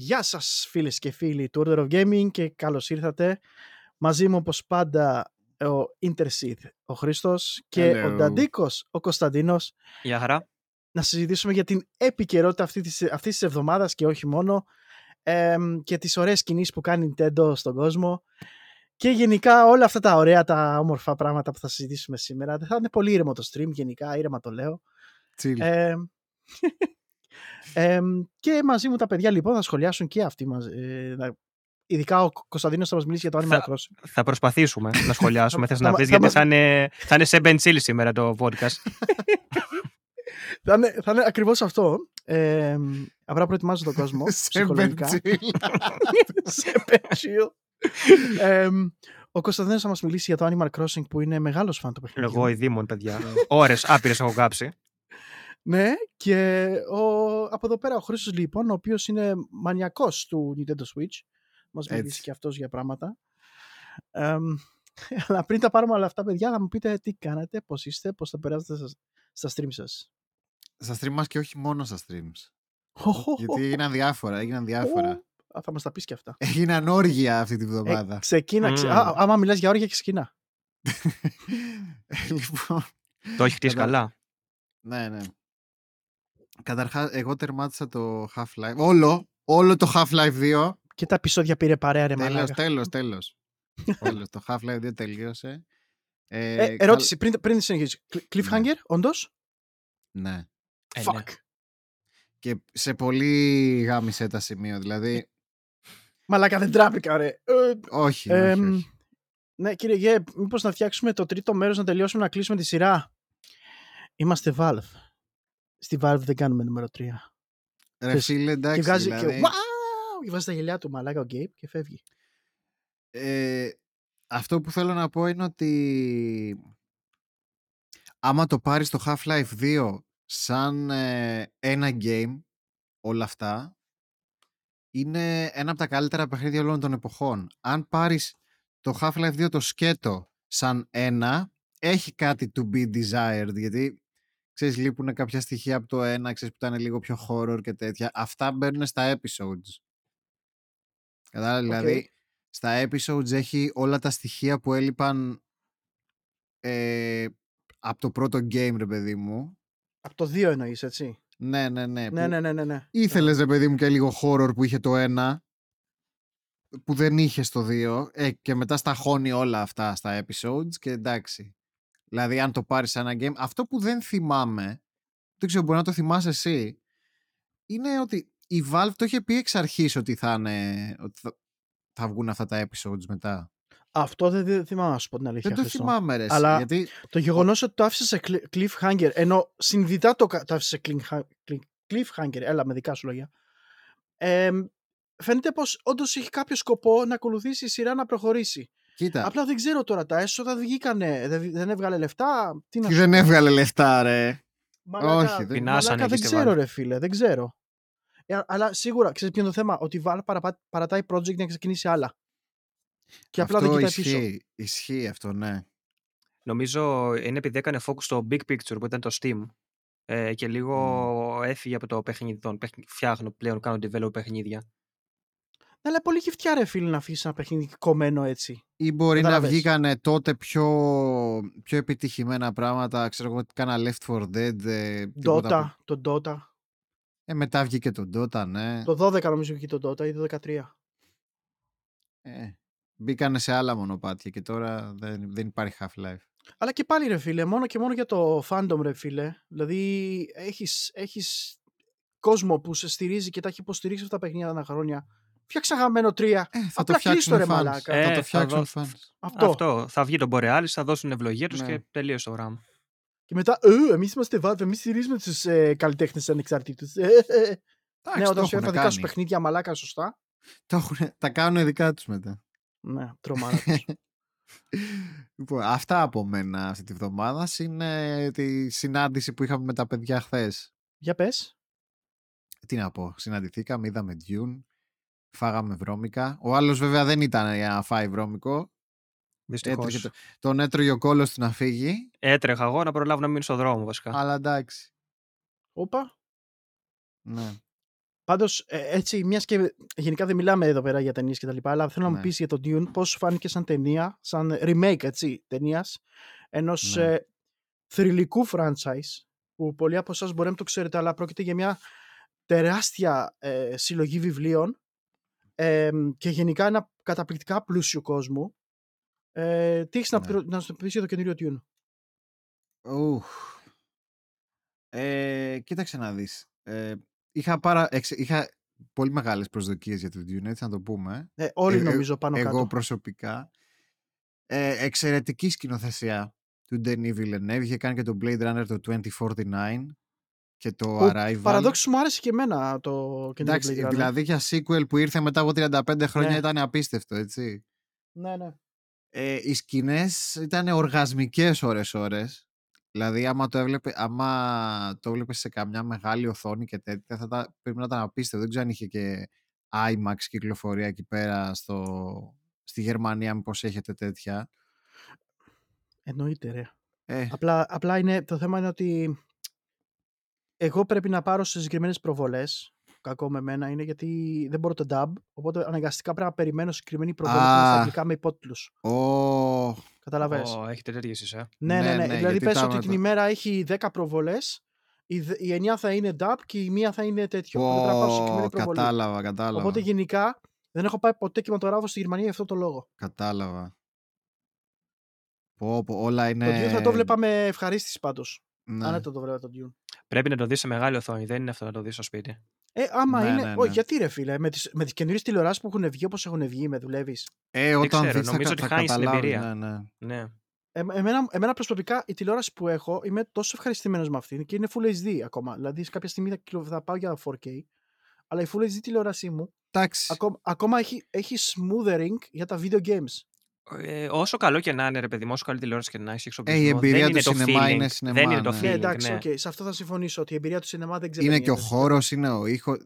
Γεια σας φίλες και φίλοι του Order of Gaming και καλώς ήρθατε. Μαζί μου όπως πάντα ο Interseed, ο Χρήστος και Hello. ο Νταντίκος, ο Κωνσταντίνος. Γεια χαρά. Να συζητήσουμε για την επικαιρότητα αυτή της, αυτής της εβδομάδας και όχι μόνο εμ, και τις ωραίες κινήσεις που κάνει η Nintendo στον κόσμο και γενικά όλα αυτά τα ωραία, τα όμορφα πράγματα που θα συζητήσουμε σήμερα. Θα είναι πολύ ήρεμο το stream γενικά, ήρεμα το λέω. Chill. Ε, ε, και μαζί μου τα παιδιά λοιπόν θα σχολιάσουν και αυτοί μας. Ε, να- ειδικά ο Κωνσταντίνος θα μας μιλήσει για το Animal Θα- Crossing. Θα προσπαθήσουμε να σχολιάσουμε. Θες Θα να μα- πεις θα γιατί μας- θα είναι, θα είναι σε Ben Chill σήμερα το podcast. θα, είναι, θα είναι ακριβώς αυτό. Ε, απλά προετοιμάζω τον κόσμο Σε ψυχολογικά. chill. σε πετσίο. Ε, ο Κωνσταντίνος θα μας μιλήσει για το Animal Crossing που είναι μεγάλος φαν του παιχνιδιού. Εγώ η Δήμον, παιδιά. Ώρες άπειρες έχω κάψει. Ναι, και ο, από εδώ πέρα ο Χρήστος λοιπόν, ο οποίος είναι μανιακός του Nintendo Switch. Μας Έτσι. μιλήσει και αυτός για πράγματα. Εμ, αλλά πριν τα πάρουμε όλα αυτά, παιδιά, θα μου πείτε τι κάνετε, πώς είστε, πώς θα περάσετε στα, στα stream σας. Στα stream μας και όχι μόνο στα streams. Οχο, Γιατί έγιναν διάφορα, έγιναν διάφορα. Α, θα μας τα πεις και αυτά. Έγιναν όργια αυτή τη Ε, βδομάδα. ξεκίνα, ξε... Μμμ. Α, άμα μιλάς για όρια, ξεκινά. λοιπόν, Το έχεις χτίσει Κατά- καλά; ναι, ναι. Καταρχάς, εγώ τερμάτισα το Half-Life. Όλο, όλο το Half-Life 2. Και τα επεισόδια πήρε παρέα, ρε Τέλος, μαλάκα. τέλος, τέλος. τέλος. Το Half-Life 2 τελείωσε. Ε, Ε, καλ- ερώτηση, πριν, πριν συνεχίσεις. Κλ- Cliffhanger, όντως; Ναι. Ε, ναι. Fuck. Και σε πολύ γάμισε τα σημείο. Δηλαδή, Μαλάκα δεν τράπηκα, ρε. Ε, όχι, όχι, Εμ, όχι. Ναι, κύριε Γε, μήπως να φτιάξουμε το τρίτο μέρος να τελειώσουμε να κλείσουμε τη σειρά; Είμαστε Valve. Στη Valve δεν κάνουμε νούμερο 3. Ρε ξέρεις, φίλε, εντάξει, και βγάζει δηλαδή, και wow! Και βάζει τα γελιά του μαλάκα ο Γκέιπ και φεύγει. ε, αυτό που θέλω να πω είναι ότι άμα το πάρεις το Half-Life 2 σαν ε, ένα game όλα αυτά είναι ένα από τα καλύτερα παιχνίδια όλων των εποχών. Αν πάρεις το Half-Life 2 το σκέτο σαν ένα έχει κάτι to be desired γιατί ξέρεις λείπουν κάποια στοιχεία από το ένα ξέρεις που ήταν λίγο πιο horror και τέτοια αυτά μπαίνουν στα episodes Κατάλαβα, δηλαδή στα episodes έχει όλα τα στοιχεία που έλειπαν ε, από το πρώτο game ρε παιδί μου Από το 2 εννοείς, έτσι. ναι ναι ναι, Ναι, που ναι, ναι, ναι. ναι. ήθελες ρε παιδί μου και λίγο horror που είχε το ένα που δεν είχε στο 2 ε, και μετά στα χώνει όλα αυτά στα episodes και εντάξει δηλαδή αν το πάρεις σαν ένα game αυτό που δεν θυμάμαι δεν ξέρω μπορεί να το θυμάσαι εσύ είναι ότι η Valve το είχε πει εξ αρχής ότι θα, είναι, ότι θα, θα βγουν αυτά τα episodes μετά Αυτό δεν, δεν θυμάμαι να σου πω την αλήθεια. δεν το Χριστό. θυμάμαι ρε εσύ, Αλλά- γιατί Το γεγονός ότι το άφησε σε cli- cliffhanger, ενώ συνειδητά το, κα- το άφησε σε cliffha- cli- cliffhanger, έλα με δικά σου λόγια, ε, φαίνεται πως όντως έχει κάποιο σκοπό να ακολουθήσει η σειρά να προχωρήσει. Κοίτα Απλά δεν ξέρω τώρα, τα έσοδα δεν βγήκανε, δεν, δεν έβγαλε λεφτά. Τι να τι σου δεν πω. έβγαλε λεφτά ρε Μαλάκα, όχι, δεν- Πεινάσανε μαλάκα, εκεί δεν στη ξέρω Valve. ρε φίλε, δεν ξέρω. Ε, αλλά σίγουρα, ξέρεις ποιο είναι το θέμα, ότι η Valve παραπα- παρατάει project να ξεκινήσει άλλα. Και απλά δεν αυτό κοιτάει πίσω. ισχύει, ισχύει αυτό ναι Νομίζω είναι επειδή έκανε focus στο big picture που ήταν το Steam ε, και λίγο έφυγε από το παιχνίδι. των παιχνι- Φτιάχνω πλέον, κάνω develop παιχνίδια. Ναι, αλλά πολύ γυφτιά ρε φίλε να αφήσεις ένα παιχνίδι κομμένο έτσι. ή μπορεί να Κατάλαβες. βγήκανε τότε πιο, πιο επιτυχημένα πράγματα ξέρω εγώ κάνα Left 4 Dead ε, τίποτα που- Dota, το Dota. ε, μετά βγήκε το Dota ναι Το 12 νομίζω βγήκε το Dota ή το 13. ε, μπήκανε σε άλλα μονοπάτια και τώρα δεν, δεν υπάρχει Half-Life Αλλά και πάλι ρε φίλε, μόνο και μόνο για το fandom ρε φίλε. Δηλαδή έχεις, έχεις κόσμο που σε στηρίζει και τα έχει υποστηρίξει αυτά τα παιχνίδια ένα χρόνια. Φτιάξα γαμμένο 3. ε, θα Απλά το φτιάξουν κλείστο, ρε fans. μαλάκα. Ε, θα το θα φτιάξουν δω- fans Αυτό. Αυτό. Θα βγει τον Borealis, θα δώσουν ευλογία τους Ναι. και τελείωσε το γράμμα. Και μετά, ε, εμείς είμαστε Valve, εμείς στηρίζουμε τους ε, καλλιτέχνες ανεξάρτητους. Ε, ε, ε. Εντάξει, ναι, το όταν σου έχουνε έρθουν δικά σου κάνει. παιχνίδια μαλάκα σωστά. Το έχουνε- τα κάνουν δικά τους μετά Ναι, τρομάρα τους. Λοιπόν, αυτά από μένα αυτή τη βδομάδα είναι τη συνάντηση που είχαμε με τα παιδιά χθες. Για πες. Τι να πω, συναντηθήκαμε, είδαμε Dune, φάγαμε βρώμικα. Ο άλλος βέβαια δεν ήταν για να φάει βρώμικο. Δυστυχώς. Έτρεχε το, τον έτρωγε ο κόλλος του να φύγει, Έτρεχα εγώ να προλάβω να μείνω στο δρόμο βασικά. αλλά εντάξει. Όπα. Ναι. Πάντως, ε, έτσι, μιας και γενικά δεν μιλάμε εδώ πέρα για ταινίες και τα λοιπά, αλλά θέλω να μου Ναι. πεις για τον Dune πώς σου φάνηκε σαν ταινία, σαν remake, έτσι, ταινίας, ενός Ναι. ε, θρηλυκού franchise, που πολλοί από εσάς μπορεί να μην το ξέρετε, αλλά πρόκειται για μια τεράστια ε, συλλογή βιβλίων ε, και γενικά ένα καταπληκτικά πλούσιο κόσμο. Ε, τι έχεις να, Ναι. προ- να σου πεις για το καινούριο Dune; Ουφ. Ε, κοίταξε να δεις. Ε, είχα, πάρα, εξ- είχα πολύ μεγάλες προσδοκίες για το Dune, έτσι να το πούμε. Ε, όλοι Ε, ε, νομίζω πάνω Εγώ κάτω. προσωπικά. Ε, εξαιρετική σκηνοθεσία του Denis Villeneuve. Είχε κάνει και το Blade Runner το 2049 και το Που Arrival. Παραδόξως μου άρεσε και εμένα το καινούριο Εντάξει, Blade Runner. δηλαδή για sequel που ήρθε μετά από 35 χρόνια Ναι. ήταν απίστευτο, έτσι. Ναι, ναι. Ε, οι σκηνές ήταν οργασμικές ώρες ώρες. Δηλαδή άμα το, έβλεπε, άμα το έβλεπες σε καμιά μεγάλη οθόνη και τέτοια θα τα, πρέπει να ήταν απίστευτο. Δεν ξέρω αν είχε και IMAX κυκλοφορία εκεί πέρα στο, στη Γερμανία μήπως έχετε τέτοια. Εννοείται ρε. Ε, Απλά, απλά είναι, το θέμα είναι ότι εγώ πρέπει να πάρω σε συγκεκριμένες προβολές. Κακό με μένα είναι γιατί δεν μπορώ το dub. Οπότε αναγκαστικά πρέπει να περιμένω συγκεκριμένη προβολή που είναι στα Α. αγγλικά με υπότιτλους. Ω, Καταλαβέ. Ω, έχετε τέτοιε εσείς, ε. Ναι, ναι, ναι, ναι. ναι, δηλαδή γιατί πες τα ότι με την το- ημέρα έχει 10 προβολές. Η, δε- η 9 θα είναι dub και η μία θα είναι τέτοιο. Οπότε πρέπει να πάω σε συγκεκριμένη πω, προβολή. κατάλαβα, κατάλαβα. Οπότε γενικά δεν έχω πάει ποτέ κινηματογράφο στη Γερμανία για αυτό το λόγο. Κατάλαβα. Πω, πω, όλα είναι... Το Dune θα το βλέπα με ευχαρίστηση πάντως. Ναι. Αν το βλέπα το Dune. Πρέπει να το δεις σε μεγάλη οθόνη, δεν είναι αυτό να το δεις στο σπίτι. Ε, άμα Ναι, είναι. ναι, Όχι, ναι. γιατί ρε φίλε, με τις, με τις καινούριες τηλεοράσεις που έχουν βγει όπως έχουν βγει, με δουλεύεις; Ε, όταν ξέρω, δεις θα, νομίζω κα- ότι θα χάνεις την καταλάβεις, εμπειρία. Ναι, ναι. Ναι. Ε, εμένα, εμένα προσωπικά η τηλεόραση που έχω είμαι τόσο ευχαριστημένος με αυτήν και είναι Full HD ακόμα. Δηλαδή σε κάποια στιγμή θα, κυκλο- θα πάω για 4K. Αλλά η Full HD τηλεόρασή μου Εντάξει. ακόμα, ακόμα έχει, έχει smoothering για τα video games. Ε, όσο καλό και να είναι, ρε παιδί μου, όσο καλή τηλεόραση και να έχει Ε, η εμπειρία δεν του είναι το σινεμά feeling. είναι σινεμά, δεν είναι το ναι. feeling. Ναι, εντάξει, ναι. οκ, σε αυτό θα συμφωνήσω ότι η εμπειρία του σινεμά δεν είναι και ο ξεπερνιέται. χώρος, είναι ο ήχος.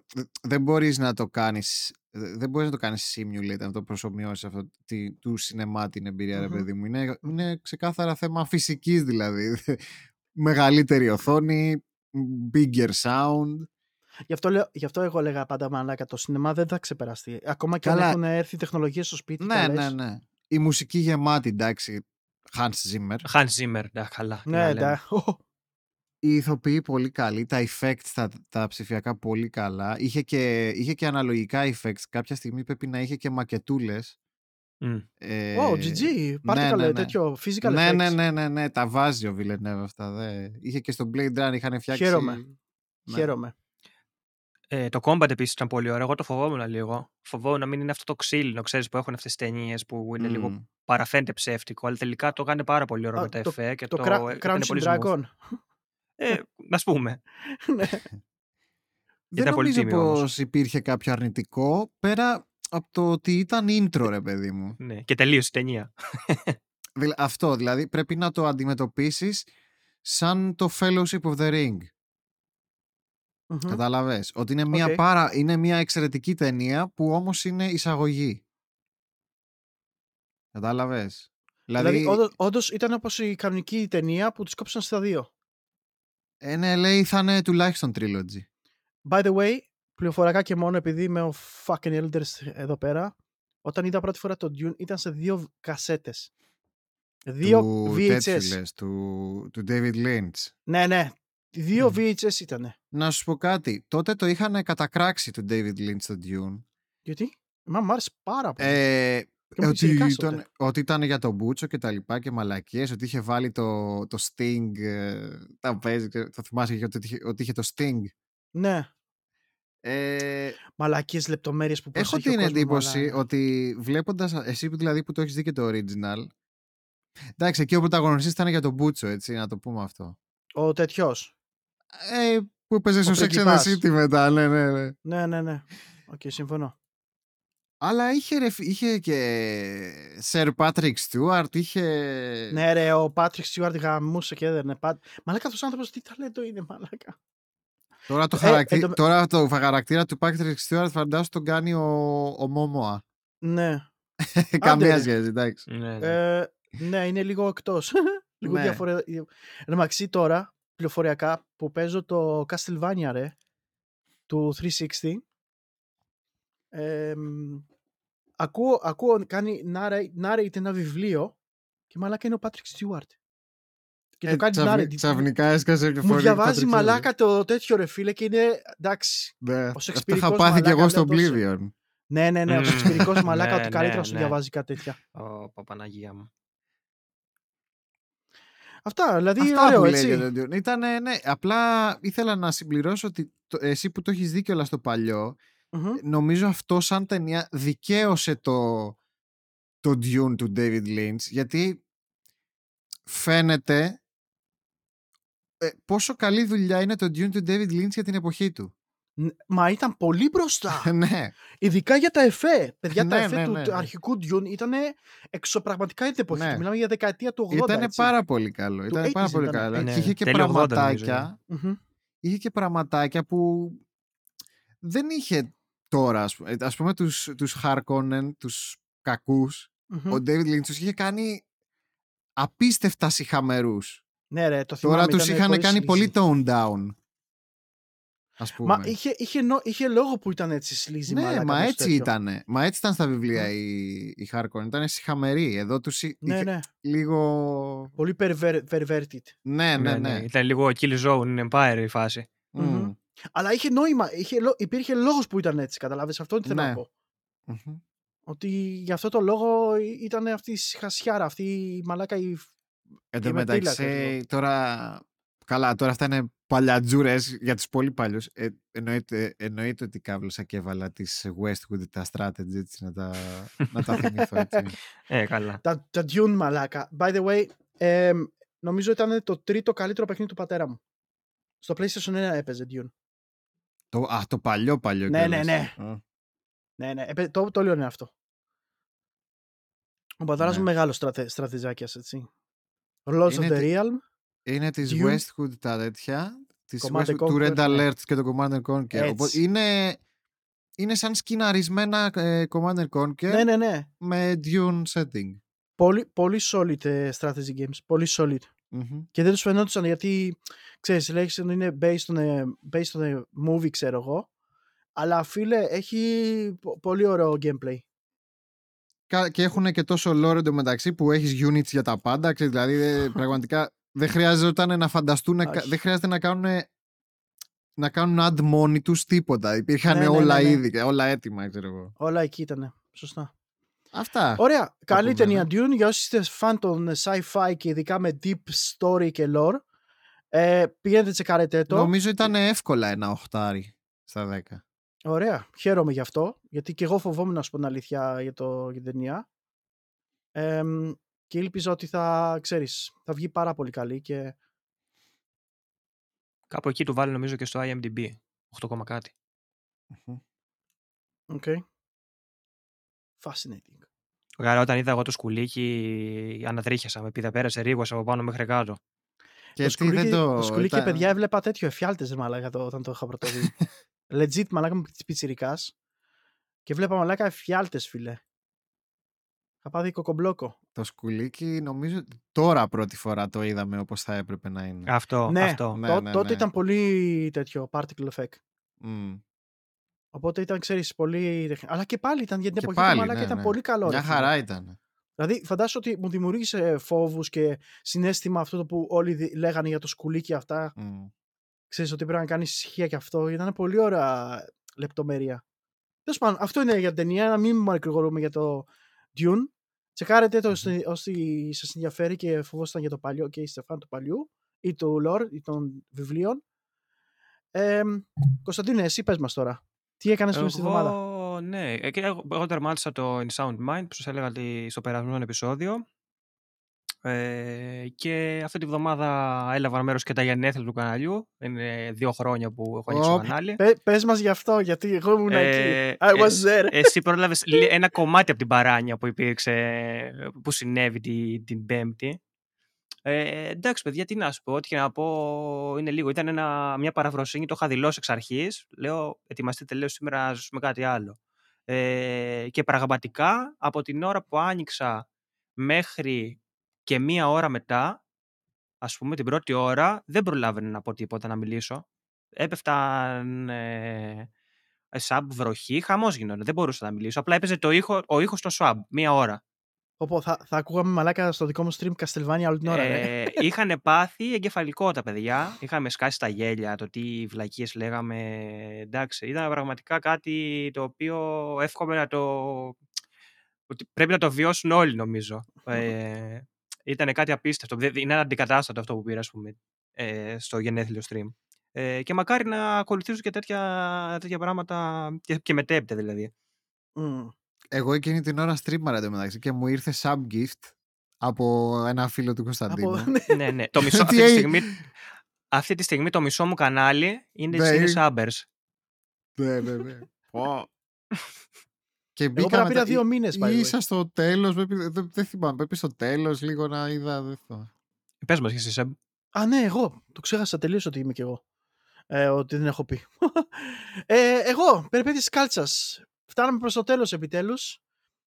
Δεν μπορείς να το κάνεις δεν μπορείς να το κάνεις simulate, να το προσομοιώσεις αυτό τη, του σινεμά την εμπειρία, ρε Μμμ. παιδί μου. Είναι, είναι ξεκάθαρα θέμα φυσικής δηλαδή. Μεγαλύτερη οθόνη, bigger sound. Γι αυτό, λέω, γι' αυτό εγώ έλεγα πάντα μαλάκα το σινεμά δεν θα ξεπεραστεί. Ακόμα και Καλά. αν έχουν έρθει τεχνολογίες στο σπίτι. ναι, καλές. ναι, ναι. Η μουσική γεμάτη, εντάξει. Hans Zimmer. Hans Zimmer, ναι, καλά. τι να Ναι, λέμε. ναι. Οι ηθοποιοί πολύ καλοί, τα effects τα, τα ψηφιακά πολύ καλά. Είχε και, είχε και αναλογικά effects. Κάποια στιγμή πρέπει να είχε και μακετούλες. Μμ. Ε, Ω, GG, πάρτε ναι, καλέ ναι, ναι. τέτοιο physical ναι, effects. ναι, ναι, ναι, ναι, τα βάζει ο Villeneuve αυτά. Δε. Είχε και στο Blade Runner, είχαν φτιάξει... Χαίρομαι. Ναι. Χαίρομαι. Ε, το combat επίσης ήταν πολύ ωραίο. Εγώ το φοβόμουν λίγο. Φοβόμουν να μην είναι αυτό το ξύλινο, ξέρεις που έχουν αυτές τις ταινίες που είναι λίγο Μμ. παραφαίνεται ψεύτικο. Αλλά τελικά το έκανε πάρα πολύ ωραίο Α, με τα το- εφέ και Το, το, Cra- έκανε Crouching πολύ smooth. Dragon. Ε, ας πούμε. Ναι. Δεν Ήταν πολύ νομίζω τίμιο όμως. πως υπήρχε κάποιο αρνητικό, πέρα από το ότι ήταν intro, ρε παιδί μου. Ναι. Και τελείωσε η ταινία. Δηλα- Αυτό, δηλαδή πρέπει να το αντιμετωπίσεις σαν το Fellowship of the Ring. Μμμ. Κατάλαβες. Ότι είναι μια, Οκ. πάρα, είναι μια εξαιρετική ταινία που όμως είναι εισαγωγή. Κατάλαβες; Δηλαδή, Δηλαδή, όντως, όντως ήταν όπως η κανονική ταινία που τις κόψαν στα δύο. ε, ναι, λέει θα είναι τουλάχιστον trilogy. By the way, πληροφοριακά και μόνο επειδή είμαι ο fucking elder εδώ πέρα, όταν είδα πρώτη φορά το Dune ήταν σε δύο κασέτες. Δύο του, VHS. τέτοιου λες, του, του David Lynch. Ναι, ναι. Δύο Μμ. VHS ήτανε. Να σου πω κάτι. Τότε το είχαν κατακράξει του David Lynch στο Dune. Γιατί; Μα μου άρεσε πάρα πολύ. Ε, και μου ότι, ότι ήταν, ότι ήταν για τον Μπούτσο και τα λοιπά και μαλακίες, ότι είχε βάλει το, το Sting, ε, τα παίζει, και το θυμάσαι και ότι, είχε- ότι είχε το Sting. Ναι. Ε, Μαλακίες λεπτομέρειες που έχω προσέχει ο την κόσμος, εντύπωση μαλάκα. ότι βλέποντας, εσύ που δηλαδή που το έχεις δει και το original, εντάξει, εκεί ο πρωταγωνιστής ήταν για τον μπούτσο, έτσι, να το πούμε αυτό. Ο τέτοιος. Ε, που έπαιζες στο Sex and the πριγκιπάς. City μετά, ναι, ναι, ναι. Ναι, ναι, ναι. Οκ, συμφωνώ. Αλλά είχε, ρε, φι- είχε και Sir Patrick Stewart, είχε... Ναι, ρε, ο Patrick Stewart γαμούσε και έδερνε πάντα. Μαλάκα αυτός ο άνθρωπος τι ταλέντο είναι, μαλάκα. Τώρα το, Ε, χαρακτή... εν τω- Τώρα το χαρακτήρα του Patrick Stewart φαντάσου τον κάνει ο, ο Μόμοα. Ναι. Καμία ρε. σχέση, εντάξει. Ναι, ναι. Ε, ναι, είναι λίγο εκτός. λίγο Ναι. διαφορετικό. Ρε Μαξί τώρα, πληροφοριακά, που παίζω το Castlevania, ρε, του 360, Ε, μ, ακούω, ακούω, κάνει narrate, narrate ένα βιβλίο και μαλάκα είναι ο Patrick Stewart. Και το Ε, κάνει ξαφνι- narrate. Ξαφνικά έσκασε και Μου φωνή διαβάζει Patrick Stewart. μαλάκα το τέτοιο ρε φίλε και είναι εντάξει. Ναι. Ο Αυτό Σεξπυρικός είχα πάθει κι εγώ μαλάκα στο λέω τόσο. Oblivion. Ναι, ναι, ναι. Ο Μμμ. Σεξπυρικός μαλάκα Ναι, ότι καλύτερα ναι, σου ναι. διαβάζει κάτι τέτοια. Ω, Παπαναγία μου. Αυτά, δηλαδή Αυτά ωραίο, που έτσι. λέει για τον Dune. Ήτανε, ναι, απλά ήθελα να συμπληρώσω ότι το- εσύ που το έχεις δει κιόλας στο παλιό, Μμμ. νομίζω αυτό σαν ταινία δικαίωσε το, το Dune του David Lynch γιατί φαίνεται ε, πόσο καλή δουλειά είναι το Dune του David Lynch για την εποχή του. Ν- Μα ήταν πολύ μπροστά. ναι, Ειδικά για τα εφέ. Παιδιά, τα Ναι, εφέ ναι, του ναι, του ναι. αρχικού Dune ήταν εξωπραγματικά για την εποχή Ναι. του. Μιλάμε για δεκαετία του 80. ήταν έτσι. πάρα πολύ καλό. Ήταν 80s πάρα πολύ ήταν. καλό. Ναι, Και είχε και τέλειο 80 νομίζω, πραγματάκια Μμμ. είχε και πραγματάκια που δεν είχε τώρα. Ας πούμε, ας πούμε τους, τους Harkonnen, τους κακούς, Μμμ. ο David Lynch τους είχε κάνει απίστευτα συχαμερούς. Ναι, ρε, το θυμάμαι. Τώρα τους ήταν είχαν πολύ κάνει sleazy. πολύ tone down. Ας πούμε. Μα είχε, είχε, νο- είχε λόγο που ήταν έτσι sleazy. ναι, μαλάκα, μα πως έτσι τέτοιο. ήταν. Μα έτσι ήταν στα βιβλία οι, οι Harkonnen. Ήταν συχαμεροί. Εδώ τους εί- Ναι, είχε ναι. λίγο... Πολύ perver- perverted. Ναι, ναι, ναι. Ήταν λίγο kill zone empire η φάση. Μμμ. Μμμ. Αλλά είχε νόημα. Είχε, λό- υπήρχε λόγος που ήταν έτσι. Καταλάβες αυτό τι θέλω Ναι. να πω. Μμμ. Ότι γι' αυτό το λόγο ή- ήταν αυτή η χασιάρα, αυτή η μαλάκα η... Εν Και τω με τίλα, μεταξύ, τώρα. Καλά, τώρα αυτά είναι παλιατζούρε για τους πολύ παλιούς. Ε, εννοείται, εννοείται ότι κάβλωσα και έβαλα τις Westwood τα strategy έτσι, να, τα, να τα θυμηθώ έτσι. Ε, καλά. Τα, τα Dune μαλάκα. By the way, ε, νομίζω ήταν το τρίτο καλύτερο παιχνίδι του πατέρα μου. Στο PlayStation 1 έπαιζε Dune. το, α, το παλιό παλιό. Ναι, κιόλας. ναι, ναι. Α, Ναι, ναι, έπαι- το, το λέω είναι αυτό. Ο πατέρας μου Ναι. μεγάλος στρατε, στρατιζάκιας, έτσι. Lords of Είναι the τη- Realm. Είναι της Dune. Westwood τα τέτοια. Της Command and Westwood, του Red Conquer, ναι. Alert και το Command and Conquer. Έτσι. Οπότε είναι, είναι σαν σκιναρισμένα ε, Command and Conquer Ναι, ναι, ναι. με Dune setting. Πολύ, πολύ solid ε, strategy games. Πολύ solid. Μμμ. Και δεν τους φαινόντουσαν γιατί, ξέρεις, λέγεις ότι είναι based on, a, based on a movie, ξέρω εγώ. Αλλά φίλε, έχει πο- πολύ ωραίο gameplay. Κα- και έχουν και τόσο lore εντωμεταξύ που έχεις units για τα πάντα. Ξέρεις, δηλαδή ε, πραγματικά δεν χρειάζεται να φανταστούν, κα- Όχι. δεν χρειάζεται να κάνουν να κάνουν add μόνοι τους τίποτα. Υπήρχαν Ναι, ναι, όλα ναι, ναι. ήδη, όλα έτοιμα, ξέρω εγώ. Όλα εκεί ήταν. Σωστά. Αυτά. Ωραία. Καλή πούμε, ταινία Dune για όσοι είστε φαν των sci-fi και ειδικά με deep story και lore. Ε, πηγαίνετε τσεκάρετε το. Νομίζω ήταν εύκολα ένα οχτάρι στα δέκα. Ωραία. Χαίρομαι γι' αυτό. Γιατί και εγώ φοβόμουν να σου πω την αλήθεια για, το, για την ταινία. Ε, και ήλπιζα ότι θα, ξέρεις, θα βγει πάρα πολύ καλή και Κάπου εκεί του βάλει νομίζω και στο IMDb. 8, κόμμα κάτι. Okay. Fascinating. Άρα όταν είδα εγώ το σκουλίκι ανατρίχιασα. Με πήδα πέρασε ρίγος από πάνω μέχρι κάτω. Και το τι σκουλίκι, δεν το... το σκουλίκι ήταν- παιδιά, έβλεπα τέτοιο εφιάλτες μαλάκα το, όταν το είχα πρωτοδεί. Legit μαλάκα με πιτσιρικάς. Και βλέπα μαλάκα εφιάλτες φίλε. Θα πάθει κοκομπλόκο. Το σκουλίκι νομίζω ότι τώρα πρώτη φορά το είδαμε όπως θα έπρεπε να είναι. Αυτό, ναι, αυτό. Ναι, Τό- ναι, τότε ναι. ήταν πολύ τέτοιο particle effect. Μμ. Οπότε ήταν, ξέρεις, πολύ... τεχνη- Αλλά και πάλι ήταν για την Και εποχή πάλι, του μαλάκα ναι, ήταν ναι. πολύ καλό. ρε Μια φίλε. χαρά ήταν. Δηλαδή, φαντάσου ότι μου δημιούργησε φόβους και συνέστημα αυτό το που όλοι δι- λέγανε για το σκουλίκι αυτά. Μμ. Ξέρεις ότι πρέπει να κάνεις ησυχία και αυτό. Ήταν πολύ ωραία λεπτομέρεια. Τέλος πάντων, αυτό είναι για την ταινία. Να μην μακρηγορούμε για το Dune. Τσεκάρετε το ώστε- όσοι σας ενδιαφέρει και φοβόσασταν για το παλιό και είστε φαν του παλιού ή του lore ή των βιβλίων. Ε, Κωνσταντίνε, εσύ πες μας τώρα. Τι έκανες μέσα στη εβδομάδα. Εγώ, ναι. Ε, και Εγώ, εγώ τερμάτισα το In Sound Mind, που σας έλεγα ότι στο περασμένο επεισόδιο. Ε, και αυτή τη βδομάδα έλαβα μέρος και τα γενέθλια του καναλιού. Είναι δύο χρόνια που έχω ανοίξει το Οπ. κανάλι. Πε, πες μας γι' αυτό, γιατί εγώ ήμουν Ε, εκεί. I was there. Εσύ πρόλαβες λι- ένα κομμάτι από την παράνοια που υπήρξε, που συνέβη την, την Πέμπτη. Ε, εντάξει, παιδιά, τι να σου πω, ό,τι και να πω είναι λίγο. Ήταν ένα, μια παραφροσύνη, το είχα δηλώσει εξ αρχής. Λέω, ετοιμαστείτε, λέω σήμερα να ζήσουμε κάτι άλλο. Ε, και πραγματικά από την ώρα που άνοιξα μέχρι και μία ώρα μετά, ας πούμε την πρώτη ώρα, δεν προλάβαινε να πω τίποτα, να μιλήσω. Έπεφταν ε, ε, Swab βροχή, χαμός γινόταν. Δεν μπορούσα να μιλήσω. Απλά έπαιζε το ήχο, ο ήχος στο Swab, μία ώρα. Οπότε θα, θα ακούγαμε μαλάκα στο δικό μου stream Castlevania όλη την ώρα. ρε. Ε, είχαν πάθει εγκεφαλικό τα παιδιά. Είχαμε σκάσει τα γέλια, το τι βλακίες λέγαμε. Εντάξει, ήταν πραγματικά κάτι το οποίο εύχομαι να το. ότι πρέπει να το βιώσουν όλοι, νομίζω. Ε, ήταν κάτι απίστευτο. Δεν- Είναι ένα αντικατάστατο αυτό που πήρα, ας πούμε, ε, στο γενέθλιο stream. Ε, και μακάρι να ακολουθήσουν και τέτοια, τέτοια πράγματα και, και μετέπειτα δηλαδή. Μμ. Εγώ εκείνη την ώρα streamer εντωμεταξύ και μου ήρθε sub gift από ένα φίλο του Κωνσταντίνου. Από, ναι. ναι, ναι. Το μισό, Τι αυτή, τη έγινε; στιγμή, αυτή τη στιγμή το μισό μου κανάλι είναι, Ναι, είναι είναι- Subbers. ναι, ναι, ναι. Πω. και Εγώ μπήκα πρέπει να μετά- πήρα δύο μήνες, by the way. Ίσα στο τέλος, πρέπει- δεν, δεν θυμάμαι, πρέπει στο τέλος λίγο να είδα. Δεν θυμάμαι. Πες μας και εσύ, Σεμ. Α, ναι, εγώ. Το ξέχασα τελείως ότι είμαι κι εγώ. Ε, ότι δεν έχω πει. ε, εγώ, περιπέτειες κάλτσας. Φτάναμε προς το τέλος επιτέλους.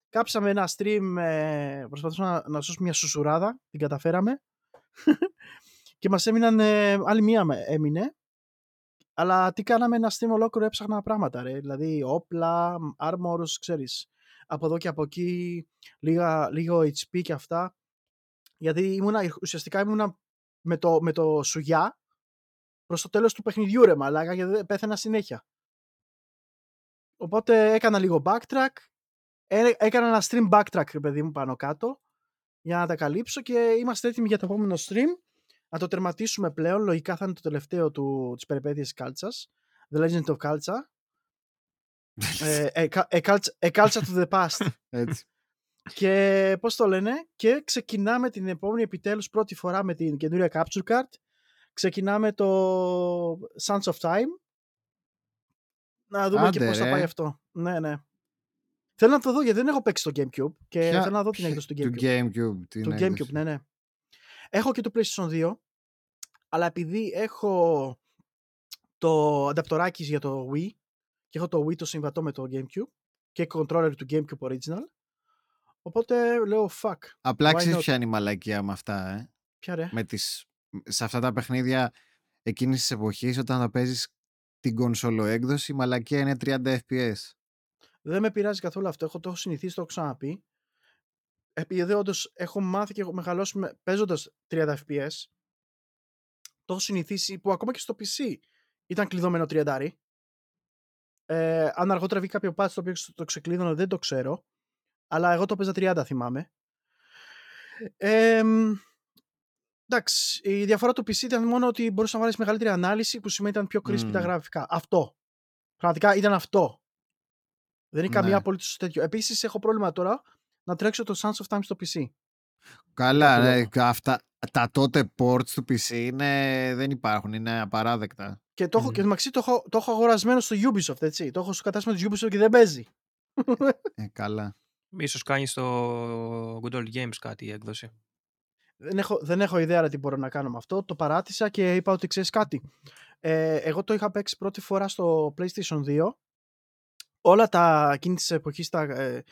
Κάψαμε ένα stream, ε, προσπαθούσαμε να, να σώσουμε μια σουσουράδα. Την καταφέραμε. και μας έμειναν, ε, άλλη μία με- έμεινε. Αλλά τι κάναμε ένα stream ολόκληρο έψαχνα πράγματα, ρε. Δηλαδή όπλα, armors, ξέρεις. Από εδώ και από εκεί, λίγα, λίγο HP και αυτά. Γιατί ήμουνα, ουσιαστικά ήμουνα με το, με το σουγιά προς το τέλος του παιχνιδιού ρε μαλάκα γιατί δεν- πέθαινα συνέχεια. Οπότε έκανα λίγο backtrack. Ε, έκανα ένα stream backtrack ρε παιδί μου πάνω κάτω για να τα καλύψω και είμαστε έτοιμοι για το επόμενο stream να το τερματίσουμε πλέον. Λογικά θα είναι το τελευταίο του, της περιπέτειας Κάλτσας. The Legend of Kaltsa. ε, a, Ka- a, Kaltsa, a Kaltsa to the past. Έτσι. Και πώς το λένε, και ξεκινάμε την επόμενη επιτέλους πρώτη φορά με την καινούρια Capture Card. Ξεκινάμε το Sons of Time. Να δούμε και Άντε, πώς θα ρε. πάει αυτό. Ναι, ναι. Θέλω να το δω γιατί δεν έχω παίξει το Gamecube και Ποια- θέλω να δω την ποια- έκδοση του Του Gamecube. Gamecube. την Του έκδοση. Gamecube, ναι, ναι. Έχω και το PlayStation 2, αλλά επειδή έχω το ανταπτοράκι για το Wii και έχω το Wii το συμβατό με το Gamecube και controller του Gamecube Original, οπότε λέω fuck, Απλά Why ξέρεις not? ποια είναι η μαλακία με αυτά, ε; ποια ρε; με τις, σε αυτά τα παιχνίδια εκείνης της εποχής όταν θα παίζεις την κονσόλο έκδοση η μαλακία είναι 30 fps. Δεν με πειράζει καθόλου αυτό. Έχω το έχω συνηθίσει, το έχω ξαναπεί. Επειδή όντως έχω μάθει και έχω μεγαλώσει παίζοντας 30 FPS, το έχω συνηθίσει που ακόμα και στο PC ήταν κλειδωμένο 30. Ε, αν αργότερα βγει κάποιο patch το οποίο το ξεκλείδωνε δεν το ξέρω. Αλλά εγώ το παίζα 30 θυμάμαι. Ε, μ, εντάξει, η διαφορά του PC ήταν μόνο ότι μπορούσες να βάλεις μεγαλύτερη ανάλυση που σημαίνει ήταν πιο crispy τα Μμ. γραφικά. Αυτό. Πραγματικά ήταν αυτό. Δεν είναι καμία Ναι. απολύτως τέτοιο. Επίσης έχω πρόβλημα τώρα να τρέξω το Sons of Time στο PC. Καλά, Κάποιο ρε, λόγο. αυτά, τα τότε ports του PC είναι, δεν υπάρχουν, είναι απαράδεκτα. Και το, έχω, Μμμ. και μεταξύ το έχω, το έχω αγορασμένο στο Ubisoft, έτσι. Το έχω στο κατάστημα της Ubisoft και δεν παίζει. Ε, καλά. Ίσως κάνεις στο Good Old Games κάτι η έκδοση. δεν, έχω, δεν έχω ιδέα ρε, τι μπορώ να κάνω με αυτό. Το παράτησα και είπα ότι ξέρεις κάτι. Ε, εγώ το είχα παίξει πρώτη φορά στο PlayStation 2. Όλα τα εκείνη της εποχής, τα, ε,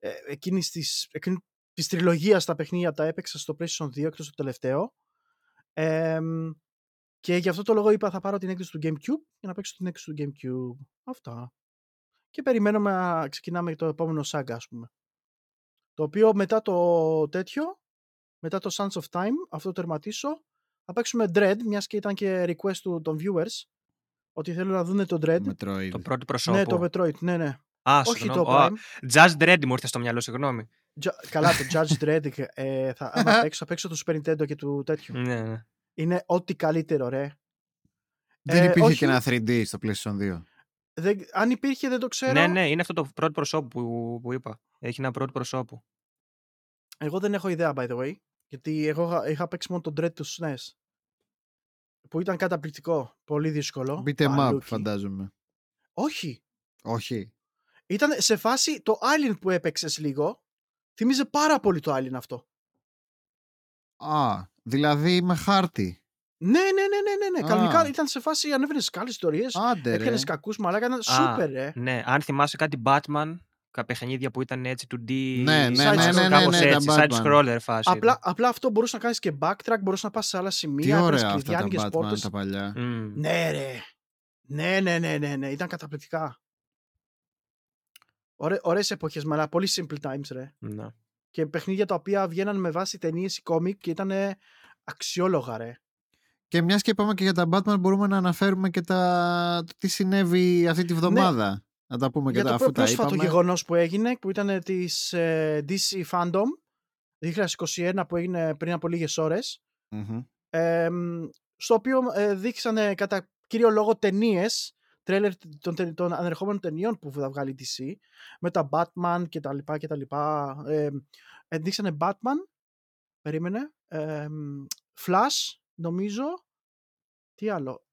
ε, εκείνης της, εκείνη της τριλογίας τα παιχνίδια τα έπαιξα στο PlayStation 2 εκτός το τελευταίο. Ε, και γι' αυτό το λόγο είπα θα πάρω την έκδοση του GameCube για να παίξω την έκδοση του GameCube. Αυτά. Και περιμένουμε να ξεκινάμε το επόμενο saga ας πούμε. Το οποίο μετά το τέτοιο μετά το Sons of Time, αυτό το τερματίσω, θα παίξουμε Dread, μιας και ήταν και request του, των viewers, ότι θέλουν να δουν το Dread. Metroid. Το πρώτο προσώπο. Ναι, το Metroid, ναι, ναι. Α, Όχι το συγγνώμη. Prime. Α, Judge Dredd μου ήρθε στο μυαλό, συγγνώμη. Ju- Καλά, το Judge Dredd, ε, θα, άμα παίξω, θα παίξω του Super Nintendo και του τέτοιου. Ναι, ναι. Είναι ό,τι καλύτερο, ρε. Δεν Ε, υπήρχε όχι. και ένα 3D στο PlayStation 2. Δεν, αν υπήρχε δεν το ξέρω. Ναι, ναι, είναι αυτό το πρώτο προσώπο που, που είπα. Έχει ένα πρώτο προσώπο. Εγώ δεν έχω ιδέα, by the way. Γιατί εγώ είχα- είχα παίξει μόνο τον Dread του SNES. Που ήταν καταπληκτικό. Πολύ δύσκολο. Beat 'em up, Παλούκι. φαντάζομαι. Όχι. Όχι. Ήταν σε φάση το Alien που έπαιξες λίγο. Θυμίζε πάρα πολύ το Alien αυτό. Α, δηλαδή με χάρτη. Ναι, ναι, ναι, ναι, ναι. ναι. Α. Κανονικά ήταν σε φάση ανέβαινες καλές ιστορίες. Άντε ρε. Έπιανε κακούς μαλάκα. Ήταν σούπερ, ρε. Ναι, αν θυμάσαι κάτι Batman, κάποια παιχνίδια που ήταν έτσι 2D. Ναι, ναι, ναι, ναι, ναι, κάπως ναι, τα έτσι, Batman. side scroller φάση. Απλά, απλά αυτό μπορούσες να κάνεις και backtrack, μπορούσες να πας σε άλλα Τι σημεία. έβγαλες ωραία κλειδιά, αυτά τα άνοιγες Batman πόρτες. τα παλιά. Μμ. Ναι, ρε. Ναι, ναι, ναι, ναι, ναι. Ήταν καταπληκτικά. Ωραί, ωραίες εποχές, αλλά πολύ simple times, ρε. Ναι. Και παιχνίδια τα οποία βγαίναν με βάση ταινίες ή κόμικ και ήταν αξιόλογα, ρε. Και μιας και είπαμε και για τα Batman, μπορούμε να αναφέρουμε και τα... το τι συνέβη αυτή τη βδομάδα. Να τα πούμε και Ναι. Για τα το αφού πιο τα πρόσφατο είπαμε. γεγονός που έγινε, που ήταν της ε, DC Fandom 2021 που έγινε πριν από λίγες ώρες, Μμμ. εμ, στο οποίο ε, δείξανε κατά κύριο λόγο ταινίες, τρέλερ των, τε- των ανερχόμενων ταινιών που θα βγάλει η DC, με τα Batman και τα λοιπά και τα λοιπά. Ε, ε, δείξανε Batman, περίμενε, εμ, Flash, νομίζω, τι άλλο;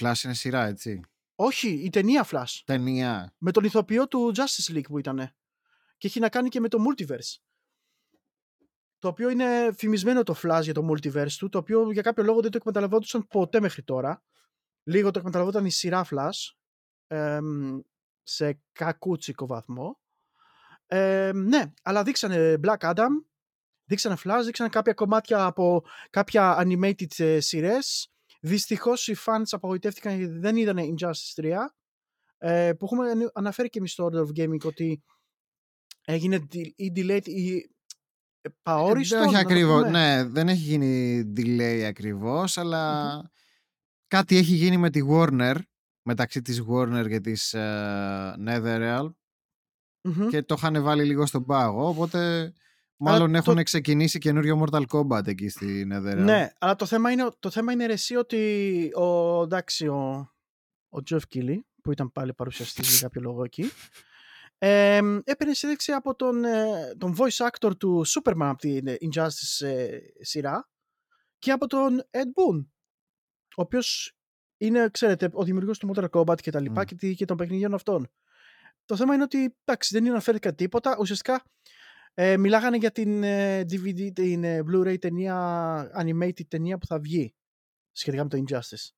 Flash είναι σειρά, έτσι. Όχι, η ταινία Flash, Ταινία. με τον ηθοποιό του Justice League που ήταν. Και έχει να κάνει και με το Multiverse. Το οποίο είναι φημισμένο το Flash για το Multiverse του, το οποίο για κάποιο λόγο δεν το εκμεταλλευόντουσαν ποτέ μέχρι τώρα. Λίγο το εκμεταλλευόταν η σειρά Flash, εμ, σε κακούτσικο βαθμό. Εμ, ναι, αλλά δείξανε Black Adam, δείξανε Flash, δείξανε κάποια κομμάτια από κάποια animated ε, σειρές. Δυστυχώς οι fans απογοητεύτηκαν γιατί δεν είδανε Injustice 3 ε, που έχουμε ανε- αναφέρει και εμείς στο Order of Gaming ότι έγινε de- ή delayed ή ε, παόριστο. όχι να το ακριβώς. πούμε. Ναι, δεν έχει γίνει delay ακριβώς, αλλά κάτι έχει γίνει με τη Warner, μεταξύ της Warner και της ε, Netherrealm Μμμ. και το είχαν βάλει λίγο στον πάγο, οπότε μάλλον το- έχουν ξεκινήσει καινούριο Mortal Kombat εκεί στη Netherrealm. Ναι, αλλά το θέμα είναι, το θέμα είναι ρε, εσύ ότι ο, εντάξει, ο, ο Jeff Keighley, που ήταν πάλι παρουσιαστής για κάποιο λόγο εκεί, ε, έπαιρνε συνέντευξη από τον, ε, τον voice actor του Superman από την ε, Injustice ε, σειρά και από τον Ed Boon, ο οποίος είναι, ξέρετε, ο δημιουργός του Mortal Kombat και τα λοιπά Μμ. και, τη- και των παιχνιδιών αυτών. Το θέμα είναι ότι, εντάξει, δεν αναφέρθηκα τίποτα. Ουσιαστικά ε, μιλάγανε για την ε, DVD, την ε, Blu-ray ταινία, animated ταινία που θα βγει σχετικά με το Injustice.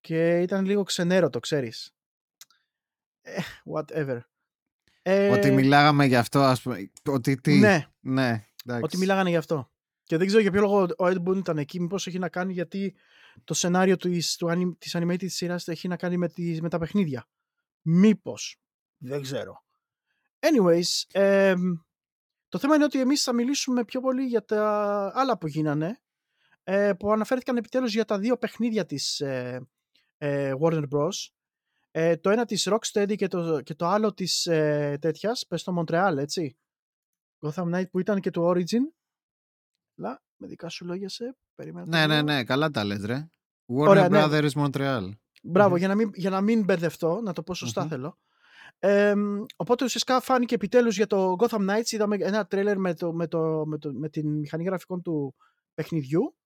Και ήταν λίγο ξενέρωτο, ξέρεις. Ε, whatever. Ε, Ότι μιλάγαμε γι' αυτό, ας πούμε. Ότι τι; Ναι, ναι εντάξει. ότι μιλάγανε γι' αυτό. Και δεν ξέρω για ποιο λόγο ο Ed Boon ήταν εκεί. Μήπως έχει να κάνει γιατί το σενάριο της, του, anim- της animated σειράς έχει να κάνει με, τις, με τα παιχνίδια. Μήπως. Δεν ξέρω. Anyways, εμ, το θέμα είναι ότι εμείς θα μιλήσουμε πιο πολύ για τα άλλα που γίνανε ε, που αναφέρθηκαν επιτέλους για τα δύο παιχνίδια της ε, ε, Warner Bros. Ε, το ένα της Rocksteady και το, και το άλλο της ε, τέτοιας, πες το Montreal, έτσι. Gotham Knight που ήταν και του Origin. Λα, με δικά σου λόγια σε, περίμενα. το Ναι, ναι, λέω. ναι, καλά τα λες, ρε. Warner Ωραία, ναι. Brothers Montreal. Μπράβο, Μμμ. για, να μην, για να μην μπερδευτώ, να το πω σωστά Μμμ. θέλω. Ε, οπότε ουσιαστικά φάνηκε επιτέλους για το Gotham Knights, είδαμε ένα τρέλερ με, το, με, το, με, το, με την μηχανή γραφικών του παιχνιδιού,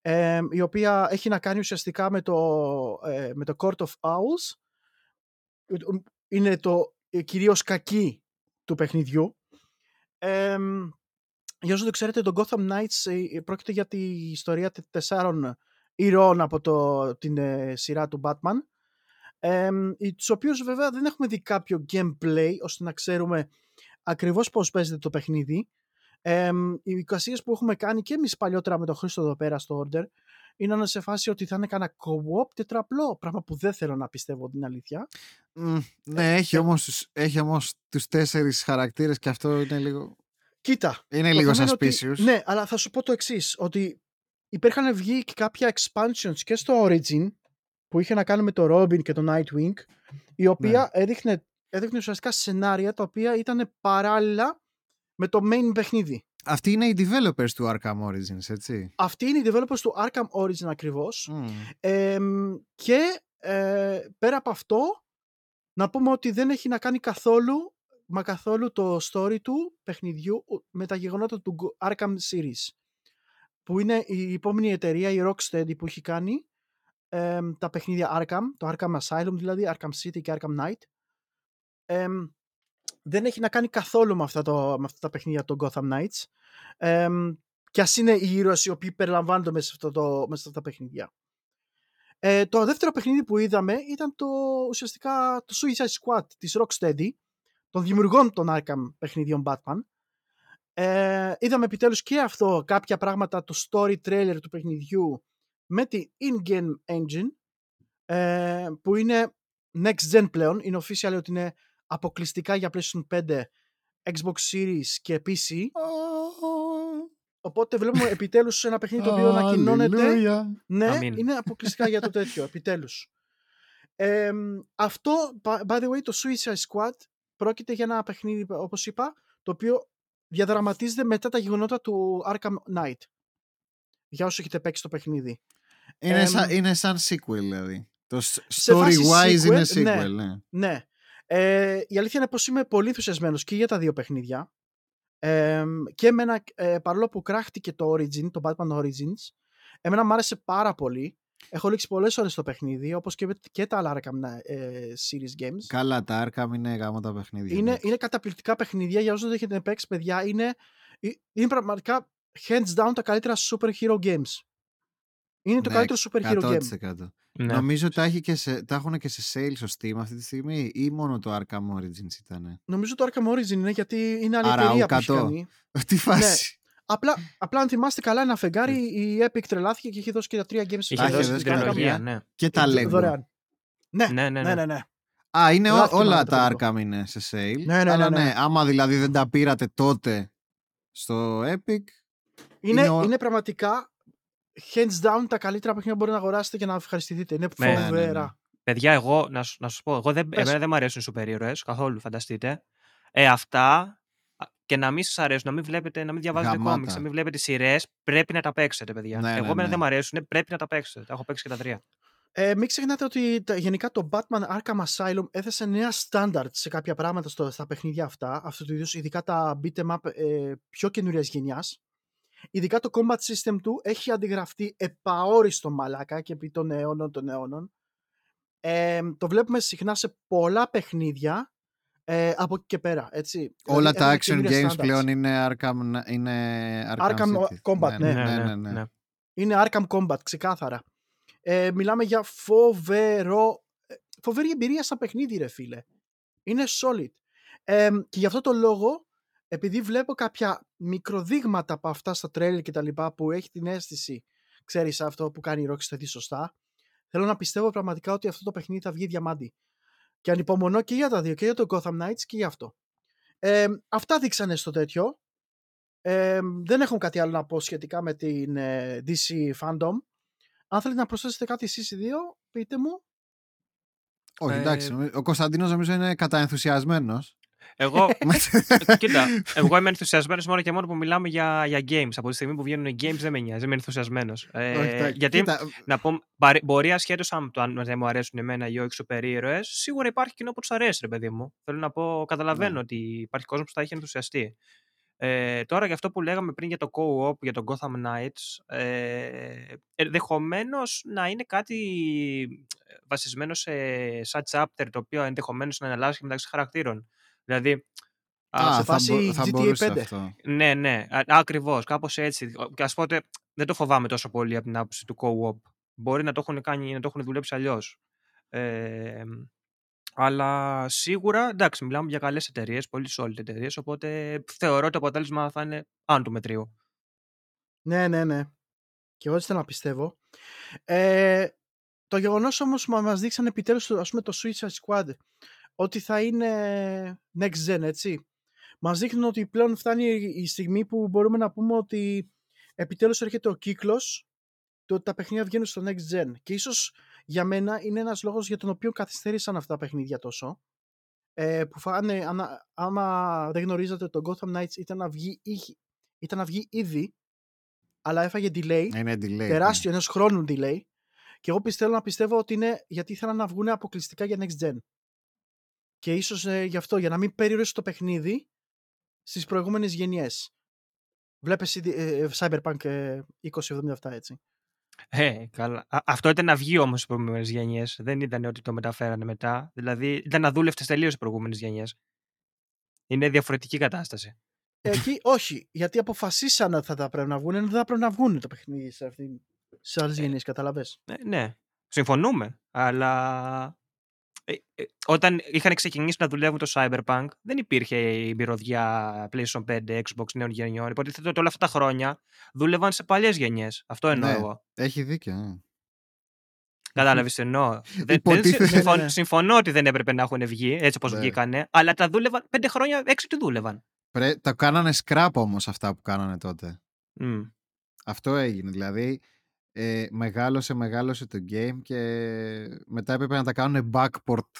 ε, η οποία έχει να κάνει ουσιαστικά με το, ε, με το Court of Owls. Είναι το ε, κυρίως κακή του παιχνιδιού. Ε, για όσο δεν ξέρετε, το Gotham Knights ε, πρόκειται για τη ιστορία τε- τεσσάρων ηρώων από το, την ε, σειρά του Batman, ε, τους οποίους βέβαια δεν έχουμε δει κάποιο gameplay ώστε να ξέρουμε ακριβώς πώς παίζεται το παιχνίδι. Ε, οι εικασίες που έχουμε κάνει και εμείς παλιότερα με τον Χρήστο εδώ πέρα στο Order είναι σε φάση ότι θα είναι κανένα co-op τετραπλό, πράγμα που δεν θέλω να πιστεύω την αλήθεια. Μμ, ναι, έχει όμως, τους- έχει όμως τους τέσσερις χαρακτήρες και αυτό είναι λίγο... Κοίτα, Είναι Το λίγο θέμα είναι ότι- suspicious. Ναι, αλλά θα σου πω το εξής. Ότι υπήρχαν βγει και κάποια expansions και στο Origin που είχε να κάνουν με το Robin και το Nightwing, η οποία Ναι. έδειχνε, έδειχνε ουσιαστικά σενάρια τα οποία ήταν παράλληλα με το main παιχνίδι. Αυτοί είναι οι developers του Arkham Origins, έτσι. Αυτοί είναι οι developers του Arkham Origin ακριβώς. Μμ. Εμ, και ε, πέρα από αυτό, να πούμε ότι δεν έχει να κάνει καθόλου, μα καθόλου το story του παιχνιδιού ου- με τα γεγονότα του Go- Arkham Series. Που είναι η επόμενη εταιρεία, η Rocksteady, που έχει κάνει εμ, τα παιχνίδια Arkham, το Arkham Asylum δηλαδή, Arkham City και Arkham Knight. Εμ, δεν έχει να κάνει καθόλου με αυτά, το, με αυτά τα παιχνίδια των Gotham Knights. Εμ, και ας είναι οι ήρωες οι οποίοι περιλαμβάνονται μέσα σε, αυτό το, μέσα σε αυτά τα παιχνίδια. Ε, το δεύτερο παιχνίδι που είδαμε ήταν το, ουσιαστικά το Suicide Squad της Rocksteady, των δημιουργών των Arkham παιχνιδιών Batman. Ε, είδαμε επιτέλους και αυτό κάποια πράγματα, το story trailer του παιχνιδιού με τη in-game engine, ε, που είναι next gen πλέον, είναι official ότι είναι αποκλειστικά για PlayStation 5, Xbox Series και PC. Οπότε βλέπουμε επιτέλους ένα παιχνίδι το οποίο ανακοινώνεται. Αλληλούια. Ναι, Αμήν. είναι αποκλειστικά για το τέτοιο, επιτέλους. Ε, αυτό, by by the way, το Suicide Squad πρόκειται για ένα παιχνίδι, όπως είπα, το οποίο διαδραματίζεται μετά τα γεγονότα του Arkham Knight. Για όσοι έχετε παίξει το παιχνίδι. Είναι, Εμ, σαν, είναι σαν sequel δηλαδή. Το s- σε φάση story-wise είναι sequel, ναι. sequel, ναι. Ναι. Ε, η αλήθεια είναι πως είμαι πολύ ενθουσιασμένος και για τα δύο παιχνίδια. Ε, και εμένα, ε, παρόλο που κράχτηκε το Origin, το Batman Origins, εμένα μου άρεσε πάρα πολύ. Έχω λήξει πολλές ώρες στο παιχνίδι, όπως και, και τα άλλα Arkham ε, Series Games. Καλά, τα Arkham είναι γάμο τα παιχνίδια. Είναι, εντάξει. είναι καταπληκτικά παιχνίδια για όσους δεν έχετε παίξει, παιδιά. Είναι, ε, είναι πραγματικά hands down τα καλύτερα superhero games. Είναι το Ναι, καλύτερο superhero game. 100%. Ναι. Νομίζω τα, έχει και σε, τα έχουν και σε sale στο Steam αυτή τη στιγμή ή μόνο το Arkham Origins ήταν. Νομίζω το Arkham Origin είναι γιατί είναι άλλη Άρα, εταιρεία ου που έχει κατώ. κάνει. Τι φάση. Απλά, απλά αν θυμάστε καλά ένα φεγγάρι, η Epic τρελάθηκε και είχε δώσει και τα τρία games Είχε Τα έχει δώσει δώσει την και τα τριλογία, Arkham. ναι. Και τα Lego. Δωρεάν. Ναι, Ναι, ναι, ναι, ναι. ναι. ναι. Α, είναι ό- Γράφτηκε όλα μόνο τα το Arkham είναι σε sale. Ναι, ναι, αλλά ναι, ναι. άμα δηλαδή δεν τα πήρατε τότε στο Epic, Είναι, Είναι είναι, ο- πραγματικά hands down τα καλύτερα παιχνίδια που μπορείτε να αγοράσετε και να ευχαριστηθείτε. Είναι Ναι, ναι, ναι. φοβερά. Παιδιά, εγώ να, σου- να σου πω, εγώ δεν, Πες. εμένα δεν μου αρέσουν οι σούπερ ήρωες, καθόλου, φανταστείτε. Ε, αυτά α, και να μην σας αρέσουν, να μην βλέπετε, να μην διαβάζετε Γαμάτα. κόμιξ, να μην βλέπετε σειρές, πρέπει να τα παίξετε, παιδιά. Ναι, εγώ ναι, εμένα ναι. δεν μου αρέσουν, πρέπει να τα παίξετε. Τα έχω παίξει και τα τρία. Ε, μην ξεχνάτε ότι τα- γενικά το Batman Arkham Asylum έθεσε νέα standard σε κάποια πράγματα στο, στα παιχνίδια αυτά, αυτού του είδους, ειδικά τα beat'em up ε, πιο καινούριας γενιάς. Ειδικά το combat system του έχει αντιγραφτεί επαόριστο μαλάκα και επί των αιώνων των αιώνων. Ε, το βλέπουμε συχνά σε πολλά παιχνίδια ε, από εκεί και πέρα, έτσι. όλα Δηλαδή, τα έχουν action καινούργια games standards. πλέον είναι Arkham, είναι Arkham, Arkham City. Combat, ναι. ναι, ναι, ναι. Είναι Arkham Combat, ξεκάθαρα. Ε, μιλάμε για φοβερό, ε, φοβερή εμπειρία στα παιχνίδι, ρε φίλε. Είναι solid. Ε, και γι' αυτό το λόγο, επειδή βλέπω κάποια μικροδείγματα από αυτά στα τρέλ και τα λοιπά που έχει την αίσθηση, ξέρεις αυτό που κάνει η Rockstar δει σωστά, θέλω να πιστεύω πραγματικά ότι αυτό το παιχνίδι θα βγει διαμάντι. Και ανυπομονώ και για τα δύο, και για το Gotham Knights και για αυτό. Ε, αυτά δείξανε στο τέτοιο. Ε, δεν έχω κάτι άλλο να πω σχετικά με την ε, DC Fandom. Αν θέλετε να προσθέσετε κάτι εσείς οι δύο, πείτε μου. Όχι, Ε, εντάξει. νομίζω- Ο Κωνσταντίνος νομίζω είναι καταενθουσιασμένος. Εγώ, ε, κοίτα, εγώ είμαι ενθουσιασμένος μόνο και μόνο που μιλάμε για, για games. Από τη στιγμή που βγαίνουν οι games δεν με νοιάζει, είμαι ενθουσιασμένος. Ε, Όχι, τα- γιατί κοίτα, να πω, μπαρι- μπορεί ασχέτως αν, το- αν δεν μου αρέσουν εμένα ή όχι σούπερ ήρωε, σίγουρα υπάρχει κοινό που τους αρέσει, ρε παιδί μου. Θέλω να πω, καταλαβαίνω Ναι. ότι υπάρχει κόσμος που θα έχει ενθουσιαστεί. Ε, τώρα για αυτό που λέγαμε πριν για το co-op, για το Gotham Knights, ε, ενδεχομένως να είναι κάτι ε, βασισμένο σε σαν chapter το οποίο ενδεχομένως να αλλάζει και μεταξύ χαρακτήρων. Δηλαδή, α, α, σε θα, φάση μπο- θα GTA μπορούσε 5. αυτό. ναι, ναι, ακριβώς, κάπως έτσι. Και ας πω ότι δεν το φοβάμαι τόσο πολύ από την άποψη του co-op. Μπορεί να το έχουν, κάνει, να το έχουν δουλέψει αλλιώς. Ε, αλλά σίγουρα, εντάξει, μιλάμε για καλές εταιρείες, πολύ solid εταιρείες. Οπότε θεωρώ ότι το αποτέλεσμα θα είναι άνω του μετρίου. Ναι, ναι, ναι. Και εγώ έτσι θέλω να πιστεύω. Ε, το γεγονός όμως που μας δείξαν επιτέλους ας πούμε, το Suicide Squad ότι θα είναι next gen, έτσι. Μας δείχνουν ότι πλέον φτάνει η στιγμή που μπορούμε να πούμε ότι επιτέλους έρχεται ο κύκλος το ότι τα παιχνίδια βγαίνουν στο next gen. Και ίσως για μένα είναι ένας λόγος για τον οποίο καθυστέρησαν αυτά τα παιχνίδια τόσο. Ε, που φάνε, ανα- άμα δεν γνωρίζατε το Gotham Knights ήταν να βγει, είχε- ήταν να βγει ήδη αλλά έφαγε delay, Είναι delay. ναι. τεράστιο ενός χρόνου delay και εγώ πιστεύω να πιστεύω ότι είναι γιατί ήθελαν να βγουν αποκλειστικά για next gen. Και ίσως ε, γι' αυτό, για να μην περιορίσει το παιχνίδι στις προηγούμενες γενιές. Βλέπεις ε, ε, Cyberpunk ε, 2077 έτσι. Ε, καλά. Α, αυτό ήταν να βγει όμως στις προηγούμενες γενιές. Δεν ήταν ότι το μεταφέρανε μετά. Δηλαδή ήταν αδούλευτε τελείως οι προηγούμενες γενιές. Είναι διαφορετική κατάσταση. Εκεί όχι, γιατί αποφασίσαν ότι θα τα πρέπει να βγουν, ενώ δεν θα πρέπει να βγουν το παιχνίδι σε, αυτή, σε άλλες γενιές, καταλαβες. Ε, ναι, συμφωνούμε. Αλλά ε, ε, όταν είχαν ξεκινήσει να δουλεύουν το Cyberpunk, δεν υπήρχε η μυρωδιά PlayStation 5, Xbox νέων γενιών. Υποτίθεται ότι όλα αυτά τα χρόνια δούλευαν σε παλιές γενιές. Αυτό εννοώ Ναι. εγώ. Έχει δίκιο. ναι. Κατάλαβες τι εννοώ. Δεν- δεν Υποτίθεται- συμ- συμφων- Ναι, ναι. Συμφωνώ ότι δεν έπρεπε να έχουν βγει έτσι όπως Ναι. βγήκανε, αλλά τα δούλευαν πέντε χρόνια, έξι τι δούλευαν. Πρέ... Τα κάνανε scrap όμως αυτά που κάνανε τότε. Μμ. Αυτό έγινε. Δηλαδή, ε, μεγάλωσε, μεγάλωσε το game και μετά έπρεπε να τα κάνουν backport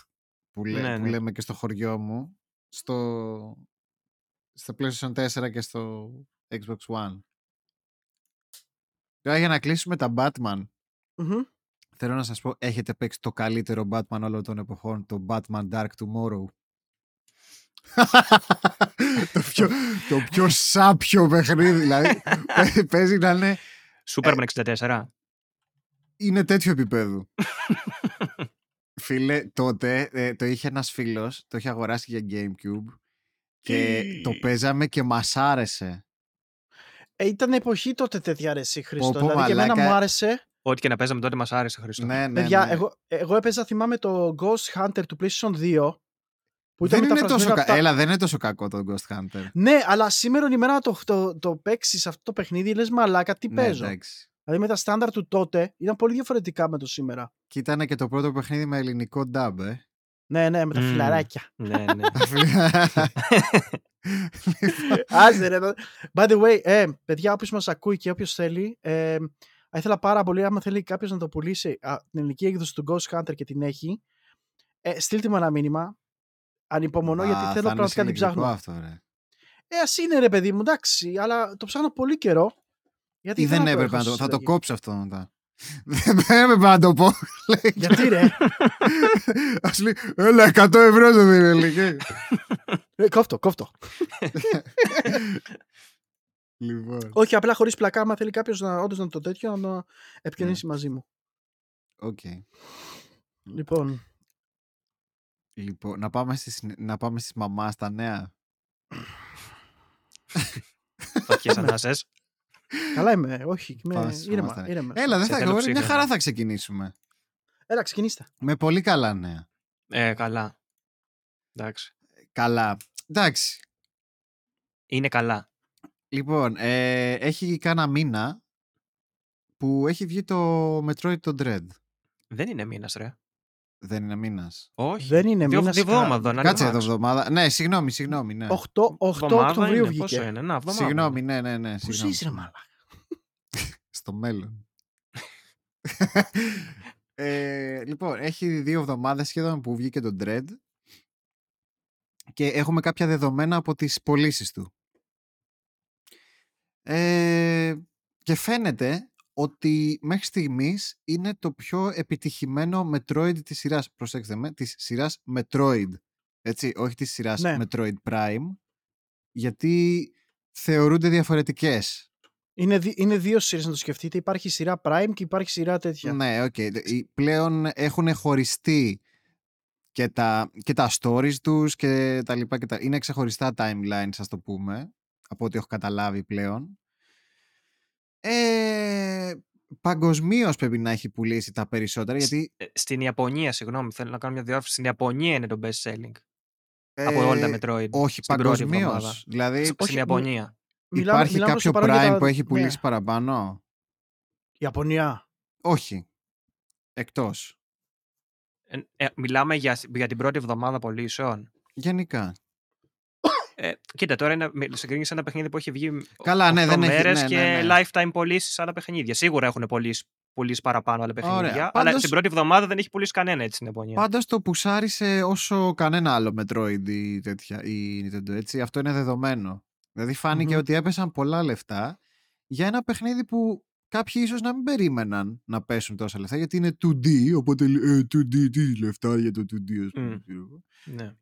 που, λέ- Ναι, που ναι. λέμε και στο χωριό μου στο, στο PlayStation 4 και στο Xbox One. Τώρα για να κλείσουμε τα Batman, Μμμ. θέλω να σας πω, έχετε παίξει το καλύτερο Batman όλων των εποχών, το Batman Dark Tomorrow. το, πιο, το πιο σάπιο παιχνίδι, δηλαδή παί- παίζει να είναι Superman 64. είναι τέτοιο επίπεδο. Φίλε, τότε ε, το είχε ένας φίλος, το είχε αγοράσει για Gamecube και το παίζαμε και μας άρεσε. Ε, ήταν εποχή τότε τέτοια αρεσί Χρήστο. Πω, πω, δηλαδή και εμένα μαλάκα. μου άρεσε. Ό,τι και να παίζαμε τότε μας άρεσε, Χρήστο. Ναι, ναι, Παιδιά, ναι. εγώ, εγώ έπαιζα, θυμάμαι το Ghost Hunter του PlayStation 2. Που ήταν δεν είναι τόσο μεταφρασμένο κα... από τα- Έλα, δεν είναι τόσο κακό το Ghost Hunter. Ναι, αλλά σήμερα ημέρα το, το, το παίξεις αυτό το παιχνίδι, λες μαλάκα, τι Ναι, παίζω. εντάξει. Δηλαδή με τα στάνταρ του τότε ήταν πολύ διαφορετικά με το σήμερα. Και ήταν και το πρώτο παιχνίδι με ελληνικό dub, ε. Ναι, ναι, με τα Μμμ. φιλαράκια. ναι, ναι. Άσε ρε. το- By the way, ε, παιδιά, όποιος μας ακούει και όποιος θέλει, ε, θα ήθελα πάρα πολύ, άμα θέλει κάποιος να το πουλήσει α, την ελληνική έκδοση του Ghost Hunter και την έχει, ε, στείλτε μου ένα μήνυμα. Ανυπομονώ γιατί Α, θέλω θα είναι πραγματικά να την συλλογικό ψάχνω. αυτό, ρε. Ε, ας είναι ρε παιδί μου, εντάξει, αλλά το ψάχνω πολύ καιρό. Γιατί Ή δεν το έπρεπε έχω να το... στη Θα το συλλογή. κόψω αυτό μετά. Δεν έπρεπε να το πω. λέει. Γιατί ρε, Ας λέει, έλα, 100 ευρώ το δίνει ελληνική. ε, κόφτο, κόφτο. Λοιπόν, Όχι, απλά χωρίς πλακά, άμα θέλει κάποιος να, όντως να το τέτοιο, να επικοινωνήσει μαζί μου. οκ. Λοιπόν, Λοιπόν, να πάμε στις, να πάμε στις μαμάς στα νέα. Φωτιές ανάσες; καλά είμαι, όχι, Πάμε είμαι στις ήρεμα, μαμάς τα ήρεμα. Έλα, δεν Σε θα θέλω εγώ, μια ψύχρεμα. χαρά θα ξεκινήσουμε. Έλα, ξεκινήστε. Με πολύ καλά νέα. Ε, καλά. Εντάξει. Καλά. Εντάξει. Είναι καλά. Λοιπόν, ε, έχει κάνα μήνα που έχει βγει το Metroid το Dread. Δεν είναι μήνας, ρε. Δεν είναι μήνας. Όχι. Δεν είναι Δύο, μήνας, δύο κα- εβδομάδων, αν Κάτσε είναι εδώ max. εβδομάδα. Ναι, συγγνώμη, συγγνώμη. Ναι. 8, 8 Εβδομάδα Οκτωβρίου είναι, Πόσο βγήκε. είναι, να, εβδομάδα. Συγγνώμη, ναι, ναι, ναι. Πού συγγνώμη. είσαι, ρε μαλάκα; Στο μέλλον. ε, λοιπόν, έχει δύο εβδομάδες σχεδόν που βγήκε το Dread και έχουμε κάποια δεδομένα από τις πωλήσεις του. Ε, και φαίνεται ότι μέχρι στιγμής είναι το πιο επιτυχημένο Metroid της σειράς, προσέξτε με, της σειράς Metroid. Έτσι, όχι της σειράς Ναι. Metroid Prime, γιατί θεωρούνται διαφορετικές. Είναι, δι- είναι δύο σειρές να το σκεφτείτε. Υπάρχει σειρά Prime και υπάρχει σειρά τέτοια. Ναι, οκ. Οι- Πλέον έχουν χωριστεί και τα, και τα stories τους και τα λοιπά. Και τα... Είναι ξεχωριστά timelines, ας το πούμε, από ό,τι έχω καταλάβει πλέον. Ε, Παγκοσμίως πρέπει να έχει πουλήσει τα περισσότερα, γιατί... Ε, Στην Ιαπωνία, συγγνώμη, θέλω να κάνω μια διόρθωση. Στην Ιαπωνία είναι το best selling. από όλα τα ε, Metroid. Όχι, στην πρώτη παγκοσμίως. εβδομάδα. Δηλαδή, Στην όχι, Ιαπωνία. Μιλάμε- υπάρχει μιλάμε προς κάποιο το παρόν για Prime τα- που έχει ναι. πουλήσει παραπάνω; Ιαπωνία. Όχι. Εκτός. Ε, ε, μιλάμε για, για την πρώτη εβδομάδα πωλήσεων. Γενικά. Ε, κοίτα, τώρα είναι, με- συγκρίνεις ένα παιχνίδι που έχει βγει Καλά, ναι, 8 δεν έχει- μέρες ναι, και ναι, ναι. lifetime πωλήσεις σε άλλα παιχνίδια. Σίγουρα έχουν πωλήσεις, πουλήσει παραπάνω άλλα παιχνίδια. Ωραία. Αλλά Πάντως- στην πρώτη εβδομάδα δεν έχει πουλήσει κανένα έτσι στην Ιαπωνία. Πάντως το πουσάρισε όσο κανένα άλλο Metroid ή τέτοια η Nintendo, έτσι. Αυτό είναι δεδομένο. Δηλαδή φάνηκε Μμμ. ότι έπεσαν πολλά λεφτά για ένα παιχνίδι που κάποιοι ίσως να μην περίμεναν να πέσουν τόσα λεφτά γιατί είναι 2D, οπότε ε, 2D, τι λεφτά για το 2D, ας πούμε. Μμ. ξέρω εγώ. Ναι.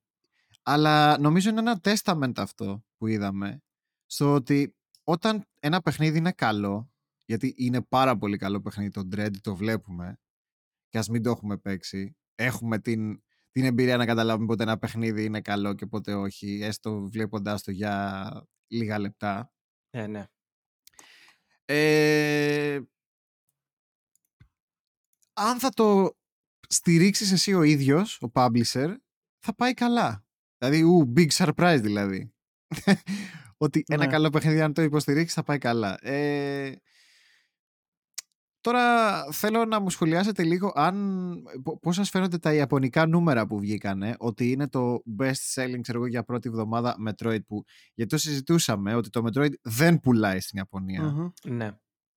Αλλά νομίζω είναι ένα testament αυτό που είδαμε στο ότι όταν ένα παιχνίδι είναι καλό, γιατί είναι πάρα πολύ καλό παιχνίδι το Dread, το βλέπουμε και ας μην το έχουμε παίξει, έχουμε την, την εμπειρία να καταλάβουμε πότε ένα παιχνίδι είναι καλό και πότε όχι, έστω βλέποντάς το για λίγα λεπτά. Ε, ναι. Ε, αν θα το στηρίξεις εσύ ο ίδιος, ο publisher, θα πάει καλά. Δηλαδή, ου, big surprise δηλαδή. Ότι ένα Ναι. καλό παιχνίδι αν το υποστηρίξεις θα πάει καλά. Ε, Τώρα θέλω να μου σχολιάσετε λίγο αν, π- πώς σας φαίνονται τα ιαπωνικά νούμερα που βγήκανε, ότι είναι το best selling ξέρω εγώ, για πρώτη εβδομάδα Metroid που, γιατί το συζητούσαμε ότι το Metroid δεν πουλάει στην Ιαπωνία Μμμ. Ναι.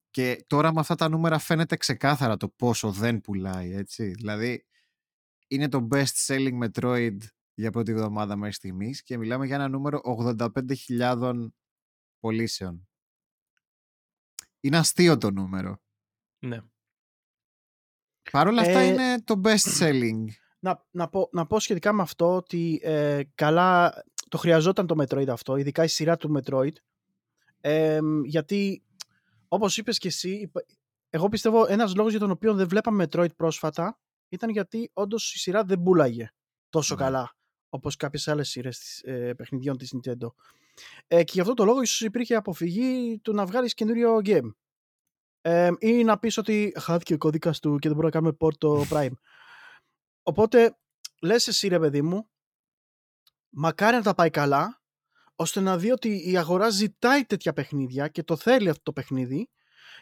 και τώρα με αυτά τα νούμερα φαίνεται ξεκάθαρα το πόσο δεν πουλάει, έτσι. Δηλαδή είναι το best selling Metroid για πρώτη εβδομάδα μέχρι στιγμής και μιλάμε για ένα νούμερο 85.000 πωλήσεων. Είναι αστείο το νούμερο. ναι. Παρ' όλα αυτά Ε, είναι το best selling. Να, να, πω, να πω σχετικά με αυτό ότι ε, καλά το χρειαζόταν το Metroid αυτό, ειδικά η σειρά του Metroid. Ε, γιατί, όπως είπες και εσύ, υπα- εγώ πιστεύω ένας λόγος για τον οποίο δεν βλέπαμε Metroid πρόσφατα ήταν γιατί όντως η σειρά δεν πουλάγε τόσο Ναι. καλά όπως κάποιες άλλες σειρές της, ε, παιχνιδιών της Nintendo. Ε, και γι' αυτό το λόγο ίσως υπήρχε αποφυγή του να βγάλεις καινούριο game. Ε, ή να πεις ότι χάθηκε ο κώδικας του και δεν μπορούμε να κάνουμε port το Prime. Οπότε, λες εσύ ρε παιδί μου, μακάρι να τα πάει καλά, ώστε να δει ότι η αγορά ζητάει τέτοια παιχνίδια και το θέλει αυτό το παιχνίδι.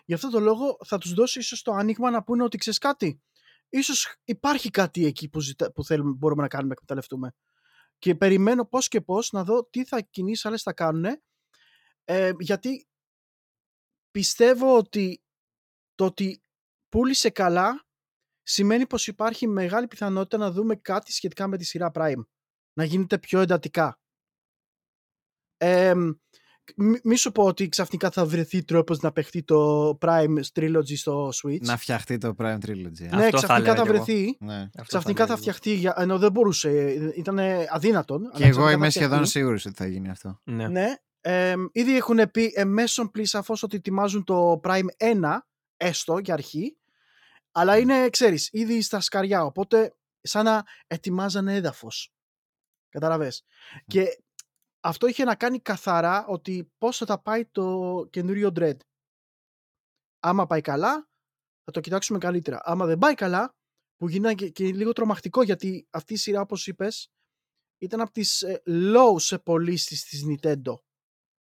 Γι' αυτό το λόγο θα τους δώσει ίσως το άνοιγμα να πούνε ότι ξέρεις κάτι. Ίσως υπάρχει κάτι εκεί που, ζητά, που θέλουμε, μπορούμε να κάνουμε να εκμεταλλευτούμε. Και περιμένω πώς και πώς να δω τι θα κινήσεις άλλες θα κάνουν. Ε, γιατί πιστεύω ότι το ότι πούλησε καλά σημαίνει πως υπάρχει μεγάλη πιθανότητα να δούμε κάτι σχετικά με τη σειρά Prime. Να γίνεται πιο εντατικά. Ε, μη, μη σου πω ότι ξαφνικά θα βρεθεί τρόπος να παιχτεί το Prime Trilogy στο Switch. Να φτιαχτεί το Prime Trilogy. ε. ναι, Αυτό θα ξαφνικά έλεγα θα, κι εγώ. βρεθεί. Ναι. Αυτό Ξαφνικά θα έλεγα. φτιαχτεί, για- ενώ δεν μπορούσε, ήταν αδύνατον. αλλά Και εγώ ξαφνικά είμαι θα σχεδόν φτιαχτεί. σίγουρος ότι θα γίνει αυτό. Ναι. Ναι. Ε, ήδη έχουν πει εμέσων πλή σαφώς ότι ετοιμάζουν το Prime 1, έστω για αρχή, αλλά είναι, ξέρεις, ήδη στα σκαριά, οπότε σαν να ετοιμάζανε έδαφος. Καταλαβες. Και αυτό είχε να κάνει καθαρά ότι πώς θα τα πάει το καινούριο Dread. Άμα πάει καλά, θα το κοιτάξουμε καλύτερα. Άμα δεν πάει καλά, που γίνεται και, και λίγο τρομακτικό, γιατί αυτή η σειρά, όπως είπες, ήταν από τις ε, low σε πωλήσεις της Nintendo.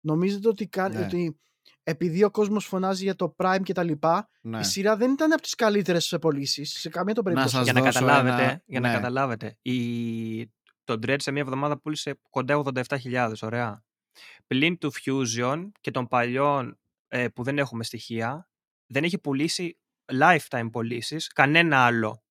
Νομίζετε ότι, κα- Ναι. ότι επειδή ο κόσμος φωνάζει για το Prime και τα λοιπά, Ναι. η σειρά δεν ήταν από τις καλύτερες σε πωλήσεις σε καμία των περίπτωση. σας Για να δώσω καταλάβετε, ένα- για να ναι. καταλάβετε η... το Dread σε μία εβδομάδα πούλησε κοντά 87.000, ωραία. Πλην του Fusion και των παλιών ε, που δεν έχουμε στοιχεία, δεν έχει πουλήσει lifetime πωλήσεις κανένα άλλο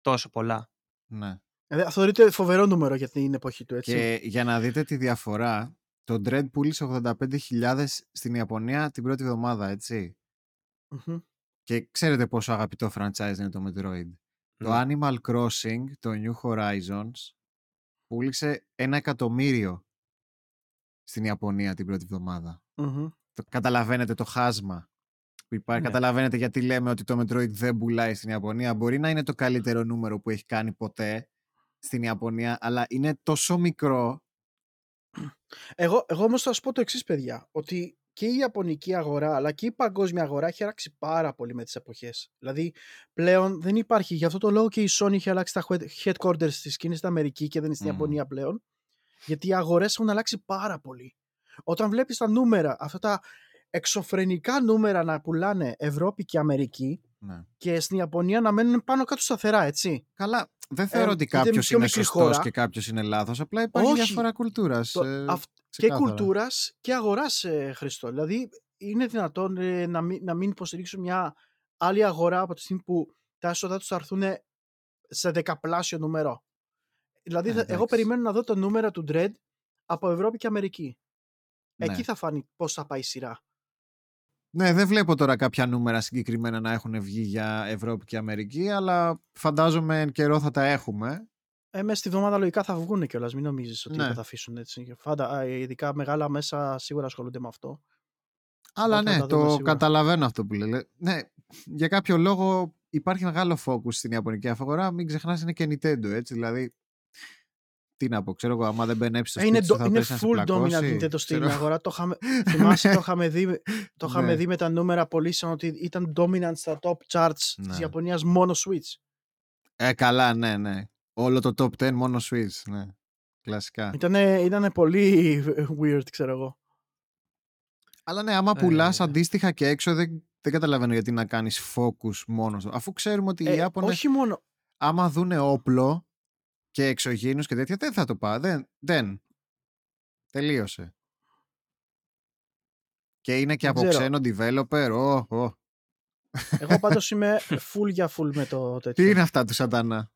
τόσο πολλά. ναι. Ε, θεωρείται φοβερό νούμερο για την εποχή του, έτσι. Και για να δείτε τη διαφορά, το Dread πούλησε 85.000 στην Ιαπωνία την πρώτη εβδομάδα, έτσι. Μμμ. Και ξέρετε πόσο αγαπητό franchise είναι το Metroid. Το Ναι. Animal Crossing, το New Horizons, πούλησε ένα εκατομμύριο στην Ιαπωνία την πρώτη εβδομάδα. Μμμ. Το, καταλαβαίνετε το χάσμα που υπάρχει. Ναι. Καταλαβαίνετε γιατί λέμε ότι το Metroid δεν πουλάει στην Ιαπωνία. Μπορεί να είναι το καλύτερο νούμερο που έχει κάνει ποτέ στην Ιαπωνία, αλλά είναι τόσο μικρό. Εγώ, εγώ όμως θα σου πω το εξής παιδιά, ότι και η Ιαπωνική αγορά αλλά και η παγκόσμια αγορά έχει αλλάξει πάρα πολύ με τις εποχές. Δηλαδή πλέον δεν υπάρχει, γι' αυτό το λόγο και η Sony έχει αλλάξει τα head- headquarters της και είναι στην Αμερική και δεν είναι στην Μμμ. Ιαπωνία πλέον, γιατί οι αγορές έχουν αλλάξει πάρα πολύ. Όταν βλέπεις τα νούμερα, αυτά τα εξωφρενικά νούμερα να πουλάνε Ευρώπη και Αμερική Ναι. και στην Ιαπωνία να μένουν πάνω κάτω σταθερά, έτσι. Καλά, δεν θεωρώ Ε, ότι γιατί είναι κάποιος πιο είναι μικρή σωστός χώρα. και κάποιος είναι λάθος. Απλά υπάρχει Όχι. διαφορά κουλτούρας. Το- αυ- και κουλτούρας και αγοράς, ε, Χριστό. Δηλαδή, είναι δυνατόν ε, να, μην, να μην υποστηρίξουν μια άλλη αγορά από τη στιγμή που τα έσοδα τους θα έρθουν σε δεκαπλάσιο νούμερο. Δηλαδή, Ε, θα- εγώ εντάξει. περιμένω να δω το νούμερο του Dread από Ευρώπη και Αμερική. Ναι. Εκεί θα φανεί πώς θα πάει η σειρά. Ναι, δεν βλέπω τώρα κάποια νούμερα συγκεκριμένα να έχουν βγει για Ευρώπη και Αμερική, αλλά φαντάζομαι εν καιρό θα τα έχουμε. Ε, μέσα στη βδομάδα λογικά θα βγουν κιόλας. Μην νομίζεις ότι Ναι. θα τα αφήσουν έτσι. Φάντα, α, ειδικά μεγάλα μέσα σίγουρα ασχολούνται με αυτό. Αλλά Οπότε ναι, θα τα δούμε το σίγουρα. καταλαβαίνω αυτό που λέτε. Ναι, για κάποιο λόγο υπάρχει μεγάλο focus στην Ιαπωνική αγορά. Μην ξεχνάς είναι και Nintendo, έτσι. Δηλαδή, τι να πω, ξέρω εγώ, άμα δεν μπαινέψει στο Ε, είναι, σπίτι σου, do- θα είναι πέσει να σε full dominant πλακώσεις, Nintendo στην ξέρω. αγορά. Το είχαμε, θυμάσαι, το είχαμε, δει, το είχαμε Ναι. δει με τα νούμερα πωλήσεων ότι ήταν dominant στα top charts Ναι. της Ιαπωνίας μόνο Switch. Ε, καλά, ναι, ναι. Όλο το top 10 μόνο Switch, ναι. Κλασικά. Ήτανε, ήτανε πολύ weird, ξέρω εγώ. Αλλά ναι, άμα πουλάς Ε. αντίστοιχα και έξω, δεν δεν καταλαβαίνω γιατί να κάνεις focus μόνος σου. Αφού ξέρουμε ότι οι Ε, Ιάπωνες όχι μόνο. άμα δούνε όπλο και εξωγήινους και τέτοια δεν θα το πάει. Δεν. δεν. Τελείωσε. Και είναι και Δεν από ξέρω. ξένο developer. Ω, ω. Εγώ πάντως είμαι full για full με το τέτοιο. Τι είναι αυτά του σατανά.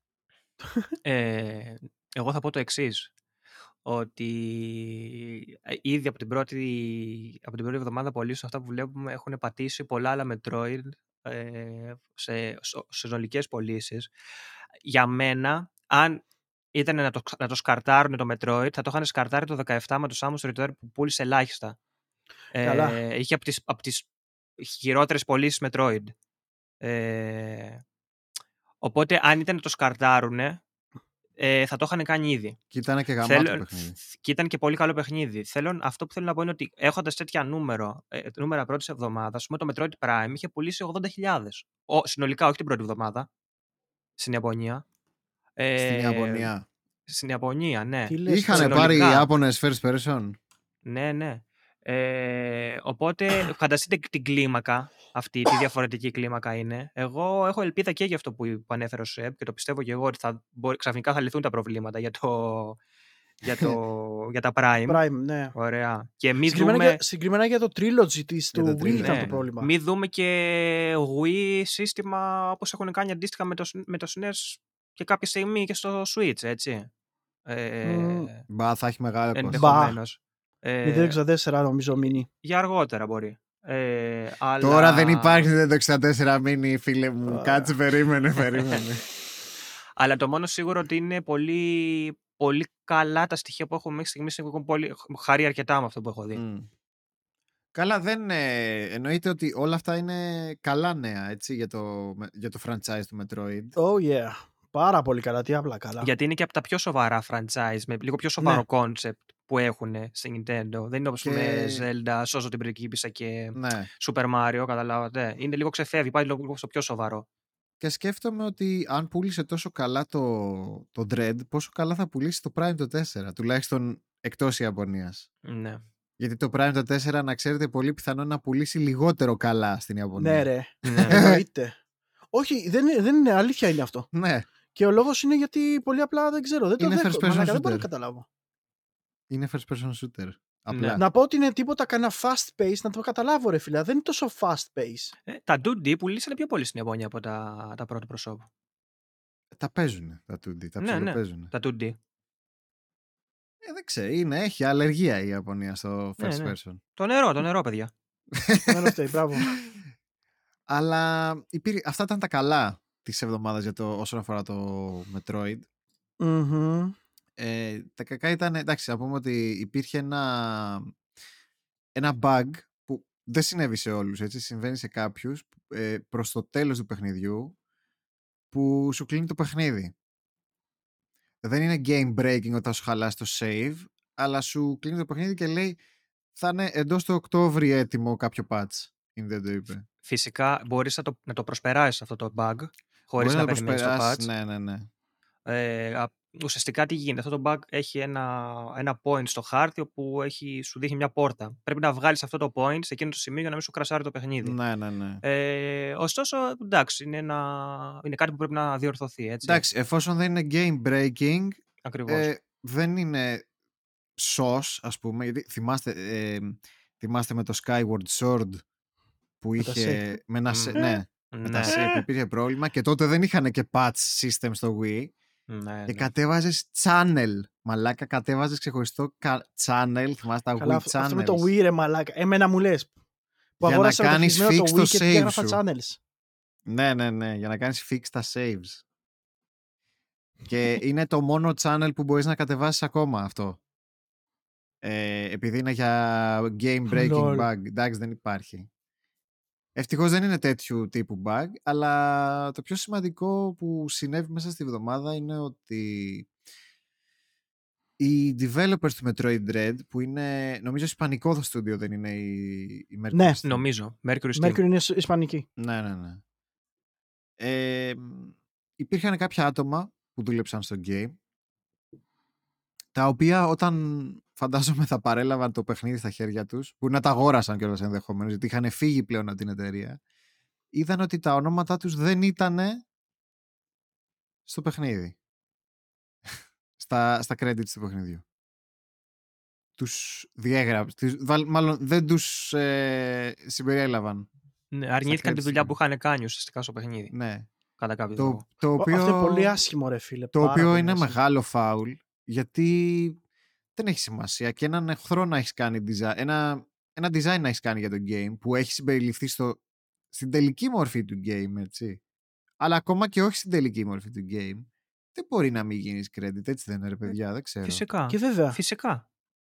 Ε, εγώ θα πω το εξής. Ότι ε, ήδη από την πρώτη, από την πρώτη εβδομάδα πολλοί σε αυτά που βλέπουμε έχουν πατήσει πολλά άλλα Metroid ε, σε, σε συνολικές πωλήσεις. Για μένα, αν ήταν να το, να το σκαρτάρουν το Metroid, θα το είχαν σκαρτάρει το 17 με το Samus Return που πούλησε ελάχιστα. Καλά. Ε, είχε από τις, από τις χειρότερες πωλήσεις Metroid. Ε, οπότε αν ήταν να το σκαρτάρουν, ε, θα το είχαν κάνει ήδη. Και ήταν και γαμάτο Θέλω- παιχνίδι. Και ήταν και πολύ καλό παιχνίδι. Θέλω, αυτό που θέλω να πω είναι ότι έχοντας τέτοια νούμερο, ε, νούμερα πρώτης εβδομάδας, ας πούμε το Metroid Prime είχε πουλήσει 80.000. Ο, συνολικά, όχι την πρώτη εβδομάδα. Στην Ιαπωνία. Ε, Στην Ιαπωνία. Στην Ιαπωνία, ναι. Τι λες, Είχαν συνολικά. πάρει οι Ιάπωνες first person. Ναι, ναι. Ε, οπότε φανταστείτε την κλίμακα αυτή, τι διαφορετική κλίμακα είναι. Εγώ έχω ελπίδα και για αυτό που, που ανέφερε ο Σεπ και το πιστεύω και εγώ ότι θα, μπορεί, ξαφνικά θα λυθούν τα προβλήματα για, το, για, το, για τα Prime. Prime, ναι. Ωραία. Και μην Συγκεκριμένα, δούμε, για, συγκεκριμένα για το trilogy της Για του το Wii trilogy. ήταν ναι, το πρόβλημα. μην δούμε και Wii σύστημα όπως έχουν κάνει αντίστοιχα με το, με το SNES και κάποια στιγμή και στο Switch, έτσι. Ε, Μμμ. Μπα, θα έχει μεγάλο κόσμο. Ενδεχομένως. Ε, 064 νομίζω μείνει. για αργότερα μπορεί. Ε, αλλά... Τώρα δεν υπάρχει το 64 μήνυ, φίλε μου. Α. Κάτσε, περίμενε, περίμενε. Αλλά το μόνο σίγουρο ότι είναι πολύ, πολύ καλά τα στοιχεία που έχουμε μέχρι στιγμής. Έχω πολύ, έχω χαρεί αρκετά με αυτό που έχω δει. Μμ. Καλά, δεν ε, εννοείται ότι όλα αυτά είναι καλά νέα έτσι, για, το, για το franchise του Metroid. Oh yeah. Πάρα πολύ καλά. Τι απλά καλά. Γιατί είναι και από τα πιο σοβαρά franchise, με λίγο πιο σοβαρό Ναι. concept που έχουν στη Nintendo. Δεν είναι όπως Και- πούμε Zelda, σώζω την πριγκίπισσα και Ναι. Super Mario, καταλάβατε. Είναι λίγο ξεφεύγει, πάει λίγο στο πιο σοβαρό. Και σκέφτομαι ότι αν πούλησε τόσο καλά το, το Dread, πόσο καλά θα πουλήσει το Prime το 4, τουλάχιστον εκτός Ιαπωνίας. Ναι. Γιατί το Prime το 4, να ξέρετε, πολύ πιθανό να πουλήσει λιγότερο καλά στην Ιαπωνία. Ναι, ρε. ναι. Εννοείται. Όχι, δεν, είναι- δεν είναι αλήθεια είναι αυτό. Ναι, Και ο λόγος είναι γιατί πολύ απλά δεν ξέρω. Δεν το Είναι δέχομαι. first person Μαλάκα, δεν μπορώ shooter. να καταλάβω. Είναι first person shooter. Απλά. Ναι. Να πω ότι είναι τίποτα κανένα fast pace, να το καταλάβω, ρε φίλα. Δεν είναι τόσο fast pace. Ε, τα 2D πουλήσανε πιο πολύ στην Ιαπωνία από τα, τα πρώτα προσώπου. Τα παίζουν τα 2D, τα Ναι, ναι. ψιλοπαίζουν. Τα 2D. Ε, δεν ξέρω, είναι, έχει αλλεργία η Ιαπωνία στο Ναι, first ναι. person. Το νερό, το νερό, παιδιά. Δεν φταίει, μπράβο. Αλλά υπήρ... αυτά ήταν τα καλά της εβδομάδας για το, όσον αφορά το Metroid. Μμμ. Ε, τα κακά ήταν, εντάξει, να πούμε ότι υπήρχε ένα, ένα bug που δεν συνέβη σε όλους, έτσι, συμβαίνει σε κάποιους ε, προς το τέλος του παιχνιδιού που σου κλείνει το παιχνίδι. Δεν είναι game breaking όταν σου χαλάσει το save, αλλά σου κλείνει το παιχνίδι και λέει θα είναι εντός του Οκτώβρη έτοιμο κάποιο patch. Είναι δεν το είπε. Φυσικά μπορείς να το, να το προσπεράσεις αυτό το bug χωρίς Μπορείς να, το περιμένεις το patch. προσπεράσεις, Ναι, ναι, ναι. Ε, α- ουσιαστικά τι γίνεται. Αυτό το bug έχει ένα, ένα point στο χάρτη όπου έχει, σου δείχνει μια πόρτα. Πρέπει να βγάλεις αυτό το point σε εκείνο το σημείο για να μην σου κρασάρει το παιχνίδι. Ναι, ναι, ναι. Ε, ωστόσο, εντάξει, είναι, ένα, είναι κάτι που πρέπει να διορθωθεί. Έτσι. Εντάξει, εφόσον δεν είναι game breaking, Ακριβώς. ε, δεν είναι sauce, ας πούμε, γιατί θυμάστε, ε, θυμάστε με το Skyward Sword που Με τα είχε, save. με ένα, Μμ. σε- ναι, με ναι, τα save που υπήρχε πρόβλημα και τότε δεν είχαν και patch system στο Wii ναι, και ναι. κατέβαζες channel, μαλάκα κατέβαζες ξεχωριστό κα- channel, θυμάστε τα Καλά, Wii αυτό, channels. αυτό με το Wii, ρε μαλάκα. Εμένα μου λες. Που Για να αγόρασα κάνεις μεταχειρισμένο fix το το Wii και save διάγραφα σου. channels. Ναι, ναι, ναι, για να κάνεις fix τα saves. και είναι το μόνο channel που μπορείς να κατεβάσεις ακόμα αυτό. Ε, επειδή είναι για game breaking Lol. bug. Εντάξει, δεν υπάρχει. Ευτυχώς δεν είναι τέτοιου τύπου bug, αλλά το πιο σημαντικό που συνέβη μέσα στη βδομάδα είναι ότι οι developers του Metroid Dread, που είναι, νομίζω, ισπανικό το στούντιο, δεν είναι η, η Mercury Ναι. Steam. Νομίζω. Mercury Steam. Mercury είναι ισ- ισπανική. Ναι, ναι, ναι. Ε, μ, υπήρχαν κάποια άτομα που δούλεψαν στο game τα οποία όταν φαντάζομαι θα παρέλαβαν το παιχνίδι στα χέρια τους, που να τα αγόρασαν κιόλας ενδεχομένως, γιατί είχαν φύγει πλέον από την εταιρεία, είδαν ότι τα ονόματά τους δεν ήταν στο παιχνίδι. στα, στα credits του παιχνιδιού. Τους διέγραψαν, μάλλον δεν τους ε, συμπεριέλαβαν. Ναι, αρνήθηκαν τη credits δουλειά του. που είχαν κάνει ουσιαστικά στο παιχνίδι. Ναι. Κατά κάποιο Το, τρόπο. το Ω, οποίο, Αυτό είναι πολύ άσχημο, ρε φίλε. το πάρα οποίο πολύ είναι άσχημο. μεγάλο φάουλ, γιατί δεν έχει σημασία. Και έναν εχθρό να έχεις κάνει design, ένα, ένα design να έχεις κάνει για το game που έχει συμπεριληφθεί στο, στην τελική μορφή του game, έτσι. Αλλά ακόμα και όχι στην τελική μορφή του game, δεν μπορεί να μην γίνεις credit, έτσι δεν είναι, ρε παιδιά, δεν ξέρω. Φυσικά. Και βέβαια. Φυσικά.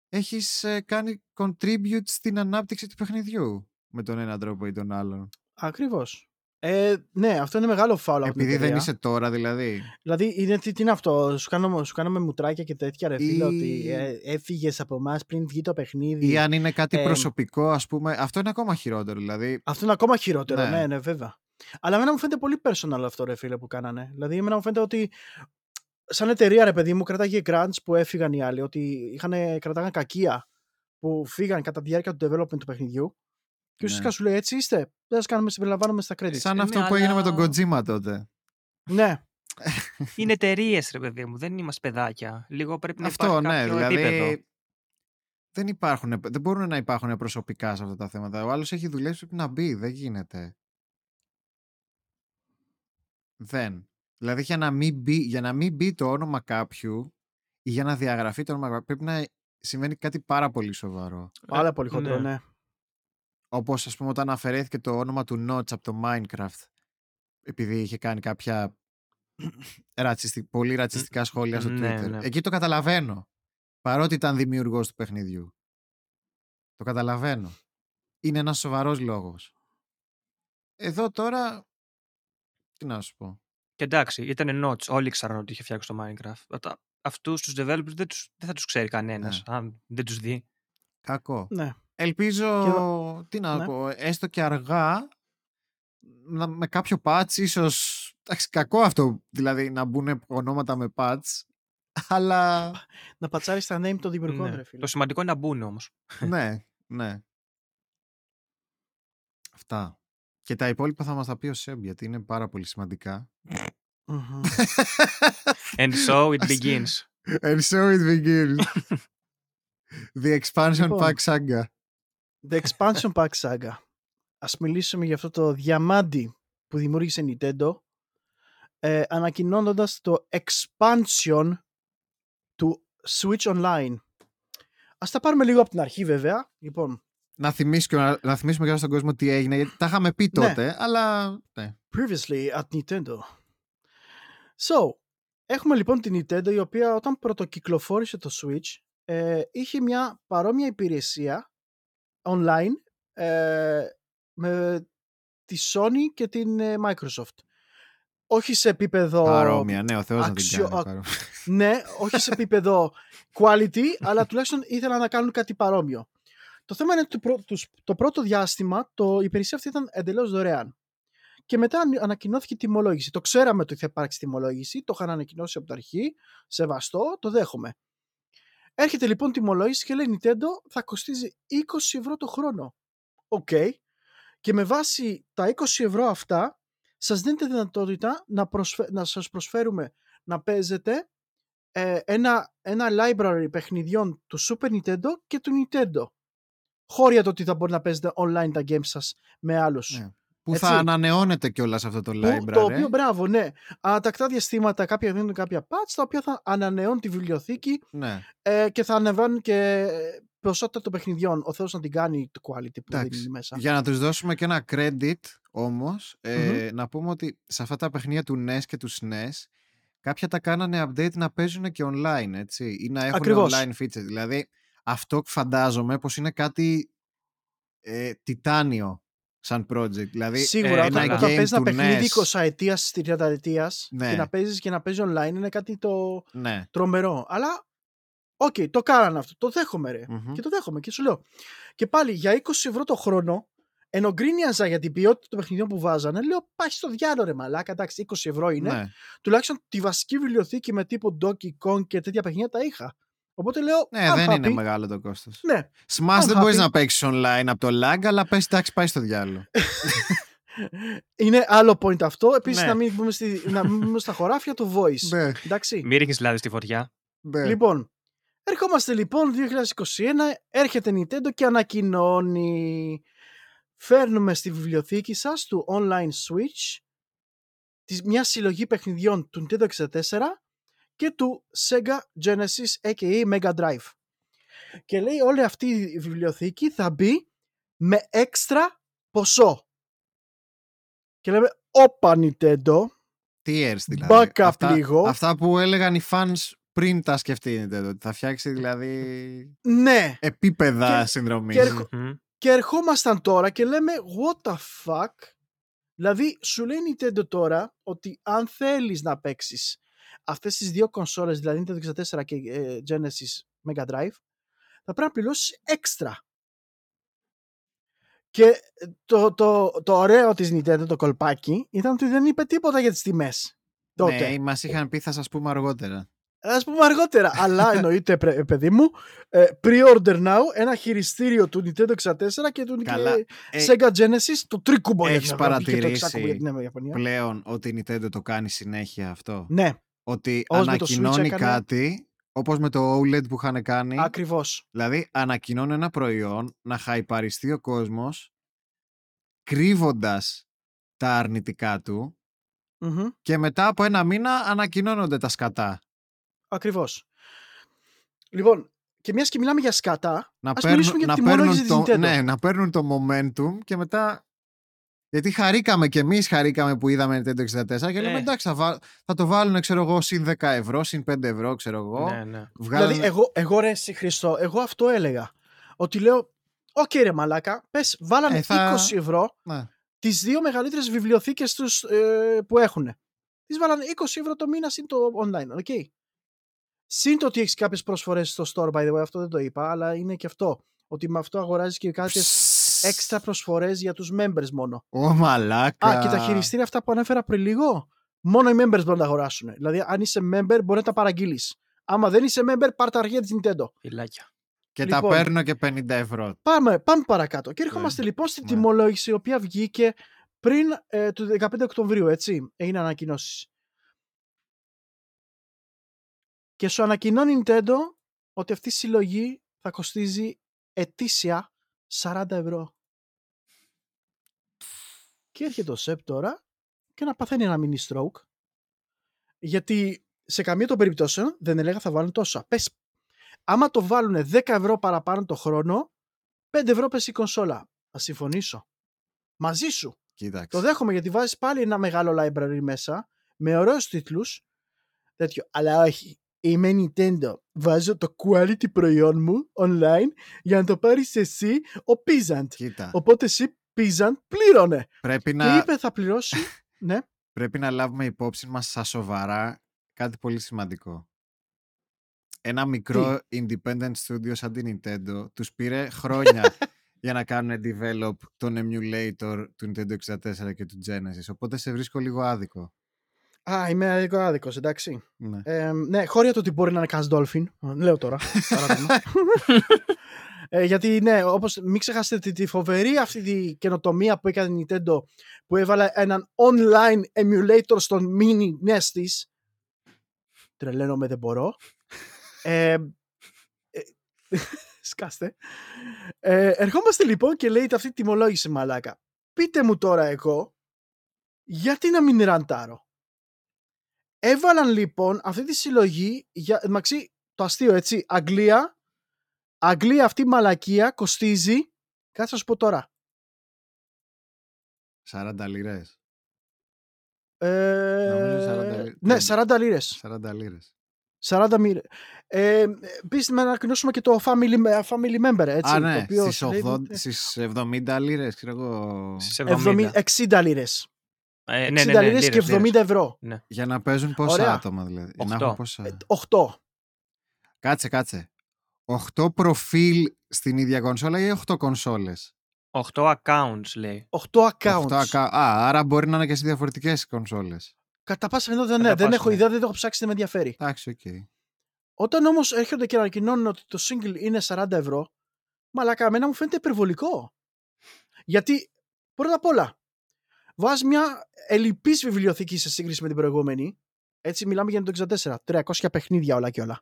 Έχεις ε, κάνει contribute στην ανάπτυξη του παιχνιδιού με τον έναν τρόπο ή τον άλλον. Ακριβώς. Ε, ναι, αυτό είναι μεγάλο φάουλ από την Επειδή δεν εταιρεία. είσαι τώρα, δηλαδή. Δηλαδή, είναι, τι, τι είναι αυτό, σου κάνουμε, σου κάνουμε μουτράκια και τέτοια, ρε φίλε, Ή- ότι ε, έφυγες από εμάς πριν βγει το παιχνίδι. Ή αν είναι κάτι Ε, προσωπικό, ας πούμε. Αυτό είναι ακόμα χειρότερο. Δηλαδή, Αυτό είναι ακόμα χειρότερο, Ναι. ναι. ναι, βέβαια. Αλλά εμένα μου φαίνεται πολύ personal αυτό, ρε φίλε, που κάνανε. Δηλαδή, εμένα μου φαίνεται ότι σαν εταιρεία, ρε παιδί μου, κρατάγε grants που έφυγαν οι άλλοι, ότι είχαν, κρατάγαν κακία που φύγαν κατά τη διάρκεια του development του παιχνιδιού. Και ουσιαστικά Ναι. σου λέει έτσι είστε, δεν σας κάνουμε συμπεριλαμβάνουμε στα credits. σαν ναι, αυτό που έγινε με τον αλλά- Kojima τότε. Ναι, Είναι εταιρείες, ρε παιδί μου. Δεν είμαστε παιδάκια. Λίγο πρέπει να Αυτό, υπάρχει ναι. κάποιο Δηλαδή, επίπεδο. δεν, υπάρχουν, δεν μπορούν να υπάρχουν προσωπικά σε αυτά τα θέματα. Ο άλλος έχει δουλέψει, πρέπει να μπει. Δεν γίνεται. Δεν. Δηλαδή, για να μην μπει, για να μην μπει το όνομα κάποιου ή για να διαγραφεί το όνομα κάποιου, πρέπει να συμβαίνει κάτι πάρα πολύ σοβαρό. πάρα πολύ χοντρό, ναι. ναι. Όπως ας πούμε όταν αφαιρέθηκε το όνομα του Notch από το Minecraft επειδή είχε κάνει κάποια ρατσιστι... πολύ ρατσιστικά σχόλια στο Twitter. Ναι, ναι. Εκεί το καταλαβαίνω. Παρότι ήταν δημιουργός του παιχνιδιού. Το καταλαβαίνω. Είναι ένας σοβαρός λόγος. Εδώ τώρα... Τι να σου πω. Και εντάξει, ήταν notch. Όλοι ξέραν ότι είχε φτιάξει το Minecraft. Αυτούς τους developers δεν, τους, δεν θα τους ξέρει κανένας, Ναι. αν δεν τους δει. Κακό. ναι. Ελπίζω, Και- τι να ναι. πω, έστω και αργά, να, με κάποιο patch ίσως, εντάξει κακό αυτό, δηλαδή να μπουν ονόματα με patch, αλλά Να πατσάρεις τα name των δημιουργών, Ναι. ρε φίλε. Το σημαντικό είναι να μπουν όμως. ναι, ναι. Αυτά. Και τα υπόλοιπα θα μας τα πει ο Σεμ, γιατί είναι πάρα πολύ σημαντικά. Μμμ. And so it begins. And so it begins. The expansion Λοιπόν. pack saga. The Expansion Pack Saga. Ας μιλήσουμε για αυτό το διαμάντι που δημιούργησε η Nintendo ε, ανακοινώνοντας το expansion του Switch Online. Ας τα πάρουμε λίγο από την αρχή βέβαια. Λοιπόν, Να, θυμίσω και, να, να θυμίσουμε και στον κόσμο τι έγινε, γιατί τα είχαμε πει Ναι. τότε, αλλά ναι. previously at Nintendo. So, έχουμε λοιπόν την Nintendo η οποία όταν πρωτοκυκλοφόρησε το Switch ε, είχε μια παρόμοια υπηρεσία online ε, με τη Sony και την ε, Microsoft. Όχι σε επίπεδο... Παρόμοια, ναι, ο Θεός να την αξιο- κάνει. α- παρόμοια. Ναι, όχι σε επίπεδο quality, αλλά τουλάχιστον ήθελαν να κάνουν κάτι παρόμοιο. Το θέμα είναι ότι το, πρω- τους- το πρώτο διάστημα το, η υπηρεσία αυτή ήταν εντελώς δωρεάν. Και μετά ανη- ανακοινώθηκε η τιμολόγηση. Το ξέραμε ότι θα υπάρξει τιμολόγηση, το είχαν ανακοινώσει από την αρχή, σεβαστό, το δέχομαι. Έρχεται λοιπόν τιμολόγηση και λέει Nintendo θα κοστίζει 20 ευρώ το χρόνο. Οκ. Και με βάση τα 20 ευρώ αυτά σας δίνετε δυνατότητα να, προσφε... να σας προσφέρουμε να παίζετε ε, ένα, ένα library παιχνιδιών του Super Nintendo και του Nintendo. Χώρια το ότι θα μπορεί να παίζετε online τα games σας με άλλους. Ναι. Που Έτσι. θα ανανεώνεται κιόλας αυτό το Που- library. το οποίο, μπράβο, ναι. Ανατακτά διαστήματα κάποια δίνουν κάποια patch, τα οποία θα ανανεώνουν τη βιβλιοθήκη ναι. ε, και θα ανεβαίνουν και ε, ποσότητα των παιχνιδιών. Ο Θεός να την κάνει το quality που Εντάξει. δίνει μέσα. Για να τους δώσουμε και ένα credit όμως, ε, να πούμε ότι σε αυτά τα παιχνίδια του NES και του SNES κάποια τα κάνανε update να παίζουν και online, έτσι, ή να έχουν Ακριβώς. online features. Δηλαδή, αυτό φαντάζομαι πως είναι κάτι ε, τιτάνιο σαν project. Δηλαδή, Σίγουρα, ε, όταν, ένα όταν game παίζεις ένα του παιχνίδι NES, 20 ετία, 30 ετία Ναι. και να παίζεις και να παίζει online είναι κάτι το ναι. τρομερό. Αλλά, οκ, το κάνανε αυτό. Το δέχομαι, ρε. Μμμ. Και το δέχομαι και σου λέω. Και πάλι για 20 ευρώ το χρόνο, ενώ γκρίνιαζα για την ποιότητα των παιχνιδιών που βάζανε, λέω πάει στο διάολο ρε μαλάκα, εντάξει, 20 ευρώ είναι. ναι. Τουλάχιστον τη βασική βιβλιοθήκη με τύπο Donkey Kong και τέτοια παιχνίδια τα είχα. Οπότε λέω. Ναι, I'm δεν είναι happy. μεγάλο το κόστος. Ναι. Smash I'm δεν μπορείς happy. να παίξεις online από το lag, αλλά πες εντάξει, πάει στο διάολο. Είναι άλλο point αυτό. Επίσης, Ναι. να, μην μπούμε στη, να μην μπούμε στα χωράφια του voice. ναι, Εντάξει. Μην ρίχνεις λάδι στη φωτιά. ναι. Λοιπόν, ερχόμαστε λοιπόν 2021, έρχεται Nintendo και ανακοινώνει. Φέρνουμε στη βιβλιοθήκη σας του Online Switch της, μια συλλογή παιχνιδιών του Nintendo 64 και του Sega Genesis aka Mega Drive. Και λέει όλη αυτή η βιβλιοθήκη θα μπει με έξτρα ποσό. Και λέμε, όπα Nintendo, Tiers δηλαδή. Back up αυτά, λίγο. αυτά που έλεγαν οι fans πριν τα σκεφτεί η Nintendo. ότι Θα φτιάξει δηλαδή ναι. επίπεδα Και- συνδρομής. και έρχο- Μμμ. Και ερχόμασταν τώρα και λέμε what the fuck; Δηλαδή σου λέει η Nintendo τώρα ότι αν θέλεις να παίξεις αυτές τις δύο κονσόλες, δηλαδή Nintendo 64 και ε, Genesis Mega Drive, θα πρέπει να πληρώσεις έξτρα. Και το, το, το ωραίο της Nintendo, το κολπάκι, ήταν ότι δεν είπε τίποτα για τις τιμές. Τότε. Ναι, μας είχαν πει θα σας πούμε αργότερα. Ας πούμε αργότερα. Αλλά εννοείται, πρε- παιδί μου, ε, pre-order now, ένα χειριστήριο του Nintendo 64 και του Καλά. και Ε, Sega Genesis, το τρίκουμπο για έχεις την Ευρώπη και το παρατηρήσει εξάκουμπο για την Ιαπωνία. Πλέον ότι η Nintendo το κάνει συνέχεια αυτό; Ναι, Ότι Όπως με το Switch ανακοινώνει έκανε. κάτι όπως με το OLED που είχαν κάνει. ακριβώς. Δηλαδή ανακοινώνει ένα προϊόν να χαϊπαριστεί ο κόσμος κρύβοντας τα αρνητικά του Μμμ, και μετά από ένα μήνα ανακοινώνονται τα σκατά. Ακριβώς. Λοιπόν, και μιας και μιλάμε για σκατά, Να ας μιλήσουμε για να τη τιμολόγηση της το, Nintendo. ναι, να παίρνουν το momentum και μετά... Γιατί χαρήκαμε και εμείς χαρήκαμε που είδαμε Nintendo 64 και λέμε Ε. εντάξει θα, βά- θα το βάλουν ξέρω εγώ συν 10 ευρώ, συν 5 ευρώ ξέρω εγώ. Ναι, ναι. Βγάλουν... Δηλαδή, εγώ, εγώ ρε εσύ Χριστό, εγώ αυτό έλεγα. Ότι λέω, οκ ρε μαλάκα, πες βάλανε Ε, θα- 20 ευρώ Ναι. τις δύο μεγαλύτερες βιβλιοθήκες τους ε, που έχουν. Τις βάλανε 20 ευρώ το μήνα συν το online, οκ. Συν το ότι έχεις κάποιες προσφορές στο store, by the way, αυτό δεν το είπα, αλλά είναι και αυτό. Ότι με αυτό αγοράζεις και κάποιες έξτρα προσφορές για τους members μόνο. Ω μαλάκα. Α, και τα χειριστήρια αυτά που ανέφερα πριν λίγο, μόνο οι members μπορούν να τα αγοράσουν. Δηλαδή, αν είσαι member, μπορεί να τα παραγγείλεις. Άμα δεν είσαι member, πάρ τα αρχεία της Nintendo. Φυλάκια. Και τα Λοιπόν. παίρνω και 50 ευρώ. Πάμε, πάμε παρακάτω. Και ερχόμαστε λοιπόν στην Ναι. τιμολόγηση, η οποία βγήκε πριν ε, του 15 Οκτωβρίου, έτσι. Έγινε ανακοινώσεις. Και σου ανακοινώνει η Nintendo ότι αυτή η συλλογή θα κοστίζει ετήσια 40 ευρώ. Και έρχεται ο Σεπ τώρα και να παθαίνει ένα mini stroke. Γιατί σε καμία των περιπτώσεων δεν έλεγα θα βάλουν τόσα. Πες, άμα το βάλουν 10 ευρώ παραπάνω το χρόνο, 5 ευρώ πέσει η κονσόλα. Θα συμφωνήσω. Μαζί σου. Κοίταξε. Το δέχομαι γιατί βάζεις πάλι ένα μεγάλο library μέσα με ωραίους τίτλους. Τέτοιο. Αλλά όχι. Είμαι Nintendo. Βάζω το quality προϊόν μου online για να το πάρεις εσύ ο Peasant. Κοίτα. Οπότε εσύ Peasant πλήρωνε. Πρέπει, Και να, είπε θα πληρώσει. ναι. πρέπει να λάβουμε υπόψη μας στα σοβαρά κάτι πολύ σημαντικό. Ένα μικρό independent studio σαν την Nintendo τους πήρε χρόνια για να κάνουν develop τον emulator του Nintendo 64 και του Genesis. Οπότε σε βρίσκω λίγο άδικο. Α, είμαι λίγο άδικος, εντάξει. Ναι. Ε, ναι, χώρια το ότι μπορεί να είναι Cast Dolphin. Λέω τώρα. παράδειγμα. ε, γιατί ναι, όπως μην ξεχάσετε τη, τη φοβερή αυτή τη καινοτομία που έκανε η Nintendo που έβαλε έναν online emulator στον mini NES της. Τρελαίνομαι δεν μπορώ. Ε, ε, σκάστε. Ε, ερχόμαστε λοιπόν και λέει αυτή τη τιμολόγηση μαλάκα. Πείτε μου τώρα εγώ γιατί να μην ραντάρω; Έβαλαν λοιπόν αυτή τη συλλογή για, μαξί, το αστείο έτσι, Αγγλία, Αγγλία αυτή η μαλακία κοστίζει, κάτσε να σου πω τώρα, 40 λίρες. ε, Νομίζω 40 λί- ναι, τριάντα. 40 λίρες. 40 λίρες. 40 μοίρε. Ε, Επίση, να ανακοινώσουμε και το family, family member, έτσι. Α, το ναι, οποίο στις, σου λέει 80, ότι- στις 70 λίρες, ξέρω εγώ, Στις 70, 70. 60 λίρες. Ε, 60 ναι, ναι, ναι, λίρες και λίρες, 70 λίρες. ευρώ. για να παίζουν πόσα Ωραία. άτομα δηλαδή. Για να Οχτώ. έχουν πόσα... Ε, 8. Κάτσε, κάτσε. 8 προφίλ στην ίδια κονσόλα ή 8 κονσόλες; 8 accounts λέει. 8 accounts. 8 acca- Α, άρα μπορεί να είναι και σε διαφορετικές κονσόλες. Κατά πάσα πιθανότητα Κατά ναι, δεν πάσα, έχω ναι. ιδέα, δεν το έχω ψάξει, δεν με ενδιαφέρει. Εντάξει, οκ. Όταν όμως έρχονται και ανακοινώνουν ότι το single είναι 40 ευρώ, μαλάκα, εμένα μου φαίνεται υπερβολικό. Γιατί, πρώτα απ' όλα, βάζεις μια ελλειπής βιβλιοθήκη σε σύγκριση με την προηγούμενη. Έτσι, μιλάμε για το 64. 300 παιχνίδια όλα και όλα.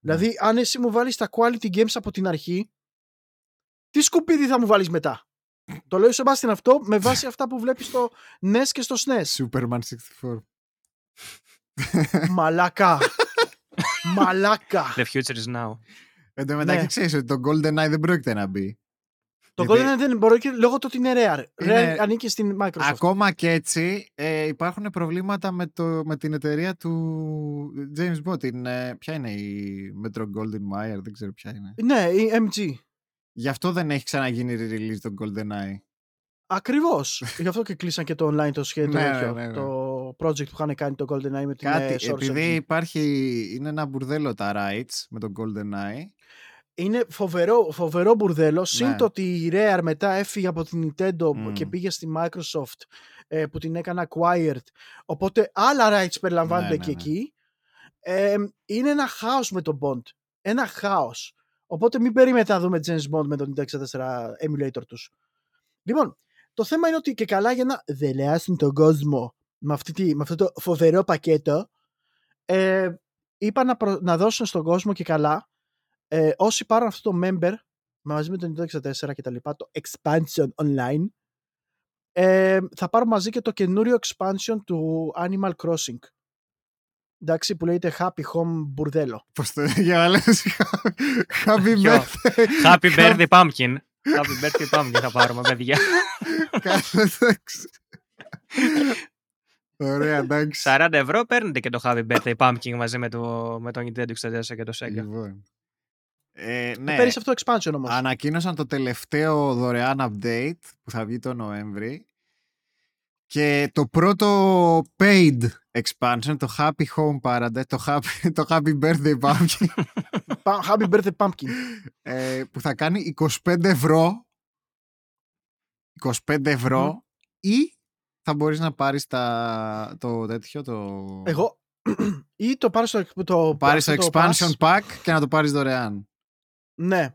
Ναι. Δηλαδή, αν εσύ μου βάλεις τα quality games από την αρχή, τι σκουπίδι θα μου βάλεις μετά; το λέω σε Sebastian αυτό με βάση αυτά που βλέπεις στο NES και στο SNES. Superman 64. Μαλάκα. Μαλάκα. The future is now. Εν τω μεταξύ Ναι. ξέρεις ότι το GoldenEye δεν πρόκειται να μπει. Το Γιατί- GoldenEye δεν μπορεί και λόγω του ότι είναι rare. Είναι- Rare ανήκει στην Microsoft. Ακόμα και έτσι ε, υπάρχουν προβλήματα με, το, με την εταιρεία του James Bond. Την, ε, ποια είναι η Metro Golden Wire, δεν ξέρω ποια είναι. Ναι, η MG. Γι' αυτό δεν έχει ξαναγίνει re-release το GoldenEye. Ακριβώς. Γι' αυτό και κλείσαν και το online το σχέδιο. Ναι, τέτοιο, ναι, ναι. Το project που είχαν κάνει το GoldenEye με την ε, Κάτι, Source επειδή MG. υπάρχει, είναι ένα μπουρδέλο τα rights με το GoldenEye. Είναι φοβερό, φοβερό μπουρδέλο. Συν Ναι. το ότι η Rare μετά έφυγε από την Nintendo Μμ. και πήγε στη Microsoft ε, που την έκανε acquired. Οπότε άλλα rights περιλαμβάνονται Ναι, ναι, και ναι. εκεί. Ε, είναι ένα χάος με τον Bond. Ένα χάος. Οπότε μην περιμένετε να δούμε James Bond με τον Nintendo 64 emulator τους. Λοιπόν, το θέμα είναι ότι και καλά για να δελεάσουν τον κόσμο με, αυτή τη, με αυτό το φοβερό πακέτο ε, είπα να, προ- να δώσουν στον κόσμο και καλά ε, όσοι πάρουν αυτό το member μαζί με το Nintendo 64 και τα λοιπά, το expansion online ε, θα πάρουν μαζί και το καινούριο expansion του Animal Crossing εντάξει που λέγεται Happy Home Μπουρδέλο Πώς το για να λες Happy Ποιο; birthday. Happy birthday pumpkin. Happy birthday pumpkin θα πάρουμε, παιδιά. Κάθε- εντάξει. Ωραία, εντάξει. 40 ευρώ παίρνετε και το Happy birthday pumpkin μαζί με το, με το Nintendo 64 και το Sega. Λοιπόν. Ε, ναι. ναι, παίρνεις αυτό το expansion όμως. Ανακοίνωσαν το τελευταίο δωρεάν update που θα βγει το Νοέμβρη. Και το πρώτο paid expansion, το Happy Home Paradise, το Happy, το happy Birthday Pumpkin, Pa- Happy Birthday Pumpkin. Ε, που θα κάνει 25 ευρώ. 25 ευρώ. Ή θα μπορείς να πάρεις τα, το τέτοιο, το... εγώ ή το πάρεις στο, το, πάρεις το αυτό expansion pass. pack και να το πάρεις δωρεάν. Ναι.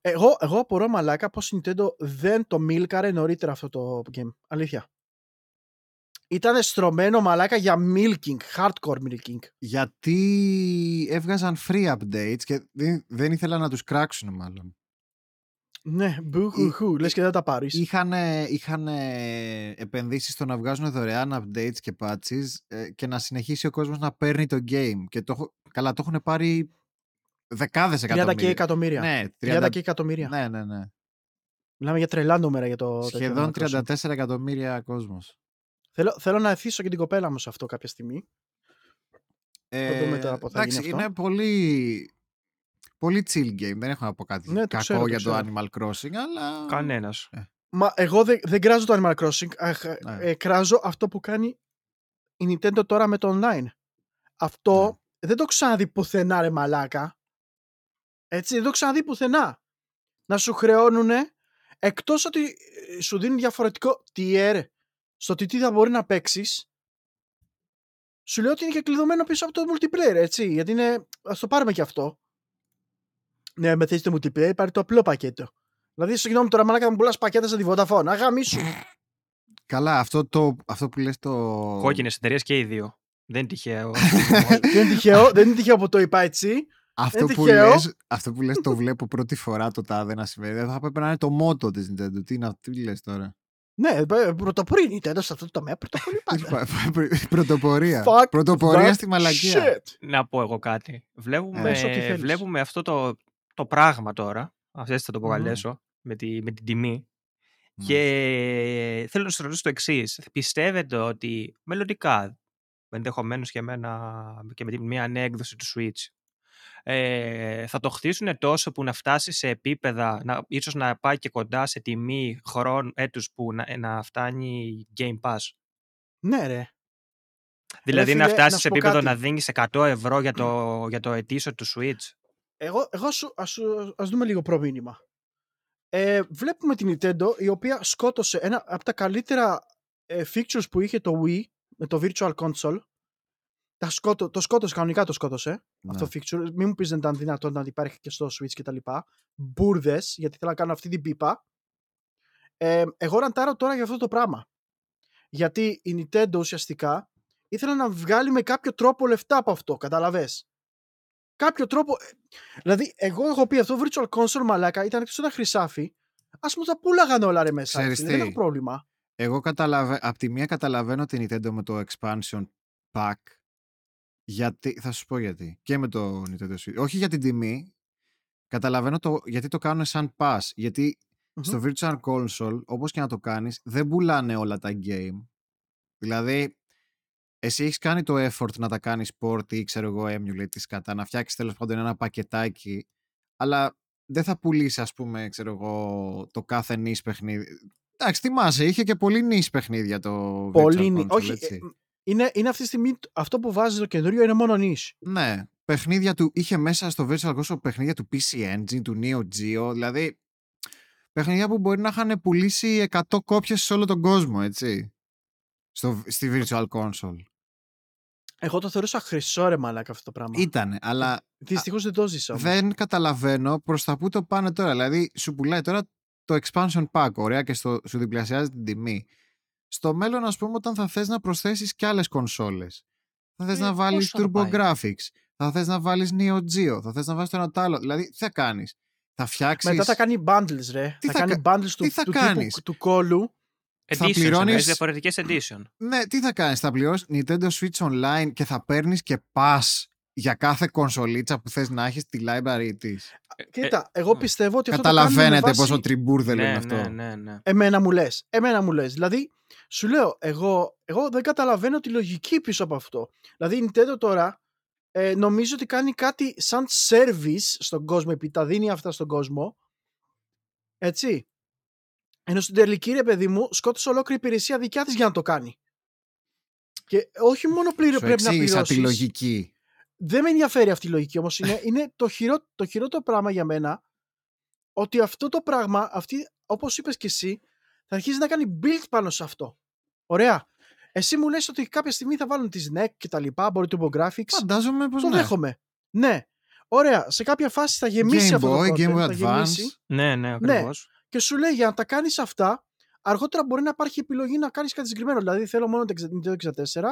Εγώ, εγώ απορώ μαλάκα πως η Nintendo δεν το μίλκαρε νωρίτερα αυτό το game. Αλήθεια. Ήταν στρωμένο μαλάκα για milking, hardcore milking. Γιατί έβγαζαν free updates και δεν, δεν ήθελαν να τους κράξουν μάλλον. Ναι, μπουχουχου, λες και δεν τα πάρεις. Είχαν, είχαν επενδύσεις στο να βγάζουν δωρεάν updates και patches ε, και να συνεχίσει ο κόσμος να παίρνει το game. Και το, έχω- καλά, το έχουν πάρει δεκάδες 30 εκατομμύρια. και εκατομμύρια. Ναι, 30 30, και εκατομμύρια. ναι, ναι, ναι. Μιλάμε για τρελά νούμερα για το τέτοιο Σχεδόν Animal Crossing. 34 εκατομμύρια κόσμος. Θέλω, θέλω να αφήσω και την κοπέλα μου σε αυτό κάποια στιγμή. Θα δούμε τώρα πώς θα γίνει Ε, εντάξει, αυτό. είναι πολύ, πολύ chill game. Δεν έχω να πω κάτι Ναι, το κακό ξέρω, το για το ξέρω. Animal Crossing, αλλά... Κανένας. Μα εγώ δεν, δεν κράζω το Animal Crossing. Αχ, Ναι. ε, κράζω αυτό που κάνει η Nintendo τώρα με το online. Αυτό Ναι. δεν το έχω ξαναδεί πουθενά ρε μαλάκα. Έτσι, δεν το έχω ξαναδεί πουθενά. Να σου χρεώνουνε εκτός ότι ε, σου δίνουν διαφορετικό tier στο τι, τι θα μπορεί να παίξεις. Σου λέω ότι είναι και κλειδωμένο πίσω από το multiplayer, έτσι. Γιατί είναι. Α το πάρουμε και αυτό. Ναι, με θες το multiplayer, πάρει το απλό πακέτο. Δηλαδή, συγγνώμη τώρα, μαλάκα θα μου πουλάς πακέτα σε τη Vodafone. Αγαμίσου. Καλά, αυτό, το, αυτό που λες το... Κόκκινες εταιρείες και οι δύο. Δεν είναι τυχαίο. δεν, είναι τυχαίο, δεν είναι τυχαίο που το είπα έτσι. Αυτό Είναι που, τυχαίο. λες, αυτό που λες το βλέπω πρώτη φορά το τάδε να συμβαίνει. Δεν θα έπρεπε να είναι το μότο της Nintendo. Τι είναι αυτό, τι λες τώρα; Ναι, ε, πρωτοπορεί η Nintendo σε αυτό το τομέα. Πρωτοπορεί πάντα. Πρωτοπορία. Fuck Πρωτοπορία that στη μαλακία. shit. να πω εγώ κάτι. Βλέπουμε, Πες ό,τι θέλεις. βλέπουμε αυτό το, το πράγμα τώρα. Αυτό έτσι θα το Μμμ. αποκαλέσω. Με, τη, με την τιμή. Ναι. Και θέλω να σα ρωτήσω το εξής. Πιστεύετε ότι μελλοντικά, ενδεχομένως και, με ένα- και με τη- μια νέα έκδοση του Switch, ε, θα το χτίσουν τόσο που να φτάσει σε επίπεδα, να, ίσως να πάει και κοντά σε τιμή χρόνου έτους που να, να φτάνει Game Pass. Ναι, ρε. Δηλαδή φίλε, να να φτάσεις σου σε πω επίπεδο κάτι. να δίνεις 100 ευρώ για το, για το ετήσιο του Switch. Εγώ, εγώ σου, ας, σου- ας δούμε λίγο προμήνυμα. Ε, βλέπουμε την Nintendo η οποία σκότωσε ένα από τα καλύτερα ε, features που είχε το Wii με το Virtual Console Τα σκότω, το σκότωσε, κανονικά το σκότωσε. Ναι. Αυτό feature. Μην μου πεις δεν ήταν δυνατόν να υπάρχει και στο Switch κτλ. Μπούρδε, γιατί θέλω να κάνω αυτή την πίπα. Ε, εγώ ραντάρω τώρα για αυτό το πράγμα. Γιατί η Nintendo ουσιαστικά ήθελε να βγάλει με κάποιο τρόπο λεφτά από αυτό, καταλαβες; Κάποιο τρόπο. ε, Δηλαδή, εγώ έχω πει αυτό το Virtual Console μαλάκα ήταν εκτό ένα χρυσάφι. Α μου τα πούλαγαν όλα ρε μέσα. Ξέρεις έτσι, Δεν τι; έχω πρόβλημα. Εγώ καταλαβα... απ' τη μία καταλαβαίνω την Nintendo με το expansion pack. Γιατί, θα σου πω γιατί. Και με το Nintendo Switch. Όχι για την τιμή. Καταλαβαίνω το, γιατί το κάνουν σαν pass. Γιατί Μμμ. στο Virtual Console, όπως και να το κάνεις, δεν πουλάνε όλα τα game. Δηλαδή, εσύ έχεις κάνει το effort να τα κάνεις port ή ξέρω εγώ emulate της κατά, να φτιάξεις τέλος πάντων ένα πακετάκι, αλλά δεν θα πουλήσεις ας πούμε, ξέρω εγώ, το κάθε νης παιχνίδι. Εντάξει, θυμάσαι, είχε και πολύ νης παιχνίδια το Πολύ Virtual νη- Console, Όχι, έτσι. Ε, είναι, είναι αυτή τη στιγμή αυτό που βάζεις το καινούριο είναι μόνο niche. Ναι, παιχνίδια του, είχε μέσα στο Virtual Console παιχνίδια του PC Engine, του Neo Geo, δηλαδή παιχνίδια που μπορεί να είχαν πουλήσει 100 κόπιες σε όλο τον κόσμο, έτσι. Στο, στη Virtual Console. Εγώ το θεωρούσα χρυσό ρε μαλάκα αυτό το πράγμα. Ήτανε, αλλά Δυστυχώς δεν το ζήσα. όμως. δεν καταλαβαίνω προς τα που το πάνε τώρα. Δηλαδή, σου πουλάει τώρα το expansion pack, ωραία, και στο, σου διπλασιάζει την τιμή. Στο μέλλον, ας πούμε, όταν θα θες να προσθέσεις και άλλες κονσόλες. Θα θες Ε, να βάλεις πόσο θα Turbo πάει; Graphics. Θα θες να βάλεις Neo Geo. Θα θες να βάλεις το ένα το άλλο. Δηλαδή, τι θα κάνεις; Θα φτιάξεις... Μετά θα κάνει bundles ρε. Τι θα, θα κάνει κα- bundles του, τι θα του κάνεις; τύπου του κόλου. θα Editions, πληρώνεις- εννοείς διαφορετικές edition. Ναι, τι θα κάνεις; Θα πληρώσεις Nintendo Switch Online και θα παίρνεις και pass για κάθε κονσολίτσα που θες να έχεις τη library της. Κοίτα, εγώ μ. πιστεύω ότι αυτό το κάνουν με Καταλαβαίνετε βάση... πόσο τριμπούρδελο είναι Ναι, αυτό. ναι, ναι, ναι. Εμένα μου λες. Εμένα μου λες. Δηλαδή, σου λέω, εγώ, εγώ δεν καταλαβαίνω τη λογική πίσω από αυτό. Δηλαδή, η Nintendo τώρα ε, νομίζω ότι κάνει κάτι σαν service στον κόσμο, επειδή τα δίνει αυτά στον κόσμο. Έτσι. Ενώ στην τελική, ρε παιδί μου, σκότωσε ολόκληρη υπηρεσία δικιά της για να το κάνει. Και όχι μόνο πλήρω Σου πρέπει να εξήγησα πληρώσεις. τη λογική. Δεν με ενδιαφέρει αυτή η λογική όμως. Είναι, είναι το, χειρό, το χειρότερο πράγμα για μένα ότι αυτό το πράγμα, αυτή, όπως είπες και εσύ, θα αρχίσει να κάνει build πάνω σε αυτό. Ωραία. Εσύ μου λες ότι κάποια στιγμή θα βάλουν τις NEC και τα λοιπά, μπορεί το graphics. Φαντάζομαι πως Το ναι. δέχομαι. Ναι. Ωραία. Σε κάποια φάση θα γεμίσει Game αυτό Boy, το content, Game Boy θα γεμίσει Advance. Ναι, ναι, ακριβώς. και σου λέει για να τα κάνεις αυτά, αργότερα μπορεί να υπάρχει επιλογή να κάνεις κάτι συγκεκριμένο. Δηλαδή θέλω μόνο το Nintendo 64,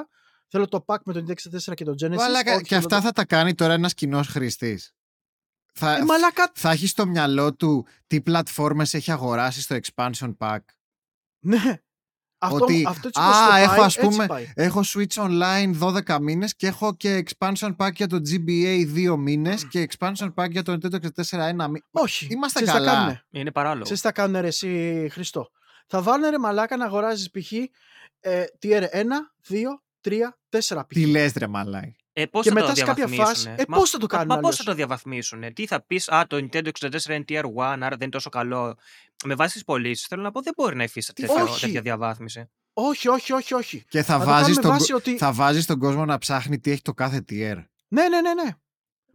θέλω το pack με το Nintendo 64 και το Genesis. Μαλάκα, όχι, και θέλω αυτά το- θα τα κάνει τώρα ένας κοινός χρηστής. Θα, Ε, μαλάκα, θα έχει στο μυαλό του τι πλατφόρμες έχει αγοράσει στο expansion pack. Ναι. Αυτό, Ότι, αυτό έτσι «Α, όπως το έχω, πάει, ας έτσι πούμε, πάει. Έχω Switch Online 12 μήνες και έχω και expansion pack για το GBA 2 μήνες και expansion pack για το Nintendo 64 ένα μήνα. Όχι. Είμαστε Ξέρεις τι θα καλά. κάνουνε; Είναι παράλογο. Ξέρεις τι θα κάνουν ρε εσύ Χριστό; Θα βάλουν ρε μαλάκα να αγοράζεις π.χ. Ε, tier 1, 2, 3, 4 π.χ. Τι λες ρε μαλάι. Ε, πώς Και θα μετά το σε κάποια διαβαθμίσουνε; φάση- ε, Μα- πώς θα το μα- κάνουν Μα, πώς αλλιώς; θα το διαβαθμίσουν. Τι θα πεις, Α, το Nintendo 64 είναι tier 1, άρα δεν είναι τόσο καλό. Με βάση τις πωλήσεις, θέλω να πω, δεν μπορεί να υφίσταται Τι- τέτοιο- όχι. τέτοια διαβάθμιση. Όχι, όχι, όχι, όχι. Και θα Θα το βάζεις, κάνουν με τον, βάση κο- ότι... θα βάζεις τον κόσμο να ψάχνει τι έχει το κάθε tier. Ναι, ναι, ναι, ναι.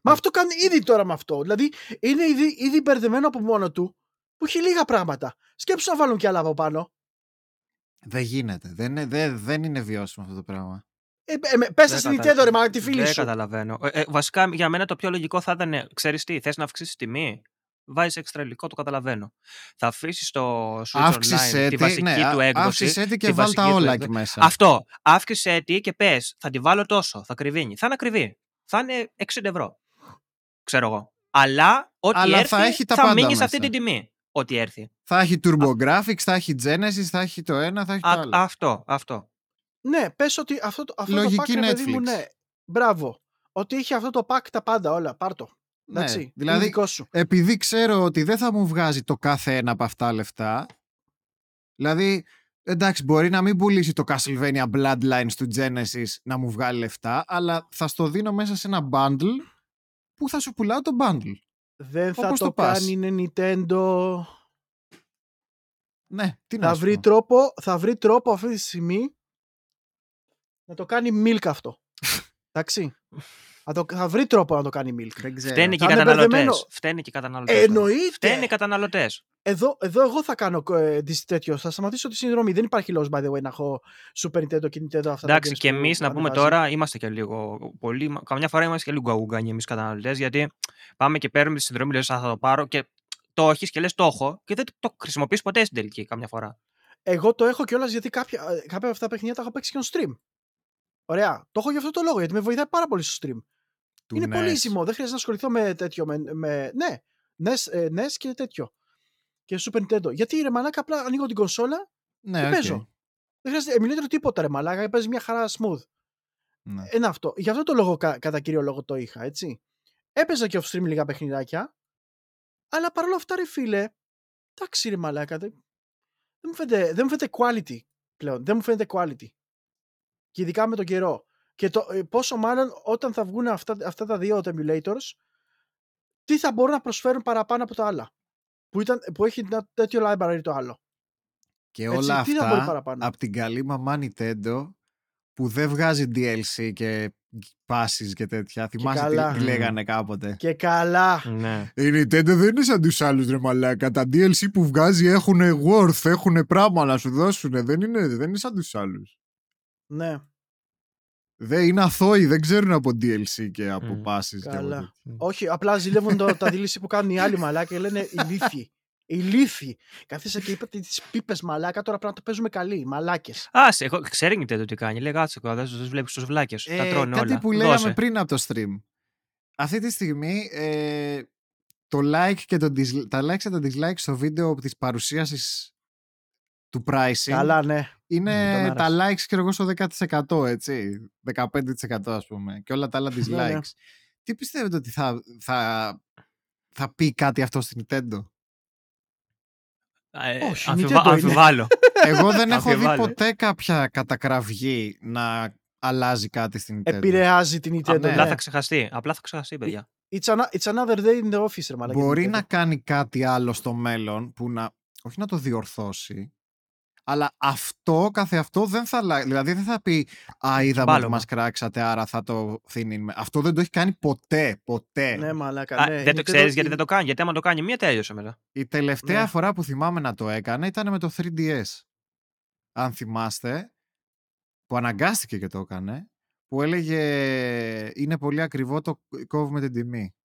Μα αυτό κάνει ήδη τώρα με αυτό. Δηλαδή είναι ήδη, ήδη μπερδεμένο από μόνο του που έχει λίγα πράγματα. Σκέψου να βάλουν κι άλλα από πάνω. Δεν γίνεται. Δεν είναι, δεν, δεν είναι βιώσιμο αυτό το πράγμα. Ε, ε, με- πες τα Δεν στην κατα- Nintendo ρε μαλάκα τη φίλη Δεν σου. καταλαβαίνω. Ε, ε, βασικά, για μένα το πιο λογικό θα ήταν, ξέρεις τι, θες να αυξήσεις τιμή. Βάζεις έξτρα υλικό, το καταλαβαίνω. Θα αφήσεις το Switch Αύξησε Online τη τη, βασική ναι, του α- έκδοση. αύξησε τη και τη βάλ τα βασική του όλα έκδοση. εκεί μέσα. Αυτό. Αύξησε τι και πες, θα τη βάλω τόσο. Θα κρυβίνει. Θα είναι ακριβή. Θα είναι 60 ευρώ. Ξέρω εγώ. Αλλά ό,τι Αλλά έρθει θα έχει τα θα πάντα μείνει σε αυτή μέσα. την τιμή. Ό,τι έρθει. Θα έχει Turbo Graphics, θα έχει Genesis, θα έχει το ένα, θα έχει το Α, άλλο. αυτό, αυτό. Ναι, πες ότι αυτό, το- αυτό το Λογική pack, ρε παιδί μου, Netflix. ναι. Μπράβο. Ότι είχε αυτό το pack τα πάντα όλα. Πάρ' το. ναι, Εντάξει. είναι δηλαδή, δικό σου. επειδή ξέρω ότι δεν θα μου βγάζει το κάθε ένα από αυτά λεφτά, δηλαδή, εντάξει, μπορεί να μην πουλήσει το Castlevania Bloodlines του Genesis να μου βγάλει λεφτά, αλλά θα στο δίνω μέσα σε ένα bundle που θα σου πουλάω το bundle. Δεν θα όπως το, το πας. κάνει είναι Nintendo. Ναι, τι να Θα σου βρει, πω. τρόπο, θα βρει τρόπο αυτή τη στιγμή να το κάνει milk αυτό. Εντάξει. θα, το, θα βρει τρόπο να το κάνει milk. Δεν ξέρω. Φταίνει και οι Θα είναι καταναλωτές. μπερδεμένο. Φταίνει και οι καταναλωτές. Εννοείται. Φταίνει οι καταναλωτές. εδώ, εδώ εγώ θα κάνω ε, δις- τέτοιο. Θα σταματήσω τη συνδρομή. Δεν υπάρχει λόγος, by the way, να έχω Super Nintendo και Nintendo αυτά Εντάξει, τα games και που εμείς να πούμε ανεβάζει. τώρα είμαστε και λίγο πολύ. Καμιά φορά είμαστε και λίγο αγκουγάνοι εμείς καταναλωτές, γιατί πάμε και παίρνουμε τη συνδρομή, λες, θα το πάρω και το έχεις και λες το έχω και δεν το χρησιμοποιείς ποτέ στην τελική καμιά φορά. Εγώ το έχω κιόλας γιατί κάποια, ε, κάποια από αυτά τα παιχνίδια τα έχω παίξει και on stream. Ωραία. Το έχω για αυτό το λόγο, γιατί με βοηθάει πάρα πολύ στο stream. Του είναι NES. πολύ ζυμό. Δεν χρειάζεται να ασχοληθώ με τέτοιο. Με, με, ναι, NES, ε, NES και τέτοιο. Και Super Nintendo. Γιατί ρε μαλάκα, απλά ανοίγω την κονσόλα Ναι, και οκ. παίζω. Δεν χρειάζεται emulator τίποτα ρε μαλάκα, παίζει μια χαρά smooth. Ναι. Ένα αυτό. Γι' αυτό το λόγο, κα- κατά κύριο λόγο το είχα, έτσι. Έπαιζα και off stream λίγα παιχνιδάκια. Αλλά παρόλα αυτά, ρε φίλε, εντάξει ρε μαλάκα, δεν, δεν, μου φαίνεται, δεν μου φαίνεται quality πλέον. Δεν μου φαίνεται quality. Και ειδικά με τον καιρό. Και το, ε, πόσο μάλλον όταν θα βγουν αυτά, αυτά τα δύο emulators, τι θα μπορούν να προσφέρουν παραπάνω από τα άλλα. Που, ήταν, που έχει ένα τέτοιο library το άλλο. Και Έτσι, όλα τι θα μπορεί αυτά παραπάνω; από την καλή μαμά Nintendo που δεν βγάζει DLC και passes και τέτοια. Θυμάσαι καλά. τι λέγανε κάποτε; Και καλά. Ναι. Η Nintendo δεν είναι σαν τους άλλους ρε μαλάκα. Τα DLC που βγάζει έχουν worth, έχουν πράγμα να σου δώσουν. Δεν είναι, δεν είναι σαν τους άλλους. Ναι. Δεν είναι αθώοι, δεν ξέρουν από DLC και από Μμ. passes. και από Καλά. τέτοια. Όχι, απλά ζηλεύουν το, τα δίληση που κάνουν οι άλλοι μαλάκα και λένε ηλίθιοι. Ηλίθιοι. Καθίσα και είπατε τις πίπες μαλάκα, τώρα πρέπει να το παίζουμε καλοί. Μαλάκες. Α, σε, εγώ, ξέρει η Nintendo τι κάνει. Λέει κάτσε κοντά, δεν του βλέπεις τους βλάκες. τα Ε, τρώνε κάτι όλα. που λέγαμε Δώσε. πριν από το stream. Αυτή τη στιγμή ε, το like και το disli- τα likes και τα dislikes στο βίντεο της παρουσίασης του pricing Καλά, ναι. είναι τον τα άρεσε. likes ξέρω εγώ στο 10% έτσι 15% ας πούμε και όλα τα άλλα Ναι, ναι. dislikes τι πιστεύετε ότι θα, θα, θα πει κάτι αυτό στην Nintendo; Ε, Όχι, αμφιβα- Nintendo είναι. αμφιβάλλω. εγώ δεν έχω δει Αμφιβάλλω. ποτέ κάποια κατακραυγή να αλλάζει κάτι στην Nintendo Επηρεάζει την Nintendo. ναι. Απλά ναι. θα ξεχαστεί. Απλά θα ξεχαστεί, παιδιά. It's, an- it's another day in the office, ρε μαλάκα. μπορεί Nintendo. να κάνει κάτι άλλο στο μέλλον που να, όχι να το διορθώσει, αλλά αυτό καθε αυτό δεν θα αλλάξει. Δηλαδή δεν θα πει Α, είδαμε ότι Μπάλωμα. μας κράξατε, άρα θα το θύνουμε. Αυτό δεν το έχει κάνει ποτέ, ποτέ. Ναι, μαλάκα. Α, ναι. δεν το Nintendo- ξέρεις γιατί δεν το κάνει. Γιατί άμα το κάνει μία, τέλειωσε μετά. Η τελευταία Ναι. φορά που θυμάμαι να το έκανε ήταν με το 3DS. Αν θυμάστε, που αναγκάστηκε και το έκανε, που έλεγε είναι πολύ ακριβό, το κόβουμε την τιμή.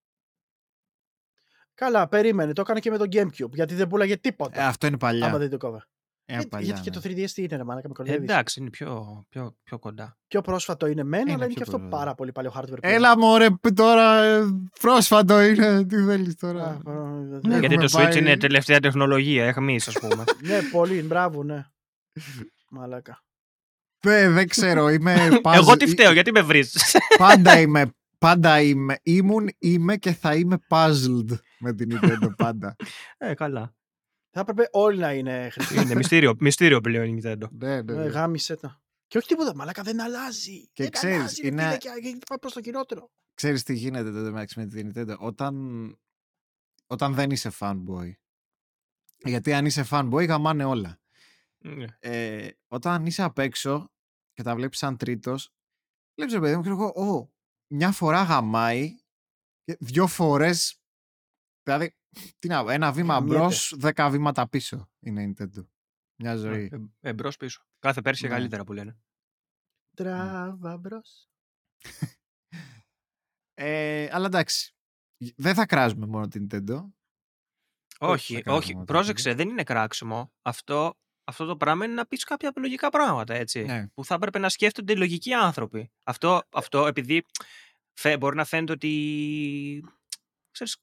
Καλά, περίμενε. Το έκανε και με τον Gamecube. Γιατί δεν πουλάγε τίποτα. Ε, αυτό είναι παλιά. άμα δεν το κόβε. Ε, Γιατί, παλιά, γιατί και ναι. το 3DS τι είναι, ρε μαλάκα, με Ε, κορδεύεις. εντάξει, είναι πιο, πιο, πιο κοντά. Πιο πρόσφατο είναι μεν, Είναι αλλά είναι πιο και αυτό πρόσφατο. πάρα πολύ παλιό hardware. πλέον. Έλα μωρέ π- τώρα ε, πρόσφατο είναι τι θέλεις Α, τώρα α, Ναι, ναι, γιατί έχουμε το Switch πάει- είναι τελευταία τεχνολογία, εχμή, ας πούμε. ναι, πολύ, μπράβο, ναι. Μαλάκα. Δεν, δεν ξέρω είμαι puzzle- Εγώ τι ή- φταίω, γιατί με βρεις; πάντα είμαι πάντα είμαι ήμουν είμαι και θα είμαι puzzled με την Nintendo πάντα ε, καλά. Θα έπρεπε όλοι να είναι χρυσοί. Είναι μυστήριο, μυστήριο πλέον η Nintendo. ναι, ναι, Ε, ναι. Γάμισε τα. Και όχι τίποτα, μαλάκα δεν αλλάζει. Και δεν ξέρεις, αλλάζει, ρε είναι- φίλε, και και πάει προς το χειρότερο. ξέρεις τι γίνεται τότε μεταξύ με την Nintendo όταν όταν δεν είσαι fanboy γιατί αν είσαι fanboy γαμάνε όλα Ναι. ε, όταν είσαι απ' έξω και τα βλέπεις σαν τρίτος βλέπεις ρε παιδί μου και εγώ «Ω, μια φορά γαμάει και δυο φορές δηλαδή τι να πω, ένα βήμα Γαμιέται. μπρος, δέκα βήματα πίσω είναι η Nintendo μια Ναι, ζωή ε, Εμπρό πίσω. Κάθε πέρσι Ναι. καλύτερα που λένε. Τράβα μπρος. ε, αλλά εντάξει δεν θα κράζουμε μόνο την Nintendo Όχι, θα κάνουμε όχι. μόνο Πρόσεξε, δεν είναι κράξιμο. Αυτό, αυτό το πράγμα είναι να πεις κάποια λογικά πράγματα, έτσι. Ναι. Που θα έπρεπε να σκέφτονται λογικοί άνθρωποι. Αυτό, αυτό επειδή φε, μπορεί να φαίνεται ότι. Ξέρεις,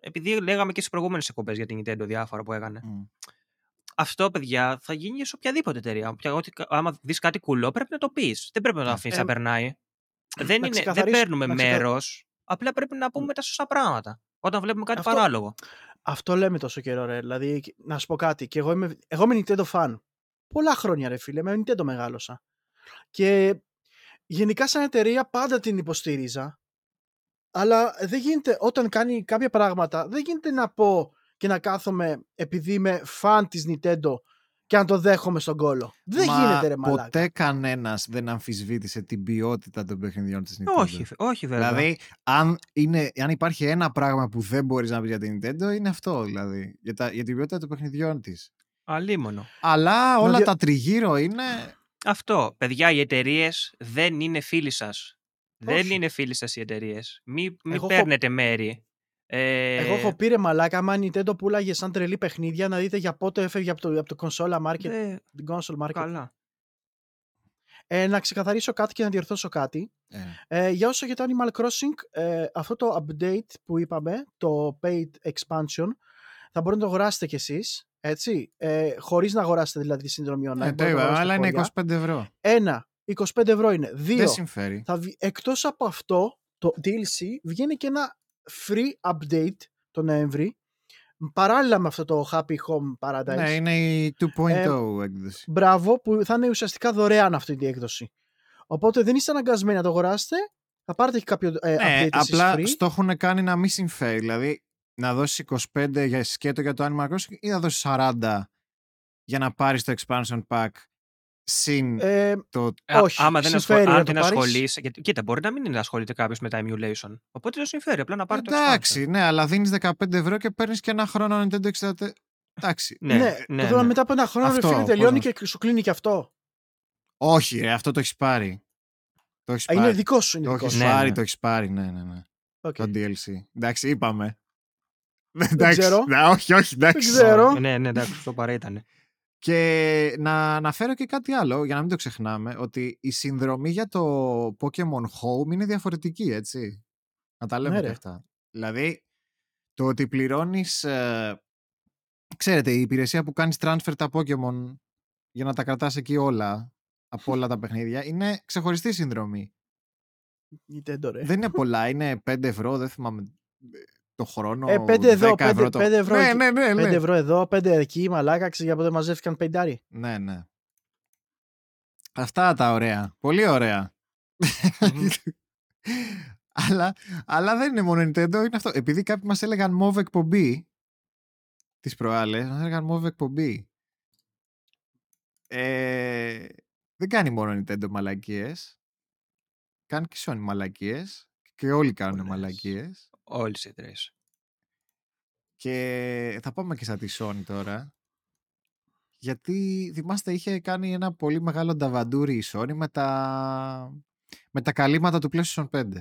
επειδή λέγαμε και στις προηγούμενες εκπομπές για την Nintendo διάφορα που έκανε. Μμ. Αυτό, παιδιά, θα γίνει σε οποιαδήποτε εταιρεία. Όποια- ό,τι- άμα δεις κάτι κουλό, πρέπει να το πεις. Δεν πρέπει να το Ναι. αφήσεις Ε, να περνάει. Δεν, να είναι, δεν ξεκαθαρίσω- παίρνουμε να ξεκα- μέρος. Απλά πρέπει να πούμε τα σωστά πράγματα. Όταν βλέπουμε κάτι Αυτό- παράλογο. Αυτό λέμε τόσο καιρό, ρε. Δηλαδή, να σου πω κάτι. Και εγώ είμαι, εγώ είμαι Nintendo fan. Πολλά χρόνια, ρε φίλε. Με Nintendo μεγάλωσα. Και γενικά σαν εταιρεία πάντα την υποστήριζα. Αλλά δεν γίνεται, όταν κάνει κάποια πράγματα, δεν γίνεται να πω και να κάθομαι επειδή είμαι fan της Nintendo και να το δέχομαι στον κόλο. Δεν Μα γίνεται ρε μαλάκα. ποτέ κανένας δεν αμφισβήτησε την ποιότητα των παιχνιδιών της Nintendo. Όχι, όχι βέβαια. Δηλαδή, αν, είναι, αν υπάρχει ένα πράγμα που δεν μπορείς να πεις για την Nintendo, είναι αυτό δηλαδή. Για, τα, για την ποιότητα των παιχνιδιών της. Αλίμονο. Αλλά όλα δια- τα τριγύρω είναι... Αυτό. Παιδιά, οι εταιρείες δεν είναι φίλοι σας. Δεν Όχι. είναι φίλοι σας οι εταιρείες. Μην μη Εγώ έχω- παίρνετε μέρη. Ε, Εγώ έχω πει ρε μαλάκα, άμα η Nintendo πουλάγε σαν τρελή παιχνίδια, να δείτε για πότε έφευγε από το, από το consola market, δε- την console market. καλά. Ε, να ξεκαθαρίσω κάτι και να διορθώσω κάτι. Ε, Ε, για όσο για το Animal Crossing, ε, αυτό το update που είπαμε, το paid expansion, θα μπορείτε να το αγοράσετε κι εσείς, έτσι, ε, χωρίς να αγοράσετε δηλαδή τη συνδρομή online. ναι, μπορείτε το να είπα, αγοράσετε αλλά είναι χώρια. 25 ευρώ. Ένα, 25 ευρώ είναι. Δύο, Δεν συμφέρει. θα βγει, εκτός από αυτό, το DLC βγαίνει και ένα free update το Νοέμβρη, παράλληλα με αυτό το Happy Home Paradise. Ναι, είναι η 2.0 έκδοση. Μπράβο, που θα είναι ουσιαστικά δωρεάν αυτή η έκδοση. Οπότε δεν είστε αναγκασμένοι να το αγοράσετε, θα πάρετε και κάποιο ε, Ναι, update εσείς απλά free. στο έχουν κάνει να μην συμφέρει. Δηλαδή, να δώσεις 25 για σκέτο για το Animal Crossing ή να δώσεις 40 για να πάρεις το expansion pack συν Ε, το... Α- Όχι, άμα δεν, ασχολ... συμφέρει να αν το δεν πάρεις. ασχολείσαι. Γιατί, κοίτα, μπορεί να μην ασχολείται κάποιος με τα emulation. Οπότε δεν συμφέρει απλά να πάρει το expansion. Εντάξει, ναι, αλλά δίνεις 15 ευρώ και παίρνεις και ένα χρόνο Nintendo 64. Εντάξει. Ναι, ναι, ναι, το θέμα ναι. μετά από ένα χρόνο ρε Αυτό, φίλε τελειώνει πώς και σου κλείνει και αυτό. Όχι, ρε, αυτό το έχεις πάρει. Το έχεις Α, Είναι πάρει. δικό σου, είναι Το δικό έχεις σου. Ναι, πάρει, ναι. το έχεις πάρει, ναι, ναι, ναι. Οκ. Το DLC. Εντάξει, είπαμε. Εντάξει, ξέρω. ναι, όχι, όχι, εντάξει. Δεν ξέρω. Ναι, ναι, εντάξει, αυτό παρά ήταν. Και να αναφέρω και κάτι άλλο, για να μην το ξεχνάμε, ότι η συνδρομή για το Pokemon Home είναι διαφορετική, έτσι. Να τα λέμε Ναι, και ρε. αυτά. Δηλαδή, το ότι πληρώνεις, ε, ξέρετε, η υπηρεσία που κάνεις transfer τα Pokemon για να τα κρατάς εκεί όλα, από όλα τα παιχνίδια, είναι ξεχωριστή συνδρομή. Nintendo, ρε. δεν είναι πολλά, είναι 5 ευρώ, δεν θυμάμαι ε, το χρόνο. Ε, 5 εδώ, 10 5 το... ευρώ Ναι, εκεί. ναι, ναι, 5 ναι. ευρώ εδώ, 5 εκεί, μαλάκα, ξέρει για πότε μαζεύτηκαν πεντάρι. Ναι, ναι. Αυτά τα ωραία. Πολύ ωραία. αλλά, αλλά δεν είναι μόνο Nintendo, είναι αυτό. Επειδή κάποιοι μας έλεγαν MOV εκπομπή τις προάλλες, μας έλεγαν MOV εκπομπή. Ε, δεν κάνει μόνο Nintendo μαλακίες. Κάνει και Sony μαλακίες. Και όλοι κάνουν Πολλές. μαλακίες. Όλες οι εταιρείε. Και θα πάμε και στα τη Sony τώρα. Γιατί θυμάστε είχε κάνει ένα πολύ μεγάλο νταβαντούρι η Sony με τα, με τα καλύματα του PlayStation 5.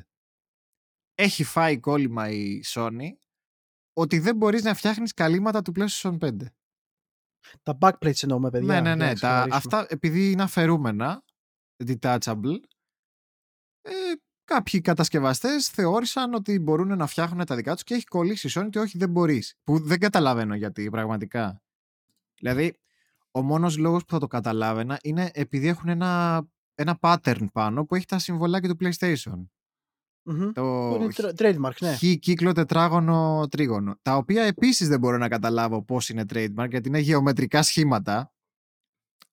Έχει φάει κόλλημα η Sony ότι δεν μπορείς να φτιάχνεις καλύματα του PlayStation 5. Τα backplates εννοούμε, παιδιά. ναι, ναι, για να ναι. Τα, ξεκαθαρίσουμε. αυτά επειδή είναι αφαιρούμενα, detachable, ε, κάποιοι κατασκευαστές θεώρησαν ότι μπορούν να φτιάχνουν τα δικά τους και έχει κολλήσει η Sony ότι όχι δεν μπορείς. Που δεν καταλαβαίνω γιατί πραγματικά. Δηλαδή, ο μόνος λόγος που θα το καταλάβαινα είναι επειδή έχουν ένα, ένα pattern πάνω που έχει τα συμβολάκια του PlayStation. Μμμ. Το Που είναι tra- trademark, ναι. χ κύκλο τετράγωνο τρίγωνο. Τα οποία επίσης δεν μπορώ να καταλάβω πώς είναι trademark γιατί είναι γεωμετρικά σχήματα.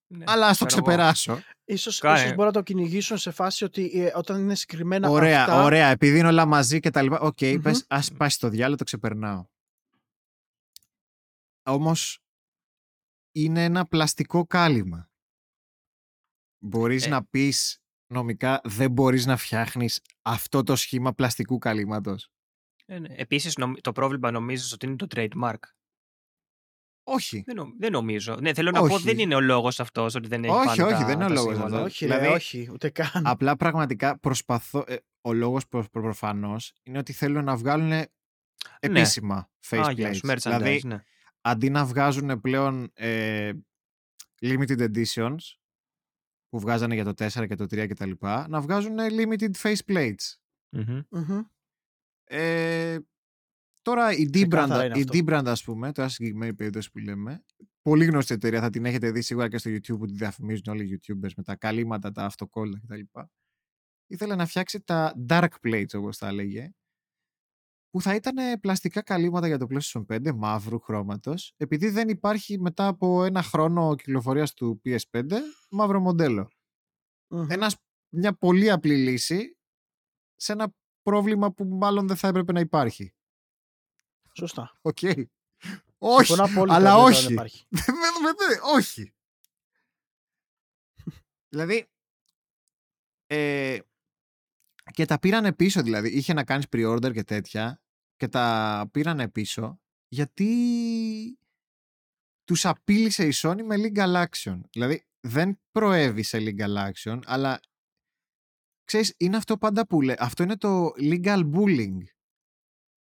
Ναι, αλλά ας το ξεπεράσω. Ίσως, Κάνε. ίσως μπορώ να το κυνηγήσουν σε φάση ότι ε, όταν είναι συγκεκριμένα Ωραία, αυτά... ωραία. Επειδή είναι όλα μαζί και τα λοιπά. Οκ, Μμμ. πες, ας πάει στο διάολο, το ξεπερνάω. Όμως, είναι ένα πλαστικό κάλυμα. Μπορείς Ε. να πεις νομικά δεν μπορείς να φτιάχνεις αυτό το σχήμα πλαστικού καλύματος. Ε, ναι. Επίσης, το πρόβλημα νομίζεις ότι είναι το trademark. Όχι. Δεν, νο- δεν νομίζω. Ναι, θέλω να πω, Όχι. δεν είναι ο λόγος αυτός ότι δεν έχει Όχι, πάνω όχι, τα, δεν είναι ο τα λόγος σύμβολα. αυτός. Όχι, ρε, Δηλαδή, όχι, ούτε καν. Απλά πραγματικά προσπαθώ. ε, ο λόγος προ, προ- προφανώς είναι ότι θέλουν να βγάλουν επίσημα Ναι. Α, faceplates. για merchandise, δηλαδή, ναι. αντί να βγάζουν πλέον ε, limited editions που βγάζανε για το 4 και το 3 κτλ. να βγάζουν limited faceplates. Μμμ. Μμμ. Ε, τώρα η Ξεκάθαρα D-Brand, είναι η αυτό. D-Brand ας πούμε, τώρα συγκεκριμένη περίπτωση που λέμε, πολύ γνωστή εταιρεία, θα την έχετε δει σίγουρα και στο YouTube που τη διαφημίζουν όλοι οι YouTubers με τα καλύματα, τα αυτοκόλλα κτλ. Ήθελε να φτιάξει τα dark plates όπως τα έλεγε, που θα ήταν πλαστικά καλύματα για το PlayStation 5 μαύρου χρώματος, επειδή δεν υπάρχει μετά από ένα χρόνο κυκλοφορίας του PS5 μαύρο μοντέλο. Μμμ. Ένας, μια πολύ απλή λύση σε ένα πρόβλημα που μάλλον δεν θα έπρεπε να υπάρχει. Σωστά. Οκ. Όχι, Συμφωνώ απόλυτα αλλά ότι δεν όχι. υπάρχει. Δεν- δεν- δεν- όχι. Δηλαδή, ε, και τα πήρανε πίσω δηλαδή. Είχε να κάνεις pre-order και τέτοια και τα πήρανε πίσω γιατί τους απείλησε η Sony με legal action. Δηλαδή δεν προέβη σε legal action, αλλά ξέρεις, είναι αυτό πάντα που λέει. Αυτό είναι το legal bullying.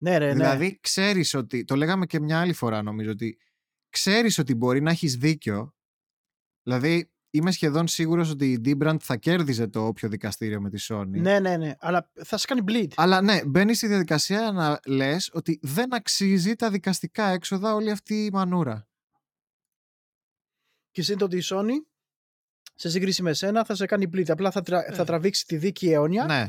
Ναι, ρε, ναι. Δηλαδή ξέρεις ότι, το λέγαμε και μια άλλη φορά νομίζω, ότι ξέρεις ότι μπορεί να έχεις δίκιο. Δηλαδή είμαι σχεδόν σίγουρος ότι η D-Brand θα κέρδιζε το όποιο δικαστήριο με τη Sony. Ναι, ναι, ναι. Αλλά θα σε κάνει bleed. Αλλά ναι, μπαίνεις στη διαδικασία να λες ότι δεν αξίζει τα δικαστικά έξοδα όλη αυτή η μανούρα. Και σύντομα ότι η Sony σε σύγκριση με σένα θα σε κάνει bleed. Απλά θα, τρα... θα τραβήξει τη δίκη αιώνια Ναι.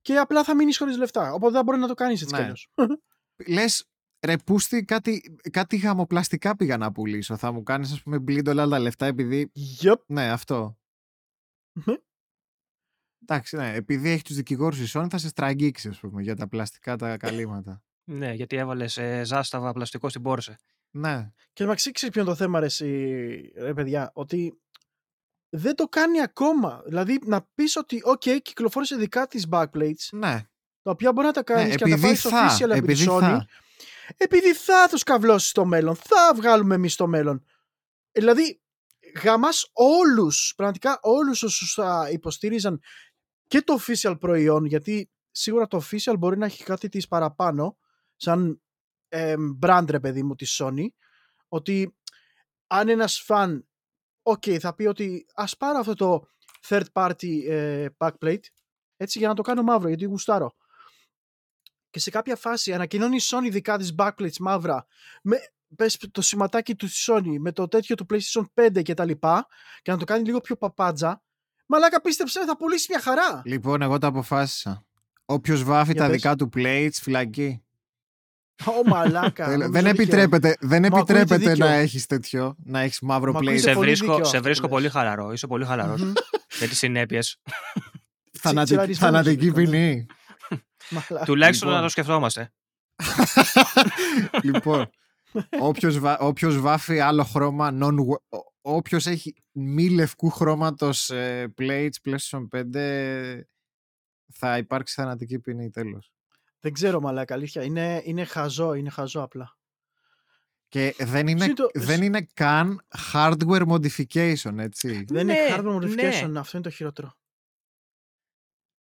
Και απλά θα μείνεις χωρίς λεφτά. Οπότε δεν μπορεί να το κάνεις έτσι Ναι. κι αλλιώς. Λες, ρε πούστη, κάτι, κάτι γαμοπλαστικά πήγα να πουλήσω. Θα μου κάνεις ας πούμε bleed όλα τα λεφτά επειδή... Yup. Ναι, αυτό. Μμμ. Εντάξει, ναι, επειδή έχει τους δικηγόρους η Sony θα σε στραγγίξει ας πούμε για τα πλαστικά τα καλύματα. Ναι, γιατί έβαλες ε, ζάσταβα πλαστικό στην πόρσε. ναι. Και να ξέρεις ποιο είναι το θέμα, ρε, εσύ, ρε παιδιά, ότι δεν το κάνει ακόμα. Δηλαδή να πεις ότι, OK, κυκλοφόρησε δικά της backplates, Ναι, τα οποία μπορεί να τα κάνεις ναι και να τα επειδή πάρεις θα, official από τη επειδή Sony, θα. επειδή θα τους καυλώσει στο μέλλον. Θα βγάλουμε εμείς στο μέλλον. Δηλαδή, γαμάς όλους, πραγματικά όλους όσους θα υποστήριζαν και το official προϊόν, γιατί σίγουρα το official μπορεί να έχει κάτι της παραπάνω, σαν ε, brand ρε παιδί μου της Sony, ότι αν ένας φαν, ok, θα πει ότι ας πάρω αυτό το third party ε, backplate, έτσι για να το κάνω μαύρο, γιατί γουστάρω. Και σε κάποια φάση ανακοινώνει η Sony δικά της backplates μαύρα, με πες, το σηματάκι του της Sony, με το τέτοιο του PlayStation 5 και τα λοιπά, και να το κάνει λίγο πιο παπάντζα, μαλάκα πίστεψε θα πουλήσει μια χαρά. Λοιπόν, εγώ το αποφάσισα. Όποιος βάφει Για τα πες. δικά του plates, φυλακή. Ω μαλάκα. Δεν- νομίζω δεν δίκαιο. επιτρέπεται, δεν ακούγεται επιτρέπεται δίκαιο. να έχεις τέτοιο, να έχεις μαύρο Μ' plate. ακούγεται Σε πολύ βρίσκω, δίκαιο σε αυτό βρίσκω που πολύ λες. χαλαρό. Είσαι πολύ χαλαρός Μμμ. για τις συνέπειες. Θανατική, τσιραρισμένος θανατική είναι κοντά. ποινή. Μαλάκα. Τουλάχιστον Λοιπόν. να το σκεφτόμαστε. λοιπόν, όποιος, βα, όποιος βάφει άλλο χρώμα, non, ο- όποιος έχει μη λευκού χρώματος ε, plates PlayStation 5 θα υπάρξει θανατική ποινή τέλος. Δεν ξέρω μαλάκα, αλήθεια. Είναι, είναι χαζό, είναι χαζό απλά. Και δεν είναι, Συν το- δεν είναι καν hardware modification, έτσι. Δεν Ναι, είναι hardware modification, ναι. αυτό είναι το χειρότερο.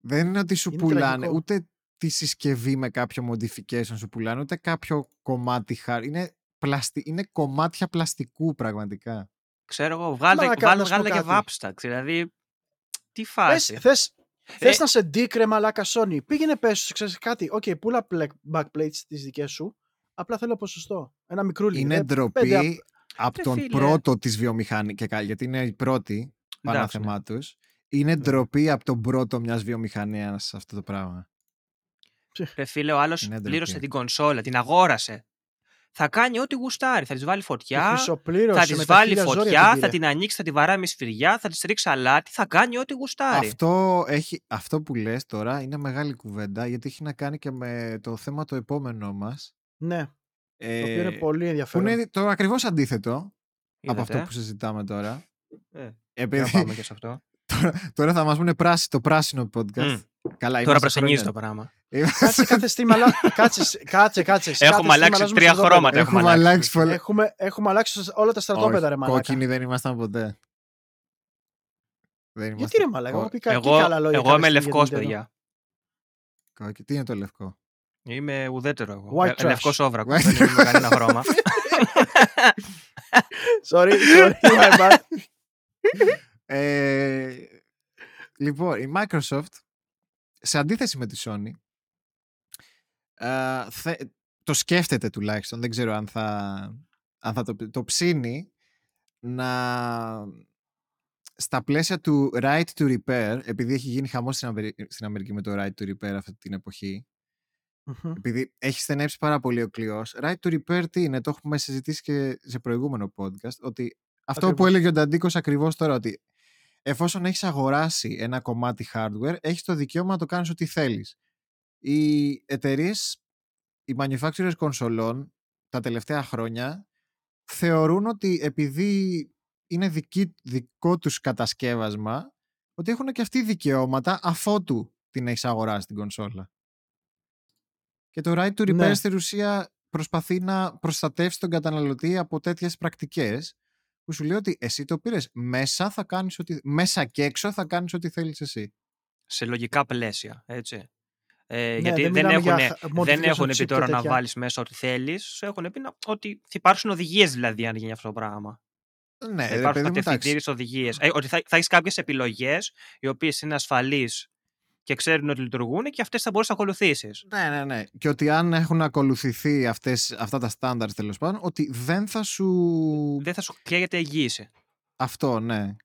Δεν είναι ότι σου Είναι πουλάνε τραγικό. ούτε τη συσκευή με κάποιο modification σου πουλάνε, ούτε κάποιο κομμάτι hard. Είναι, πλαστι... είναι κομμάτια πλαστικού πραγματικά. Ξέρω εγώ, βγάλε, Μαλάκα, βγάλε, να σου πω βγάλε και κάτι. βάπσταξ. Δηλαδή, τι Πες, φάση. θες, θες Ε, να σε ντύκρε μαλάκα Sony. Πήγαινε πες, ξέρεις κάτι. Οκ, πουλά plek- backplates τις δικές σου. Απλά θέλω ποσοστό. Ένα μικρούλι. Είναι Ε, ντροπή πέντε από Ρε τον φίλε. πρώτο της βιομηχανίας, γιατί είναι η πρώτη πάνω Εντάξει, ναι. θεμά τους. Είναι ντροπή από τον πρώτο μιας βιομηχανίας αυτό το πράγμα. Ρε φίλε, ο άλλος Είναι ντροπή. πλήρωσε την κονσόλα, την αγόρασε. Θα κάνει ό,τι γουστάρει. Θα της βάλει Τη φωτιά, χρυσοπλήρωσε θα της με τα βάλει χίλια ζόρια φωτιά, την θα πήρε. την ανοίξει, θα τη βαράει με σφυριά, θα της ρίξει αλάτι, θα κάνει ό,τι γουστάρει. Αυτό, έχει, αυτό που λες τώρα είναι μεγάλη κουβέντα γιατί έχει να κάνει και με το θέμα το επόμενό μας. Ναι, το Ε, οποίο είναι πολύ που ενδιαφέρον. είναι το ακριβώς αντίθετο από Είδατε, αυτό ε; που συζητάμε τώρα. Ε, Για Επειδή να πάμε και σε αυτό. τώρα, τώρα θα μας πούνε πράσι, το πράσινο podcast. Μμ. Καλά, Τώρα είμαστε πρασινίζει το χρόνια. πράγμα. Κάτσε κάθε stream, αλλά... κάτσε, κάτσε, κάτσε. Σε Έχουμε κάθε stream αλλάξει αλλάζουμε τρία στρατόπεδα. χρώματα. έχουμε Έχουμε αλλάξει. αλλάξει πολλά. Έχουμε, έχουμε αλλάξει όλα τα στρατόπεδα, Όχι, ρε μαλάκα. Κόκκινοι δεν ήμασταν ποτέ. Δεν Γιατί ήμασταν ρε μαλάκα, κο- έχω πει κα- και Εγώ, καλά λόγια εγώ κάποια είμαι στιγμή για λευκός, την Nintendo. παιδιά. κόκκι- Τι είναι το λευκό; Είμαι ουδέτερο εγώ. White Ε, trash. Λευκό όβρακος. White Δεν είμαι κανένα χρώμα. Sorry, sorry, my bad. Ε, λοιπόν, η Microsoft, σε αντίθεση με τη Sony, ε, θε- το σκέφτεται τουλάχιστον, δεν ξέρω αν θα, αν θα το, το ψήνει, να στα πλαίσια του right to repair, επειδή έχει γίνει χαμός στην, Αμερι- στην Αμερική με το right to repair αυτή την εποχή, Μμμ. επειδή έχει στενέψει πάρα πολύ ο κλειός, right to repair τι είναι, το έχουμε συζητήσει και σε προηγούμενο podcast, ότι αυτό που Ακριβώς. έλεγε ο Νταντίκος ακριβώς τώρα, ότι εφόσον έχεις αγοράσει ένα κομμάτι hardware, έχεις το δικαίωμα να το κάνεις ό,τι θέλεις. Οι εταιρείες, οι manufacturers κονσολών τα τελευταία χρόνια θεωρούν ότι επειδή είναι δική, δικό τους κατασκεύασμα, ότι έχουν και αυτοί δικαιώματα αφότου την έχει αγοράσει την κονσόλα. Και το right to repair Ναι. στην ουσία προσπαθεί να προστατεύσει τον καταναλωτή από τέτοιες πρακτικές που σου λέει ότι εσύ το πήρες μέσα, θα κάνεις ότι, μέσα και έξω θα κάνεις ό,τι θέλεις εσύ. Σε λογικά πλαίσια, έτσι. Ε, Ναι, γιατί δεν δεν, μιλάμε για έχουν, χα- δεν modification έχουν chip πει και τώρα να τέτοια. βάλεις μέσα ό,τι θέλεις. Έχουν πει να, ότι θα υπάρξουν οδηγίες δηλαδή αν γίνει αυτό το πράγμα. Ναι, θα ρε υπάρχουν παιδί μου, εντάξει. κατευθυντήριες οδηγίες. Ε, ότι θα, θα έχεις κάποιες επιλογές οι οποίες είναι ασφαλείς και ξέρουν ότι λειτουργούν και αυτές θα μπορείς να ακολουθήσεις. Ναι, ναι, ναι. Και ότι αν έχουν ακολουθηθεί αυτές, αυτά τα στάνταρ τέλος πάντων, ότι δεν θα σου. Δεν θα σου καίγεται εγγύηση. Αυτό, ναι.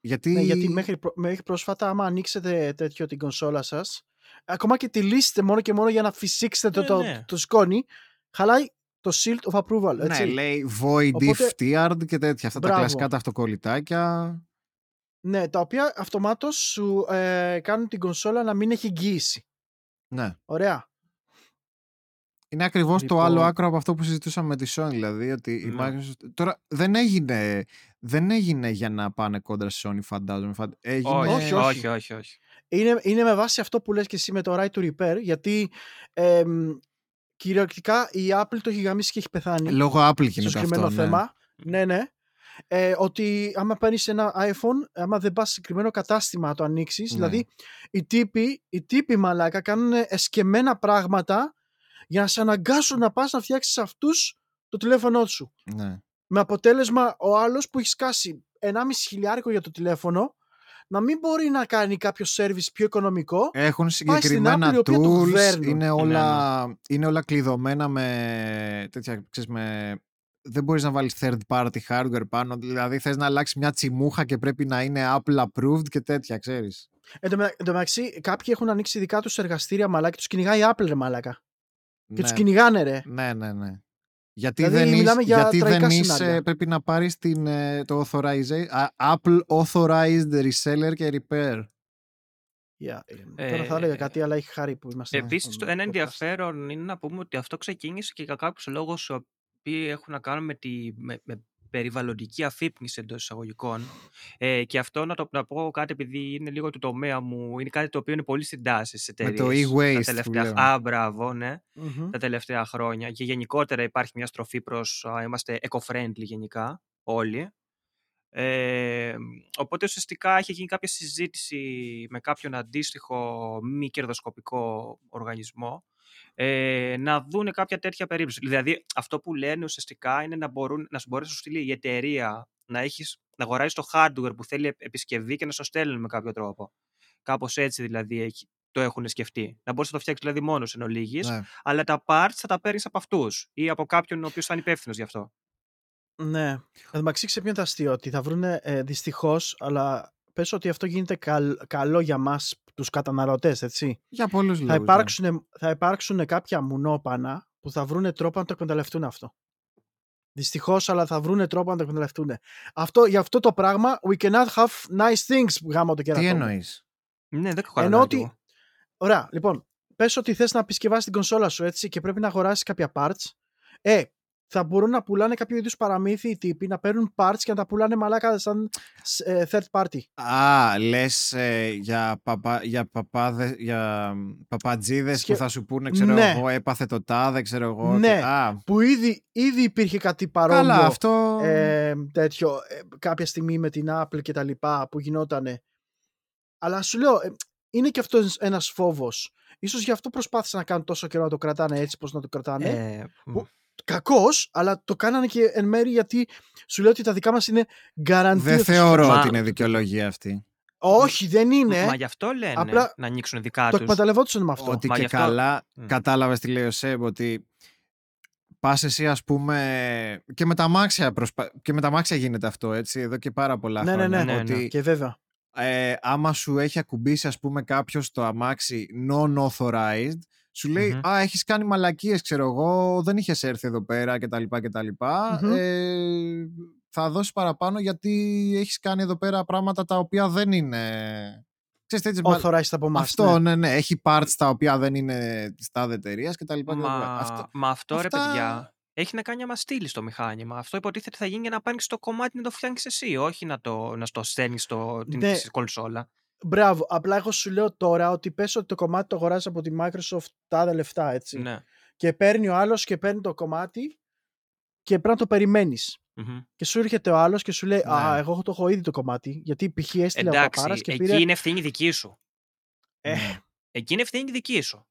Γιατί. Ναι, γιατί μέχρι, προ- μέχρι πρόσφατα, άμα ανοίξετε τέτοιο την κονσόλα σας, ακόμα και τη λύσετε μόνο και μόνο για να φυσήξετε Ναι, το, το, ναι. το σκόνη, χαλάει το shield of approval. Ναι, Έτσι. λέει void Οπότε- if tiered και τέτοια. Αυτά τα Μπράβο. κλασικά τα αυτοκολλητάκια. Ναι, τα οποία αυτομάτως σου ε, κάνουν την κονσόλα να μην έχει εγγύηση. Ναι. Ωραία. Είναι ακριβώς το Λοιπόν. άλλο άκρο από αυτό που συζητούσαμε με τη Sony. Δηλαδή ότι η Ναι. Microsoft. Τώρα δεν έγινε, δεν έγινε για να πάνε κόντρα στη Sony, φαντάζομαι. Φαν- Έγινε... Όχι, όχι, όχι, όχι. όχι, όχι. Είναι, είναι με βάση αυτό που λες και εσύ με το right to repair, γιατί εμ, κυριολεκτικά η Apple το έχει γαμίσει και έχει πεθάνει. Λόγω Apple στο γίνεται συγκεκριμένο αυτό. ναι. θέμα. Ναι, ναι. Ε, ότι άμα παίρνεις ένα iPhone, άμα δεν πας σε συγκεκριμένο κατάστημα να το ανοίξεις, Ναι. δηλαδή οι τύποι, οι τύποι μαλάκα κάνουν εσκεμμένα πράγματα για να σε αναγκάσουν να πας να φτιάξεις αυτούς το τηλέφωνό σου. Ναι. Με αποτέλεσμα ο άλλος που έχει σκάσει 1,5 χιλιάρικο για το τηλέφωνο να μην μπορεί να κάνει κάποιο service πιο οικονομικό. Έχουν στην Apple, συγκεκριμένα η οποία το tools, κυβέρνουν. είναι Ναι, όλα, είναι όλα κλειδωμένα με τέτοια, ξέρεις, με... Δεν μπορείς να βάλεις third party hardware πάνω, δηλαδή θες να αλλάξεις μια τσιμούχα και πρέπει να είναι Apple approved και τέτοια, ξέρεις. Εν τω με- εν τω μεταξύ, κάποιοι έχουν ανοίξει δικά τους εργαστήρια μαλάκα και τους κυνηγάει η Apple ρε μαλάκα. Και ναι. του κυνηγάνε ρε. ναι, ναι, ναι. Γιατί Δηλαδή, δεν, είσαι, μιλάμε για γιατί δεν τραγικά είσαι, σενάρια. πρέπει να πάρεις την, ε, το authorization, α, Apple authorized reseller και repair. Yeah. ε, Τώρα θα έλεγα κάτι, αλλά έχει χάρη που είμαστε. Επίσης, στον ένα podcast. ενδιαφέρον είναι να πούμε ότι αυτό ξεκίνησε και για κάποιους λόγους οι οποίοι έχουν να κάνουν με, τη, με, με περιβαλλοντική αφύπνιση εντός εισαγωγικών. Ε, και αυτό να το να πω κάτι, επειδή είναι λίγο του τομέα μου, είναι κάτι το οποίο είναι πολύ στην τάση στι Με εταιρείε. το e-waste Τα που τελευταία, λέμε. α, μπράβο, ναι, Μμμ. τα τελευταία χρόνια. Και γενικότερα υπάρχει μια στροφή προς είμαστε eco-friendly γενικά, όλοι. Ε, οπότε ουσιαστικά έχει γίνει κάποια συζήτηση με κάποιον αντίστοιχο μη κερδοσκοπικό οργανισμό ε, να δούνε κάποια τέτοια περίπτωση. Δηλαδή αυτό που λένε ουσιαστικά είναι να, μπορούν, να σου μπορέσει να σου στείλει η εταιρεία να, έχεις, να αγοράζει το hardware που θέλει επισκευή και να σου στέλνουν με κάποιο τρόπο. Κάπως έτσι δηλαδή έχει, το έχουν σκεφτεί. Να μπορείς να το φτιάξεις δηλαδή μόνος εν ολίγης, Ναι. αλλά τα parts θα τα παίρνεις από αυτούς ή από κάποιον ο οποίος θα είναι υπεύθυνος γι' αυτό. Ναι. Εν τω μεταξύ, ξέρει ποιο είναι το αστείο, ότι θα βρούνε ε, δυστυχώς, αλλά πες ότι αυτό γίνεται καλ- καλό για μας τους καταναλωτές, έτσι; Για πολλούς Θα λόγους. ναι. υπάρξουν, θα υπάρξουν κάποια μουνόπανα που θα βρούνε τρόπο να το εκμεταλλευτούν αυτό. Δυστυχώς, αλλά θα βρούνε τρόπο να το εκμεταλλευτούν. Αυτό, για αυτό το πράγμα, we cannot have nice things, γάμο το Τι κερατό. μου. εννοείς; Ναι, δεν έχω Ενώ καταλάβει ότι. εγώ. Ωραία, λοιπόν, πες ότι θες να επισκευάσεις την κονσόλα σου έτσι και πρέπει να αγοράσεις κάποια parts. Ε, θα μπορούν να πουλάνε κάποιο είδους παραμύθι οι τύποι να παίρνουν parts και να τα πουλάνε μαλάκα σαν ε, third party. Α, λες ε, για, παπα, για, παπάδε, για παπατζίδες Σκε- που θα σου πούνε, ξέρω Ναι. εγώ, έπαθε το τάδε, ξέρω εγώ. Ναι. και- α, Που ήδη, ήδη υπήρχε κάτι παρόμοιο. καλά, αυτό... ε, τέτοιο ε, κάποια στιγμή με την Apple και τα λοιπά που γινότανε. Αλλά σου λέω, ε, είναι και αυτός ένας φόβος. Ίσως γι' αυτό προσπάθησαν να κάνουν τόσο καιρό να το κρατάνε έτσι πως να το κρατάνε. Ε, που- Κακός, αλλά το κάνανε και εν μέρη γιατί σου λέω ότι τα δικά μας είναι guarantee. Δεν ότι θα θεωρώ Μα- ότι είναι δικαιολογία αυτή. Όχι, δεν είναι. Μα γι' αυτό λένε Απλά να ανοίξουν δικά το τους. εκμεταλλευόντουσαν με αυτό. Ότι Μα και γι' αυτό- καλά Μμ. κατάλαβες τι λέει ο Σέμ, ότι πας εσύ ας πούμε και με τα μάξια, προσπα... και με τα μάξια γίνεται αυτό έτσι εδώ και πάρα πολλά Ναι, ναι, χρόνια ναι. Ναι, ότι Και βέβαια. ε, άμα σου έχει ακουμπήσει ας πούμε κάποιος το αμάξι non-authorized σου λέει Μμμ. «Α, έχεις κάνει μαλακίες, ξέρω εγώ, δεν είχες έρθει εδώ πέρα και τα λοιπά και τα λοιπά. Μμμ. Ε, θα δώσεις παραπάνω γιατί έχεις κάνει εδώ πέρα πράγματα τα οποία δεν είναι... Ξέρεις, τέτοιες μα- Authorized από εμάς. Αυτό, ναι. ναι. ναι, Έχει parts τα οποία δεν είναι της τάδε εταιρείας και τα λοιπά. και τα λοιπά. Μα Αυτό, μα αυτό ρε αυτά- παιδιά έχει να κάνει άμα στείλεις το μηχάνημα. Αυτό υποτίθεται θα γίνει για να πάρει το κομμάτι να το φτιάξεις εσύ, όχι να το, να στο στέλνεις την Ναι. κονσόλα. Μπράβο. Απλά εγώ σου λέω τώρα ότι πες ότι το κομμάτι το αγοράζεις από τη Microsoft τα άλλα λεφτά, έτσι. Ναι. Και παίρνει ο άλλος και παίρνει το κομμάτι και πρέπει να το περιμένεις. Μμμ. Και σου έρχεται ο άλλος και σου λέει Α, Ναι. εγώ το έχω ήδη το κομμάτι. Γιατί π.χ. έστειλε ο Εντάξει, παπάρας και εκεί πήρε. είναι ευθύνη δική σου. Ε, Ναι. Εκεί είναι ευθύνη δική σου.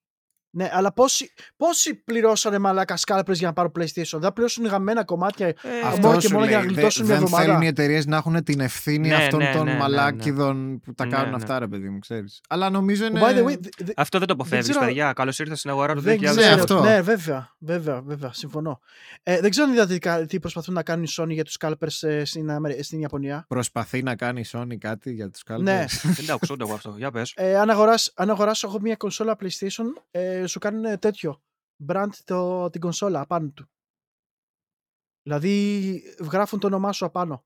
Ναι, αλλά πόσοι, πόσοι πληρώσανε μαλάκα scalpers για να πάρουν PlayStation; Δεν πληρώσουν γαμμένα κομμάτια. Ε, Αυτό μόνο και σου μόνο για να λέει, δε- γλιτώσουν μια δεν εβδομάδα. θέλουν οι εταιρείες να έχουν την ευθύνη Ναι, αυτών ναι, των ναι, ναι, ναι. μαλάκιδων που τα Ναι, κάνουν ναι. αυτά, ρε παιδί μου, ξέρεις. Αλλά νομίζω είναι... Που, by the way, δε- δε- Αυτό δεν το αποφεύγεις, ξέρω- παιδιά. Καλώς ήρθατε στην αγορά του δεν 2000. ξέρω. αυτό. Ναι, βέβαια, βέβαια, βέβαια, συμφωνώ. Ε, δεν ξέρω αν είδατε τι κα- τι προσπαθούν να κάνουν οι Sony για τους scalpers ε, στην, Αμερι- στην Ιαπωνία. Προσπαθεί να κάνει η Sony κάτι για τους κάλπες. Ναι. Δεν τα ακούσω εγώ αυτό. Για πες. Ε, αν, αγοράσω, αν αγοράσω εγώ μια κονσόλα PlayStation, ε, σου κάνουν τέτοιο. Brand το, την κονσόλα απάνω του. Δηλαδή γράφουν το όνομά σου απάνω.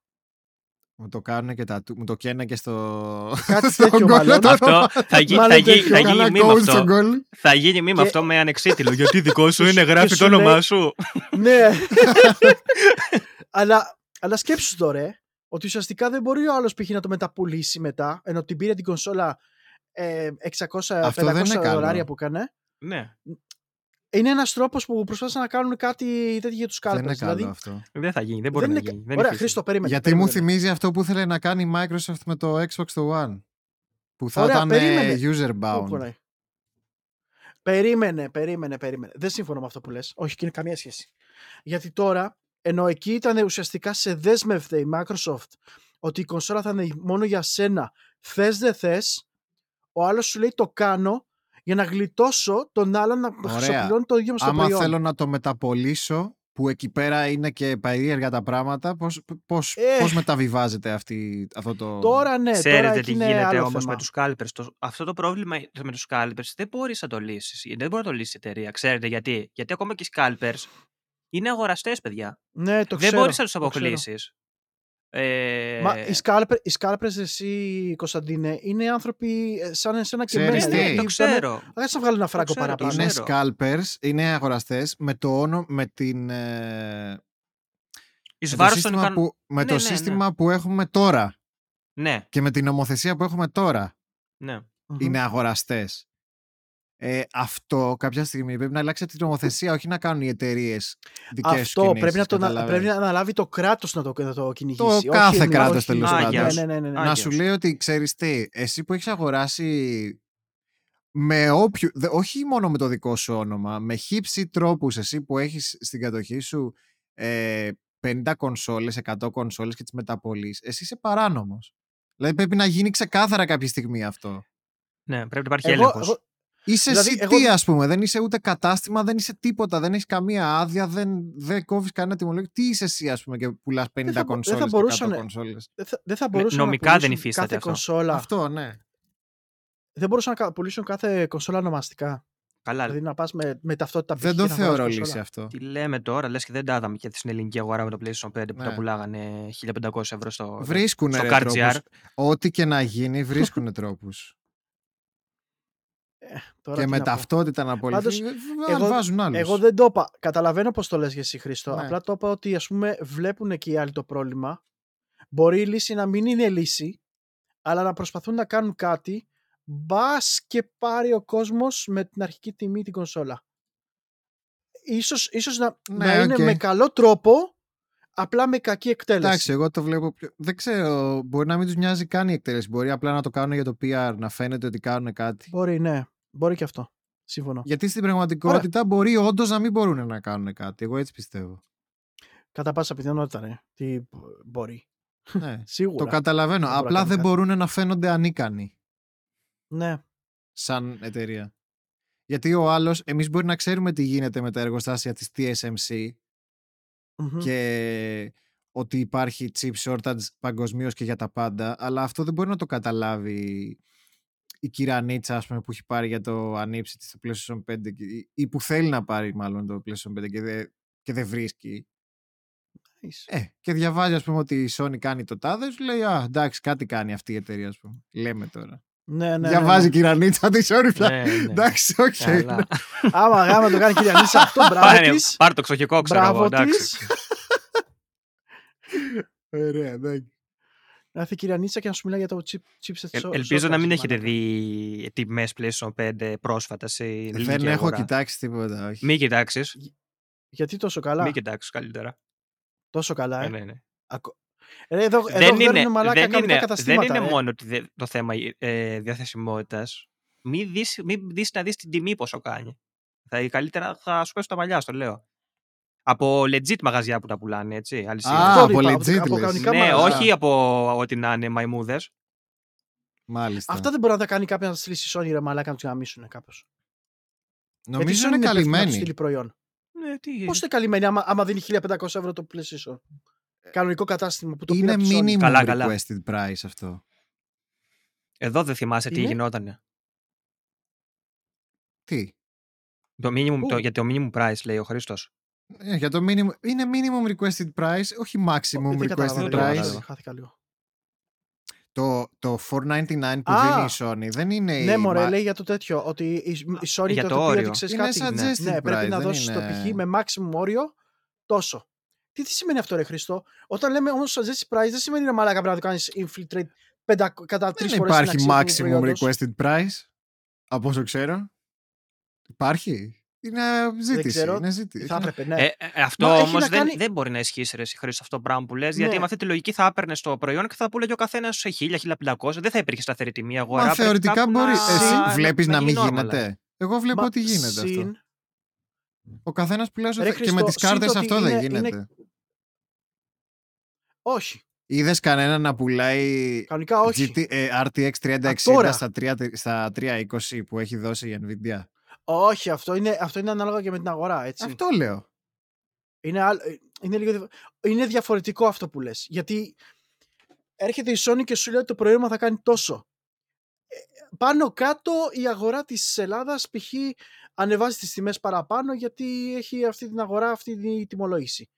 Μου το κάνουν και τα... Μου το καίνε και στο... Κάτι στον τέτοιο γκολ. μάλλον. Αυτό θα, γι- Μάλλον θα, γι- τέτοιο. θα Καλά γίνει μήνυμα coach αυτό. στον γκολ. Θα γίνει μήνυμα Και- αυτό με ανεξίτηλο. Γιατί δικό σου Και είναι σου- γράφει και το σου όνομά λέει- σου. ναι. αλλά, αλλά σκέψου τώρα, ε, ότι ουσιαστικά δεν μπορεί ο άλλος π.χ. να το μεταπουλήσει μετά, ενώ την πήρε την κονσόλα ε, 600-500 Αυτό δεν είναι καλό. δολάρια που έκανε. Ναι, Είναι ένας τρόπος που προσπάθησαν να κάνουν κάτι τέτοιο για τους Δεν scalpers. είναι καλό δηλαδή, αυτό. δεν θα γίνει. Δεν μπορεί δεν να είναι... γίνει. κα- Δεν Ωραία, υφίσταται. Χρήστο, περίμενε. Γιατί μου περίμενε. θυμίζει αυτό που ήθελε να κάνει η Microsoft με το Xbox το One. Που θα Ωραία, ήταν ε, περίμενε. user Πού bound. πονάει. Περίμενε, περίμενε, περίμενε. Δεν συμφωνώ με αυτό που λες. Όχι, και είναι καμία σχέση. Γιατί τώρα, ενώ εκεί ήταν ουσιαστικά σε δέσμευτε η Microsoft ότι η κονσόλα θα είναι μόνο για σένα, θες δεν θες, ο άλλος σου λέει το κάνω για να γλιτώσω τον άλλον να Ωραία. χρησιμοποιώνει το ίδιο μου στο Άμα προϊόν. θέλω να το μεταπολίσω, που εκεί πέρα είναι και περίεργα τα πράγματα, πώς, πώς, Ε. πώς μεταβιβάζεται αυτή, αυτό το... Τώρα ναι, τώρα Ξέρετε εκεί τι είναι γίνεται άλλο όμως θέμα. με τους scalpers. Το, αυτό το πρόβλημα με τους scalpers δεν μπορείς να το λύσεις. Δεν μπορεί να το λύσει η εταιρεία. Ξέρετε γιατί. Γιατί ακόμα και οι scalpers είναι αγοραστές, παιδιά. Ναι, το δεν ξέρω, μπορείς να τους το ξέρω. αποκλείσεις. Ε, Μα οι scalpers, οι scalpers εσύ, Κωνσταντίνε, είναι άνθρωποι ε, σαν εσένα και Ξέρεις εμένα. τι; δηλαδή, το ήτανε- ξέρω. Δεν θα βγάλω ένα φράγκο ξέρω, το παραπάνω. Είναι ξέρω. scalpers, είναι αγοραστές με το όνομα, με την... ε, Εις με το βάρος των σύστημα, ικαν- που, με Ναι, το ναι, σύστημα που έχουμε τώρα Ναι, και με την νομοθεσία που έχουμε τώρα ναι. Μμμ. είναι αγοραστές. Ε, αυτό κάποια στιγμή πρέπει να αλλάξει την νομοθεσία, όχι να κάνουν οι εταιρείες δικές Αυτό πρέπει να, το, να- πρέπει να αναλάβει το κράτος να το, να το κυνηγήσει. όχι κάθε εμείς, κράτος, όχι- τέλος πάντων. Ναι, ναι, ναι, ναι, ναι. Α, να Άγιος. σου λέει ότι ξέρεις τι, εσύ που έχεις αγοράσει με όποιο, δε- όχι μόνο με το δικό σου όνομα, με χύψη τρόπους εσύ που έχεις στην κατοχή σου ε, 50 κονσόλες, 100 κονσόλες και τις μεταπολείς, εσύ είσαι παράνομος. Δηλαδή πρέπει να γίνει ξεκάθαρα κάποια στιγμή αυτό. ναι, πρέπει να υπάρχει Εγώ, έλεγχος. Εγώ, Είσαι Δηλαδή, εσύ εγώ- τι, ας πούμε, δεν είσαι ούτε κατάστημα, δεν είσαι τίποτα, δεν έχεις καμία άδεια, δεν, δεν κόβεις κανένα τιμολόγιο. Τι είσαι εσύ, ας πούμε, και πουλάς 50 δεν θα μπο- δεν θα κονσόλες και 100 μπορούσανε- κονσόλες. δεν θα, δεν θα μπορούσαν νομικά να δεν πουλήσουν υφίσταται κάθε αυτό. κονσόλα. Αυτό, ναι. Δεν μπορούσαν να κα- πουλήσουν κάθε κονσόλα ονομαστικά. Καλά, Δηλαδή να πας με, με ταυτότητα Δεν π.χ. το και να αγοράσεις θεωρώ κονσόλα. λύση αυτό. τι λέμε τώρα, λες και δεν τα είδαμε και στην ελληνική αγορά με το PlayStation 5 που τα Ναι. πουλάγανε 1500 ευρώ στο. Βρίσκουν στο ρε Card τρόπους. GR. Ό,τι και να γίνει, βρίσκουν τρόπους. Τώρα και τι με να πω. ταυτότητα να απολυθεί, εγώ- βάζουν άλλους. Εγώ δεν το είπα. Καταλαβαίνω πώς το λες για εσύ, Χρήστο. Ναι. Απλά το είπα ότι ας πούμε βλέπουν και οι άλλοι το πρόβλημα. Μπορεί η λύση να μην είναι λύση, αλλά να προσπαθούν να κάνουν κάτι. Μπας και πάρει ο κόσμος με την αρχική τιμή την κονσόλα. Ίσως, ίσως να, Ναι, να είναι οκ. με καλό τρόπο, απλά με κακή εκτέλεση. Εντάξει, εγώ το βλέπω. πιο- Δεν ξέρω, μπορεί να μην τους νοιάζει καν η εκτέλεση. Μπορεί απλά να το κάνουν για το PR, να φαίνεται ότι κάνουν κάτι. Μπορεί, ναι. Μπορεί και αυτό. Σύμφωνοι. Γιατί στην πραγματικότητα μπορεί όντως να μην μπορούν να κάνουν κάτι. Εγώ έτσι πιστεύω. Κατά πάσα πιθανότητα, ναι. Τι μπορεί. ναι. Σίγουρα. το καταλαβαίνω. Δεν μπορώ να Απλά κάνω δεν κάτι. μπορούν να φαίνονται ανίκανοι Ναι. σαν εταιρεία. Γιατί ο άλλος, εμείς μπορεί να ξέρουμε τι γίνεται με τα εργοστάσια της TSMC Μμμ. και ότι υπάρχει chip shortage παγκοσμίως και για τα πάντα, αλλά αυτό δεν μπορεί να το καταλάβει η κυρανίτσα ας πούμε, που έχει πάρει για το ανήψη της στο PlayStation 5 και- ή που θέλει να πάρει μάλλον το PlayStation 5 και δεν και δεν βρίσκει. Nice. Ε, και διαβάζει ας πούμε ότι η Sony κάνει το τάδε, σου λέει «Α, εντάξει, κάτι κάνει αυτή η εταιρεία», ας πούμε. Λέμε τώρα. Ναι, ναι, ναι, διαβάζει ναι. η κυρα-Νίτσα τη Sony πια. Ναι, ναι. Εντάξει, οκ. Καλά. Άμα γάμα το κάνει κυρία Νίτσα αυτό, μπράβο Πάνε, της. Παρ' το εξοχικό, ξέρω εγώ. Μπράβο εντάξει. της. Ωραία, εντάξει. Να έρθει η κυρία Νίτσα και να σου μιλάει για το chip, chipset Ε, so- ελπίζω να shortage, μην έχετε μαλάκα. δει τιμές PlayStation 5 πρόσφατα σε Δεν ελληνική έχω αγορά. κοιτάξει τίποτα. Όχι. Μην κοιτάξεις. Γιατί τόσο καλά; Μην κοιτάξεις καλύτερα. Τόσο καλά, Ε, ε. ναι, ναι. Ακο- Ε, εδώ, εδώ δεν, βγαίνουν είναι, μαλάκα δεν, κανονικά είναι, δεν καταστήματα. είναι ε. μόνο ότι δε- το θέμα ε, διαθεσιμότητας. Μην δεις, μην δεις να δεις την τιμή πόσο κάνει. Θα, καλύτερα θα σου πέσουν τα μαλλιά, στο λέω. Από legit μαγαζιά που τα πουλάνε, έτσι. αλυσίδες. Α, Αυτό από είπα, legit από λες. κανονικά ναι, μαγαζιά. όχι από ό,τι να είναι μαϊμούδες. Μάλιστα. Αυτά δεν μπορεί να τα κάνει κάποιος να τα στείλει στη Sony ρε μαλάκα να τους γαμίσουν κάπως. Νομίζω είναι Να τους καλυμμένοι. στείλει προϊόν. Ναι, τι... Πώς είναι καλυμμένη άμα, άμα δίνει 1500 ευρώ το PlayStation. Κανονικό κατάστημα που το Είναι πήρε από τη Sony. minimum Καλά, καλά. requested price αυτό. Εδώ δεν θυμάσαι τι Είναι; γινότανε. Τι; Το minimum, Πού; το, για το minimum price, λέει ο Χρήστος. Ε, για το minimum, είναι minimum requested price, όχι maximum Δεν κατάλαβα, requested δεν price. κατάλαβα. Χάθηκα λίγο. Το, το 499 που Α! δίνει η Sony δεν είναι. Ναι, η μωρέ, μα- λέει για το τέτοιο. Ότι η, η Sony για το, το το πει όριο. ότι ξέρει Είναι κάτι. suggested Ναι, πρέπει price, να δεν δώσεις το είναι- π.χ. με maximum όριο τόσο. Τι, τι σημαίνει αυτό, ρε Χριστό. Όταν λέμε όμως suggested price, δεν σημαίνει ρε μαλάκα πρέπει να το κάνεις infiltrate πεντα, κατά τρεις Δεν φορέ. υπάρχει maximum requested price. Από όσο ξέρω. Υπάρχει. Είναι ζήτηση. ξέρω. Είναι ζήτηση. Θα έπρεπε, ναι. Ε, ε, αυτό Μα έχει όμως να δεν, κάνει- δεν μπορεί να ισχύσει ρε, εσύ, Χρήστο, αυτό το πράγμα που λες. Γιατί Ναι. με αυτή τη λογική θα έπαιρνε το προϊόν και θα πουλεγε ο καθένας σε 1000-1500. Δεν θα υπήρχε σταθερή τιμή αγορά. Μα πρέπει θεωρητικά κάπου μπορεί. να- Εσύ βλέπεις να, μην γίνει normal. γίνεται. Εγώ βλέπω Μα ότι γίνεται αυτό. συν- Ο καθένας πουλάει όσο Ρε θέλει. Και με Χριστό, τις κάρτες συν το ότι αυτό δεν είναι- είναι- γίνεται. Όχι. Είδες κανένα να πουλάει Κανονικά όχι. GT, ε, RTX 3060 τώρα. στα, 3, στα 320 που έχει δώσει η Nvidia; Όχι, αυτό είναι, αυτό είναι ανάλογα και με την αγορά. Έτσι. Αυτό λέω. Είναι, άλλ- ε, είναι, λίγο, διαφο- είναι διαφορετικό αυτό που λες. Γιατί έρχεται η Sony και σου λέει ότι το προϊόν μου θα κάνει τόσο. Ε, Πάνω κάτω η αγορά της Ελλάδας π.χ. ανεβάζει τις τιμές παραπάνω γιατί έχει αυτή την αγορά, αυτή την τιμολόγηση.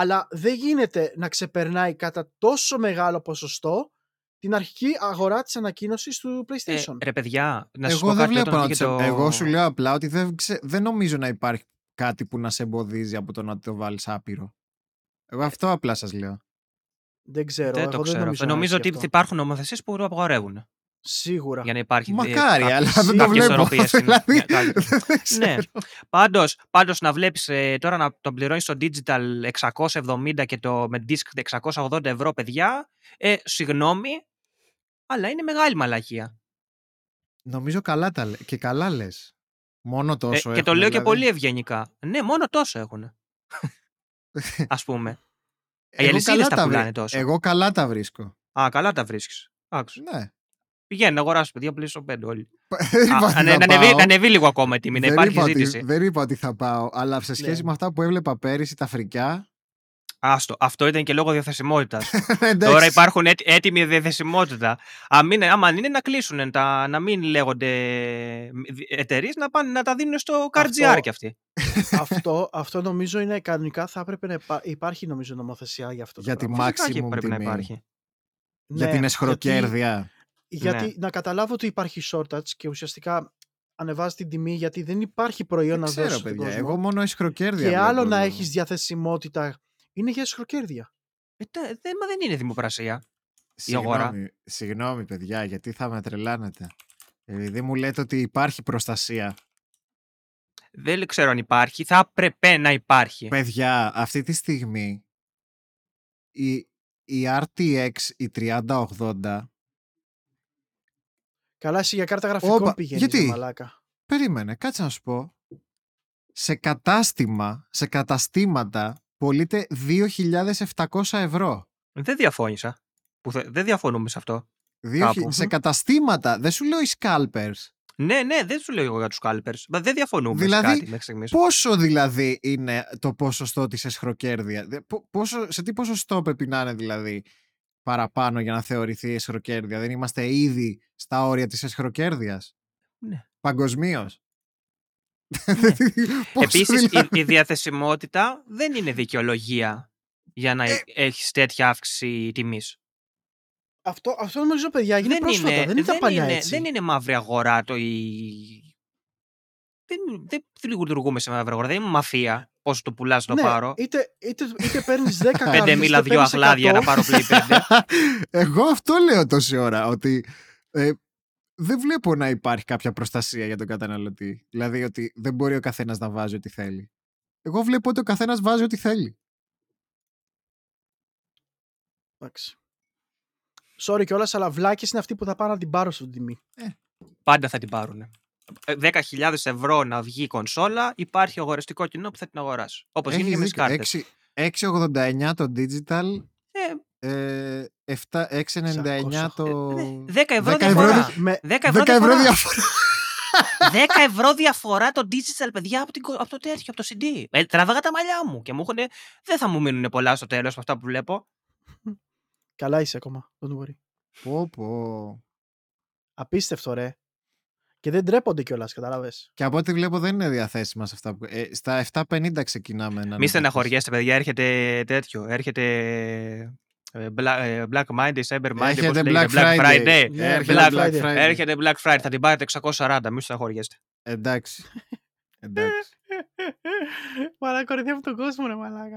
Αλλά δεν γίνεται να ξεπερνάει κατά τόσο μεγάλο ποσοστό την αρχική αγορά της ανακοίνωσης του Ε, PlayStation. ρε παιδιά, να σας πω Εγώ δεν κάτι βλέπω όταν να βγήκε τους- το... Εγώ σου λέω απλά ότι δεν, ξε- δεν νομίζω να υπάρχει κάτι που να σε εμποδίζει από το να το βάλεις άπειρο. Εγώ αυτό απλά σας λέω. δεν ξέρω. Δεν εγώ το ξέρω. νομίζω, αυτό. να Νομίζω ισχύει ότι αυτό. υπάρχουν νομοθεσίες που το απαγορεύουν. Σίγουρα. Για να υπάρχει. Μακάρι, ε, αλλά κάποιες- δεν το κάποιες βλέπω. ισορροπίες στην- δηλαδή, Ναι, καλύτερα. δεν ξέρω. Ναι. Πάντως, πάντως να βλέπεις ε, τώρα να τον πληρώνεις στο digital 670 και το με disc 680 ευρώ, παιδιά, ε, συγγνώμη, αλλά είναι μεγάλη μαλακία. Νομίζω καλά τα λέ. Και καλά λες. Μόνο Ε, τόσο. και το έχουν, λέω και δηλαδή. πολύ ευγενικά. Ναι, μόνο τόσο έχουν. Ας πούμε. Οι Εγώ αλυσίδες καλά τα τα πουλάνε βρι- τόσο. Εγώ καλά τα βρίσκω. Α, καλά τα βρίσκεις. Άκουσα. Ναι. Πηγαίνει να αγοράσει παιδιά PlayStation 5 όλοι. Δεν είπα Α, ότι να, θα να ανεβεί, πάω. να ανεβεί λίγο ακόμα η τιμή, να Δεν υπάρχει είπα ότι- ζήτηση. Δεν είπα ότι θα πάω, αλλά σε σχέση Ναι. με αυτά που έβλεπα πέρυσι τα φρικιά. Άστο, αυτό ήταν και λόγω διαθεσιμότητας. εντάξει. Τώρα υπάρχουν έτοι- έτοιμη διαθεσιμότητα. Αν μην, άμα είναι να κλείσουν, τα, να μην λέγονται εταιρείες, να, πάνε, να τα δίνουν στο CarGR Αυτό- κι αυτοί. αυτό, αυτό νομίζω είναι κανονικά θα έπρεπε να υπά- υπάρχει νομίζω νομοθεσία για αυτό. το Για τη πράγμα. Φυσικά και maximum πρέπει να τιμή. υπάρχει. Για Ναι, την εσχροκέρδεια. Γιατί, Ναι. γιατί να καταλάβω ότι υπάρχει shortage και ουσιαστικά ανεβάζει την τιμή γιατί δεν υπάρχει προϊόν Δεν να ξέρω, δώσει στον παιδιά. κόσμο. Εγώ μόνο εσχροκέρδεια. και βλέπω άλλο να εδώ. έχεις διαθεσιμότητα είναι για εσχροκέρδεια. Ε, τε- δεν, μα δεν είναι δημοπρασία. η αγορά. Συγγνώμη, συγγνώμη, παιδιά, γιατί θα με τρελάνετε. Επειδή μου λέτε ότι υπάρχει προστασία. Δεν ξέρω αν υπάρχει. Θα έπρεπε να υπάρχει. Παιδιά, αυτή τη στιγμή η, η RTX, η 3080, Καλά εσύ για κάρτα γραφικών Όπα, πηγαίνεις γιατί; ρε μαλάκα. περίμενε, κάτσε να σου πω. Σε κατάστημα, σε καταστήματα, πωλείται 2.700 ευρώ. Δεν διαφώνησα. Που θε- δεν διαφωνούμε σε αυτό. Δύο Κάπου. χι- σε καταστήματα, δεν σου λέω οι scalpers. Ναι, ναι, δεν σου λέω εγώ για τους κάλπερ. Δεν διαφωνούμε Δηλαδή, σε κάτι μέχρι στιγμής. Πόσο δηλαδή είναι το ποσοστό της εσχροκέρδειας, δε- πο- πόσο, σε τι ποσοστό πρέπει να είναι δηλαδή; Παραπάνω για να θεωρηθεί εσχροκέρδεια. Δεν είμαστε ήδη στα όρια της εσχροκέρδειας. Ναι. Παγκοσμίως. Επίσης, η, η διαθεσιμότητα δεν είναι δικαιολογία για να Ε, έχεις τέτοια αύξηση τιμής. Αυτό, αυτό νομίζω παιδιά έγινε πρόσφατα. Δεν, ήταν παλιά είναι, έτσι. δεν είναι μαύρη αγορά το η, δεν, δεν, δεν λειτουργούμε σε ένα δεν είμαι μαφία. Πόσο το πουλάς το ναι, πάρω. Είτε, είτε, είτε παίρνεις 10 κάρτες. Πέντε μίλα, δυο αχλάδια να πάρω Play 5. Εγώ αυτό λέω τόση ώρα. Ότι ε, δεν βλέπω να υπάρχει κάποια προστασία για τον καταναλωτή. Δηλαδή ότι δεν μπορεί ο καθένας να βάζει ό,τι θέλει. Εγώ βλέπω ότι ο καθένας βάζει ό,τι θέλει. Εντάξει. Sorry κιόλας, αλλά βλάκες είναι αυτοί που θα πάνε να την πάρουν στην τιμή. Πάντα θα την πάρουν. 10.000 ευρώ να βγει η κονσόλα, υπάρχει αγοραστικό κοινό που θα την αγοράσει. Όπως Έχεις είναι και με τις δίκιο. κάρτες. Έξι- 6,89 το digital, Ε, ε, 7 6,99 το... 10 ευρώ 10 διαφορά. ευρώ, Με, 10 ευρώ 10 ευρώ διαφορά. διαφορά. 10 ευρώ διαφορά το digital, παιδιά, από, την, κο- από το τέτοιο, από το CD. Ε, τραβάγα τα μαλλιά μου και μου έχουν. Δεν θα μου μείνουν πολλά στο τέλος από αυτά που βλέπω. καλά είσαι ακόμα. Don't worry. πω, πω. Απίστευτο, ρε. Και δεν ντρέπονται κιόλας, κατάλαβες. Και από ό,τι βλέπω δεν είναι διαθέσιμα σε αυτά που... Ε, στα 7,50 ξεκινάμε να Μη στεναχωριέστε, παιδιά, έρχεται τέτοιο. Έρχεται. ε, Black, ε, Black Monday, Cyber Monday, Έρχεται πώς Black λέγεται, Black Friday. Friday. Ναι, Έρχεται Black Black Friday. Friday. Έρχεται Black Friday, θα την πάρετε 640, μην στεναχωριέστε. Εντάξει. Εντάξει. Μαλάκα, κορυδεύει τον κόσμο, ρε μαλάκα.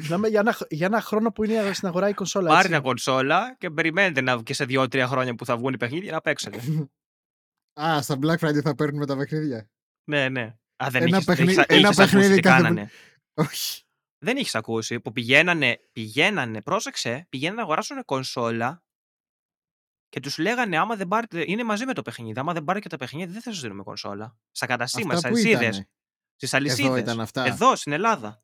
Μιλάμε για ένα, για ένα χρόνο που είναι στην αγορά η κονσόλα. Πάρε έτσι. μια κονσόλα και περιμένετε να και σε 2-3 χρόνια που θα βγουν οι παιχνίδια να παίξετε. Α, στα Black Friday θα παίρνουμε τα παιχνίδια. ναι, ναι. Α, δεν Ένα έχεις, παιχνίδι- έχεις, ένα έχεις ακούσεις παιχνίδι τι κάθε- κάνανε. Όχι. Δεν έχεις ακούσει που πηγαίνανε, πηγαίνανε, πρόσεξε, πηγαίνανε να αγοράσουν κονσόλα και τους λέγανε άμα δεν πάρετε. Είναι μαζί με το παιχνίδι. Άμα δεν πάρετε και τα παιχνίδια, δεν θα σας δίνουμε κονσόλα. Στα καταστήματα, Αυτά στις που αλυσίδες. ήτανε. Στις αλυσίδες. ήταν αυτά. Εδώ, στην Ελλάδα.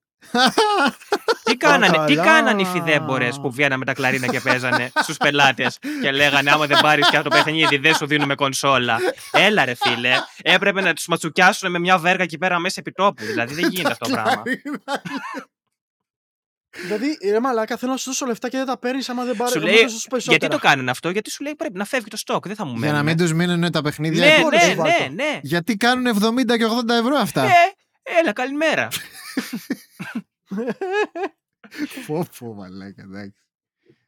Τι κάνανε, τι καλά. κάνανε οι φιδέμπορε που βγαίνανε με τα κλαρίνα και παίζανε στους πελάτες και λέγανε Άμα δεν πάρεις και το παιχνίδι, δεν σου δίνουμε κονσόλα. Έλα, ρε φίλε. Έπρεπε να τους ματσουκιάσουν με μια βέργα εκεί πέρα μέσα επί τόπου. Δηλαδή δεν γίνεται αυτό το πράγμα. Δηλαδή, ρε μαλάκα, θέλω να σου δώσω λεφτά και δεν τα παίρνεις άμα δεν πάρεις. Σου λέει, Γιατί το κάνουν αυτό, Γιατί σου λέει πρέπει να φεύγει το στόκ, δεν θα μου Για να μένουν. μην τους μείνουν τα παιχνίδια. Ναι, μπορείς ναι, να ναι, βάλω. ναι. Γιατί κάνουν 70 και 80 ευρώ αυτά; Ε, έλα, καλημέρα. Πω πω μαλάκα, εντάξει.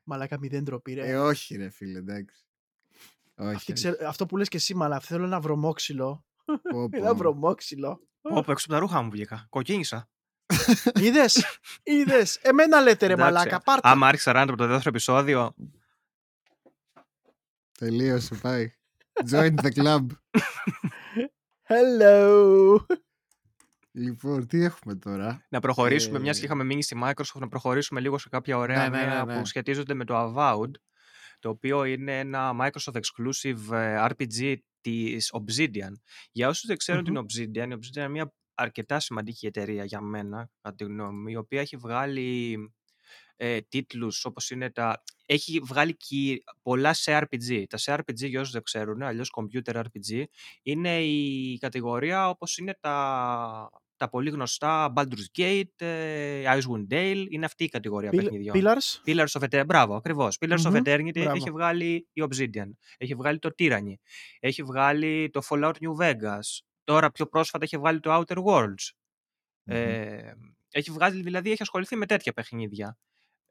Μαλάκα, μηδέν τροπή, ρε. Ε, όχι ρε φίλε, εντάξει. Όχι. Αυτή, όχι. ξέρω- αυτό που λες και εσύ, μαλάκα, θέλω ένα βρωμόξυλο. Πω, πω. Ένα βρωμόξυλο. Όπου έξω από τα ρούχα μου βγήκα. Κοκκίνησα. Είδες, είδες. Εμένα λέτε, ρε Εντάξει. μαλάκα, πάρτε. Άμα άρχισα ράντα από το δεύτερο επεισόδιο, Τελείωσε, πάει. Join the club. Hello. Λοιπόν, τι έχουμε τώρα; να προχωρήσουμε, Ε, μιας και είχαμε μείνει στη Microsoft, να προχωρήσουμε λίγο σε κάποια ωραία Ναι, ναι, νέα ναι, ναι. που σχετίζονται με το Avowed, το οποίο είναι ένα Microsoft exclusive ε, RPG της Obsidian. Για όσους δεν ξέρουν την Obsidian, η Obsidian είναι μια αρκετά σημαντική εταιρεία για μένα, κατά τη γνώμη μου, η οποία έχει βγάλει ε, τίτλους όπως είναι τα... Έχει βγάλει και πολλά σε RPG. Τα σε RPG, για όσους δεν ξέρουν, αλλιώς computer RPG, είναι η κατηγορία όπως είναι τα, τα πολύ γνωστά Baldur's Gate, ε, Icewind Dale, είναι αυτή η κατηγορία παιχνιδιών. Pillars; Pillars of Eternity, μπράβο, ακριβώς. Pillars Μμμ, of Eternity μπράβο. έχει βγάλει η Obsidian, έχει βγάλει το Tyranny, έχει βγάλει το Fallout New Vegas, τώρα πιο πρόσφατα έχει βγάλει το Outer Worlds. Ε, έχει βγάλει, δηλαδή έχει ασχοληθεί με τέτοια παιχνίδια.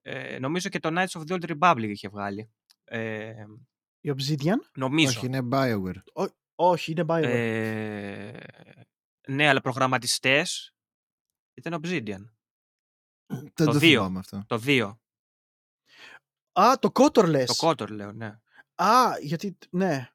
Ε, νομίζω και το Knights of the Old Republic είχε βγάλει. Ε, Η Obsidian; νομίζω. Όχι, είναι Bioware. Όχι, είναι Bioware. Ε, ναι, αλλά προγραμματιστές ήταν Obsidian. Δεν το το δύο. θυμάμαι αυτό. Το 2. Α, το Kotor λες. Το Kotor λέω, ναι. Α, γιατί. Ναι.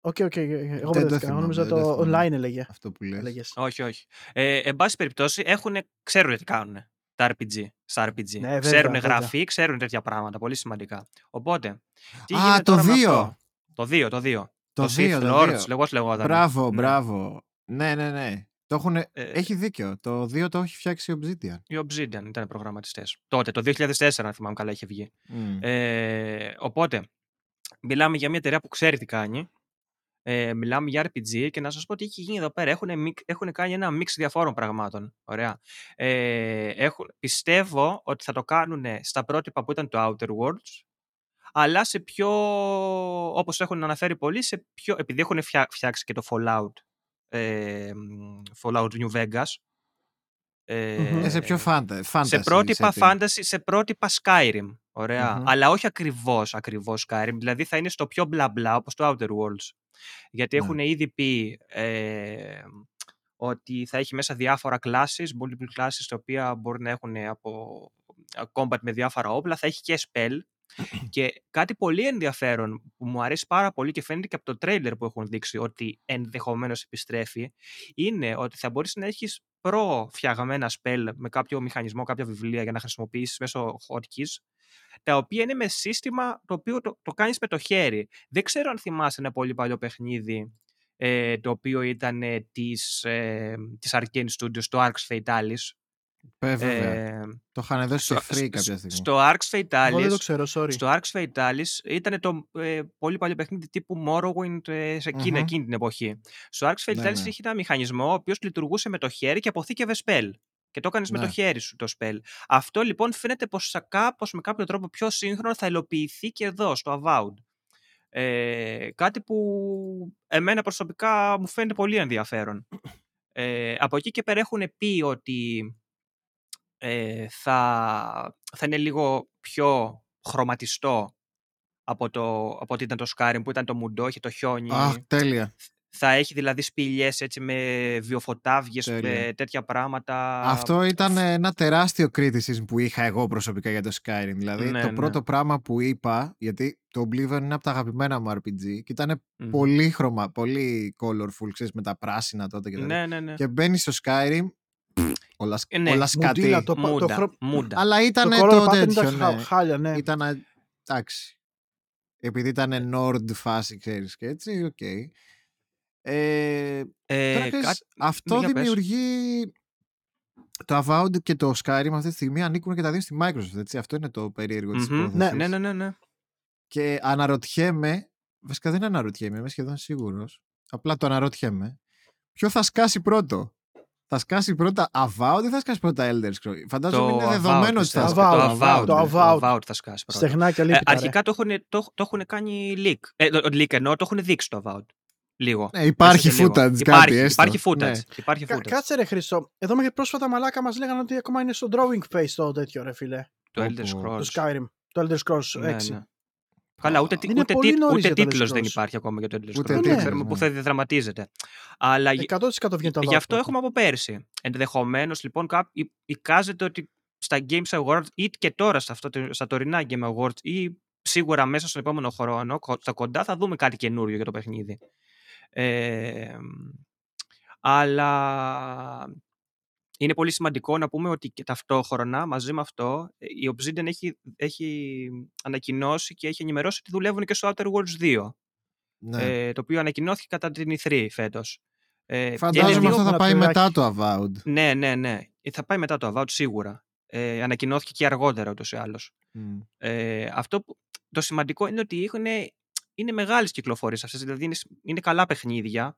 Ok, ok. Εγώ το μπερδεύτηκα. Εγώ θυμάμαι, νόμιζα δεν το το θυμάμαι. online έλεγε. Αυτό που λες. έλεγες. Όχι, όχι. Ε, εν πάση περιπτώσει, έχουν, ξέρουν τι κάνουν τα RPG, στα RPG. Ναι, βέβαια, ξέρουν βέβαια. γραφή, ξέρουν τέτοια πράγματα, πολύ σημαντικά. Οπότε, τι Α, γίνεται το τώρα με δύο. αυτό; Το 2, το 2. Το Sith 2, το Lords, 2. λέγω λεγόταν. Μπράβο, Ναι. μπράβο. Ναι, ναι, ναι. Το έχουνε... Ε, Έχει δίκιο. Το 2 το έχει φτιάξει η Obsidian. Οι Obsidian ήταν προγραμματιστές. Τότε, το 2004, αν θυμάμαι καλά, είχε βγει. Μμ. Ε, οπότε, μιλάμε για μια εταιρεία που ξέρει τι κάνει. Ε, μιλάμε για RPG και να σας πω τι έχει γίνει εδώ πέρα. Έχουν, μικ- έχουν κάνει ένα μίξ διαφόρων πραγμάτων. Ωραία. Ε, έχουν, πιστεύω ότι θα το κάνουν στα πρότυπα που ήταν το Outer Worlds, αλλά σε πιο, όπως έχουν αναφέρει πολλοί, σε πιο, επειδή έχουν φτιά- φτιάξει και το Fallout, ε, μ, Fallout New Vegas, ε, Μμμ. Ε, σε πιο φάντα, fantasy σε πρότυπα setting. fantasy, σε πρότυπα Skyrim. Ωραία. Μμμ. Αλλά όχι ακριβώς, ακριβώς Skyrim. Δηλαδή θα είναι στο πιο μπλα μπλα όπως το Outer Worlds. Γιατί Ναι. έχουν ήδη πει ε, ότι θα έχει μέσα διάφορα classes, multiple classes, τα οποία μπορεί να έχουν από ε, combat με διάφορα όπλα, θα έχει και spell. και κάτι πολύ ενδιαφέρον που μου αρέσει πάρα πολύ και φαίνεται και από το trailer που έχουν δείξει ότι ενδεχομένως επιστρέφει, είναι ότι θα μπορείς να έχεις προ-φτιαγμένα spell με κάποιο μηχανισμό, κάποια βιβλία για να χρησιμοποιήσεις μέσω hotkeys, τα οποία είναι με σύστημα το οποίο το, το κάνεις με το χέρι. Δεν ξέρω αν θυμάσαι ένα πολύ παλιό παιχνίδι ε, το οποίο ήταν ε, της, ε, της Arcane Studios, το Arx Fatalis. Βέβαια. Ε, το είχαν δώσει σε free κάποια στιγμή. Στο Arx Fatalis, Εγώ δεν το ξέρω, sorry. στο Arx Fatalis ήταν το ε, πολύ παλιό παιχνίδι τύπου Morrowind ε, σε εκείνη, Μμμ. εκείνη την εποχή. Στο Arx Fatalis Ναι, ναι. είχε ένα μηχανισμό ο οποίος λειτουργούσε με το χέρι και αποθήκευε spell. Και το έκανες με το Ναι. χέρι σου το spell. Αυτό λοιπόν φαίνεται πως σα- κάπως με κάποιο τρόπο πιο σύγχρονο θα υλοποιηθεί και εδώ, στο Avowed. Ε, κάτι που εμένα προσωπικά μου φαίνεται πολύ ενδιαφέρον. Ε, από εκεί και πέρα έχουν πει ότι ε, θα, θα είναι λίγο πιο χρωματιστό από, το, από ότι ήταν το Skyrim που ήταν το μουντό, είχε το χιόνι. Αχ, τέλεια. Θα έχει δηλαδή σπηλιές έτσι με βιοφωτάβγες, Τέλεια. με τέτοια πράγματα. Αυτό ήταν ένα τεράστιο criticism που είχα εγώ προσωπικά για το Skyrim. Δηλαδή, Ναι, το ναι. πρώτο πράγμα που είπα, γιατί το Oblivion είναι από τα αγαπημένα μου RPG και ήταν Μμμ. πολύ χρώμα, πολύ colorful, ξέρεις, με τα πράσινα τότε και τέτοια. Ναι, ναι, ναι. Και μπαίνει στο Skyrim, όλα, Ε, ναι. όλα σκατή. Μουντίλα, το, πα- το, Μούντα, χρο... μούντα. Αλλά ήταν το το, color pattern τέτοιο, ήταν χα- ναι. χάλια, ναι. Ήταν, εντάξει. Επειδή ήταν Nord φάση, ξέρεις και έτσι, οκ. Ε, Ε, Τώρα, ξέρεις, κάτι- αυτό για πες. δημιουργεί. Το Avowed και το Skyrim αυτή τη στιγμή ανήκουν και τα δύο στη Microsoft. Έτσι. Αυτό είναι το περίεργο της Μμμ. υπόθεσης. Ναι, ναι, ναι, ναι. Και αναρωτιέμαι. Βασικά δεν αναρωτιέμαι, είμαι σχεδόν σίγουρος. Απλά το αναρωτιέμαι. Ποιο θα σκάσει πρώτο; Θα σκάσει πρώτα Avowed ή θα σκάσει πρώτα Elder Scrolls; Φαντάζομαι είναι Avowed, δεδομένος ότι θα πιστεύω. Avowed, σκάσει Το το Avowed. Avowed. Το Avowed θα σκάσει πρώτα. Στεγνά και Ε, λείπει. αρχικά το έχουν, το, το έχουν κάνει leak. Ε, το, το leak εννοώ, το έχουν δείξει το Avowed. Λίγο. Ναι, υπάρχει Έστω και λίγο. footage, υπάρχει, κάτι έστω. Υπάρχει footage. Ναι. Υπάρχει footage. Κάτσε ρε Χρήστο. Εδώ μέχρι πρόσφατα μαλάκα μας λέγανε ότι ακόμα είναι στο drawing face το τέτοιο ρε φίλε. Το Πω, Elder πω. Scrolls. Το Skyrim. Το Elder Scrolls 6. Ναι, ναι. Καλά, ούτε, τι- Είναι ούτε, πολύ τι- νωρίς ούτε για το Elder τίτλος δεν Scrolls. υπάρχει ακόμα για το Elder Scrolls. Ούτε δεν τίτλος, ξέρουμε ναι. πού θα διαδραματίζεται. Αλλά γι- 100% βγαίνει το γι' Avowed αυτό πρώτο. έχουμε από πέρσι. Ενδεχομένως, λοιπόν, κάπ, ει- εικάζεται ότι στα Games Awards ή και τώρα στα, αυτό, το- στα τωρινά Game Awards ή σίγουρα μέσα στον επόμενο χρόνο, κο- στα κοντά, θα δούμε κάτι καινούριο για το παιχνίδι. Ε, αλλά είναι πολύ σημαντικό να πούμε ότι και ταυτόχρονα μαζί με αυτό ε, η Obsidian έχει, έχει ανακοινώσει και έχει ενημερώσει ότι δουλεύουν και στο Outer Worlds 2 Ναι. ε, το οποίο ανακοινώθηκε κατά την E3 φέτος. Ε, και είναι Φαντάζομαι δύο- αυτό θα ένα πάει τριλάκι. μετά το Avowed. Ναι, ναι, ναι. Ε, Θα πάει μετά το Avowed σίγουρα. Ε, ανακοινώθηκε και αργότερα ούτως ή άλλως. Μμ. Ε, αυτό που, το σημαντικό είναι ότι έχουν, είναι μεγάλες κυκλοφορίες αυτές, δηλαδή είναι, σ- είναι καλά παιχνίδια,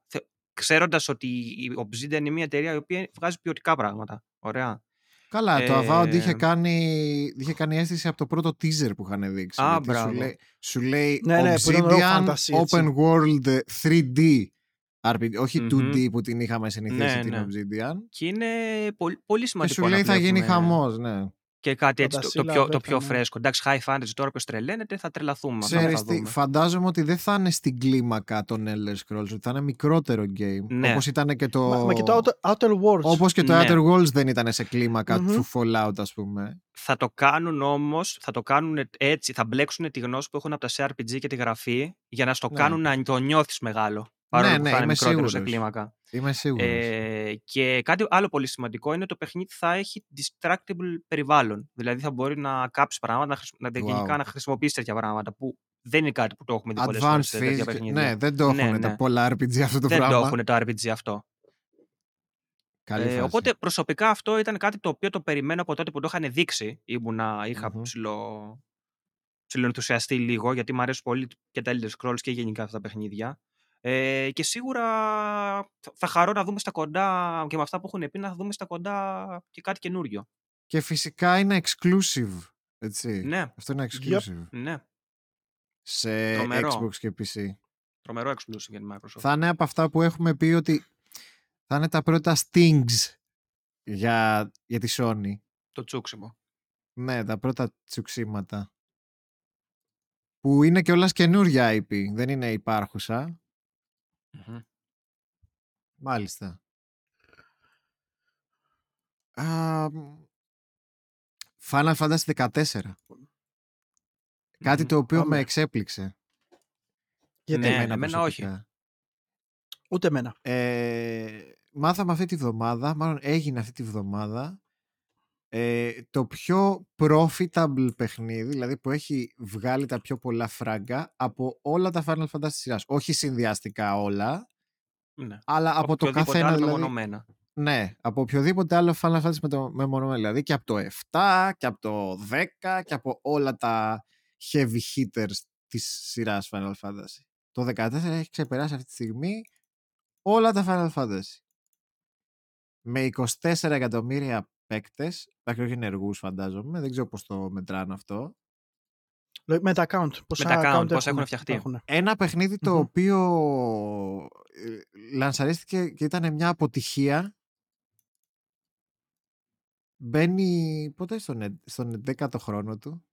θε, ξέροντας ότι η Obsidian είναι μια εταιρεία η οποία βγάζει ποιοτικά πράγματα. Ωραία. Καλά, το Ε, Avowed είχε κάνει, είχε κάνει αίσθηση από το πρώτο teaser που είχαν δείξει. Α, γιατί σου μπράβο. λέει, σου λέει Ναι, ναι, που ήταν ωραίο Obsidian fantasy, έτσι. Open World 3D RPG, όχι Μμμ. 2D που την είχαμε συνηθίσει Ναι, την ναι. Obsidian. Και είναι πολύ, πολύ Και σημαντικό σου λέει να θα γίνει βλέπουμε χαμός, ναι. Και κάτι έτσι το, το, Φαντασίλα, πιο, το βέβαια, πιο ναι. φρέσκο. Εντάξει, high fantasy τώρα που τρελαίνεται, θα τρελαθούμε. με αυτά που Ξέρεις θα τι, δούμε. φαντάζομαι ότι δεν θα είναι στην κλίμακα των Elder Scrolls, ότι θα είναι μικρότερο game. Ναι. Όπως ήταν και το... Μα, μα και το Outer, Outer Worlds. Όπως και το Ναι. Outer Worlds δεν ήταν σε κλίμακα Μμμ. του Fallout, ας πούμε. Θα το κάνουν όμως, θα το κάνουν έτσι, θα μπλέξουν τη γνώση που έχουν από τα CRPG και τη γραφή για να στο Ναι. κάνουν να το νιώθεις μεγάλο. Παρόλο Ναι, που ναι, θα είναι είμαι μικρότερο σε σίγουρος. κλίμακα. Είμαι σίγουρος. Ε, και κάτι άλλο πολύ σημαντικό είναι ότι το παιχνίδι θα έχει distractible περιβάλλον. Δηλαδή θα μπορεί να κάψεις πράγματα, να, χρησι- να, Wow. γενικά να χρησιμοποιήσεις τέτοια πράγματα που δεν είναι κάτι που το έχουμε δει πολλές φορές Advanced σε τέτοια physics. παιχνίδια. Ναι, δεν το Ναι, έχουν ναι. τα πολλά RPG αυτό το δεν πράγμα. το έχουν το RPG αυτό. Καλή Ε, φάση. οπότε προσωπικά αυτό ήταν κάτι το οποίο το περιμένω από τότε που το είχαν δείξει. Ήμουνα, είχα Μμμ. ψηλο, ψηλοενθουσιαστεί λίγο γιατί μου αρέσουν πολύ και τα Elder Scrolls και γενικά αυτά τα παιχνίδια. Ε, και σίγουρα θα- θα χαρώ να δούμε στα κοντά και με αυτά που έχουν πει να δούμε στα κοντά και κάτι καινούριο. Και φυσικά είναι exclusive. Έτσι. Ναι, Αυτό είναι exclusive. ναι. Σε Τρομερό. Xbox και PC. Τρομερό exclusive για την Microsoft. Θα είναι από αυτά που έχουμε πει ότι θα είναι τα πρώτα stings για, για τη Sony. Το τσούξιμο. Ναι, τα πρώτα τσουξίματα. Που είναι και όλας καινούρια IP. Δεν είναι υπάρχουσα. Μμμ. Μάλιστα. Α, μ, Final Fantasy 14. Κάτι Μμμ. το οποίο με Πάμε. εξέπληξε. Γιατί Ναι, εμένα εμένα όχι. προσωπικά. ούτε εμένα. Ε, μάθαμε αυτή τη βδομάδα, μάλλον έγινε αυτή τη βδομάδα, ε, το πιο profitable παιχνίδι, δηλαδή που έχει βγάλει τα πιο πολλά φράγκα από όλα τα Final Fantasy σειράς. Όχι συνδυαστικά όλα, Ναι. αλλά από το οποιοδήποτε καθένα άλλο δηλαδή. μεμονωμένα. Ναι, από οποιοδήποτε άλλο Final Fantasy με το μεμονωμένο. Δηλαδή και από το 7 και από το 10 και από όλα τα heavy hitters της σειράς Final Fantasy. Το 14 έχει ξεπεράσει αυτή τη στιγμή όλα τα Final Fantasy. Με 24 εκατομμύρια παίκτες, εντάξει όχι ενεργούς φαντάζομαι, δεν ξέρω πώς το μετράνε αυτό. Με τα account. Πόσα τα account, account πόσα έχουν φτιαχτεί. υπάρχουν. Ένα παιχνίδι το Μμμ. οποίο ε, λανσαρίστηκε και ήταν μια αποτυχία. Μπαίνει πότε στον, ε- στον 11ο χρόνο του,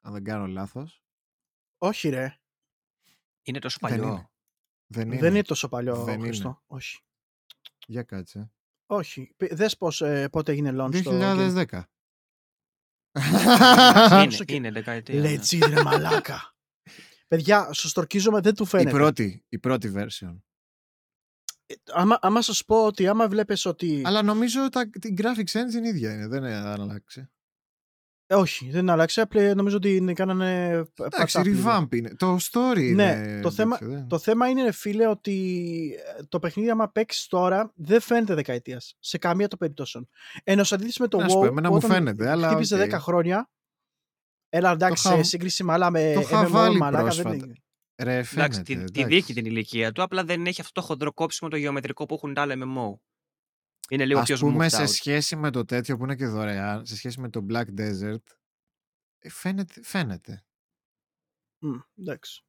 αν δεν κάνω λάθος. Όχι ρε. Είναι τόσο Δεν παλιό. είναι. Δεν είναι. Δεν είναι τόσο παλιό, Δεν Χριστό. είναι. Όχι. Για κάτσε. Όχι. Π- Δες πώς, ε, πότε έγινε launch το game. 2010. είναι, Όσο και- είναι δεκαετία. ναι. Legit ρε μαλάκα. Παιδιά, σου τ' ορκίζομαι, δεν του η, φαίνεται. πρώτη, η πρώτη version. Ε, Άμα, άμα σας πω ότι άμα βλέπεις ότι... Αλλά νομίζω τα, την graphics engine ίδια είναι, δεν είναι αλλάξει. Ε, όχι, δεν άλλαξε. Απλά νομίζω ότι είναι- κάνανε... Εντάξει, patch-up λίγο. revamp είναι. Το story Ναι, είναι. το θέμα- τέτοιο, δεν- Το θέμα είναι, ρε φίλε, ότι ε, το παιχνίδι, άμα παίξεις τώρα, δεν φαίνεται δεκαετίας. Σε καμία των περιπτώσεων. Ενώ σε αντίθεση με το Να σου πω, WoW, εμένα που μου όταν φαίνεται, αλλά χτύπησε οκ. 10 χρόνια. Έλα, εντάξει, είχα- σε σύγκριση με άλλα με το είχα MMO, βάλει μαλάκα, πρόσφατα. δεν είναι. Ρε, Εντάξει, φαίνεται, τη, τη εντάξει. δείχνει την ηλικία του, απλά δεν έχει αυτό το χοντρό κόψιμο το γεωμετρικό που έχουν τα άλλα MMO. Είναι λίγο πιο Ας πούμε smoothed σε out. σχέση με το τέτοιο που είναι και δωρεάν, σε σχέση με το Black Desert, ε, φαίνεται, φαίνεται. Μμ, εντάξει.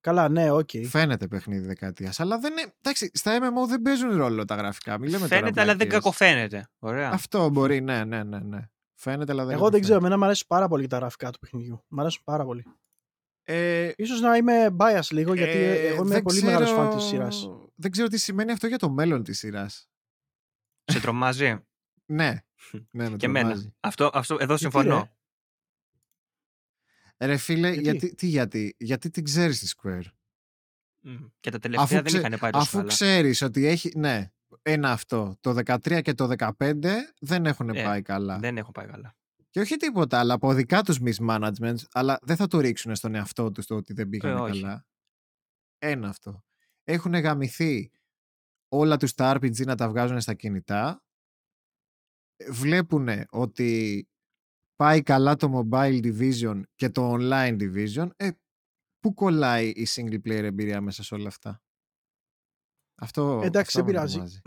Καλά, ναι, οκ. Φαίνεται παιχνίδι δεκαετίας. Αλλά δεν είναι, εντάξει, στα MMO δεν παίζουν ρόλο τα γραφικά. Μην λέμε τώρα Φαίνεται, αλλά δεν βλακίες. κακοφαίνεται. Ωραία. Αυτό μπορεί, ναι, ναι, ναι, ναι. Φαίνεται, αλλά δεν Εγώ δεν ξέρω, κακοφαίνεται. εμένα μου αρέσουν πάρα πολύ τα γραφικά του παιχνιδιού. Μ' αρέσουν πάρα πολύ. Ε, Ίσως να είμαι bias λίγο, γιατί ε, εγώ είμαι δεν πολύ ξέρω- μεγάλος φαν της σειράς. Δεν ξέρω τι σημαίνει αυτό για το μέλλον της σειράς. Σε τρομάζει; Ναι, ναι, με και εμένα. τρομάζει. Αυτό, αυτό, εδώ Γιατί, συμφωνώ. ρε; Ρε φίλε, Γιατί; γιατί, τι γιατί, γιατί την ξέρεις τη Square; Μμ. Και τα τελευταία δεν ξε- είχαν πάει τόσο αφού καλά. ξέρεις ότι έχει, ναι, ένα αυτό, το 13 και το 15 δεν έχουν Ε, πάει καλά. Δεν έχω πάει καλά. Και όχι τίποτα, αλλά από δικά τους mismanagement, αλλά δεν θα το ρίξουν στον εαυτό τους το ότι δεν πήγανε Ε, όχι. καλά. Ένα αυτό. Έχουν γαμηθεί όλα τους τα RPG να τα βγάζουν στα κινητά. Βλέπουν ότι πάει καλά το mobile division και το online division. Ε, πού κολλάει η single player εμπειρία μέσα σε όλα αυτά; Αυτό, Εντάξει, αυτό δεν με πειράζει. τρομάζει.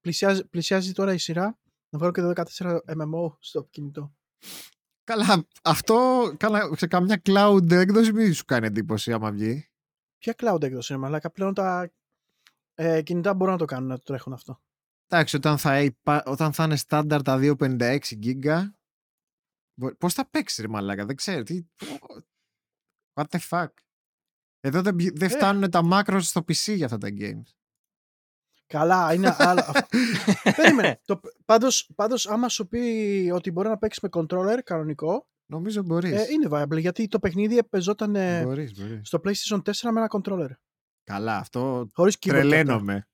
Πλησιάζει, πλησιάζει τώρα η σειρά να βάλω και το 14 MMO στο κινητό. Καλά, αυτό καλά, σε καμιά cloud έκδοση μη σου κάνει εντύπωση άμα βγει. Ποια cloud έκδοση είναι, μαλάκα; Πλέον τα ε, κινητά μπορούν να το κάνουν, να το τρέχουν αυτό. Εντάξει, όταν θα, υπά- όταν θα είναι στάνταρ τα 256 GB, μπο- πώς θα παίξεις ρε μαλάκα, δεν ξέρω. Τι... What the fuck. Εδώ δεν, πη- δεν Ε. φτάνουν τα macros στο PC για αυτά τα games. Καλά, είναι άλλο. αυτό. Περίμενε. Το, πάντως, πάντως, άμα σου πει ότι μπορεί να παίξεις με controller κανονικό, Νομίζω μπορείς. ε, είναι viable. Γιατί το παιχνίδι παίζονταν ε, Μπορείς, μπορείς. στο PlayStation 4 με ένα controller. Καλά, αυτό Χωρίς keyboard. και αυτά. τρελαίνομαι.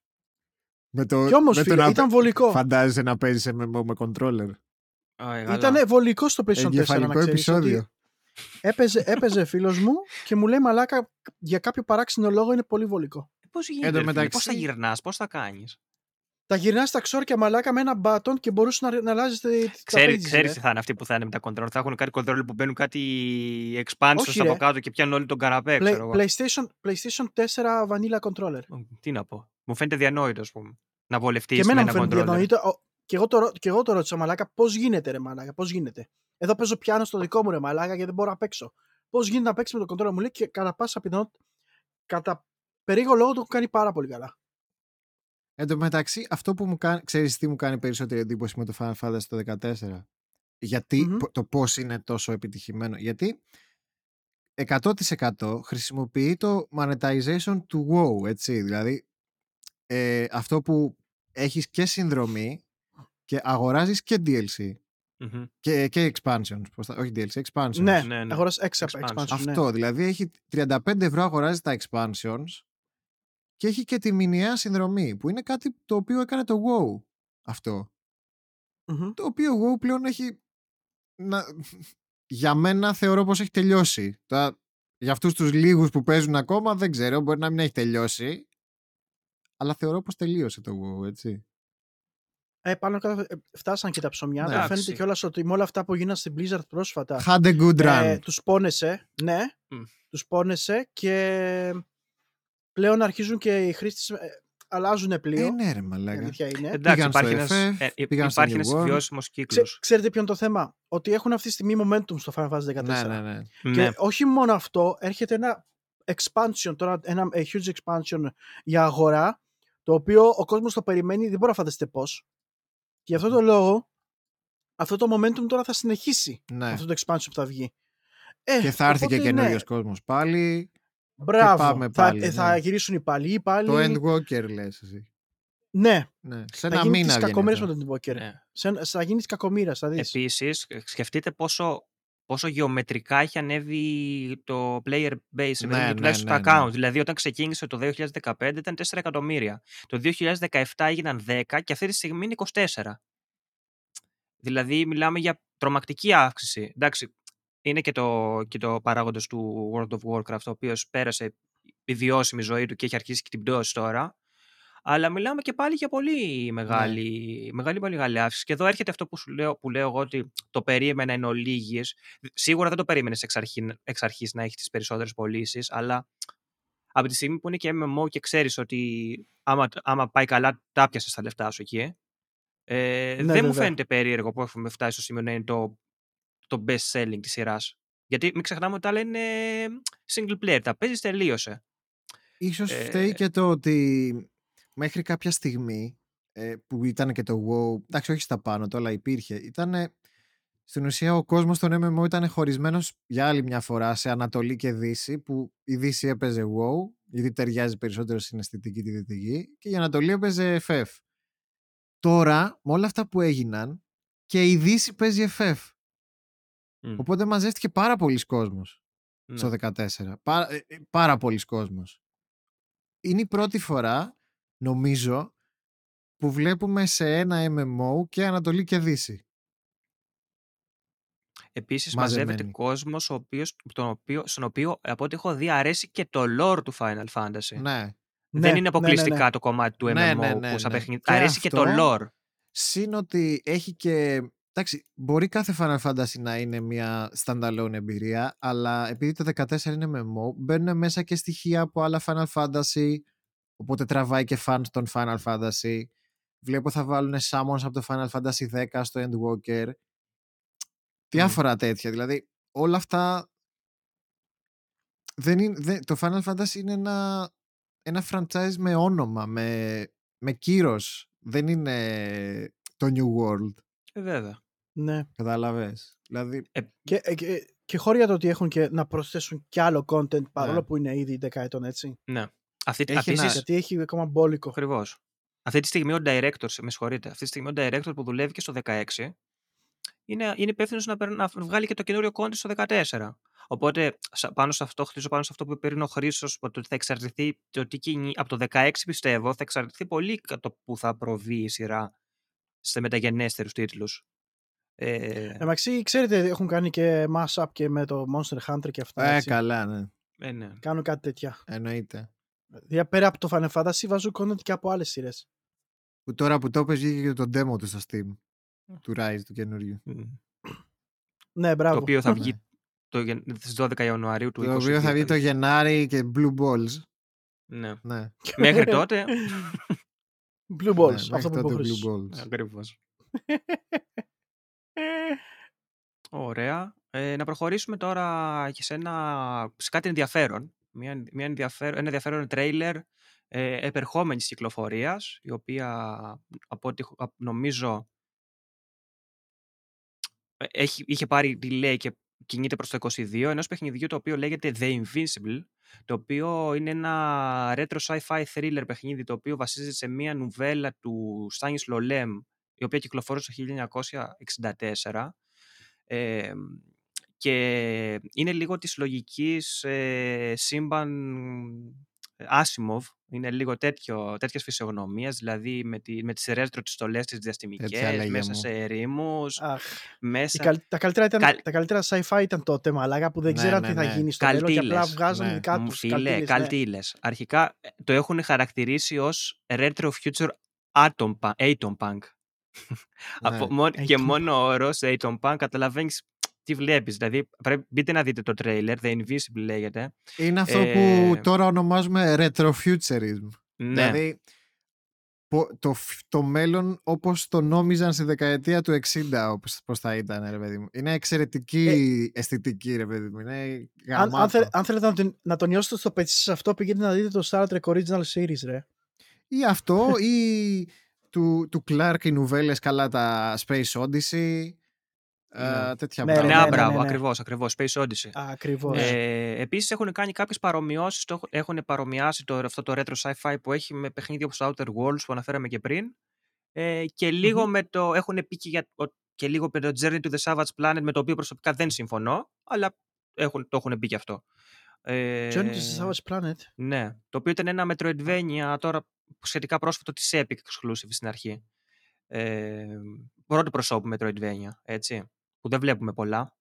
Με το, Κι όμως, με το φίλε, να ήταν παι- βολικό. Φαντάζεσαι να παίζεις MMO με controller. Α, ε, καλά. Ήταν βολικό στο PlayStation 4. να Εγκεφαλικό ξέρεις, επεισόδιο. ότι Έπαιζε, έπαιζε φίλος μου και μου λέει μαλάκα για κάποιο παράξενο λόγο είναι πολύ βολικό. Πώς Εν γίνεται, τω ρε φίλε, πώς μεταξύ- θα γυρνάς, πώς θα κάνεις; Τα γυρνάς στα ξόρκια μαλάκα με ένα μπάτον και μπορούσες να, να αλλάζεις τα Ξέρει, pages, ξέρεις ρε. τι θα είναι αυτοί που θα είναι με τα controller. Θα έχουν κάτι controller που μπαίνουν κάτι expansions Όχι, από ρε. κάτω και πιάνουν όλοι τον καραπέ, Play- ξέρω εγώ. PlayStation, PlayStation 4 vanilla controller. Μ, Τι να πω. Μου φαίνεται διανόητο, ας πούμε. Να βολευτείς Και με εμένα ένα μου φαίνεται controller. διανοητό. Ο- Και εγώ, το, ρω- και εγώ το ρώτησα μαλάκα πώς γίνεται ρε μαλάκα, πώς γίνεται. Εδώ παίζω πιάνο στο δικό μου ρε μαλάκα και δεν μπορώ να παίξω. Πώς γίνεται να παίξεις με το controller μου λέει και κατά πάσα πιθανότητα. Κατά περίγω λόγο το έχω κάνει πάρα πολύ καλά. Εν τω μεταξύ, αυτό που μου κάνει, ξέρεις τι μου κάνει περισσότερη εντύπωση με το Final Fantasy το 14. Γιατί, Μμμ. πο- το πώς είναι τόσο επιτυχημένο. Γιατί 100% χρησιμοποιεί το monetization του WoW, έτσι. Δηλαδή, ε, αυτό που έχεις και συνδρομή και αγοράζεις και DLC Μμμ. και, και expansions. Πώς θα- όχι DLC, expansions. Ναι, Ναι, ναι. αγοράς έξα Expansion. expansion. ναι. Αυτό, δηλαδή έχει 35 ευρώ αγοράζει τα expansions και έχει και τη μηνιαία συνδρομή που είναι κάτι το οποίο έκανε το WoW αυτό. Μμμ. Το οποίο WoW πλέον έχει να... για μένα θεωρώ πως έχει τελειώσει. Τα... Για αυτούς τους λίγους που παίζουν ακόμα δεν ξέρω, μπορεί να μην έχει τελειώσει αλλά θεωρώ πως τελείωσε το WoW, έτσι. Ε, πάνω κάτω ε, φτάσαν και τα ψωμιά. Ναι. και φαίνεται Εντάξει. κιόλας ότι με όλα αυτά που γίνανε στην Blizzard πρόσφατα. Had a good run. Ε, τους πόνεσε, ναι, Μμ. τους πόνεσε και πλέον αρχίζουν και οι χρήστες ε, αλλάζουν πλοίο. ε, ναι ρε η μαλάκα. αλήθεια είναι. Εντάξει, Πήγαν στο υπάρχει ένας, FF, ε, πήγαν στο υπάρχει New ένας World. βιώσιμος Ξέ- κύκλος. ξέρετε ποιο είναι το θέμα; Ότι έχουν αυτή τη στιγμή momentum στο Final Fantasy 14. Ναι, ναι, ναι. Και Ναι. όχι μόνο αυτό, έρχεται ένα expansion, τώρα ένα a huge expansion για αγορά, το οποίο ο κόσμος το περιμένει, δεν μπορεί να φανταστείτε πώς. Και γι' αυτό το λόγο, αυτό το momentum τώρα θα συνεχίσει ναι. αυτό το expansion που θα βγει. Ε, Και θα έρθει και οπότε, καινούριο ναι, κόσμος πάλι. Μπράβο. πάμε θα, πάλι, ε, θα ναι. γυρίσουν οι παλιοί πάλι. Το Endwalker λες εσύ. Ναι, Ναι. Σε θα ένα γίνει μήνα της βγαίνει κακομοίρας αυτό. με τον Invoker. Ναι. Σε- Θα γίνει της κακομοίρας, θα δεις. Επίσης, ε, σκεφτείτε πόσο, πόσο γεωμετρικά έχει ανέβει το player base, Ναι, ναι, ναι, τουλάχιστον ναι, τα ναι. accounts. Δηλαδή, όταν ξεκίνησε το 2015 ήταν 4 εκατομμύρια. Το 2017 έγιναν 10 και αυτή τη στιγμή είναι 24. Δηλαδή, μιλάμε για τρομακτική αύξηση. Εντάξει, είναι και το, και το παράγοντας του World of Warcraft, ο οποίος πέρασε η βιώσιμη ζωή του και έχει αρχίσει και την πτώση τώρα. Αλλά μιλάμε και πάλι για πολύ μεγάλη, μεγάλη, πολύ μεγάλη αύξηση. Και εδώ έρχεται αυτό που, σου λέω, που λέω εγώ ότι το περίμενα εν ολίγης. Σίγουρα δεν το περίμενες εξ, αρχή, εξ αρχής να έχεις τις περισσότερες πωλήσεις, αλλά από τη στιγμή που είναι και MMO και ξέρεις ότι άμα, άμα πάει καλά τα πιασες τα λεφτά σου εκεί. Ε, Ναι, δεν μου βέβαια. φαίνεται περίεργο που έχουμε φτάσει στο σημείο να είναι το, το best selling της σειράς. Γιατί μην ξεχνάμε ότι τα άλλα είναι single player. Τα παίζεις τελείωσε. Ίσως Ε, φταίει και το ότι μέχρι κάποια στιγμή ε, που ήταν και το WoW, εντάξει όχι στα πάνω, το αλλά υπήρχε, ήταν στην ουσία ο κόσμος των MMO ήταν χωρισμένος για άλλη μια φορά σε Ανατολή και Δύση που η Δύση έπαιζε WoW γιατί ταιριάζει περισσότερο στην αισθητική τη Δυτική και η Ανατολή έπαιζε FF. Τώρα με όλα αυτά που έγιναν και η Δύση παίζει FF. Μμ. Οπότε μαζεύτηκε πάρα πολλοί κόσμος Ναι. στο 14. Πάρα, ε, ε, πάρα πολλοί κόσμος. Είναι η πρώτη φορά, νομίζω, που βλέπουμε σε ένα MMO και Ανατολή και Δύση. Επίσης Μαζεμένη. μαζεύεται κόσμος ο οποίος, τον οποίο, στον οποίο από ό,τι έχω δει αρέσει και το lore του Final Fantasy. Ναι. Δεν είναι ναι, αποκλειστικά ναι, ναι. το κομμάτι του MMO Ναι, ναι, ναι, που σαν ναι. παιχνίδι. Και αρέσει και το αυτό- lore. Συν ότι έχει και... Εντάξει, μπορεί κάθε Final Fantasy να είναι μια standalone εμπειρία, αλλά επειδή το 14 είναι MMO, μπαίνουν μέσα και στοιχεία από άλλα Final Fantasy, οπότε τραβάει και fans των Final Fantasy. Βλέπω θα βάλουν summons από το Final Fantasy 10 στο Endwalker. Διάφορα τέτοια. Δηλαδή, όλα αυτά. Δεν είναι, δεν, το Final Fantasy είναι ένα, ένα franchise με όνομα, με, με κύρος. Δεν είναι το New World. Ε, βέβαια. Ναι. Κατάλαβες. Δηλαδή, Και, ε, και, και χώρια το ότι έχουν και να προσθέσουν κι άλλο content παρόλο Ναι. που είναι ήδη δεκαετών έτσι. Ναι. Αυτή, Έχει αυτής ένα- της- Γιατί έχει ακόμα μπόλικο. Ακριβώς. Αυτή τη στιγμή ο director, με συγχωρείτε, αυτή τη στιγμή ο director που δουλεύει και στο 16 είναι, είναι υπεύθυνος να, παίρνει- να βγάλει και το καινούριο content στο 14. Οπότε σα- πάνω σε αυτό, χτίζω πάνω σε αυτό που είπε πριν ο Χρήσος, ότι θα εξαρτηθεί το τι κινεί, από το 16 πιστεύω, θα εξαρτηθεί πολύ κα- το που θα προβεί η σειρά σε μεταγενέστερους τίτλους. Ε, Εντάξει, ξέρετε, έχουν κάνει και mash-up και με το Monster Hunter και αυτά. ε, έτσι. καλά, ναι. ε, ναι. Κάνουν κάτι τέτοια. Εννοείται. Δηλαδή, πέρα από το Final Fantasy βάζουν content και από άλλες σειρές. Που τώρα που το έπαιζε βγήκε και το demo του στο Steam. Του Rise του καινούριου. Μμ. Ναι, μπράβο. Το οποίο θα Ναι. βγει το, γεν- στις 12 Ιανουαρίου του Το οποίο θα βγει το 2022. Γενάρη και Blue Balls. Ναι. Ναι, Μέχρι τότε. Blue Balls. ναι, αυτό μέχρι που είπες ο τότε Χρήστος. Blue Balls. Ακριβώς. Ωραία. Ε, να προχωρήσουμε τώρα και σε, ένα, σε κάτι ενδιαφέρον. Μια, μια ενδιαφέρον ένα ενδιαφέρον τρέιλερ ε, επερχόμενης κυκλοφορίας, η οποία από ό,τι έχω- απ- νομίζω ε, έχει, είχε πάρει delay και κινείται προς το 22, ενός παιχνιδιού το οποίο λέγεται The Invincible, το οποίο είναι ένα retro sci-fi thriller παιχνίδι το οποίο βασίζεται σε μια νουβέλα του Στάνις Λολέμ η οποία κυκλοφόρησε το 1964 ε, και είναι λίγο της λογικής ε, σύμπαν Asimov, είναι λίγο τέτοιο, τέτοιες φυσιογνωμίες, δηλαδή με, τη, με τις ρέτρο τις στολές τις διαστημικές, μέσα μου. σε ερήμους, Αχ, οι μέσα... καλ- τα, καλύτερα ήταν, Καλ- τα καλύτερα sci-fi ήταν τότε, μαλάκα, που δεν Ναι, ξέραν ναι, τι θα ναι. γίνει στο μέλλον και απλά Καλτήλες. βγάζουν Ναι. δικά Μου τους φίλε, καλτήλες, ναι. καλτήλες. Αρχικά ε, το έχουν χαρακτηρίσει ως retro future atom punk. Atom punk. Από, Ναι. μόνο- και Atom μόνο ο όρος atom punk καταλαβαίνεις τι βλέπεις. Δηλαδή πρέπει, μπείτε να δείτε το trailer, The Invisible λέγεται. Είναι αυτό Ε, που τώρα ονομάζουμε retrofuturism. Ναι, Δηλαδή πο- το, φ- το μέλλον όπως το νόμιζαν στη δεκαετία του 60 όπως, πώς θα ήταν ρε παιδί μου. Είναι εξαιρετική αισθητική ρε παιδί μου. Είναι Αν, γαμάτο. αν, θέλ- αν θέλετε να, τον- να τον νιώσετε στο πετσί σας αυτό, πηγαίνετε να δείτε το Star Trek Original Series, ρε. Ή αυτό ή του, του Clark οι νουβέλες καλά τα Space Odyssey. ε, Ναι. τέτοια Ναι, ναι, πράγματα. ναι, μπράβο, ναι, ναι. ακριβώς, ακριβώς. Space Odyssey. Ακριβώς. Ε, επίσης έχουν κάνει κάποιες παρομοιώσεις, το, έχουν παρομοιάσει το, αυτό το retro sci-fi που έχει με παιχνίδια όπως το Outer Worlds που αναφέραμε και πριν ε, και λιγο Μμμ. με το, έχουν πει και, για, ο- και λίγο με το Journey to the Savage Planet με το οποίο προσωπικά δεν συμφωνώ αλλά έχουν, το έχουν πει και αυτό. Ε, Journey to the Savage Planet; ναι, το οποίο ήταν ένα Metroidvania τώρα σχετικά πρόσφατο της Epic Exclusive στην αρχή. Ε, πρώτο προσώπου Metroidvania, έτσι, που δεν βλέπουμε πολλά.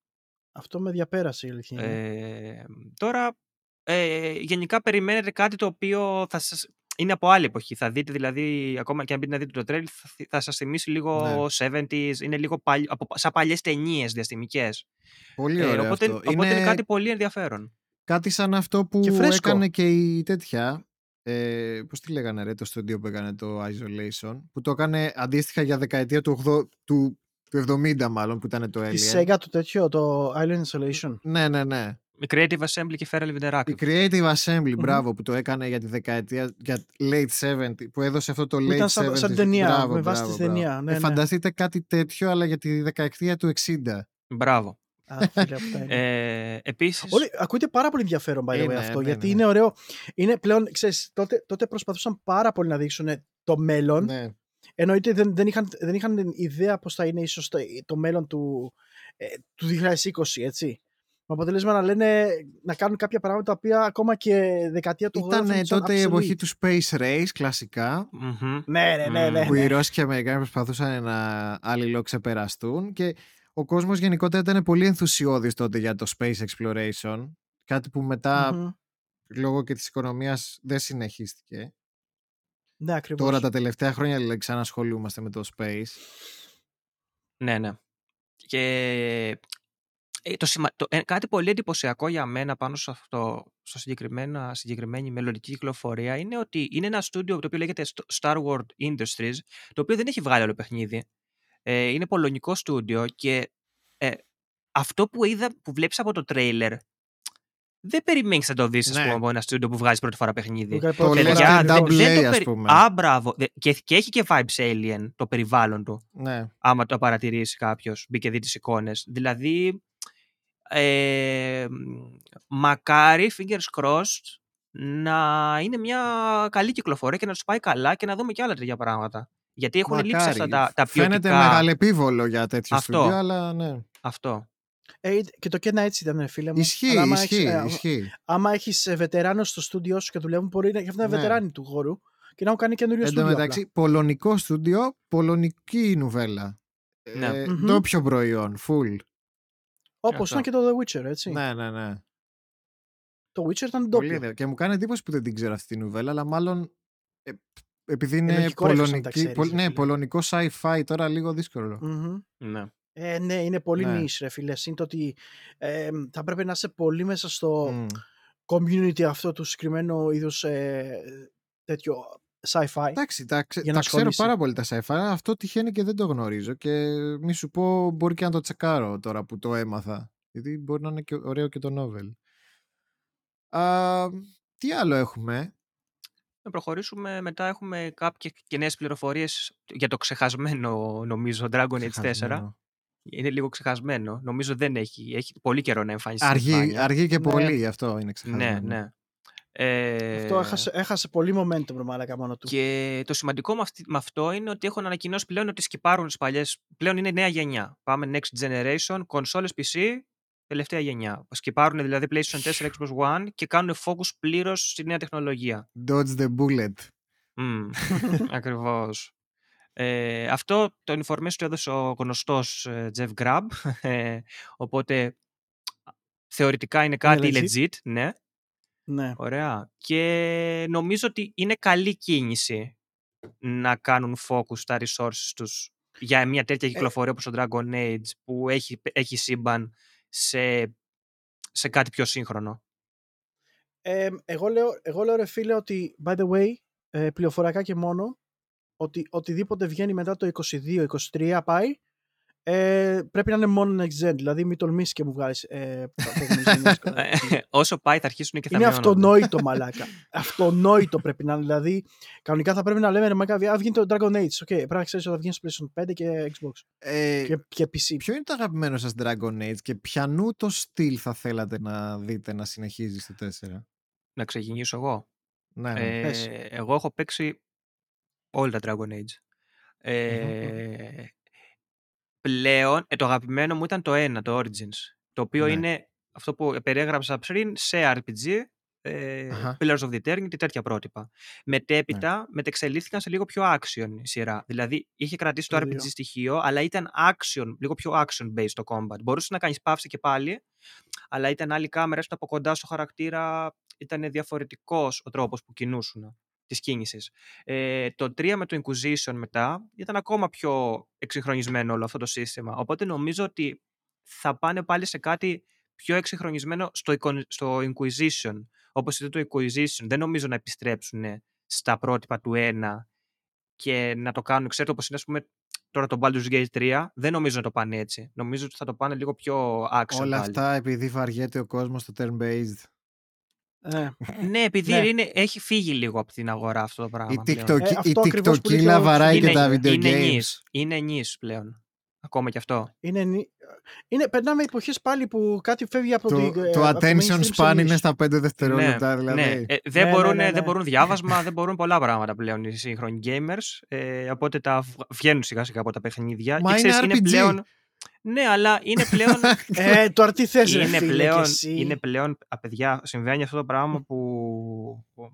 Αυτό με διαπέρασε η αλήθεια. είναι. Ε, τώρα, ε, γενικά περιμένετε κάτι το οποίο θα σας... είναι από άλλη εποχή. Θα δείτε δηλαδή, ακόμα και αν μπείτε να δείτε το trail, θα, θυ- θα σας θυμίσει λίγο Ναι. 70s, είναι λίγο παλι... από, σαν παλιές ταινίες διαστημικές. Πολύ Ε, ωραίο οπότε, αυτό. οπότε είναι... κάτι πολύ ενδιαφέρον. Κάτι σαν αυτό που Και φρέσκο. έκανε και η τέτοια. Ε, Πώς τη λέγανε, ρε, το στούντιο που έκανε το Isolation. Που το έκανε αντίστοιχα για δεκαετία του, 80, του, του 70, μάλλον, που ήταν το Alien. Τη Sega το τέτοιο, το Island Isolation. Ναι, ναι, ναι. Η Creative Assembly και Feral Η Interactive. Creative Assembly, Μμμ. μπράβο, που το έκανε για τη δεκαετία, για late 70, που έδωσε αυτό το Που late ήταν σαν, 70s. σαν ταινία, Μπράβο, με βάση μπράβο, τη μπράβο. ταινία. Ναι, Ε, ναι. Φανταστείτε κάτι τέτοιο, αλλά για τη δεκαετία του 60. Μπράβο. Α, φίλε, αυτά είναι. Ε, επίσης, Όλοι, ακούγεται πάρα πολύ ενδιαφέρον by the way Είναι, αυτό, ναι, γιατί ναι. είναι ωραίο. Είναι πλέον, ξέρεις, τότε, τότε προσπαθούσαν πάρα πολύ να δείξουν το μέλλον, Ναι. εννοείται δεν, δεν, είχαν, δεν είχαν ιδέα πώς θα είναι ίσως το, το μέλλον του, ε, του 2020, έτσι. Με αποτέλεσμα να λένε να κάνουν κάποια πράγματα τα οποία ακόμα και δεκαετία του 80 Ήταν φαινόντουσαν τότε η obsolete. εποχή του Space Race, κλασικά. μμμ. Ναι, ναι, ναι. ναι, Μμμ. που οι ναι. Ρώσοι και οι Αμερικάνοι προσπαθούσαν να αλληλοξεπεραστούν και ο κόσμος γενικότερα ήταν πολύ ενθουσιώδης τότε για το space exploration κάτι που μετά Μμμ. λόγω και της οικονομίας δεν συνεχίστηκε. Ναι, ακριβώς. Τώρα τα τελευταία χρόνια δηλαδή, ξανασχολούμαστε με το space. Ναι, ναι. Και ε, το σημα... το, ε, κάτι πολύ εντυπωσιακό για μένα πάνω σε αυτό, στο συγκεκριμένα, συγκεκριμένη μελλοντική κυκλοφορία είναι ότι είναι ένα στούντιο το οποίο λέγεται Star Wars Industries, το οποίο δεν έχει βγάλει άλλο παιχνίδι. Ε, είναι πολωνικό στούντιο και ε, αυτό που είδα, που βλέπεις από το τρέιλερ, δεν περιμένεις να το δεις, ας Ναι. πούμε, από ένα στούντιο που βγάζει πρώτη φορά Που παιχνίδι. κάνει Το πρώτη λες φορά και ακριβώς. double δεν A, το ας πούμε. Α, μπράβο. Δε- Και, και έχει και vibes alien το περιβάλλον του Ναι. άμα το παρατηρήσει κάποιος, μπει και δει τις εικόνες. Δηλαδή, ε, μακάρι, fingers crossed, να είναι μια καλή κυκλοφορία και να τους πάει καλά και να δούμε και άλλα τέτοια πράγματα. Γιατί έχουν λείψει Μακάρι. αυτά τα, τα Φαίνεται ποιοτικά. μεγαλεπίβολο για τέτοιο Αυτό. στούντιο, αλλά ναι. Αυτό. Ε, και το κένα έτσι ήταν, φίλε μου. Ισχύει, Αλλά άμα ισχύει, έχεις, ε, ισχύει. άμα έχεις βετεράνου στο στούντιό σου και δουλεύουν, μπορεί να έχουν Ναι. βετεράνοι του χώρου και να έχουν κάνει καινούριο Εν τω στούντιο. μεταξύ, πολωνικό στούντιο, πολωνική νουβέλα. Ναι. Ε, Μμμ. ντόπιο προϊόν, full. Όπως Αυτό. ήταν και το The Witcher, έτσι. Ναι, ναι, ναι. Το Witcher ήταν Πολύ ντόπιο. ενδιαφέρον. Και μου κάνει εντύπωση που δεν την ξέρω αυτή τη νουβέλα, αλλά μάλλον ε, επειδή είναι λογικό, ρε, εφόσον τα πολωνική, ξέρεις, πολ- ρε ναι, φίλε. πολωνικό sci-fi τώρα λίγο δύσκολο. Μμμ. Ναι. Ε, ναι, είναι πολύ Ναι. niche, ρε φίλε. Είναι το ότι ε, θα πρέπει να είσαι πολύ μέσα στο Μμ. community αυτό του συγκεκριμένου είδους ε, τέτοιο sci-fi. Εντάξει, τα, ξε- Για να τα ξέρω ασχολείσαι. πάρα πολύ τα sci-fi. αλλά Αυτό τυχαίνει και δεν το γνωρίζω. Και μη σου πω, μπορεί και να το τσεκάρω τώρα που το έμαθα. Γιατί μπορεί να είναι και ωραίο και το novel. Α, τι άλλο έχουμε; Να προχωρήσουμε. Μετά έχουμε κάποιες και νέες πληροφορίες για το ξεχασμένο, νομίζω, Dragon Age 4. Ξεχασμένο. Είναι λίγο ξεχασμένο. Νομίζω δεν έχει. Έχει πολύ καιρό να εμφανιστεί. στην Αργεί, επιφάνεια. αργεί και Ναι. πολύ, γι' αυτό είναι Ναι, ξεχασμένο. ναι. Ε, Αυτό έχασε, έχασε πολύ momentum, ρε μαλάκα, μόνο του. Και το σημαντικό με, αυτή- με αυτό είναι ότι έχουν ανακοινώσει πλέον ότι σκυπάρουν τις παλιές. Πλέον είναι νέα γενιά. Πάμε next generation, κονσόλες PC, τελευταία γενιά. Σκυπάρουν δηλαδή PlayStation 4, Xbox One και κάνουν focus πλήρως στη νέα τεχνολογία. Dodge the bullet. Mm, ακριβώς. Ε, αυτό το information το έδωσε ο γνωστός ε, Jeff Grubb, ε, οπότε θεωρητικά είναι κάτι legit. legit, ναι. Ναι. Ωραία. Και νομίζω ότι είναι καλή κίνηση να κάνουν focus στα resources τους για μια τέτοια κυκλοφορία όπως το Dragon Age που έχει, έχει σύμπαν σε, σε κάτι πιο σύγχρονο. Ε, εγώ, λέω, εγώ λέω ρε φίλε ότι, by the way, ε, πληροφοριακά και μόνο, ότι οτιδήποτε βγαίνει μετά το 22-23 πάει, ε, πρέπει να είναι μόνο next gen. Δηλαδή μην τολμήσεις και μου βγάλεις ε, προηγούμενες γενιές. Ε, Όσο πάει θα αρχίσουν και θα Είναι μειώνονται. αυτονόητο μαλάκα. αυτονόητο πρέπει να είναι. Δηλαδή, κανονικά θα πρέπει να λέμε ρε μαλάκα, α, βγαίνει το Dragon Age. Ok, πρέπει να ξέρεις ότι θα βγαίνει στο PlayStation 5 και Xbox. Ε, Και, και PC. Ποιο είναι το αγαπημένο σας Dragon Age και ποιανού το στυλ θα θέλατε να δείτε να συνεχίζει στο 4. Να ξεκινήσω εγώ. Ναι, ναι. Ε, πες. εγώ έχω παίξει όλα τα Dragon Age. Ε, πλέον, ε, το αγαπημένο μου ήταν το 1, το Origins. Το οποίο Ναι. είναι αυτό που περιέγραψα πριν σε RPG, ε, Αχα. Pillars of the Eternity, τέτοια πρότυπα. Μετέπειτα, μετεξελίχθηκαν σε λίγο πιο action η σειρά. Δηλαδή, είχε κρατήσει το Το RPG δύο. στοιχείο, αλλά ήταν action, λίγο πιο action-based το combat. Μπορούσε να κάνεις παύση και πάλι, αλλά ήταν άλλη κάμερα, έστω από κοντά στο χαρακτήρα, ήταν διαφορετικός ο τρόπος που κινούσουν της κίνησης. Ε, το 3 με το Inquisition μετά ήταν ακόμα πιο εξυγχρονισμένο όλο αυτό το σύστημα. Οπότε νομίζω ότι θα πάνε πάλι σε κάτι πιο εξυγχρονισμένο στο, εικο- στο Inquisition. Όπως ήταν το Inquisition. Δεν νομίζω να επιστρέψουν στα πρότυπα του 1 και να το κάνουν, ξέρετε, όπως είναι ας πούμε τώρα το Baldur's Gate 3. Δεν νομίζω να το πάνε έτσι. Νομίζω ότι θα το πάνε λίγο πιο action Όλα πάλι. αυτά επειδή βαριέται ο κόσμος στο turn-based. Ε, Ναι, επειδή Ναι. Είναι, έχει φύγει λίγο από την αγορά αυτό το πράγμα. Η, πλέον. TikTok, Ε, η αυτό ακριβώς που λέει και TikTokila ο- βαράει και είναι, τα video είναι games. νης. Είναι νης πλέον. Ακόμα και αυτό. είναι, νη- είναι, περνάμε εποχές πάλι που κάτι φεύγει από Το, την. ε, το από attention mainstream σε span niche. είναι στα 5 δευτερόλεπτα. ναι, δηλαδή. ναι. Ε, δεν, Ναι, μπορούν, ναι, ναι, δεν ναι. μπορούν διάβασμα, δεν μπορούν πολλά πράγματα πλέον οι σύγχρονοι gamers. Ε, οπότε τα βγ- βγαίνουν σιγά σιγά από τα παιχνίδια. Μα και είναι ξέρεις, RPG. πλέον. Ναι, αλλά είναι πλέον. Ε, τώρα τι θες ρε είναι, φίλε πλέον και εσύ; είναι πλέον. Α, παιδιά, συμβαίνει αυτό το πράγμα που. που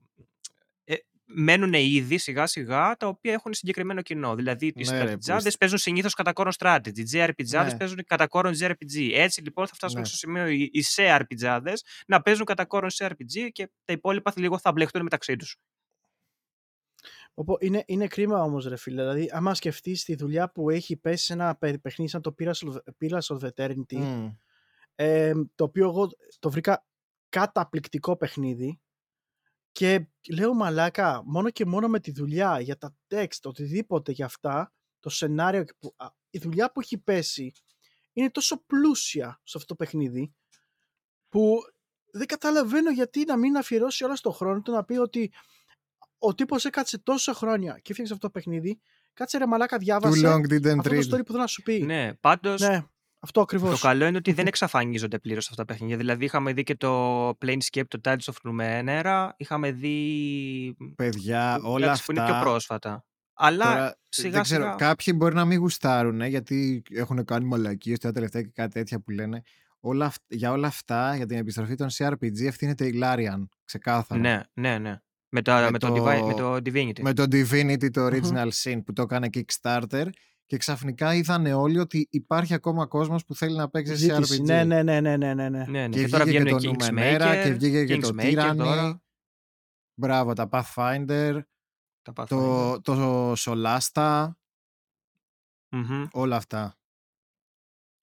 ε, μένουν είδη σιγά σιγά τα οποία έχουν συγκεκριμένο κοινό. Δηλαδή, οι Ναι, ρε, στρατιτζάδε πούστη. παίζουν συνήθως κατά κόρον strategy. Οι JRPGάδε Ναι. παίζουν κατά κόρον JRPG. Έτσι λοιπόν θα φτάσουμε Ναι. στο σημείο οι οι CRPGάδε να παίζουν κατά κόρον CRPG και τα υπόλοιπα λίγο θα μπλεχτούν μεταξύ τους. Οπό- είναι, είναι κρίμα όμως, ρε φίλε. Δηλαδή, άμα σκεφτείς τη δουλειά που έχει πέσει σε ένα παι- παιχνίδι σαν το Pillars of, Pillars of Eternity, Μμ. ε, το οποίο εγώ το βρήκα καταπληκτικό παιχνίδι και λέω μαλάκα, μόνο και μόνο με τη δουλειά για τα text, οτιδήποτε για αυτά, το σενάριο, που, α, η δουλειά που έχει πέσει είναι τόσο πλούσια σε αυτό το παιχνίδι που δεν καταλαβαίνω γιατί να μην αφιερώσει όλα στον χρόνο του να πει ότι ο τύπος έκατσε τόσα χρόνια και έφτιαξε αυτό το παιχνίδι, κάτσε ρε μαλάκα Too διάβασε long didn't αυτό το read. story που θέλω να σου πει. Ναι, πάντως. Ναι, αυτό ακριβώς. Το καλό είναι ότι δεν εξαφανίζονται πλήρως αυτά τα παιχνίδια. Δηλαδή, είχαμε δει και το Planescape, το Tides of Numenera. Είχαμε δει. Παιδιά, όλα εντάξει, που είναι πιο αυτά. πρόσφατα. Αλλά Τώρα, σιγά δεν ξέρω, σιγά. κάποιοι μπορεί να μην γουστάρουν γιατί έχουν κάνει μαλακίες τα τελευταία και κάτι τέτοια που λένε. Όλα, αυ- για όλα αυτά, για την επιστροφή των CRPG, ευθύνεται η Larian. Ξεκάθαρα. Ναι, ναι, ναι. Με, τα, Με με, το... το- Divi- με το Divinity. Με το Divinity, το Μμμ. Original Sin που το έκανε Kickstarter και ξαφνικά είδανε όλοι ότι υπάρχει ακόμα κόσμος που θέλει να παίξει Ζήτηση. CRPG. Ναι, ναι, ναι, ναι, ναι, ναι, ναι. Ναι, ναι. Και, Και, τώρα βγήκε βγαίνουν και το Kingsmaker. Numenera και βγήκε και το Kingsmaker Tyranny. τώρα. Μπράβο, τα Pathfinder, Τα Pathfinder. το, το Solasta, Μμμ. όλα αυτά.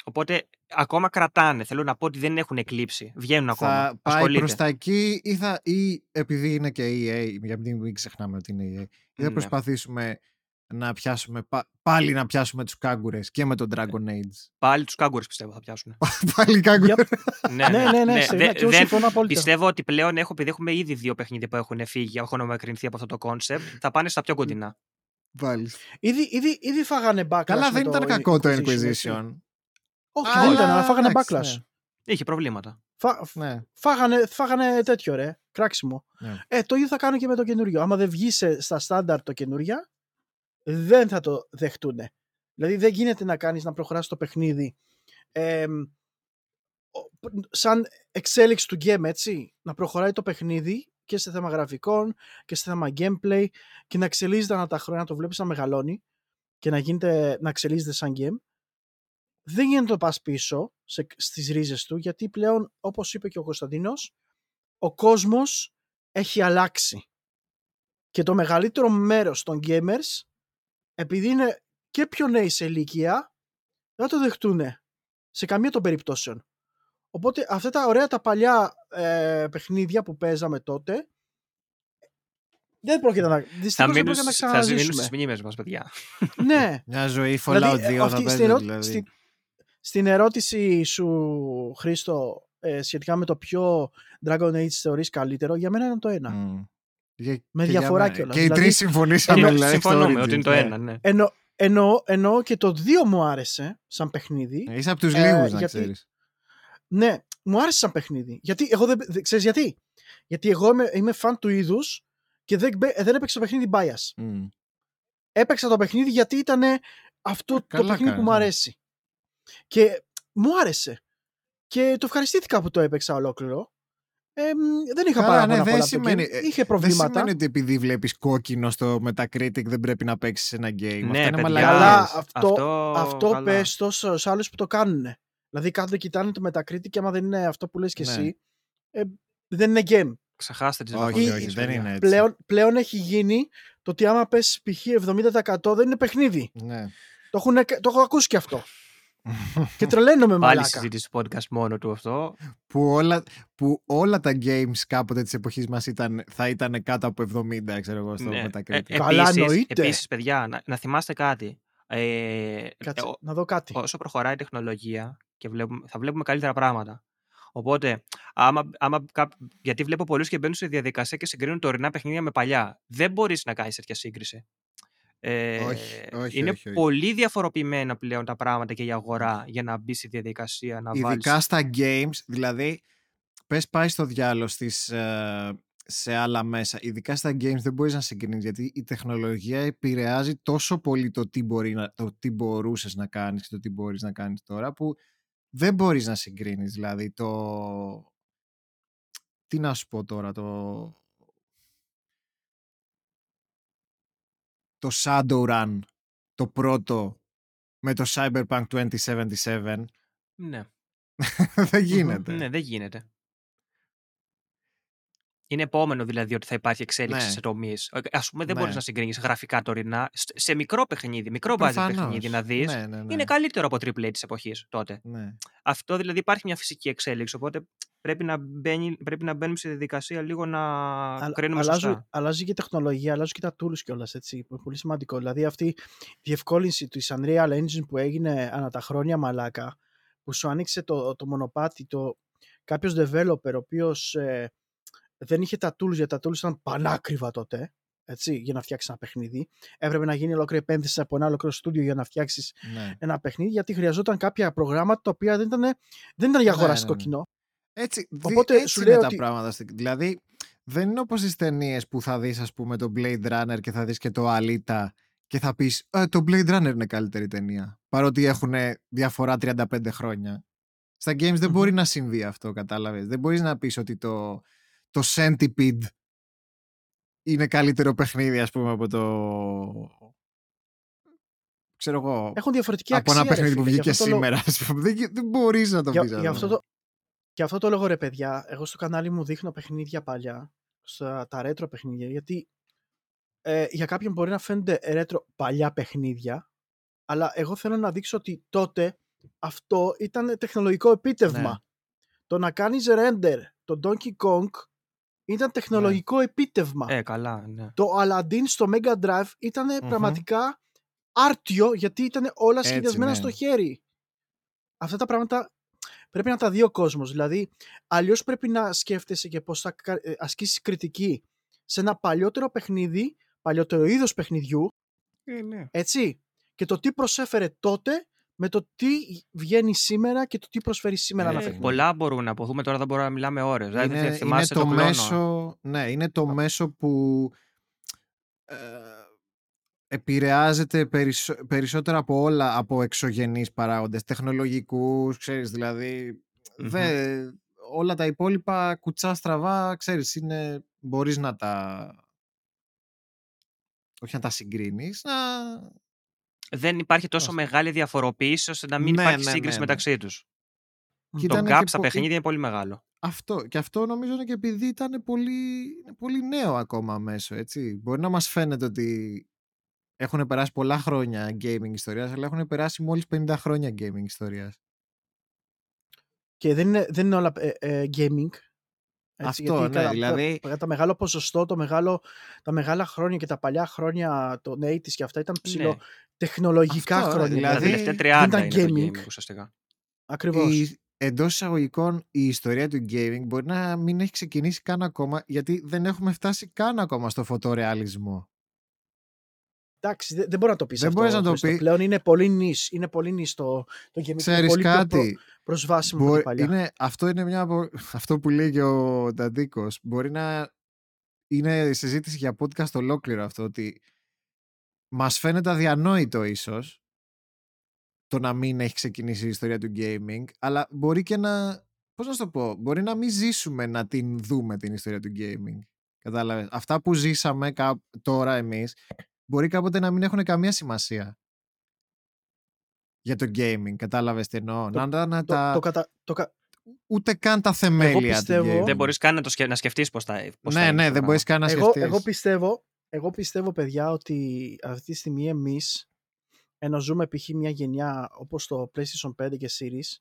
Οπότε ακόμα κρατάνε. Θέλω να πω ότι δεν έχουν εκλείψει. Βγαίνουν ακόμα. Θα πάει Ασχολείται. προς τα εκεί ή, θα, ή επειδή είναι και EA, γιατί μην ξεχνάμε ότι είναι EA, ή θα Ναι. προσπαθήσουμε να πιάσουμε, πα- πάλι να πιάσουμε τους κάγκουρες και με τον Dragon Age. Πάλι τους κάγκουρες πιστεύω θα πιάσουν. πάλι κάγκουρες. ναι, Ναι, ναι, ναι, ναι. σε- Δε- και εγώ δεν- συμφωνώ απόλυτα. Πιστεύω ότι πλέον έχω, επειδή έχουμε ήδη δύο παιχνίδια που έχουν φύγει, έχουν μακρυνθεί από αυτό το concept, θα πάνε στα πιο κοντινά. Πάλι. Ήδη, ήδη, ήδη φάγανε backlash. Καλά με δεν ήταν κακό το Inquisition. Έτσι. Όχι, Αλλά, δεν ήταν, αλλά φάγανε εντάξει, backlash. Είχε προβλήματα. Φα- Ναι, ναι. φάγανε, φάγανε τέτοιο ρε. κράξιμο. Ναι. Ε, το ίδιο θα κάνω και με το καινούριο. Άμα δεν βγει σε- στα στάνταρ το καινούρια, δεν θα το δεχτούν. Δηλαδή δεν γίνεται να κάνεις να προχωράς το παιχνίδι εμ, ο- σαν εξέλιξη του game, έτσι. Να προχωράει το παιχνίδι και σε θέμα γραφικών και σε θέμα gameplay και να εξελίσσεται ανά τα χρόνια, να το βλέπεις να μεγαλώνει και να, γίνεται, να εξελίσσεται σαν game. Δεν γίνεται να το πας πίσω σε, στις ρίζες του γιατί πλέον, όπως είπε και ο Κωνσταντίνος, ο κόσμος έχει αλλάξει. Και το μεγαλύτερο μέρος των gamers, επειδή είναι και πιο νέοι σε ηλικία, δεν θα το δεχτούν σε καμία των περιπτώσεων. Οπότε αυτά τα ωραία τα παλιά ε, παιχνίδια που παίζαμε τότε δεν πρόκειται να, Θα δυστυχώς δεν μείνουν, πρόκειται να σ- θα μείνουν ξαναζήσουμε. στις μνήμες μας, παιδιά. ναι, Μια ζωή Fallout 2 Δηλαδή, θα αυτή- παίζεις στην, ερώ- δηλαδή. στην, στην ερώτηση σου, Χρήστο, ε, σχετικά με το ποιο Dragon Age θεωρείς καλύτερο, για μένα είναι το ένα. Μμ. Για- Με και για διαφορά μένα. κιόλας. Και οι Δηλαδή, τρεις συμφωνήσαμε. ενώ- δηλαδή, στο Συμφωνούμε Origins, ότι είναι το ναι. ένα, ναι. Ενώ, ενώ, ενώ και το 2 μου άρεσε σαν παιχνίδι. Είσαι από τους Ε, λίγους να γιατί- ξέρεις. Ναι, μου άρεσε σαν παιχνίδι. Γιατί εγώ δεν. δεν- Ξέρεις γιατί; Γιατί εγώ είμαι, είμαι φαν του είδους και δεν, μπαι- δεν έπαιξα το παιχνίδι bias. Μμ. Έπαιξα το παιχνίδι γιατί ήταν αυτό το καλά παιχνίδι που κάνεις, μου ναι. αρέσει. Και μου άρεσε. Και το ευχαριστήθηκα που το έπαιξα ολόκληρο. Ε, μ, δεν είχα Καλά, πάρα ναι, πολλά δεν από το σημαίνει- game. ε, Είχε Δεν προβλήματα. σημαίνει ότι επειδή βλέπεις κόκκινο στο Metacritic δεν πρέπει να παίξεις ένα game. Ναι, Αυτά είναι παιδιά. μαλακίες. Καλά, αυτό, αυτό, αυτό καλά. πες το στους άλλους που το κάνουν. Δηλαδή κάθονται κοιτάνε το Metacritic και άμα δεν είναι αυτό που λες και Ναι. εσύ, ε, δεν είναι game. Ξεχάστε τις Όχι, βαθμολογίες, όχι, δεν παιδιά. είναι έτσι. Πλέον, πλέον έχει γίνει το ότι άμα πες π.χ. 70% δεν είναι παιχνίδι. Ναι. Το, έχουν, το έχω ακούσει και αυτό. Και τρελαίνομαι Πάλι μαλάκα. συζήτηση του podcast μόνο του αυτό. που, όλα, που όλα τα games κάποτε της εποχής μας ήταν, θα ήταν κάτω από 70, ξέρω εγώ, στο Ναι. Metacritic. Ε, Καλά, επίσης, εννοείται. επίσης, παιδιά, να, να θυμάστε κάτι. Ε, Κάτσε, ε, ο- να δω κάτι. όσο προχωράει η τεχνολογία και βλέπουμε, θα βλέπουμε καλύτερα πράγματα. Οπότε, άμα, άμα, κά- γιατί βλέπω πολλούς και μπαίνουν σε διαδικασία και συγκρίνουν τωρινά παιχνίδια με παλιά. Δεν μπορείς να κάνεις τέτοια σύγκριση. Ε, Όχι, όχι, είναι όχι, όχι. πολύ διαφοροποιημένα πλέον τα πράγματα και η αγορά για να μπει στη διαδικασία να βάλεις... Ειδικά στα games, δηλαδή, πες πάει στο διάλογο στις, ε, σε άλλα μέσα. Ειδικά στα games δεν μπορείς να συγκρίνεις, γιατί η τεχνολογία επηρεάζει τόσο πολύ το τι, μπορεί να, το τι μπορούσες να κάνεις και το τι μπορείς να κάνεις τώρα, που δεν μπορείς να συγκρίνεις. Δηλαδή, το... Τι να σου πω τώρα, το... Το Shadowrun, το πρώτο, με το Cyberpunk 2077, Ναι, δεν γίνεται. ναι, δεν γίνεται. Είναι επόμενο δηλαδή ότι θα υπάρχει εξέλιξη Ναι. σε τομείς. Α πούμε, δεν Ναι. μπορεί να συγκρίνεις γραφικά τωρινά. Σ- Σε μικρό παιχνίδι, μικρό budget Προφανώς. παιχνίδι να δεις. Ναι, ναι, ναι. Είναι καλύτερο από AAA της εποχής τότε. Ναι. Αυτό δηλαδή υπάρχει μια φυσική εξέλιξη. Οπότε πρέπει να, μπαίνει, πρέπει να μπαίνουμε στη διαδικασία λίγο να Α- κρίνουμε αλλάζουν- σωστά. αλλάζει και η τεχνολογία, αλλάζουν και τα tools κιόλας. έτσι, που είναι πολύ σημαντικό. Δηλαδή αυτή η διευκόλυνση του Unreal Engine που έγινε ανά τα χρόνια μαλάκα, που σου άνοιξε το, το μονοπάτι, το κάποιος developer ο οποίος δεν είχε τα tools, γιατί τα tools ήταν πανάκριβα τότε, έτσι, για να φτιάξεις ένα παιχνίδι. Έπρεπε να γίνει ολόκληρη επένδυση από ένα ολόκληρο στούντιο για να φτιάξεις ναι. ένα παιχνίδι, γιατί χρειαζόταν κάποια προγράμματα τα οποία δεν ήταν, δεν ήταν για Ναι, αγοραστικό ναι, ναι. κοινό. Έτσι, δι- Οπότε έτσι σου είναι λέω τα ότι- πράγματα. στην- Δηλαδή, δεν είναι όπως τις ταινίες που θα δεις, ας πούμε, το Blade Runner και θα δεις και το Alita και θα πεις «Ε, το Blade Runner είναι καλύτερη ταινία. Παρότι έχουν διαφορά 35 χρόνια. Στα games δεν Μμμ. μπορεί να συμβεί αυτό, κατάλαβες. Δεν μπορείς να πεις ότι το, το Centipede είναι καλύτερο παιχνίδι, ας πούμε, από το... Ξέρω εγώ, Έχουν διαφορετική από αξία. ένα ρε παιχνίδι που φίλε, γι' βγήκε αυτό το λόγο- σήμερα. ας πούμε. Δεν, γι- δεν μπορείς να το Για, πεις για αυτό. αυτό το, και αυτό το λόγο ρε παιδιά, εγώ στο κανάλι μου δείχνω παιχνίδια παλιά, στα, τα retro παιχνίδια, γιατί ε, για κάποιον μπορεί να φαίνονται retro παλιά παιχνίδια, αλλά εγώ θέλω να δείξω ότι τότε αυτό ήταν τεχνολογικό επίτευγμα. Ναι. Το να κάνεις render το Donkey Kong ήταν τεχνολογικό επίτευγμα. Ε, καλά, ναι. Το Aladdin στο Mega Drive ήταν Μμμ. πραγματικά άρτιο γιατί ήταν όλα Έτσι, σχεδιασμένα ναι. στο χέρι. Αυτά τα πράγματα πρέπει να τα δει ο κόσμος. Δηλαδή, αλλιώς πρέπει να σκέφτεσαι και πώς θα κα- ε, ασκήσεις κριτική σε ένα παλιότερο παιχνίδι, παλιότερο είδος παιχνιδιού, Ε, ναι. έτσι, και το τι προσέφερε τότε με το τι βγαίνει σήμερα και το τι προσφέρει σήμερα Ε, ένα Ε, παιχνίδι. πολλά μπορούμε να αποθούμε, τώρα δεν μπορούμε να μιλάμε ώρες. Δηλαδή, είναι, θε- είναι θυμάσαι το, το χρόνο. μέσο, ναι, είναι το μέσο που ε, επηρεάζεται περισσο, περισσότερο από όλα από εξωγενείς παράγοντες, τεχνολογικούς, ξέρεις, δηλαδή δε, όλα τα υπόλοιπα κουτσά στραβά, ξέρεις, είναι, μπορείς να τα όχι να τα συγκρίνεις, να... Δεν υπάρχει τόσο Πώς; μεγάλη διαφοροποίηση ώστε να μην Ναι, υπάρχει ναι, σύγκριση ναι, ναι. μεταξύ τους. Και Το ήταν gap και στα πο- παιχνίδια είναι πολύ μεγάλο. Αυτό. Και αυτό νομίζω είναι και επειδή ήταν πολύ, είναι πολύ νέο ακόμα μέσω, έτσι. Μπορεί να μας φαίνεται ότι έχουν περάσει πολλά χρόνια gaming ιστορίας, αλλά έχουν περάσει μόλις 50 χρόνια gaming ιστορίας. Και δεν είναι, δεν είναι όλα ε, ε, gaming. Έτσι, Αυτό, γιατί ναι, κατά- δηλαδή- τα, τα μεγάλο ποσοστό, το μεγάλο, τα μεγάλα χρόνια και τα παλιά χρόνια των 80's και αυτά ήταν ψηλό Ναι. τεχνολογικά Αυτό, χρόνια. δηλαδή- Τα Δηλαδή, τελευταία 30 δεν είναι ήταν το gaming. gaming ουσιαστικά. ακριβώς. Η, εντός εισαγωγικών η ιστορία του gaming μπορεί να μην έχει ξεκινήσει καν ακόμα γιατί δεν έχουμε φτάσει καν ακόμα στο φωτορεαλισμό. Εντάξει, δεν, δεν μπορεί να το πεις Δεν αυτό. μπορείς να το Χρήστο. πει. Πλέον είναι πολύ νης. Είναι πολύ νης το, το gaming. είναι Ξέρεις πολύ πιο κάτι, προ- προσβάσιμο από Μπορεί- το παλιά. είναι, αυτό είναι μια από, αυτό που λέει και ο Νταντίκος. Μπορεί να είναι συζήτηση για podcast ολόκληρο αυτό ότι μας φαίνεται αδιανόητο ίσως το να μην έχει ξεκινήσει η ιστορία του gaming αλλά μπορεί και να πώς να σου το πω μπορεί να μην ζήσουμε να την δούμε την ιστορία του gaming κατάλαβες; Αυτά που ζήσαμε κα- τώρα εμείς μπορεί κάποτε να μην έχουν καμία σημασία για το gaming κατάλαβες τι εννοώ Το- να, να Το, τα, το, κατα, το, κα- ούτε καν τα θεμέλια πιστεύω- του gaming. Δεν μπορείς καν να, το σκε... να σκεφτείς πώς θα, πώς θα ναι, είναι ναι, αυτό δεν το μπορείς καν να εγώ, σκεφτείς. εγώ, πιστεύω, εγώ πιστεύω, παιδιά, ότι αυτή τη στιγμή εμείς ενώ ζούμε π.χ. μια γενιά όπως το PlayStation 5 και Series,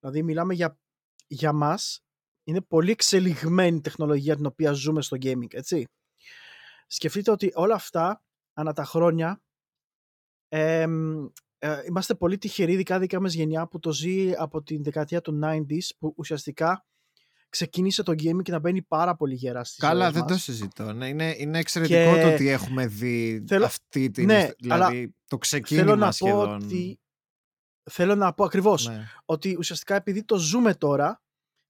δηλαδή μιλάμε για, για μας, είναι πολύ εξελιγμένη η τεχνολογία την οποία ζούμε στο gaming, έτσι. Σκεφτείτε ότι όλα αυτά, ανά τα χρόνια, εμ, ε, είμαστε πολύ τυχεροί, ειδικά δικά μας γενιά, που το ζει από την δεκαετία του 90s, που ουσιαστικά ξεκίνησε το gaming και να μπαίνει πάρα πολύ γερά στις Καλά, ζωές δεν το μας. συζητώ. Ναι, είναι, είναι εξαιρετικό Και το ότι έχουμε δει θέλω- αυτή την. Ναι, ιστο- αλλά δηλαδή το ξεκίνημα Θέλω να πω σχεδόν. ότι θέλω να πω ακριβώς Ναι. ότι ουσιαστικά επειδή το ζούμε τώρα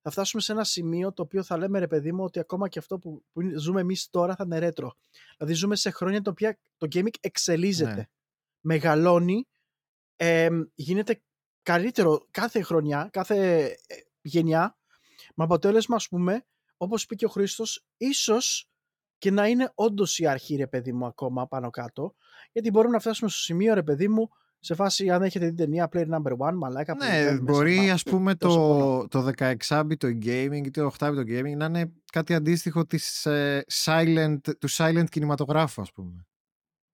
θα φτάσουμε σε ένα σημείο το οποίο θα λέμε ρε παιδί μου ότι ακόμα και αυτό που, που είναι- ζούμε εμείς τώρα θα είναι ρέτρο. Δηλαδή ζούμε σε χρόνια τα οποία το gaming εξελίζεται. Ναι. Μεγαλώνει, εμ, γίνεται καλύτερο κάθε χρονιά, κάθε ε, γενιά με αποτέλεσμα ας πούμε όπως είπε και ο Χρήστος ίσως και να είναι όντως η αρχή ρε παιδί μου ακόμα πάνω κάτω γιατί μπορούμε να φτάσουμε στο σημείο ρε παιδί μου σε φάση αν έχετε την ταινία Player Number One μαλάκα που Ναι, βγαίνει μέσα, μπορεί μα- ας πούμε τόσο πόνο. το, το 16-bit gaming ή το 8-bit gaming να είναι κάτι αντίστοιχο της, ε, silent, του silent κινηματογράφου ας πούμε.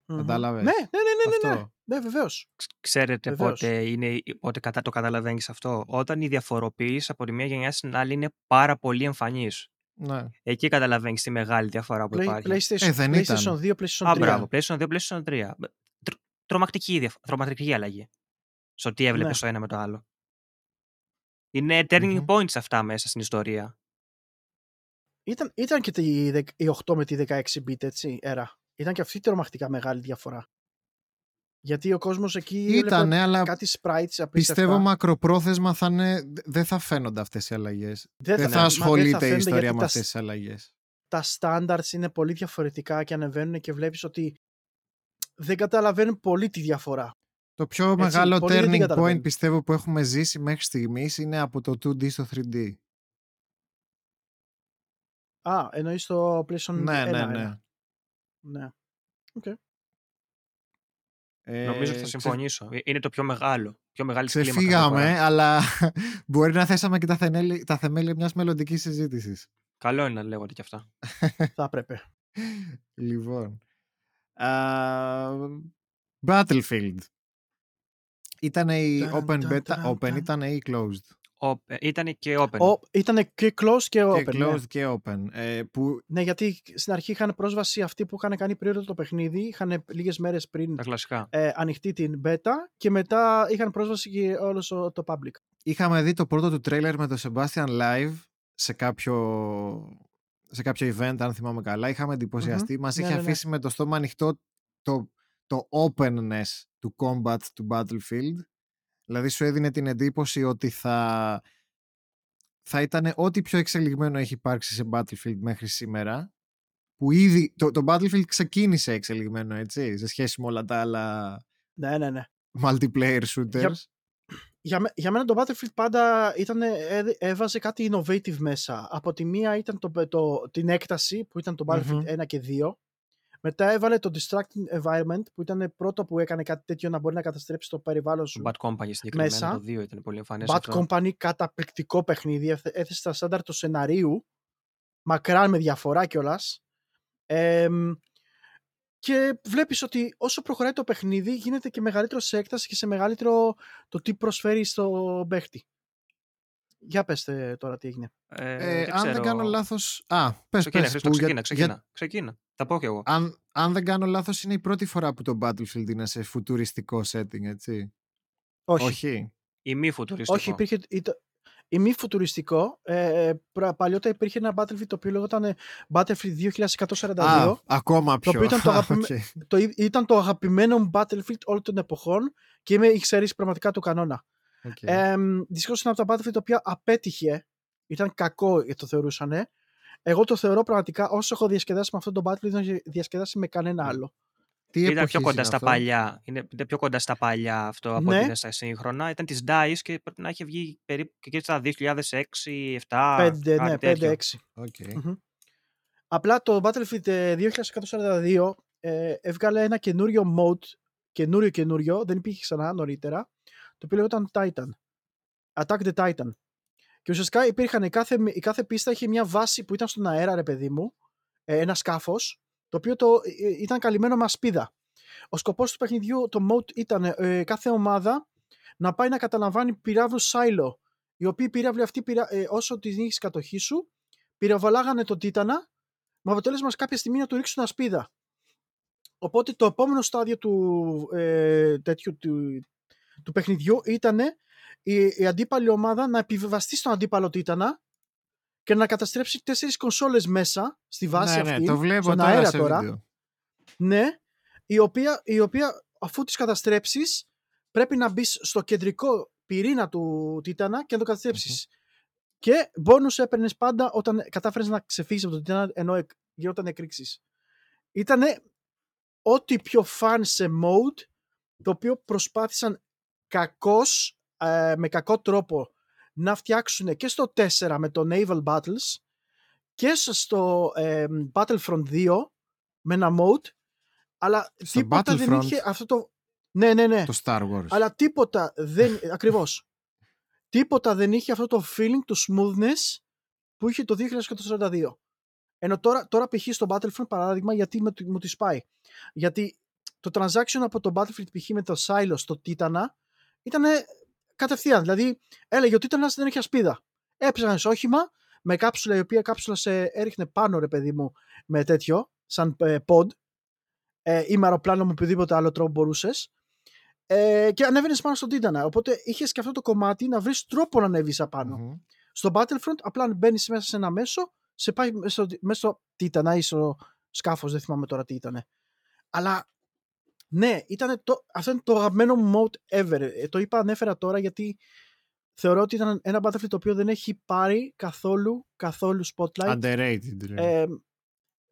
Μμμ. Κατάλαβες; Ναι, ναι, ναι, ναι, ναι, ναι, Αυτό. ναι βεβαίως. Ξέρετε Βεβαίως. πότε, είναι, πότε κατά το καταλαβαίνεις αυτό; Όταν η διαφοροποίηση από τη μία γενιά στην άλλη είναι πάρα πολύ εμφανής. Ναι. Εκεί καταλαβαίνεις τη μεγάλη διαφορά που Play- υπάρχει. PlayStation, Ε, δεν PlayStation ήταν. 2, PlayStation 3. Α, μπράβο. PlayStation 2, PlayStation 3. Τρο- Τρομακτική, διαφ- τρομακτική αλλαγή. Στο τι έβλεπες Ναι. το ένα με το άλλο. Είναι turning Μμμ. points αυτά μέσα στην ιστορία. Ήταν, ήταν και τη, δεκ- η 8 με τη 16 bit έτσι, έρα. Ήταν και αυτή τρομακτικά μεγάλη διαφορά. Γιατί ο κόσμος εκεί Ήτανε, έβλεπε αλλά κάτι sprites απίστευτα. πιστεύω μακροπρόθεσμα θα είναι, δε- δεν θα φαίνονται αυτές οι αλλαγές. δεν Δεν μα θα δεν ασχολείται η φαίνονται ιστορία γιατί με τα, αυτές τις αλλαγές. τα standards είναι πολύ διαφορετικά και ανεβαίνουν και βλέπεις ότι δεν καταλαβαίνουν πολύ τη διαφορά. Το πιο Έτσι, μεγάλο πολλοί δεν την turning point καταλαβαίνουν. πιστεύω που έχουμε ζήσει μέχρι στιγμής είναι από το 2D στο 3D. Α, εννοείς το PlayStation Ναι, 1, ναι, ένα. ναι. ναι. Ε, Νομίζω ότι θα ξε- συμφωνήσω. Ε, Είναι το πιο μεγάλο. Πιο μεγάλης κλίμακας διαφορά. Ξεφύγαμε, αλλά μπορεί να θέσαμε και τα, θεμέλια, τα θεμέλια μιας μελλοντικής συζήτησης. Καλό είναι να λέγονται και αυτά. Θα έπρεπε. λοιπόν. Α, Battlefield. Ήταν η Ταν, open ταν, beta, ταν, open ταν. ήταν ή closed; Ήταν και open. Ο, ήταν και close και open. και ναι. closed και open. Ε, που Ναι, γιατί στην αρχή είχαν πρόσβαση αυτοί που είχαν κάνει πριν το παιχνίδι, είχαν λίγες μέρες πριν Τα κλασικά. ε, ανοιχτεί την beta και μετά είχαν πρόσβαση και όλος το, το public. είχαμε δει το πρώτο του τρέιλερ με τον Sebastian live σε κάποιο, σε κάποιο event, αν θυμάμαι καλά. Είχαμε εντυπωσιαστεί. Μας Ναι, είχε ναι, ναι. αφήσει με το στόμα ανοιχτό το, το openness του combat του Battlefield. Δηλαδή σου έδινε την εντύπωση ότι θα, θα ήταν ό,τι πιο εξελιγμένο έχει υπάρξει σε Battlefield μέχρι σήμερα. Που ήδη το, το Battlefield ξεκίνησε εξελιγμένο, έτσι, σε σχέση με όλα τα άλλα Ναι, ναι, ναι. multiplayer shooters. Για, με- για μένα το Battlefield πάντα ήταν, ε, έβαζε κάτι innovative μέσα. Από τη μία ήταν το, το, την έκταση που ήταν το Battlefield Μμμ. 1 και 2. Μετά έβαλε το Distracting Environment που ήταν πρώτο που έκανε κάτι τέτοιο να μπορεί να καταστρέψει το περιβάλλον Το σου. Bad Company συγκεκριμένα Μέσα. το 2 ήταν πολύ εμφανές Bad αυτό. Company, καταπληκτικό παιχνίδι. Έθε- Έθεσε τα στάνταρ του σεναρίου. Μακράν με διαφορά κιόλας. Και βλέπεις ότι όσο προχωράει το παιχνίδι γίνεται και μεγαλύτερος σε έκταση και σε μεγαλύτερο το τι προσφέρει στο παίχτη. Για πέστε τώρα τι έγινε. Ε, Ε, δεν αν δεν ξέρω. κάνω λάθος... Α, πες, Ξεκίνα, πες. Χρήστο, που για- ξεκίνα, ξεκίνα. για- ξεκίνα. Τα πω κι εγώ. αν, αν δεν κάνω λάθος είναι η πρώτη φορά που το Battlefield είναι σε φουτουριστικό setting, έτσι. Όχι. Όχι. Η μη φουτουριστικό. Όχι, υπήρχε. Ήταν, η μη φουτουριστικό. Ε, πρα- παλιότερα υπήρχε ένα Battlefield το οποίο λέγονταν ε, Battlefield 2142. Α, ακόμα πιο. οποίο ήταν το Α, αγαπημέ- οκ. Το, ή- ήταν το αγαπημένο μου Battlefield όλων των εποχών και είμαι εξαίρεση πραγματικά του κανόνα. Οκ. Ε, Δυστυχώς είναι από τα Battlefield τα οποία απέτυχε. Ήταν κακό γιατί το θεωρούσαν. Εγώ το θεωρώ πραγματικά όσο έχω διασκεδάσει με αυτό το Battlefield δεν έχω διασκεδάσει με κανένα άλλο. Τι Ήταν εποχής πιο κοντά είναι στα αυτό; παλιά. Είναι, είναι πιο κοντά στα παλιά αυτό από Ναι. ότι είναι στα σύγχρονα. Ήταν της DICE και πρέπει να είχε βγει περίπου και εκεί στα 2006-2007. 5, ναι, 5-6. Οκ. Μμμ. Απλά το Battlefield ε, 2142 ε, έβγαλε ένα καινούριο mode, καινούριο καινούριο, δεν υπήρχε ξανά νωρίτερα, το οποίο λέγονταν Titan. Attack the Titan. Και ουσιαστικά υπήρχαν, η κάθε, η κάθε πίστα είχε μια βάση που ήταν στον αέρα, ρε παιδί μου, ε, ένα σκάφος, το οποίο το, ε, ε, ήταν καλυμμένο με ασπίδα. Ο σκοπός του παιχνιδιού, το mode ήταν ε, κάθε ομάδα να πάει να καταλαμβάνει πυράβλους silo, οι οποίοι πύραυλοι αυτοί, πυρα- ε, όσο τις είχες κατοχής σου, πυροβολάγανε τον Τίτανα με αποτέλεσμα σε κάποια στιγμή να του ρίξουν ασπίδα. Οπότε το επόμενο στάδιο του, ε, τέτοιου, του, του παιχνιδιού ήταν η, η αντίπαλη ομάδα να επιβεβαστεί στον αντίπαλο Τίτανα και να καταστρέψει τέσσερις κονσόλες μέσα στη βάση ναι, αυτή, ναι, το βλέπω στον τώρα αέρα σε τώρα. βίντεο. Ναι, η οποία, η οποία αφού τις καταστρέψεις πρέπει να μπεις στο κεντρικό πυρήνα του Τίτανα και να το καταστρεψεις Και μπόνους έπαιρνες πάντα όταν κατάφερες να ξεφύγεις από τον Τίτανα ενώ εκ- γινόταν εκρήξεις. Ήτανε ό,τι πιο φαν σε mode το οποίο προσπάθησαν κακώς, ε, με κακό τρόπο να φτιάξουν και στο 4 με το Naval Battles και στο ε, Battlefront 2 με ένα mode αλλά Στο τίποτα δεν Battlefront; είχε αυτό το... Ναι, ναι, ναι. Το Star Wars. Αλλά τίποτα δεν. ακριβώς. Τίποτα δεν είχε αυτό το feeling, το smoothness που είχε το 2142. Ενώ τώρα, τώρα π.χ. στο Battlefront παράδειγμα, γιατί με, μου τη σπάει. Γιατί το transaction από το Battlefield π.χ. με το Silo στο Titana ήταν κατευθείαν. Δηλαδή έλεγε ότι ο Titana δεν έχει ασπίδα. Έπαιζαν σε όχημα με κάψουλα η οποία κάψουλα σε έριχνε πάνω ρε παιδί μου με τέτοιο, σαν ε, pod ε, ή με αεροπλάνο με οποιοδήποτε άλλο τρόπο μπορούσες. Ε, και ανέβαινες πάνω στον Τίτανα. Οπότε είχες και αυτό το κομμάτι να βρεις τρόπο να ανέβεις απάνω. Μμμ. Στο Battlefront απλά μπαίνεις μέσα σε ένα μέσο, σε πάει μέσα στο, μέσα στο Τίτανα ή στο σκάφος, δεν θυμάμαι τώρα τι ήταν. Αλλά ναι, ήταν το, αυτό είναι το αγαπημένο μου mode ever. Ε, το είπα, ανέφερα τώρα γιατί θεωρώ ότι ήταν ένα Battlefield το οποίο δεν έχει πάρει καθόλου, καθόλου spotlight. Underrated. λέει. Ε,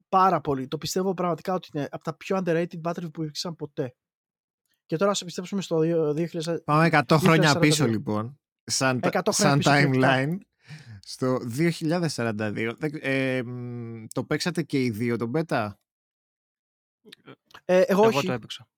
πάρα πολύ. Το πιστεύω πραγματικά ότι είναι από τα πιο underrated Battlefield που υπήρξαν ποτέ. Και τώρα ας επιστρέψουμε στο 2000. Πάμε 100 χρόνια 2042. πίσω λοιπόν. Σαν, 100 χρόνια σαν πίσω και timeline. Στο 2042. Δεν- ε, μ, το παίξατε και οι δύο τον beta; Ε, εγώ, Εγώ όχι. το έπαιξα.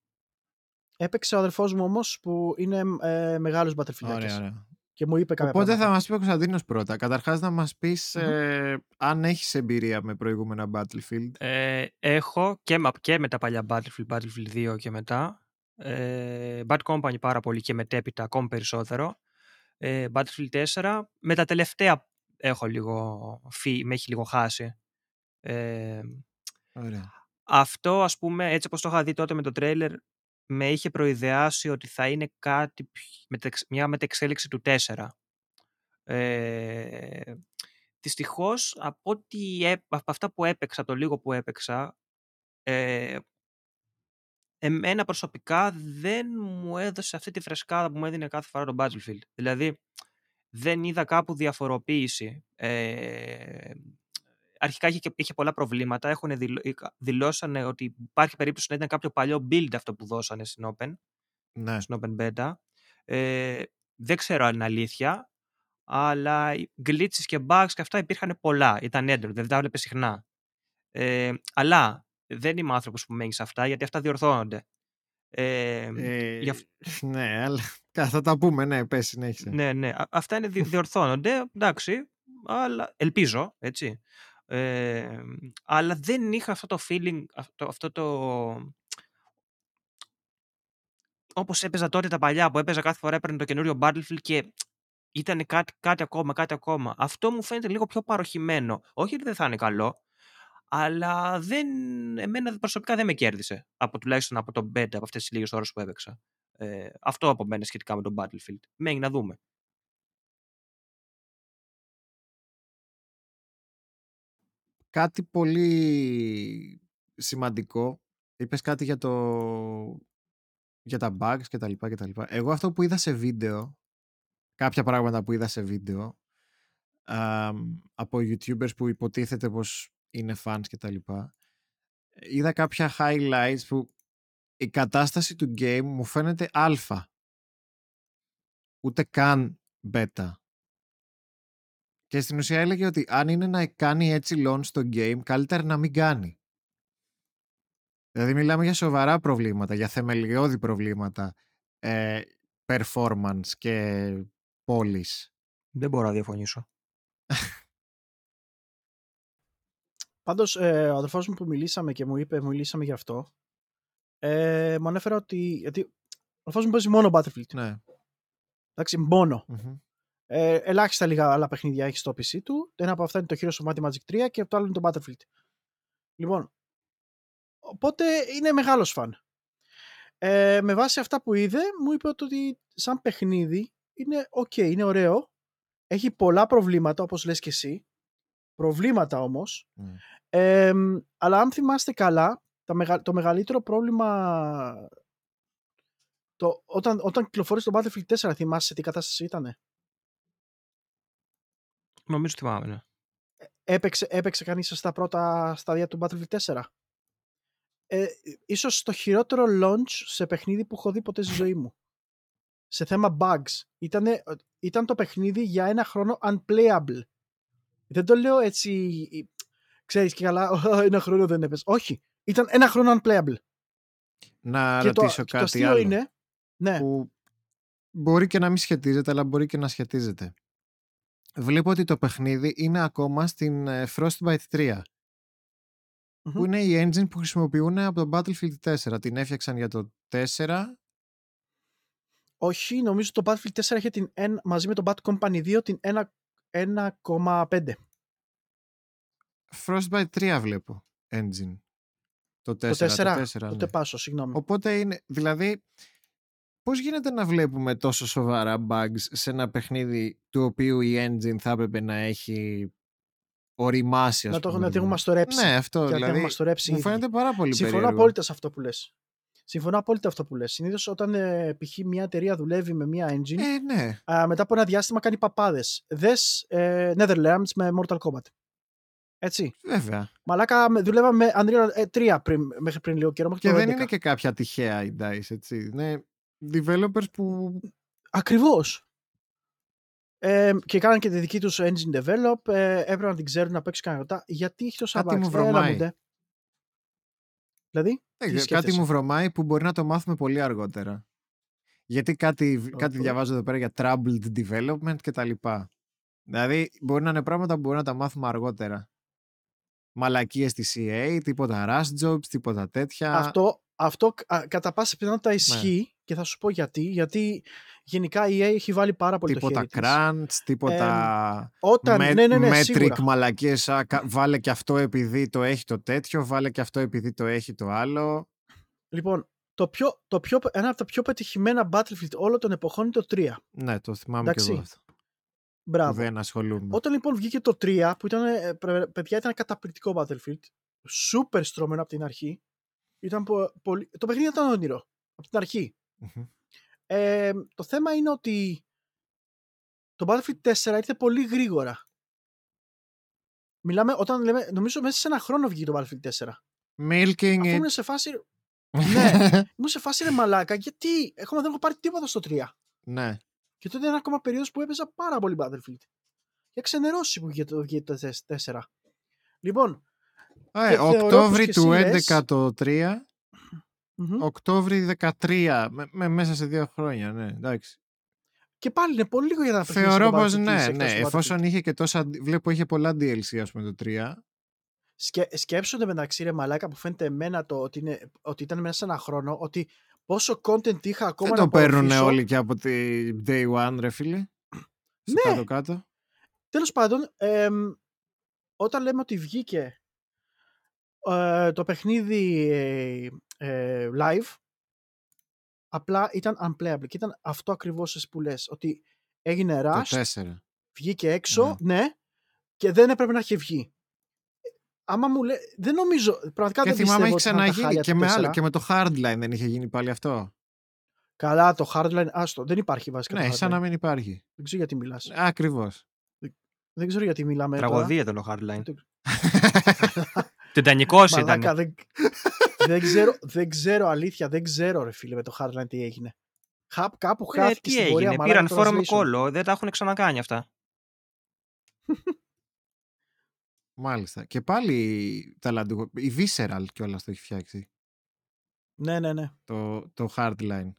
Έπαιξε ο αδερφός μου όμως που είναι ε, μεγάλος Battlefield Ωραία, ωραία. και μου είπε κάποια Οπότε θα πράγματα. μας πει ο Κωνσταντίνος πρώτα. Καταρχάς να μας πεις Μμμ. ε, αν έχεις εμπειρία με προηγούμενα Battlefield. Ε, έχω και, με- και με τα παλιά Battlefield, Battlefield 2 και μετά. Ε, Bad Company πάρα πολύ και μετέπειτα ακόμη περισσότερο. Ε, Battlefield 4. Με τα τελευταία έχω λίγο, φύ, με έχει λίγο χάσει. Ε, Ωραία. Αυτό ας πούμε έτσι όπως το είχα δει τότε με το τρέιλερ με είχε προειδεάσει ότι θα είναι κάτι πι- μετεξ- μια μετεξέλιξη του 4. Ε, δυστυχώς από, ό,τι έ- από αυτά που έπαιξα, το λίγο που έπαιξα ε, εμένα προσωπικά δεν μου έδωσε αυτή τη φρεσκάδα που μου έδινε κάθε φορά το Battlefield. Δηλαδή, δεν είδα κάπου διαφοροποίηση. Ε, αρχικά είχε, είχε πολλά προβλήματα. Έχουν δηλώσανε ότι υπάρχει περίπτωση να ήταν κάποιο παλιό build αυτό που δώσανε στην Open, Ναι. στην Open Beta. Ε, δεν ξέρω αν είναι αλήθεια, αλλά glitches και bugs και αυτά υπήρχαν πολλά. Ήταν έντονο, δεν τα έβλεπε συχνά. Ε, αλλά δεν είμαι άνθρωπος που μένει σε αυτά, γιατί αυτά διορθώνονται. Ε, Ε, γι' αυ- Ναι, αλλά θα τα πούμε, ναι, πες, συνέχισε. Ναι, ναι. Α- Αυτά είναι, δι- διορθώνονται, εντάξει, αλλά ελπίζω, έτσι. Ε, αλλά δεν είχα αυτό το feeling, αυτό, αυτό το... Όπως έπαιζα τότε τα παλιά, που έπαιζα κάθε φορά έπαιρνε το καινούριο Battlefield και ήταν κάτι, κάτι ακόμα, κάτι ακόμα. Αυτό μου φαίνεται λίγο πιο παροχημένο. Όχι ότι δεν θα είναι καλό, αλλά δεν, εμένα προσωπικά δεν με κέρδισε. Από τουλάχιστον από το beta, από αυτές τις λίγες ώρες που έπαιξα. Ε, αυτό από μένα σχετικά με το Battlefield. Μένει να δούμε. Κάτι πολύ σημαντικό. Είπες κάτι για το για τα bugs και τα λοιπά και τα λοιπά. Εγώ αυτό που είδα σε βίντεο, κάποια πράγματα που είδα σε βίντεο, α, από YouTubers που υποτίθεται πως είναι fans και τα λοιπά, είδα κάποια highlights που η κατάσταση του game μου φαίνεται αλφα. Ούτε καν beta. Και στην ουσία έλεγε ότι αν είναι να κάνει έτσι launch στο game, καλύτερα να μην κάνει. Δηλαδή μιλάμε για σοβαρά προβλήματα, για θεμελιώδη προβλήματα ε, performance και πόλης. Δεν μπορώ να διαφωνήσω. Πάντως, ε, ο αδερφός μου που μιλήσαμε και μου είπε, μιλήσαμε γι' αυτό, ε, μου ανέφερε ότι, γιατί ο αδερφός μου παίζει μόνο Battlefield. Ναι. Εντάξει, μόνο. Μμμ. Ε, ελάχιστα λίγα άλλα παιχνίδια έχεις στο PC του. Ένα από αυτά είναι το Heroes of Might and Magic 3 και το άλλο είναι το Battlefield. Λοιπόν, οπότε είναι μεγάλος φαν. Ε, με βάση αυτά που είδε, μου είπε ότι σαν παιχνίδι είναι ok, είναι ωραίο. Έχει πολλά προβλήματα, όπως λες και εσύ. Προβλήματα όμως. Ναι. Ε, αλλά αν θυμάστε καλά, τα μεγα- το μεγαλύτερο πρόβλημα το, όταν, όταν κυκλοφόρησε το Battlefield 4, θυμάσαι σε τι κατάσταση ήταν. Νομίζω θυμάμαι, ναι. Έπαιξε, έπαιξε κανείς στα πρώτα στάδια του Battlefield 4. Ε, ίσως το χειρότερο launch σε παιχνίδι που έχω δει ποτέ στη ζωή μου. Σε θέμα bugs. Ήτανε, ήταν το παιχνίδι για ένα χρόνο unplayable. Δεν το λέω έτσι, ξέρεις και καλά, «Ω, ένα χρόνο δεν έπαιζε. Όχι, ήταν ένα χρόνο unplayable. Να και το, ρωτήσω και το κάτι αστείο άλλο είναι, ναι, που μπορεί και να μην σχετίζεται αλλά μπορεί και να σχετίζεται. Βλέπω ότι το παιχνίδι είναι ακόμα στην ε, Frostbite 3 Μμμ. που είναι η engine που χρησιμοποιούν από το Battlefield 4. Την έφτιαξαν για το 4 όχι, νομίζω το Battlefield 4 είχε την, εν- μαζί με το Bad Company 2 την 1 1,5. Frostbite 3 βλέπω engine. Το 4. Το 4, το 4 το ναι. τεπάσω, συγγνώμη. Οπότε είναι, δηλαδή, πώς γίνεται να βλέπουμε τόσο σοβαρά bugs σε ένα παιχνίδι του οποίου η engine θα έπρεπε να έχει οριμάσει, ας να το πούμε, να την λίγο. έχουμε μαστορέψει. Ναι, αυτό και να την έχουμε δηλαδή, μαστορέψει μου ήδη. φαίνεται πάρα πολύ Συμφωνώ περίεργο. απόλυτα σε αυτό που λες. Συμφωνώ απόλυτα αυτό που λες. Συνήθως όταν ε, π.χ. μια εταιρεία δουλεύει με μια engine, Ε, ναι. α, μετά από ένα διάστημα κάνει παπάδες. Δες ε, Netherlands με Mortal Kombat. Έτσι. Βέβαια. Μαλάκα με- δούλευα με Unreal ε, 3 πριν, μέχρι πριν λίγο καιρό. Μέχρι Και το δεν 11. είναι και κάποια τυχαία η DICE, έτσι. Είναι developers που... Ακριβώς. Ε, και κάναν και τη δική τους engine develop. Ε, έπρεπε να την ξέρουν να παίξουν κανένα Γιατί έχει τόσα Κάτι bugs; μου Έλα βρωμάει. ντε. Δηλαδή, δεν τι ξέρω, κάτι σκέφτεσαι; μου βρωμάει που μπορεί να το μάθουμε πολύ αργότερα. Γιατί κάτι, κάτι Οκ. διαβάζω εδώ πέρα για troubled development και τα λοιπά. Δηλαδή, μπορεί να είναι πράγματα που μπορεί να τα μάθουμε αργότερα. Μαλακίες στη CA, τίποτα rush jobs, τίποτα τέτοια. Αυτό, αυτό α, κατά πάσα Ναι. πιθανότητα ισχύει και θα σου πω γιατί. Γιατί γενικά η EA έχει βάλει πάρα πολύ τίποτα το χέρι της. crunch, τίποτα Όταν, με- ναι, ναι, ναι, metric σίγουρα. μαλακίες. α, κα- Βάλε και αυτό επειδή το έχει το τέτοιο, βάλε και αυτό επειδή το έχει το άλλο. Λοιπόν, το πιο, το πιο, ένα από τα πιο πετυχημένα Battlefield όλων των εποχών είναι το 3. Ναι, το θυμάμαι και εγώ Εντάξει. αυτό. Που Μπράβο. δεν ασχολούμαι. Όταν λοιπόν βγήκε το 3, που ήταν, ε, πρε- παιδιά ήταν καταπληκτικό Battlefield, super στρωμένο από την αρχή, Ήταν πο- πολύ... Το παιχνίδι ήταν όνειρο. Από την αρχή. Μμμ. Ε, το θέμα είναι ότι το Battlefield 4 ήρθε πολύ γρήγορα. Μιλάμε όταν λέμε, νομίζω μέσα σε ένα χρόνο βγήκε το Battlefield 4. Milking Αφού it. ήμουν σε φάση, ναι, ήμουν σε φάση ρε μαλάκα, γιατί ακόμα δεν έχω πάρει τίποτα στο 3. ναι. Και τότε ήταν ακόμα περίοδος που έπαιζα πάρα πολύ Battlefield. Για ξενερώσει που βγήκε το, βγήκε το 4. Λοιπόν, Ε, θεωρώ πως Οκτώβρη και του εσύ 11 λες- το 3, μμμ. Οκτώβρη 13, με, με- μέσα σε δύο χρόνια, ναι, εντάξει. και πάλι είναι πολύ λίγο για να Θεωρώ παιχνίδι πως στο Battlefield ναι, εκτός ναι, του εφόσον Battlefield. είχε και τόσα, βλέπω είχε πολλά DLC ας πούμε το 3. Σκε, σκέψονται μεταξύ ρε μαλάκα που φαίνεται εμένα το ότι, είναι, ότι ήταν μέσα σε ένα χρόνο ότι πόσο content είχα ακόμα Δεν να το παίρνουν απορροφήσω. όλοι και από τη day one ρε φίλε. Στο Ναι. κάτω κάτω. Τέλος πάντων, εμ, όταν λέμε ότι βγήκε ε, το παιχνίδι ε, ε, live, απλά ήταν unplayable. Και ήταν αυτό ακριβώς εσύ που λες, ότι έγινε rush, Το 4. βγήκε έξω, ναι. και δεν έπρεπε να έχει βγει. Άμα μου λέει, δεν νομίζω, πραγματικά Και δεν θυμάμαι πιστεύω έχει ότι ήταν τα ξαναγίνει χάλια και του με, 4. άλλο, και με το Hardline δεν είχε γίνει πάλι αυτό. Καλά, το hardline, άστο, δεν υπάρχει βασικά Ναι, το σαν hardline. να μην υπάρχει. Δεν ξέρω γιατί μιλάς. Ακριβώς. Δεν ξέρω γιατί μιλάμε τώρα. Τραγωδία ήταν το Hardline. Το- Τιτανικό ήταν. Μαλάκα, δεν, δεν, ξέρω, δεν ξέρω αλήθεια, δεν ξέρω ρε φίλε με το Hardline τι έγινε. Χαπ, κάπου Ε, χάθηκε τι στην πορεία. έγινε, μαλάκα, πήραν φόρο με translation. κόλλο, δεν τα έχουν ξανακάνει αυτά. Μάλιστα. Και πάλι ταλαντούχο. Η Visceral κιόλας το έχει φτιάξει. Ναι, ναι, ναι. Το, το Hardline.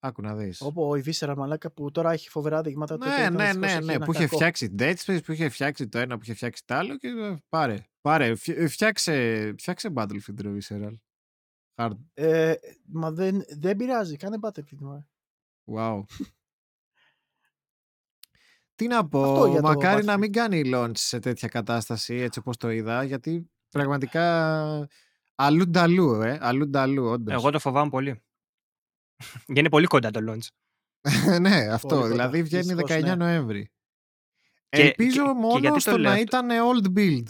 Άκου να δεις. Όπω η Visceral μαλάκα που τώρα έχει φοβερά δείγματα. τότε Ναι, ήταν ναι, δυστυχώς ναι, έχει ναι. ένα Που είχε κακό. φτιάξει Dead Space, που είχε φτιάξει το ένα, που είχε φτιάξει το άλλο και ε, πάρε. Πάρε. Φι- ε, Φτιάξε, φτιάξε Battlefield ρε Visceral. Hard. Ε, μα δεν, δεν πειράζει, κάνε Battlefield. μωρέ. Wow. Τι να Αυτό πω, για το μακάρι να Battlefield. μην κάνει launch σε τέτοια κατάσταση έτσι όπως το είδα, γιατί πραγματικά αλλού νταλού, ε, αλλού νταλού, όντως. Εγώ το φοβάμαι πολύ. Γιατί είναι πολύ κοντά το launch. ναι, αυτό, κοντά, δηλαδή βγαίνει δυστυχώς, 19 ναι. Νοέμβρη. Και- Ελπίζω και- και μόνος γιατί το στο λέω να αυτό; ήταν old build.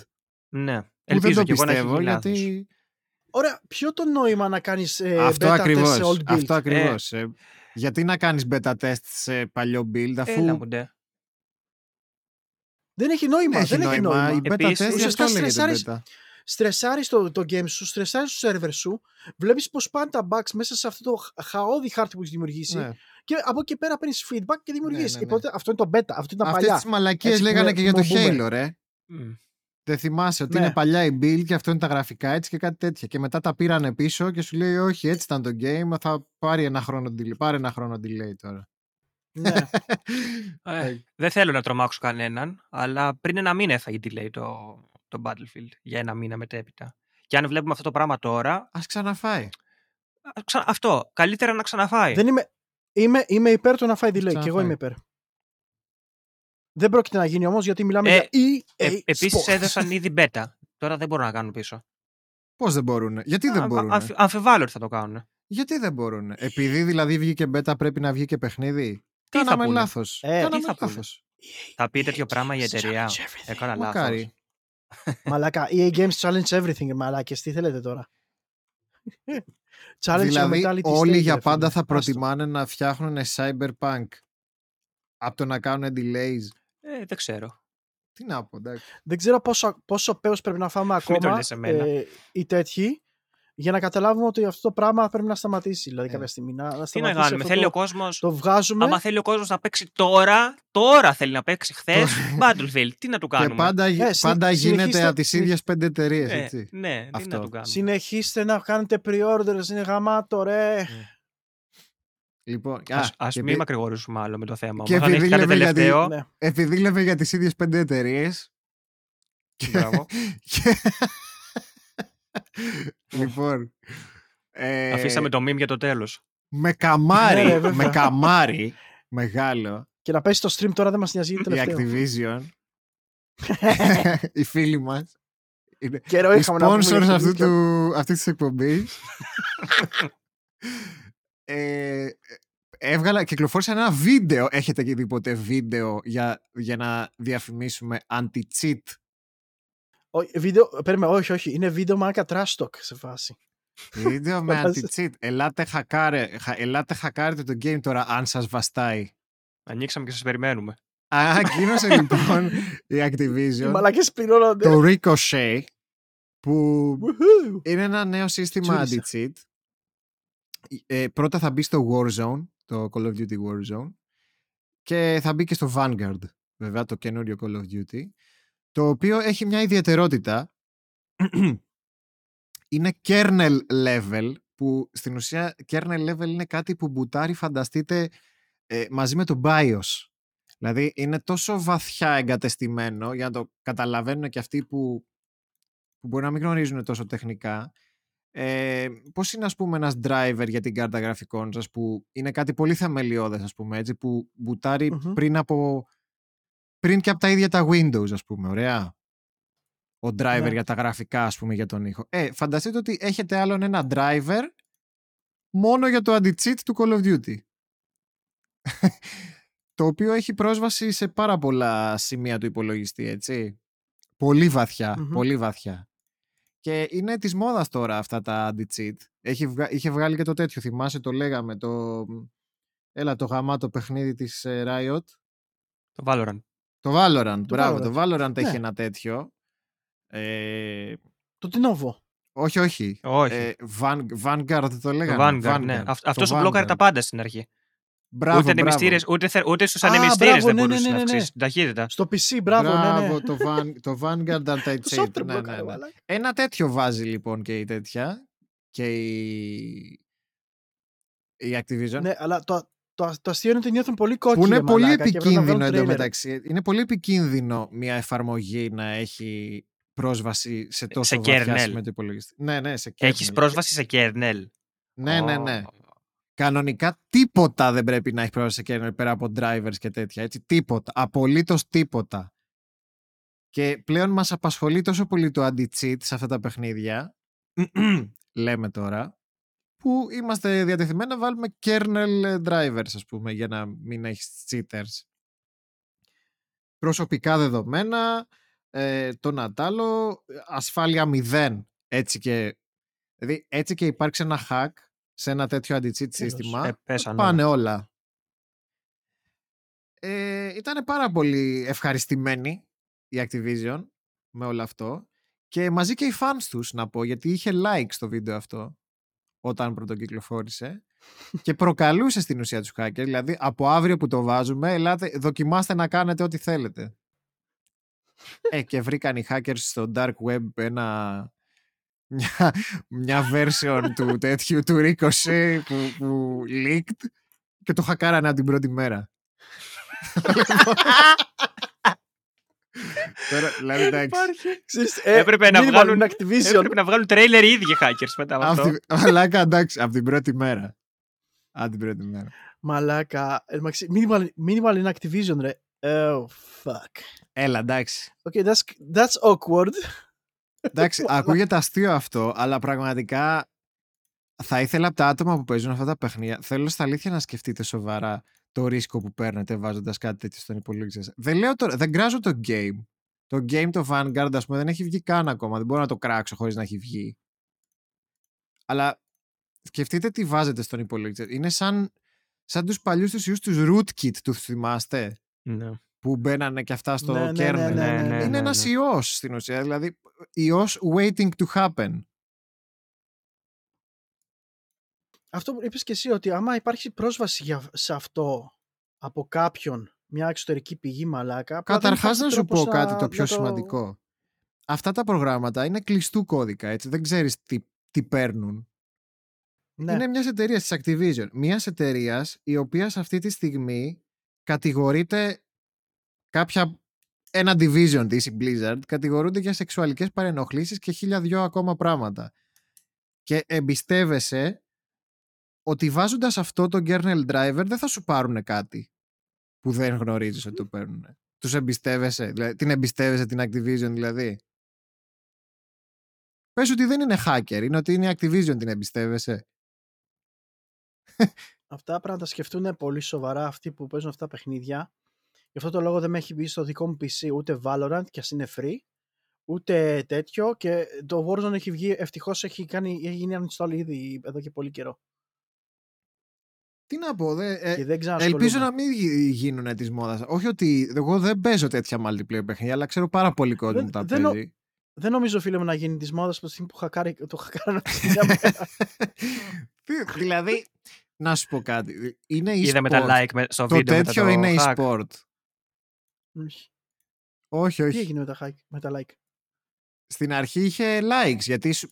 Ναι. Που Ελπίζω δεν και το εγώ να έχεις πιστεύω, γίνει λάθος. γιατί Ωραία, ποιο το νόημα να κάνεις ε, αυτό beta test ακριβώς, σε old build; αυτό ακριβώς. ε. γιατί να κάνεις beta test σε παλιό build αφού Έλα μου ντε. Δεν έχει νόημα. έχει δεν έχει νόημα. νόημα. Η beta Επίσης, test γι' ουσιαστικά αυτό λέγεται στρεσάρεις- beta. Στρεσάρεις το, το game σου, στρεσάρεις το server σου, βλέπεις πώ πάνε τα bugs μέσα σε αυτό το χα- χαόδη χάρτη που έχεις δημιουργήσει Ναι. και από εκεί πέρα παίρνεις feedback και δημιουργείς. ναι, ναι. Οπότε αυτό είναι το beta, αυτό ήταν Αυτές παλιά. τις μαλακίες Έτσι που λέγανε με- και για που το μπούμε. Halo, ρε. Μμ. Δεν θυμάσαι ότι Ναι. είναι παλιά η build και αυτό είναι τα γραφικά έτσι και κάτι τέτοια. Και μετά τα πήρανε πίσω και σου λέει όχι έτσι ήταν το game, θα πάρει ένα χρόνο delay, πάρε ένα χρόνο delay τώρα. ναι. Ε, δεν θέλω να τρομάξω κανέναν, αλλά πριν ένα μήνα έφαγε delay το, το Battlefield. Για ένα μήνα μετέπειτα. Και αν βλέπουμε αυτό το πράγμα τώρα, Ας ξαναφάει. α, ξα- αυτό. Καλύτερα να ξαναφάει. Δεν είμαι, είμαι, είμαι υπέρ του να φάει delay. Και εγώ Ξαναφάει. είμαι υπέρ. Δεν πρόκειται να γίνει όμως γιατί μιλάμε Ε, για EA Ε, Επίσης Sports. έδωσαν ήδη beta. Τώρα δεν μπορούν να κάνουν πίσω. Πώς δεν μπορούνε; Γιατί δεν Α, μπορούνε; αμφι- Αμφιβάλλω ότι θα το κάνουν. Γιατί δεν μπορούνε; Επειδή δηλαδή βγήκε beta πρέπει να βγει και παιχνίδι; Τι θα Κάναμε πούνε; λάθος. Ε, τι Κάναμε θα πούνε; λάθος. Θα πει τέτοιο EA πράγμα η Games εταιρεία. challenge everything. Έκανα λάθος. Μακάρι. Μαλάκα, EA Games challenge everything, μαλάκες. Τι θέλετε τώρα; challenge δηλαδή your mentality όλοι state, για ρε πάντα φίλε. θα Άστο. προτιμάνε να φτιάχνουν cyberpunk από το να κάνουν delays. Ε, δεν ξέρω. Τι να πω, εντάξει. Δεν ξέρω πόσο, πόσο πέος πρέπει να φάμε Μην το ακόμα λες εμένα. ε, οι τέτοιοι για να καταλάβουμε ότι αυτό το πράγμα πρέπει να σταματήσει. Δηλαδή Ε. κάποια στιγμή. Να, να Τι να σταματήσει κάνουμε. αυτό Θέλει το, ο κόσμο. το βγάζουμε. Άμα θέλει ο κόσμος να παίξει τώρα, τώρα θέλει να παίξει χθες. Battlefield. Τι να του Και κάνουμε; πάντα, Ε, συ- πάντα γίνεται συνεχίστε- από τις ίδιες πέντε εταιρείες, Ε, έτσι. ναι, τι Αυτό. να του κάνουμε; Συνεχίστε να κάνετε pre-orders, είναι γαμάτο ρε. Λοιπόν, α, Ας, ας και μην επει- μακρηγορήσουμε άλλο με το θέμα. και Όμως, αν έχεις επειδή κάτι λέμε γιατί- τελευταίο. Ναι. επειδή λέμε για τις ίδιες πέντε εταιρείες. Μπράβο. λοιπόν. ε, Αφήσαμε το meme για το τέλος. Με καμάρι, Ναι, ρε, βέβαια. με καμάρι μεγάλο Και να πέσει το stream τώρα δεν μας νοιάζει η τελευταίο. Activision. οι φίλοι μας. Είναι Καιρό οι είχαμε να πούμε sponsors για αυτού Activision. του, αυτής της εκπομπής. Ε, έβγαλα, κυκλοφόρησα ένα βίντεο. Έχετε και δει ποτέ βίντεο για, για να διαφημίσουμε anti-cheat Ω- βίντεο, περίμενε, όχι, όχι. Είναι βίντεο μάρκα trash talk σε φάση. Βίντεο με Φαντάζεσαι. anti-cheat. Ελάτε, χακάρε, χα- ελάτε χακάρετε το game τώρα αν σας βαστάει. Ανοίξαμε και σας περιμένουμε. Ανακοίνωσε λοιπόν η Οι Activision μαλακές πληρώνονται. το Ricochet που Woohoo. είναι ένα νέο σύστημα Τσούρισα. anti-cheat. Ε, πρώτα θα μπει στο Warzone, το Call of Duty Warzone και θα μπει και στο Vanguard, βέβαια το καινούριο Call of Duty, το οποίο έχει μια ιδιαιτερότητα. είναι kernel level, που στην ουσία kernel level είναι κάτι που μπουτάρει, φανταστείτε, ε, μαζί με το BIOS. Δηλαδή είναι τόσο βαθιά εγκατεστημένο για να το καταλαβαίνουν και αυτοί που, που μπορεί να μην γνωρίζουν τόσο τεχνικά. Ε, πώς είναι ας πούμε ένας driver για την κάρτα γραφικών σας που είναι κάτι πολύ θεμελιώδες ας πούμε έτσι που μπουτάρει Μμμ. πριν από πριν και από τα ίδια τα Windows ας πούμε ωραία; Ο driver Ναι. για τα γραφικά ας πούμε για τον ήχο ε, φανταστείτε ότι έχετε άλλον ένα driver μόνο για το anti-cheat του Call of Duty το οποίο έχει πρόσβαση σε πάρα πολλά σημεία του υπολογιστή έτσι πολύ βαθιά, Μμμ. πολύ βαθιά και είναι της μόδας τώρα αυτά τα anti-cheat έχει βγα... είχε βγάλει και το τέτοιο θυμάσαι το λέγαμε το έλα το γαμάτο παιχνίδι της ε, Riot Το Valorant. το Valorant, Το μπράβο, Valorant. το Valorant έχει Ναι. ένα τέτοιο. Ε, Το Tinovo. όχι, όχι. Όχι. Ε, Van, Vanguard το το λέγανε. Vanguard, ναι. Vanguard. Αυτ- Το αυτός που μπλόκαρε Vanguard. τα πάντα στην αρχή. Μπράβο, ούτε, μπράβο. ανεμιστήρες, ούτε, θε- ούτε στους Α, ανεμιστήρες μπράβο, δεν ναι, ναι, μπορούσες ναι, να ναι. αυξήσεις την ταχύτητα. Στο PC, μπράβο, ναι, ναι. το, Van, το Vanguard Το Anti-Cheat. software ναι, μπλόκαρε, ναι, ναι. μαλάκα. Ένα τέτοιο βάζει λοιπόν και η τέτοια και η, η Activision. Ναι, αλλά το, το, το αστείο είναι ότι νιώθουν πολύ που κόκκινοι. είναι πολύ μαλάκα, και πρέπει να βγάλουν επικίνδυνο τρέιλερ. εντωμεταξύ. Είναι πολύ επικίνδυνο μια εφαρμογή να έχει πρόσβαση σε τόσο σε βαθιά kernel. σημεία του υπολογιστή. Ναι, ναι, σε kernel. Έχεις πρόσβαση σε kernel. Ναι, ναι, Ω. ναι. Κανονικά τίποτα δεν πρέπει να έχει πρόσβαση σε kernel πέρα από drivers και τέτοια. Έτσι, τίποτα. Απολύτως τίποτα. Και πλέον μας απασχολεί τόσο πολύ το anti-cheat σε αυτά τα παιχνίδια, λέμε τώρα, που είμαστε διατεθειμένοι να βάλουμε kernel drivers, ας πούμε, για να μην έχεις cheaters. Προσωπικά δεδομένα, ε, το Νατάλο, ασφάλεια μηδέν. Έτσι και, δηλαδή, έτσι και υπάρξει ένα hack σε ένα τέτοιο anti-cheat σύστημα, Ε, πέσανε πάνε όλα. Ε, ήταν πάρα πολύ ευχαριστημένοι η Activision με όλο αυτό και μαζί και οι fans τους να πω γιατί είχε like στο βίντεο αυτό όταν πρωτοκυκλοφόρησε και προκαλούσε στην ουσία τους hackers δηλαδή από αύριο που το βάζουμε ελάτε, δοκιμάστε να κάνετε ό,τι θέλετε ε, και βρήκαν οι hackers στο dark web ένα μια, μια version του τέτοιου του Ricochet που, που leaked και το χακάρανε από την πρώτη μέρα. Τώρα, δηλαδή, εντάξει. Ξέρεις, ε, Έπρεπε να minimal βγάλουν- in Activision. Έπρεπε να βγάλουν τρέιλερ οι ίδιοι hackers μετά από Απ' αυτό. την- Μαλάκα, εντάξει, από την πρώτη μέρα. Από την πρώτη μέρα. Μαλάκα. Ε, μαξι- Minimal, minimal in Activision, ρε. Oh, fuck. Έλα, εντάξει. Okay, that's, that's awkward. Εντάξει, ακούγεται αστείο αυτό, αλλά πραγματικά θα ήθελα από τα άτομα που παίζουν αυτά τα παιχνίδια, θέλω στα αλήθεια να σκεφτείτε σοβαρά το ρίσκο που παίρνετε βάζοντας κάτι τέτοιο στον υπολογιστή σας. Δεν λέω τώρα, δεν κράζω το game. Το game το Vanguard, ας πούμε, δεν έχει βγει καν ακόμα. Δεν μπορώ να το κράξω χωρίς να έχει βγει. Αλλά σκεφτείτε τι βάζετε στον υπολογιστή. Είναι σαν, σαν τους παλιούς τους ιούς τους rootkit, τους θυμάστε, Ναι. Που μπαίνανε και αυτά στο Ναι, ναι, kernel. ναι, ναι, ναι, Είναι ναι, ένας ναι. ιός στην ουσία, δηλαδή ιός waiting to happen. Αυτό που είπες και εσύ, ότι άμα υπάρχει πρόσβαση για, σε αυτό από κάποιον, μια εξωτερική πηγή μαλάκα. απλά δεν Καταρχάς υπάρχει να σου τρόπος πω κάτι το πιο να το- σημαντικό. Αυτά τα προγράμματα είναι κλειστού κώδικα, έτσι. Δεν ξέρεις τι, τι παίρνουν. Ναι. Είναι μιας εταιρείας της Activision. Μιας εταιρείας η οποία σε αυτή τη στιγμή κατηγορείται κάποια ένα division της, η Blizzard, κατηγορούνται για σεξουαλικές παρενοχλήσεις και χίλια δυο ακόμα πράγματα. Και εμπιστεύεσαι ότι βάζοντας αυτό το kernel driver δεν θα σου πάρουν κάτι που δεν γνωρίζεις ότι το παίρνουν. Τους εμπιστεύεσαι, δηλαδή, την εμπιστεύεσαι την Activision δηλαδή; Πες ότι δεν είναι hacker, είναι ότι είναι η Activision την εμπιστεύεσαι. Αυτά πρέπει να τα σκεφτούν πολύ σοβαρά αυτοί που παίζουν αυτά τα παιχνίδια. Γι' αυτό το λόγο δεν με έχει μπει στο δικό μου PC ούτε Valorant και ας είναι free, Ούτε τέτοιο και το Warzone έχει βγει, ευτυχώς έχει, κάνει, έχει γίνει uninstall ήδη εδώ και πολύ καιρό. Τι να πω, δε, ε, και δεν ελπίζω να μην γίνουν της μόδας. Όχι ότι εγώ δεν παίζω τέτοια multiplayer παιχνίδια, αλλά ξέρω πάρα πολύ κόσμο που τα δεν, παίζει. Δεν νομίζω, φίλε μου, να γίνει της μόδας που που χακάρει, το χακάρει Δηλαδή, να σου πω κάτι. Είναι e-sport. Είδαμε τα like στο το βίντεο τέτοιο το είναι hack. e-sport. Όχι, όχι. Τι έγινε με τα, με τα like; Στην αρχή είχε likes, γιατί σου...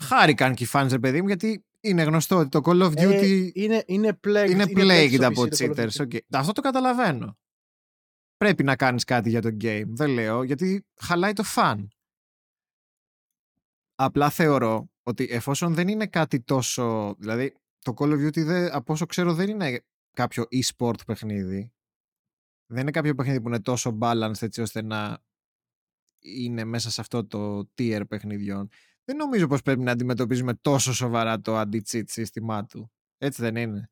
χάρηκαν και οι fans, ρε παιδί μου, γιατί είναι γνωστό ότι το Call of Duty ε, είναι, είναι plagued, είναι είναι plagued plagued από στο PC, cheaters. Okay. Αυτό το καταλαβαίνω. Πρέπει να κάνεις κάτι για το game. Δεν λέω, γιατί χαλάει το fun. Απλά θεωρώ ότι εφόσον δεν είναι κάτι τόσο... Δηλαδή, το Call of Duty, δεν, από όσο ξέρω, δεν είναι κάποιο e-sport παιχνίδι. Δεν είναι κάποιο παιχνίδι που είναι τόσο balanced έτσι ώστε να είναι μέσα σε αυτό το tier παιχνιδιών. Δεν νομίζω πως πρέπει να αντιμετωπίζουμε τόσο σοβαρά το anti-cheat σύστημά του. Έτσι δεν είναι.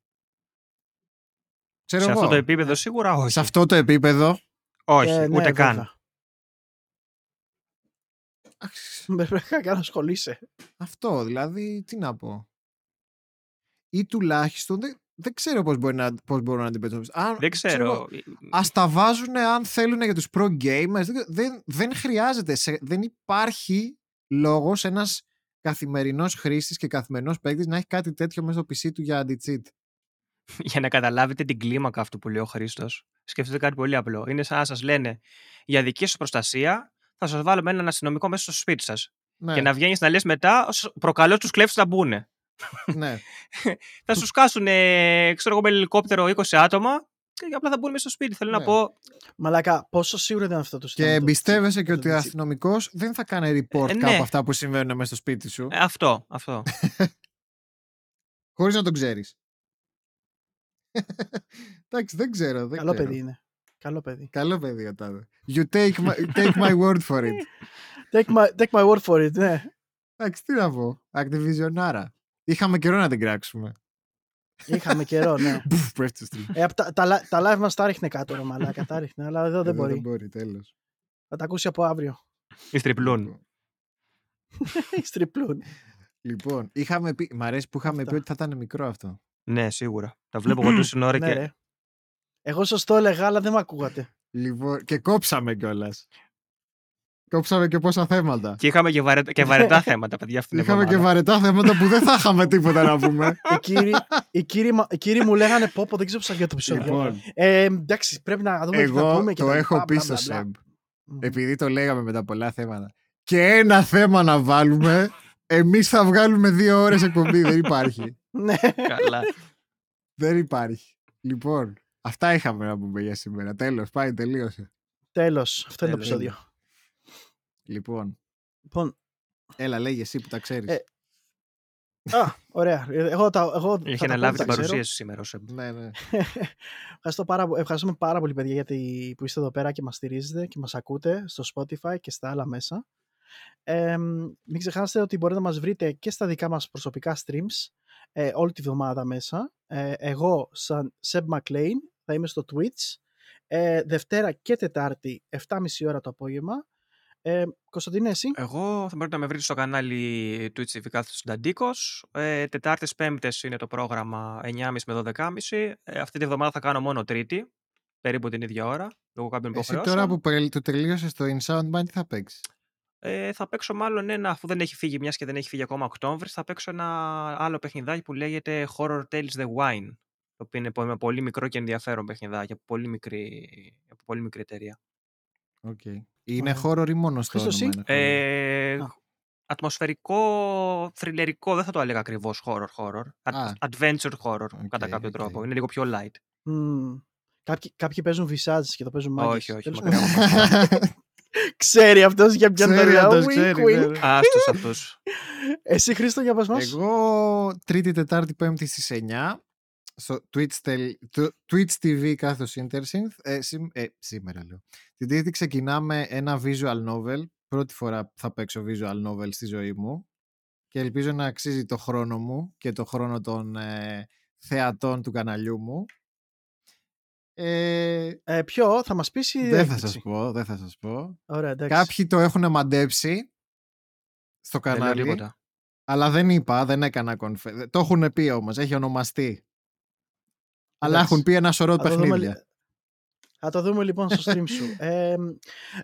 Ξέρω σε εγώ. αυτό το επίπεδο σίγουρα όχι. Σε αυτό το επίπεδο όχι, ε, ναι, ούτε καν. Πρέπει να ασχολείσαι. Αυτό, δηλαδή, τι να πω. Ή τουλάχιστον δεν, δεν ξέρω πώς, μπορεί να, πώς μπορούν να αντιμετωπίσουν. Αν, δεν ξέρω. ξέρω ας τα βάζουν αν θέλουν για τους pro gamers. Δεν, δεν, δεν χρειάζεται. Σε, δεν υπάρχει λόγος ένας καθημερινός χρήστης και καθημερινός παίκτης να έχει κάτι τέτοιο μέσα στο PC του για anti-cheat. για να καταλάβετε την κλίμακα αυτού που λέει ο Χρήστος, σκεφτείτε κάτι πολύ απλό. Είναι σαν να σας λένε για δική σου προστασία θα σας βάλουμε έναν αστυνομικό μέσα στο σπίτι σας. Ναι. Και να βγαίνεις να λες μετά, προκαλώ τους κλέφτες να μπουν. Ναι. θα σου σκάσουν, ξέρω εγώ, με ελικόπτερο 20 άτομα και απλά θα μπουν μέσα στο σπίτι. Θέλω ναι. να πω. Μαλάκα, πόσο σίγουρο ήταν αυτό το Και εμπιστεύεσαι και ότι ο αστυνομικός δεν θα κάνει report ε, ναι. κάπου αυτά που συμβαίνουν μέσα στο σπίτι σου. Ε, αυτό, αυτό. Χωρίς να το ξέρεις. Εντάξει, δεν ξέρω. Δεν Καλό ξέρω. παιδί είναι. Καλό παιδί. Καλό παιδί ο τάδε. You take my, take my word for it. take, my, take my word for it, ναι. Εντάξει, τι να πω. Activisionara. Είχαμε καιρό να την κράξουμε. Είχαμε καιρό, ναι. Μπουφ, πέφτει στο ε, τα, τα, τα live μας τα ρίχνε κάτω, ρε μαλάκα, τα ρίχνε, αλλά εδώ δεν μπορεί. Δεν μπορεί, τέλος. Θα τα ακούσει από αύριο. Οι στριπλούν. Οι στριπλούν. Λοιπόν, είχαμε πει, μ' αρέσει που είχαμε πει ότι θα ήταν μικρό αυτό. Ναι, σίγουρα. Τα βλέπω εγώ τόση ώρα ναι, και. Ρε. Εγώ σας το έλεγα, αλλά δεν με ακούγατε. Λοιπόν, και κόψαμε κιόλας. Κόψαμε και πόσα θέματα. Και είχαμε και, βαρε... και βαρετά θέματα, παιδιά. Αυτήν είχαμε και βαρετά θέματα που δεν θα είχαμε τίποτα να πούμε. οι, κύριοι, οι, κύριοι, οι κύριοι μου λέγανε πω, πω δεν ξέρω πώ θα βγει το επεισόδιο. Λοιπόν, ε, εντάξει, πρέπει να δούμε εγώ τι θα πούμε. Και το τα έχω λοιπά, πει μπλα, στο μπλα, μπλα. ΣΕΜ. Επειδή το λέγαμε με τα πολλά θέματα. Και ένα θέμα να βάλουμε, εμείς θα βγάλουμε δύο ώρες εκπομπή. δεν υπάρχει. Ναι. Καλά. Δεν υπάρχει. Λοιπόν, αυτά είχαμε να πούμε για σήμερα. Τέλος, πάει, τελείωσε. Τέλος. Αυτό είναι το Τέλος. επεισόδιο. Λοιπόν, Λοιπόν, έλα, λέγε εσύ που τα ξέρεις. Ε, α, ωραία. Εγώ, τα, εγώ θα Είχε τα πω αναλάβει που την τα ξέρω. παρουσίαση σήμερα. ο Σεμ. ναι, ναι. Ευχαριστώ πάρα, πο- ευχαριστούμε πάρα πολύ, παιδιά, γιατί που είστε εδώ πέρα και μας στηρίζετε και μας ακούτε στο Spotify και στα άλλα μέσα. Ε, μην ξεχάσετε ότι μπορείτε να μας βρείτε και στα δικά μας προσωπικά streams ε, όλη τη βδομάδα μέσα. Ε, εγώ, σαν Seb McLean, θα είμαι στο Twitch. Ε, Δευτέρα και Τετάρτη, 7.30 ώρα το απόγευμα. Ε, Κωνσταντίνε, εσύ; Εγώ θα μπορείτε να με βρείτε στο κανάλι Twitch TV κάθετος Νταντίκος. Ε, Τετάρτες, Πέμπτες είναι το πρόγραμμα 9.30 με 12.30. Ε, αυτή τη βδομάδα θα κάνω μόνο Τρίτη, περίπου την ίδια ώρα, λόγω κάποιων Εσύ υποχρεώσεων. τώρα που περι- το τελείωσες το In Sound Mind, τι θα παίξεις; Ε, θα παίξω μάλλον ένα, αφού δεν έχει φύγει, μιας και δεν έχει φύγει ακόμα Οκτώβρης, θα παίξω ένα άλλο παιχνιδάκι που λέγεται Horror Tales The Wine. Το οποίο είναι πο- με πολύ μικρό και ενδιαφέρον παιχνιδάκι από πολύ μικρή, από πολύ μικρή εταιρεία. Okay. Είναι Ωραία. horror ή μόνο στο Χρήστος, όνομα. εσύ; είναι horror? Ε, Α. ατμοσφαιρικό, θριλερικό, δεν θα το έλεγα ακριβώς horror horror. Α. Ad- adventure horror, κατά Οκ, κάποιο οκ. τρόπο. Είναι λίγο πιο light. Μμμ. Κάποιοι, κάποιοι παίζουν visage και το παίζουν μάγκες. Όχι, όχι, Τέλος μακριά πάντων. από Ξέρει αυτός για ποιον το Ξέρει λέω. αυτός, Wink, ξέρει, wink. ναι, ναι. Άστος αυτούς. Εσύ Χρήστο για πας μας. Εγώ Τρίτη, Τετάρτη, Πέμπτη στις 9 στο Twitch, tel- το- Twitch TV κάθος Intersynth. Ε, σήμ- ε, σήμερα λέω. Την Τρίτη ξεκινάμε ένα visual novel. Πρώτη φορά που θα παίξω visual novel στη ζωή μου. Και ελπίζω να αξίζει το χρόνο μου και το χρόνο των ε, θεατών του καναλιού μου. Ε, Ε, ποιο, θα μας πεις ή δεν θα έκπληξη; σας πω, δεν θα σας πω. Ωραία, εντάξει. Κάποιοι το έχουν μαντέψει στο Δεν λέω κανάλι, τίποτα. αλλά δεν είπα, δεν έκανα κονφε. Το έχουν πει όμως, έχει ονομαστεί. Αλλά Εντάξει. έχουν πει ένα σωρό Θα το δούμε παιχνίδια. λι- Θα το δούμε λοιπόν στο stream σου. Ε,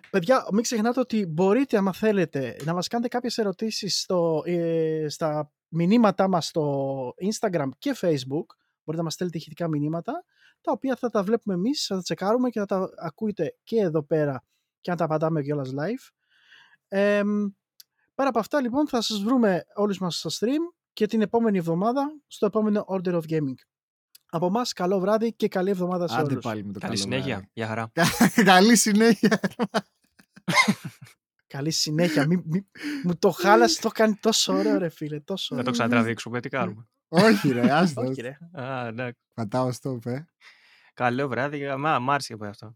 παιδιά, μην ξεχνάτε ότι μπορείτε, άμα θέλετε, να μας κάνετε κάποιες ερωτήσεις στο, ε, στα μηνύματά μας στο Instagram και Facebook. Μπορείτε να μας στέλνετε ηχητικά μηνύματα, τα οποία θα τα βλέπουμε εμείς, θα τα τσεκάρουμε και θα τα ακούτε και εδώ πέρα και να τα απαντάμε κιόλας live. Ε, πέρα από αυτά, λοιπόν, θα σας βρούμε όλους μας στο stream και την επόμενη εβδομάδα στο επόμενο Order of Gaming. Από εμάς, καλό βράδυ και καλή εβδομάδα σε Άντε όλους. πάλι με το Καλή καλό συνέχεια. βράδυ. Γεια χαρά. Καλή συνέχεια. Καλή συνέχεια. Μη, μη- μου το χάλασες, το κάνει τόσο ωραίο, ρε φίλε. Τόσο Να ωραίο. το ξανατραβήξουμε. Τι κάνουμε. Όχι ρε, άστο. Όχι, ρε. Α, εντάξει. Πατάω στο, ε. Καλό βράδυ. Μα, μ' άρεσε που αυτό.